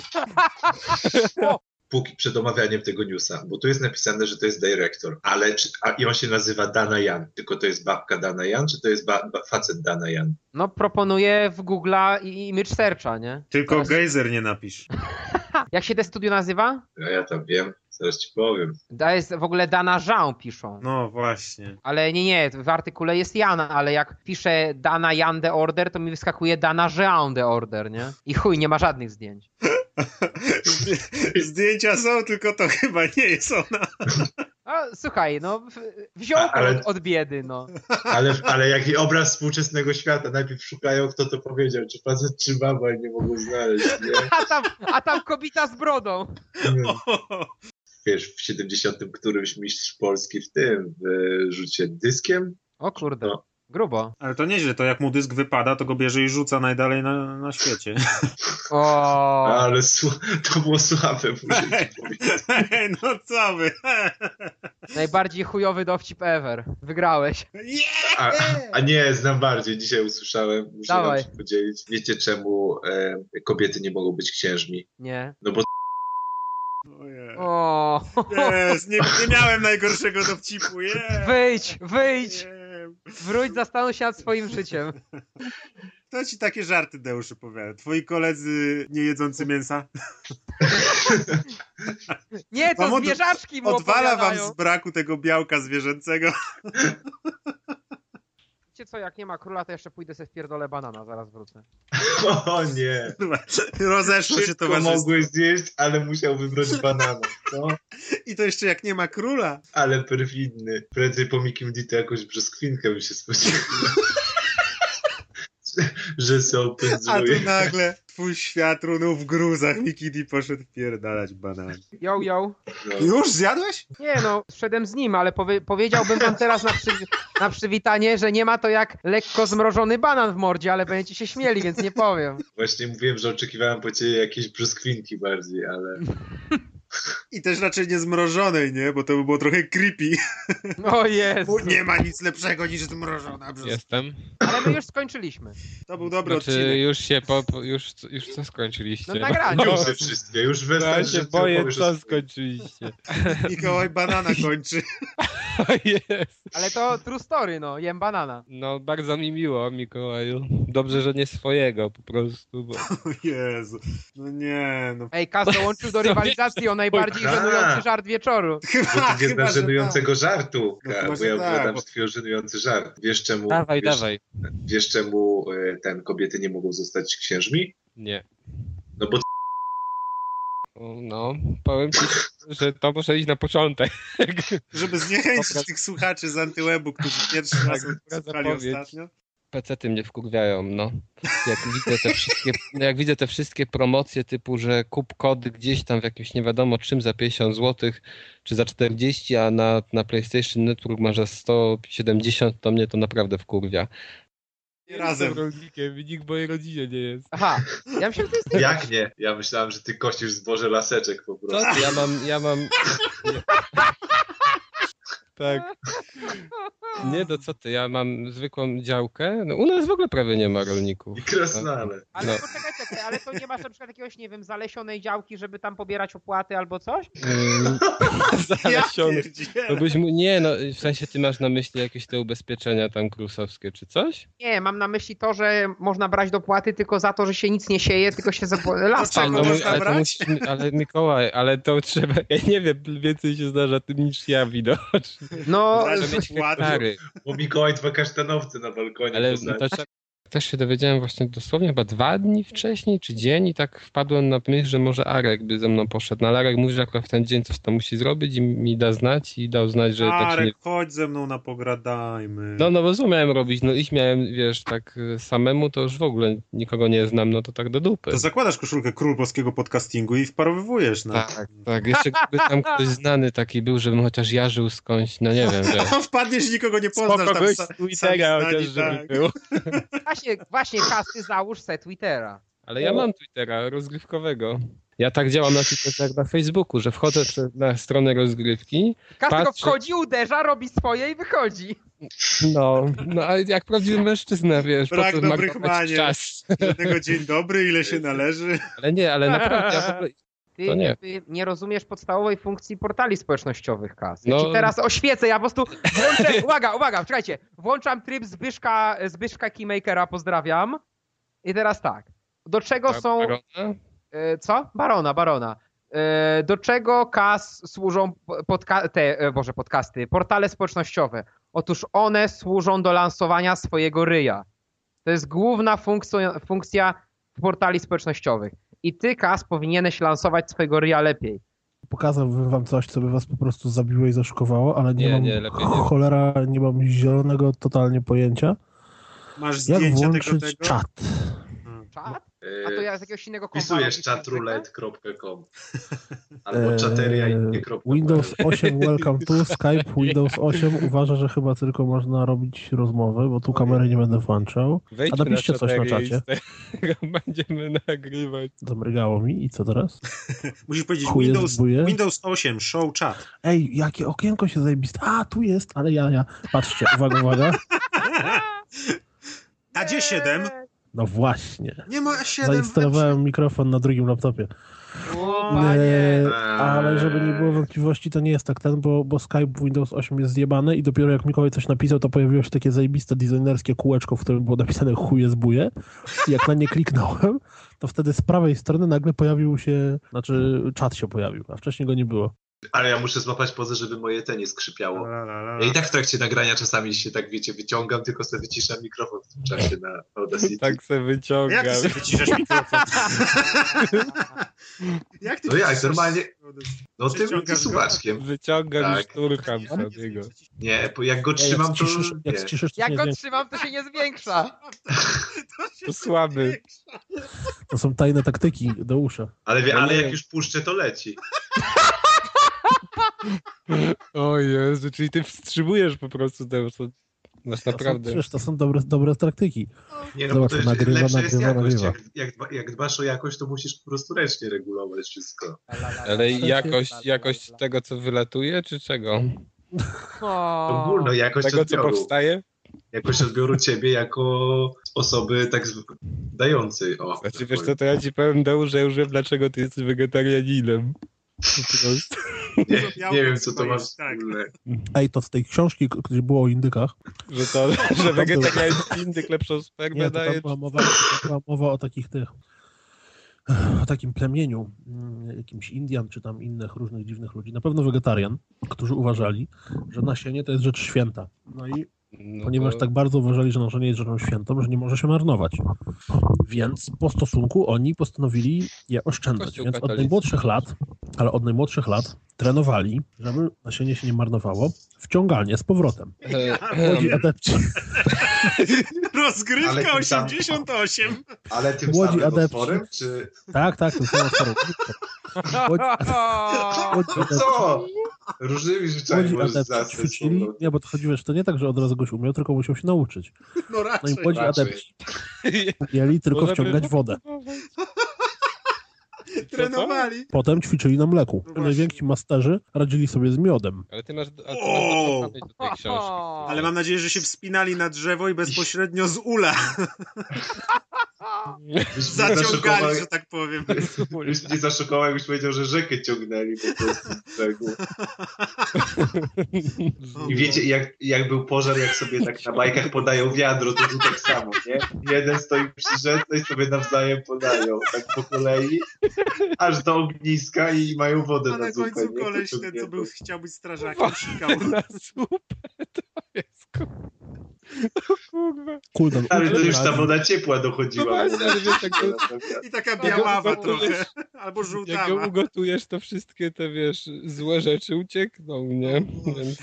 Póki przed omawianiem tego newsa, bo tu jest napisane, że to jest dyrektor, ale czy, a, i on się nazywa Dana Jan, tylko to jest babka Dana Jan, czy to jest ba, ba, facet Dana Jan? No proponuję w Google'a i image searcha, nie? Tylko Teraz- gejzer nie napisz. Jak się te studio nazywa? Ja, ja tam wiem, zaraz ci powiem. To jest w ogóle Dana Jean piszą. No właśnie. Ale nie, nie, w artykule jest Jan, ale jak piszę Dana Jan the Order, to mi wyskakuje Dana Jean the Order, nie? I chuj, nie ma żadnych zdjęć. Zdjęcia są, tylko to chyba nie jest ona. A, słuchaj, no, wziął A- ale- od, od biedy, no. Ale, ale jaki obraz współczesnego świata, najpierw szukają, kto to powiedział, czy facet, czy baba i nie mogą znaleźć, nie? A tam, a tam kobita z brodą. nie. Wiesz, w 70 którymś mistrz Polski w tym, w rzucie dyskiem, O kurde, No. grubo. Ale to nieźle, to jak mu dysk wypada, to go bierze i rzuca najdalej na, na świecie. O, ale sł- to było słabe, muszę ci powiedzieć. no co wy? najbardziej chujowy dowcip ever. Wygrałeś. A, a nie, znam bardziej, dzisiaj usłyszałem, muszę Dawaj. wam się podzielić. Wiecie czemu e, kobiety nie mogą być księżmi? Nie. No bo Ojej. O, nie, nie miałem najgorszego dowcipu, je. wyjdź, wyjdź. Nie. Wróć, zastanów się nad swoim życiem. Kto ci takie żarty, Deusz, opowiada? Twoi koledzy nie jedzący mięsa? Nie, to Wam zwierzaczki mu Odwala wam z braku tego białka zwierzęcego. Wiecie co, jak nie ma króla, to jeszcze pójdę sobie w pierdolę banana, zaraz wrócę. o nie. Rozeszło się towarzystwo. mogłeś zjeść, ale musiał wybrać banana. No, I to jeszcze jak nie ma króla. ale perfidny. Prędzej po Mikim D to jakąś brzoskwinkę bym się spodziewał. że są A tu nagle twój świat runął w gruzach i Kitty poszedł pierdalać banan. Yo, yo. Już zjadłeś? Nie no, szedłem z nim, ale powie, powiedziałbym wam teraz na, przy, na przywitanie, że nie ma to jak lekko zmrożony banan w mordzie, ale będziecie się śmieli, więc nie powiem. Właśnie mówiłem, że oczekiwałem po ciebie jakieś brzoskwinki bardziej, ale... I też raczej nie zmrożonej, nie? Bo to by było trochę creepy. O Jezu. Bo nie ma nic lepszego niż zmrożona brzoskwinia. Jestem. Ale my już skończyliśmy. To był dobry Znaczy, odcinek. już się po, po, już, już co skończyliście? No nagranie. Już te wszystkie, już No, ja wystarczy, się boję, co swoim. skończyliście. Mikołaj banana kończy. O jest. Ale to true story, no, jem banana. No, bardzo mi miło, Mikołaju. Dobrze, że nie swojego po prostu, bo... O Jezu. No nie, no. Ej, Kaz dołączył do rywalizacji o najbardziej Tak. żenujący żart wieczoru. Chyba, Bo ty nie chyba, żenującego żartu, No bo ja tak, opowiadam bo- twój żenujący żart. Wiesz czemu, Dawaj, wiesz, dawaj. wiesz czemu e, ten kobiety nie mogą zostać księżmi? Nie. No bo No, powiem ci, że to muszę iść na początek. tak. Żeby zniechęcić Dobra. tych słuchaczy z Antywebu, którzy pierwszy raz Tak, słuchali ostatnio. Pecety mnie wkurwiają, no. Jak widzę te wszystkie, jak widzę te wszystkie promocje typu, że kup kody gdzieś tam w jakimś nie wiadomo czym za 50 zł, czy za 40, a na, na PlayStation Network masz za 170, to mnie to naprawdę wkurwia. Razem. Jestem rolnikiem i nikt w mojej rodzinie nie jest. Aha, ja myślałem, że to jest... jak nie? Ja myślałem, że ty kosisz zboże laseczek po prostu. ty, ja mam, ja mam... Tak. Nie, to co ty, ja mam zwykłą działkę. No, u nas w ogóle prawie nie ma rolników. I krasnale. Ale No. poczekaj, czekaj, ale to nie masz na przykład jakiegoś, nie wiem, zalesionej działki, żeby tam pobierać opłaty albo coś? Ja Zalesiony. To byś mu... Nie, no w sensie ty masz na myśli jakieś te ubezpieczenia tam krusowskie czy coś? Nie, mam na myśli to, że można brać dopłaty tylko za to, że się nic nie sieje, tylko się za... las tam. No, ale, to brać? musisz, ale Mikołaj, ale to trzeba, ja nie wiem, więcej się zdarza tym niż ja widocznie. No, Trzeba mieć ładnie. Stary, Bo Mikołaj dwa kasztanowce na balkonie ale to trzeba, też się dowiedziałem właśnie dosłownie chyba dwa dni wcześniej, czy dzień i tak wpadłem na myśl, że może Arek by ze mną poszedł. No ale Arek mówi, że akurat w ten dzień coś tam musi zrobić i mi da znać i dał znać, że tak się nie... Arek, chodź ze mną na pogradajmy. No, no bo co miałem robić? No iść miałem, wiesz, tak y, samemu, to już w ogóle nikogo nie znam, no to tak do dupy. To zakładasz koszulkę król polskiego podcastingu i wparowywujesz na... Tak, tak. Jeszcze gdyby tam ktoś znany taki był, żebym chociaż ja żył skądś, no nie wiem. A wpadniesz i nikogo nie poznasz. Spoko tam gość sa- z Twittera sami chociaż, znani, żeby tak. był. właśnie, właśnie, kasy załóż se Twittera. Ale ja mam Twittera rozgrywkowego. Ja tak działam na Twitterze jak na Facebooku, że wchodzę na stronę rozgrywki, tylko Patrzę. wchodzi, uderza, robi swoje i wychodzi. no, no a jak prawdziwy mężczyzna, wiesz, Brak po co dobrych manier. czas. Jednego dzień dobry, ile się należy. Ale nie, ale naprawdę, ja w ogóle, Ty, nie. nie rozumiesz podstawowej funkcji portali społecznościowych, Kas. No. Ci teraz oświecę, ja po prostu włączę, uwaga, uwaga, czekajcie, włączam tryb Zbyszka, Zbyszka Keymakera, pozdrawiam. I teraz tak, do czego są... Barona? E, co? Barona, Barona. E, Do czego kas służą podca- te, e, Boże, podcasty, portale społecznościowe? Otóż one służą do lansowania swojego ryja. To jest główna funkcja, funkcja portali społecznościowych. I ty, Kas, powinieneś lansować swojego ryja lepiej. Pokazałbym wam coś, co by was po prostu zabiło i zaszokowało, ale nie, Nie, mam nie, lepiej nie. cholera, nie mam zielonego totalnie pojęcia. Masz Jak zdjęcie tego, włączyć tego? czat? Czat? A to ja z jakiegoś innego kompa Wpisujesz tak chatroulette.com albo czateria Eee, kropka Windows PL. 8 welcome to Skype Windows 8 uważa, że chyba tylko można robić rozmowy, bo tu kamery nie będę włączał. Wejdźmy napiszcie coś na czacie. Będziemy nagrywać. Zamrygało mi i co teraz? Musisz powiedzieć Chuje Windows, zbuje? Windows 8 Show Chat. Ej, jakie okienko się zajebiste. A, tu jest, ale ja, ja. Patrzcie, uwaga, uwaga. A gdzie 7? No właśnie. Nie ma 7 Zainstalowałem mikrofon na drugim laptopie. O, Nie, ale żeby nie było wątpliwości, to nie jest tak ten, bo, bo Skype w Windows 8 jest zjebany i dopiero jak Mikołaj coś napisał, to pojawiło się takie zajebiste designerskie kółeczko, w którym było napisane chuje zbuje. I jak na nie kliknąłem, to wtedy z prawej strony nagle pojawił się, znaczy czat się pojawił, a wcześniej go nie było. Ale ja muszę złapać pozę, żeby moje te nie skrzypiało. Ja i tak w trakcie nagrania czasami się tak, wiecie, wyciągam, tylko sobie wyciszam mikrofon w tym czasie na Audacity. Tak se wyciągam. Jak ty sobie wyciszasz mikrofon? jak ty No jak, normalnie- No tym wysuwaczkiem. Wyciągam Tak. i szturkam sobie go. Nie, bo jak go trzymam, to jak nie. ściszysz, to, Jak nie go trzymam, to się nie zwiększa. się To słaby. to są tajne taktyki do usza. Ale, wie, ale jak już puszczę, to leci. O Jezu, czyli ty wstrzymujesz po prostu te... to- Masz To są, naprawdę... przecież to są dobre, dobre taktyki. Nie, no Zobacz, bo to jest, nagrywa, lepsza jest nagrywa, jakość. nagrywa. Jak, jak, dba- jak dbasz o jakość, to musisz po prostu ręcznie regulować wszystko. Ale jakość, jakość tego, co wylatuje, czy czego? Ogólno jakość Tego, co odbioru. powstaje? Jakość odbioru ciebie jako osoby tak dającej. O, Znaczy, tak wiesz co, to ja ci powiem, Deu, że już wiem, dlaczego ty jesteś wegetarianinem. Nie, nie wiem, co to ma swoje, tak. Ej, to z tej książki, gdzie było o indykach, Że to, że wegetariański indyk lepszą spermę nie, to daje. tam była mowa, była mowa o takich tych, o takim plemieniu, mm, jakimś Indian, czy tam innych różnych dziwnych ludzi, na pewno wegetarian, którzy uważali, że nasienie to jest rzecz święta. No i No ponieważ to- tak bardzo uważali, że narzędzie jest rzeczą świętą, że nie może się marnować. Więc po stosunku oni postanowili je oszczędzać. Kościół Więc od najmłodszych lat, ale od najmłodszych lat trenowali, żeby nasienie się nie marnowało, wciąganie z powrotem. E, Młodzi adepci, Rozgrywka tym sam- 88. Ale tym Młodzi samym adepci. otworem, czy... tak, tak, to są staro. Młodzi, młodzi, No co? Różnymi rzeczami możesz adepci ćwiczyli, nie, bo to chodzi, wiesz, to nie tak, że od razu goś umiał, tylko musiał się nauczyć. No No i raczej. młodzi raczej. adepci umieli tylko Może wciągać by- wodę. Trenowali. Potem ćwiczyli na mleku. No. Najwięksi masterzy radzili sobie z miodem. Ale ty masz, a ty masz do tej książki. Ale mam nadzieję, że się wspinali na drzewo i bezpośrednio z ula zaciągali, że tak powiem. byś mnie zaszokował, jakbyś powiedział, że rzekę ciągnęli po prostu z brzegu. I wiecie, jak, jak był pożar, jak sobie tak na bajkach podają wiadro, to tu tak samo, nie? Jeden stoi przy rzece i sobie nawzajem podają, tak po kolei, aż do ogniska i mają wodę A na na zupę. końcu nie? koleś ten, co był, chciał być strażakiem, sikał. Na zupę to jest kurwa. Kuldan. Ale to już ta woda ciepła No dochodziła. właśnie, ale wiesz, jak to, I taka Jak biaława trochę. Albo jak ją żółtawa. ugotujesz, to wszystkie te, wiesz, złe rzeczy uciekną, nie? Więc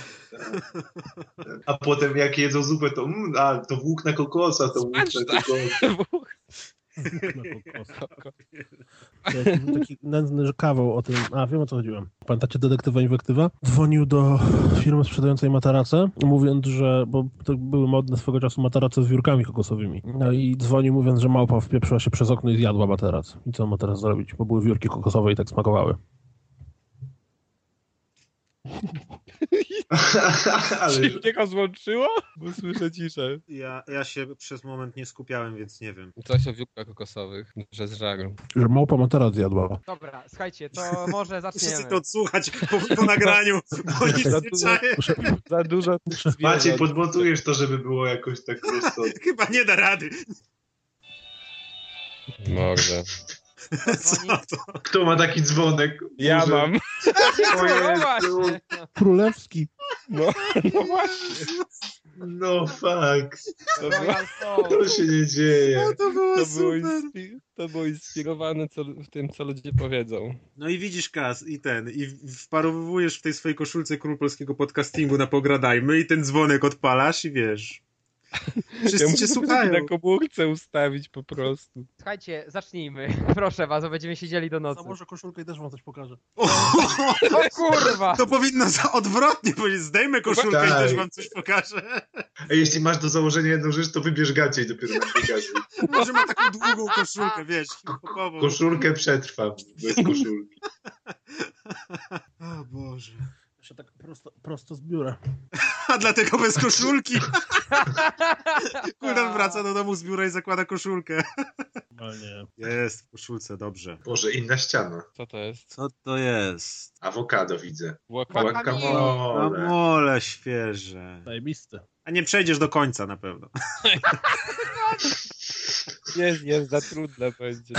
A potem jak jedzą zupę, to mm, a, to włókna kokosa, to włókna Smaczne. Jakiś był taki nędzny kawał o tym. A wiem o co chodziłem. Pamiętacie detektywa inwektywa? Dzwonił do firmy sprzedającej materace, mówiąc, że. Bo to były modne swego czasu materace z wiórkami kokosowymi. No i dzwonił mówiąc, że małpa wpieprzyła się przez okno i zjadła materac. I co on ma teraz zrobić? Bo były wiórki kokosowe i tak smakowały. Ale Czy mnie go złączyło? Bo słyszę ciszę. Ja, ja się przez moment nie skupiałem, więc nie wiem. Coś o wiórkach kokosowych, że z żaru. Że małpa materac zjadła. Dobra, słuchajcie, to może zaczniemy. to odsłuchać po, po nagraniu, bo nic Za nie dużo-. Za dużo Maciej, podmontujesz to, żeby było jakoś tak prosto. Chyba nie da rady. To? Kto ma taki dzwonek? Ja Może- mam. O No Jezu. Królewski. No, no właśnie. no fuck. To było. To się nie dzieje. O, to było to było, super. inspi- to było inspirowane co, w tym, co ludzie powiedzą. No i widzisz, Kas, i ten, i wparowujesz w tej swojej koszulce król polskiego podcastingu na Pogradajmy i ten dzwonek odpalasz i wiesz. Wszyscy muszę cię słuchają. na komórce ustawić po prostu. Słuchajcie, zacznijmy. Proszę was, bo będziemy siedzieli do nocy. Założę koszulkę i też wam coś pokażę. O, O kurwa! to powinno za odwrotnie powiedzieć, zdejmę koszulkę i Tak. też wam coś pokażę. A jeśli masz do założenia jedną rzecz, to wybierz gacie i dopiero nam pokażę. Może ma taką długą koszulkę, wiesz. Koszulkę przetrwam bez koszulki. O Boże. Się tak prosto, prosto z biura. A dlatego bez koszulki. Kuldan wraca do domu z biura i zakłada koszulkę. Normalnie. Jest, w koszulce, dobrze. Boże, inna ściana. Co to jest? Co to jest? Awokado widzę. Guacamole. Guacamole. Mole świeże. Zajebiste. A nie przejdziesz do końca na pewno. Jest, jest, za trudne będzie.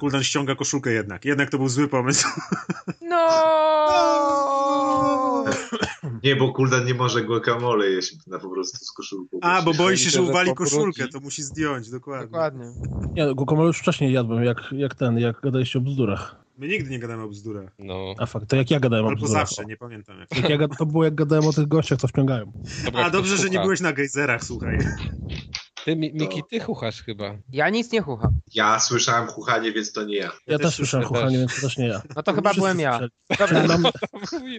Kuldan ściąga koszulkę jednak. Jednak to był zły pomysł. No! Nie, bo Kuldan nie może guacamole jeść na po prostu z koszulką. A, bo boi się, że uwali koszulkę, to musi zdjąć, dokładnie. Dokładnie. Nie, guacamole już wcześniej jadłem, jak, jak ten, jak gadaliście o bzdurach. My nigdy nie gadamy o bzdurach. No. A fakt, to jak ja gadałem o Albo bzdurach. zawsze, nie pamiętam jak. Jak ja, to było jak gadałem o tych gościach, co wciągają. Dobra, A, dobrze, że nie byłeś na gejzerach, słuchaj. Ty, Mi- Miki, ty chuchasz chyba. Ja nic nie chucham. Ja słyszałem chuchanie, więc to nie ja. Ja, też też słyszałem słyszę. chuchanie, więc to też nie ja. No to chyba Wszyscy byłem ja. słyszeli. Dobra, Czyli mam,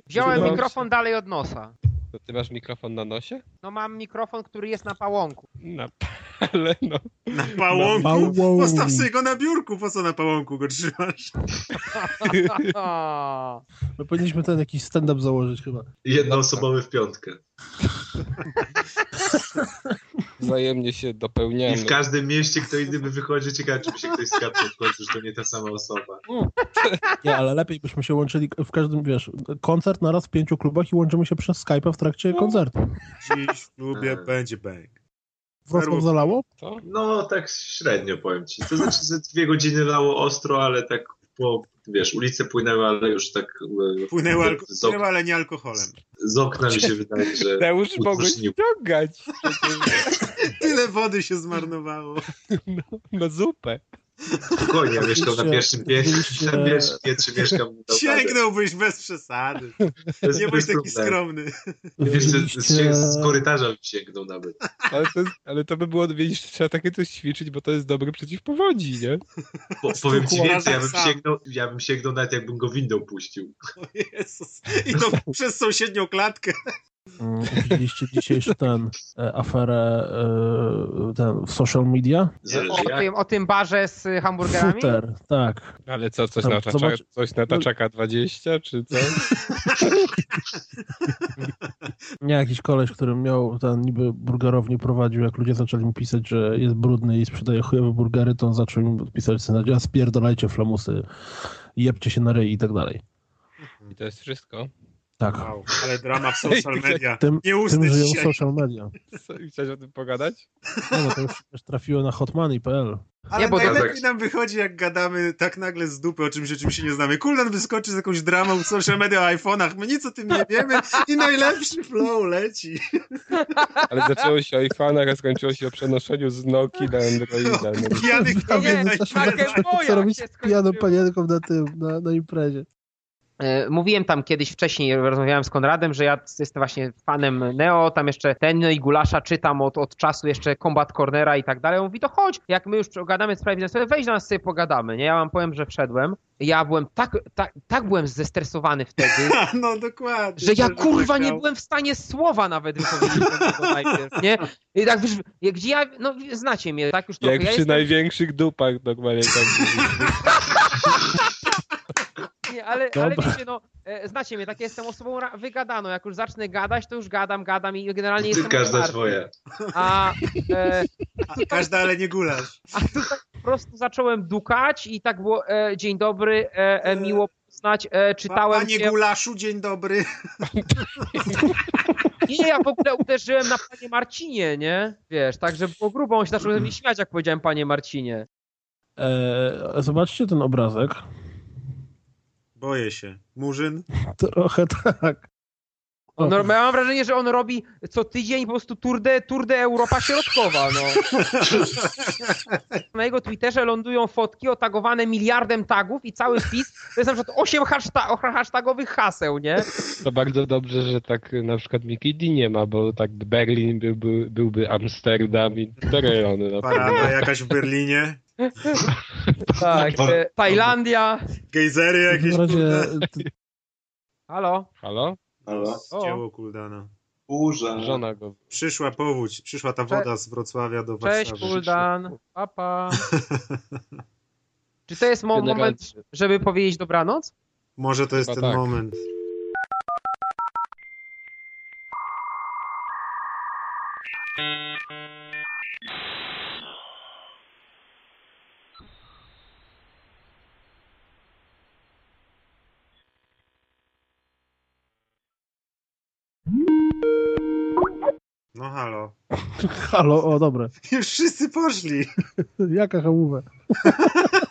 wziąłem Mam- mikrofon dalej od nosa. To ty masz mikrofon na nosie? No mam mikrofon, który jest na pałąku. Na ale no. Na pałąku? pałąku. Postaw sobie go na biurku, po co na pałąku go trzymasz? my powinniśmy ten jakiś stand-up założyć chyba. Jednoosobowy w piątkę. Wzajemnie się I dopełniamy. w każdym mieście kto inny by wychodził, ciekawe czy by się ktoś skapnął w końcu, że to nie ta sama osoba. Nie, ale lepiej byśmy się łączyli w każdym, wiesz, koncert naraz w pięciu klubach i łączymy się przez Skype'a w trakcie koncertu. Dziś w klubie Eee. będzie bang. Wrocław zalało? No, tak średnio powiem ci. To znaczy, że dwie godziny lało ostro, ale tak po, wiesz, ulice płynęły, ale już tak e, Płynęły, alko- z, ok- płynęły ale nie alkoholem. z okna mi się wydaje, że mogę utrznił. ściągać. Tyle wody się zmarnowało. na zupę. Spokojnie, ja mieszkam na pierwszym piętrze, na pierwszym piętrze mieszkam. Sięgnąłbyś bez przesady. Jest Nie bądź bez taki skromny. Jeszcze z, z korytarza bym sięgnął nawet. Ale to, jest, ale to by było, widzisz, trzeba takie coś ćwiczyć, bo to jest dobre przeciw powodzi, nie? Po, powiem ci więcej, ja bym, sięgnął, ja bym sięgnął nawet jakbym go windą puścił. O Jezus. I to przez sąsiednią klatkę. Mm, Widzieliście dzisiejszy ten e, aferę e, ten, w social media? O tym, o tym barze z y, hamburgerami? Footer, tak. Ale co, coś Tam, na, taczaka, zobacz- coś na taczaka 20, czy co? Nie, jakiś koleś, który miał ten niby burgerownię prowadził, jak ludzie zaczęli mu pisać, że jest brudny i sprzedaje chujowe burgery, to on zaczął im pisać scenariusz, a spierdolajcie flamusy, jebcie się na ryj i tak dalej. I to jest wszystko. Tak. Wow, ale drama w social media. Tym, Nie tym żyją dzisiaj. social media. Chciałeś o tym pogadać? No, no to już też trafiło na hotmoney.pl. Ale to najlepiej tak- nam wychodzi, jak gadamy tak nagle z dupy o czymś, o czym się nie znamy. Kuldan wyskoczy z jakąś dramą w social media o iPhone'ach, my nic o tym nie wiemy i najlepszy flow leci. Ale zaczęło się o iPhone'ach, a skończyło się o przenoszeniu z Noki na Androida. No. Pijanych Nie, kobiet na Co robić z pijaną panienką na tym, na, na imprezie. E, Mówiłem tam kiedyś wcześniej, rozmawiałem z Konradem, że ja jestem właśnie fanem Neo, tam jeszcze ten i Gulasza czytam od, od czasu jeszcze Combat Cornera i tak dalej. On mówi, to chodź, jak my już gadamy w sprawie biznesowej, weź do nas sobie pogadamy, nie? Ja wam powiem, że wszedłem. Ja byłem tak, tak, tak byłem zestresowany wtedy, No dokładnie. że ja kurwa nie byłem w stanie słowa nawet wypowiedzieć najpierw, nie? I tak wiesz, gdzie ja, no znacie mnie, tak już trochę, Jak ja przy jestem, największych dupach normalnie tak. Nie, ale, ale wiecie, no, e, znacie mnie, tak jestem osobą wygadaną. Jak już zacznę gadać, to już gadam, gadam i generalnie Ty jestem każda twoja. A, e, A, Każda, ale nie gulasz. a tutaj po prostu zacząłem dukać i tak było, e, dzień dobry, e, e, miło poznać, e, czytałem Panie cię. gulaszu, dzień dobry. Nie, ja w ogóle uderzyłem na panie Marcinie, nie? Wiesz, także było grubo, on się zaczął ze mnie śmiać, jak powiedziałem panie Marcinie. E, zobaczcie ten obrazek. Boję się. Murzyn? Trochę tak. On, ja mam wrażenie, że on robi co tydzień po prostu Tour de, tour de Europa Środkowa, no. Na jego Twitterze lądują fotki otagowane miliardem tagów i cały wpis to jest na przykład 8 hashta hashtagowych haseł, nie? To bardzo dobrze, że tak na przykład Mickey D nie ma, bo tak Berlin byłby, byłby Amsterdam i te rejony. No. Parada jakaś w Berlinie. Tak, e, Tajlandia. Gejzery jakieś. razie Halo? Halo? Halo? Dzieło Kuldana. Burza. Żona go. Przyszła powódź, przyszła ta woda z Wrocławia do Cześć Warszawy. Kuldan, papa. Czy to jest mo- Generalnie- moment, żeby powiedzieć dobranoc? Może to jest Chyba ten tak. moment. No halo. Halo, o dobre. Już wszyscy poszli. Jaka hamuwa?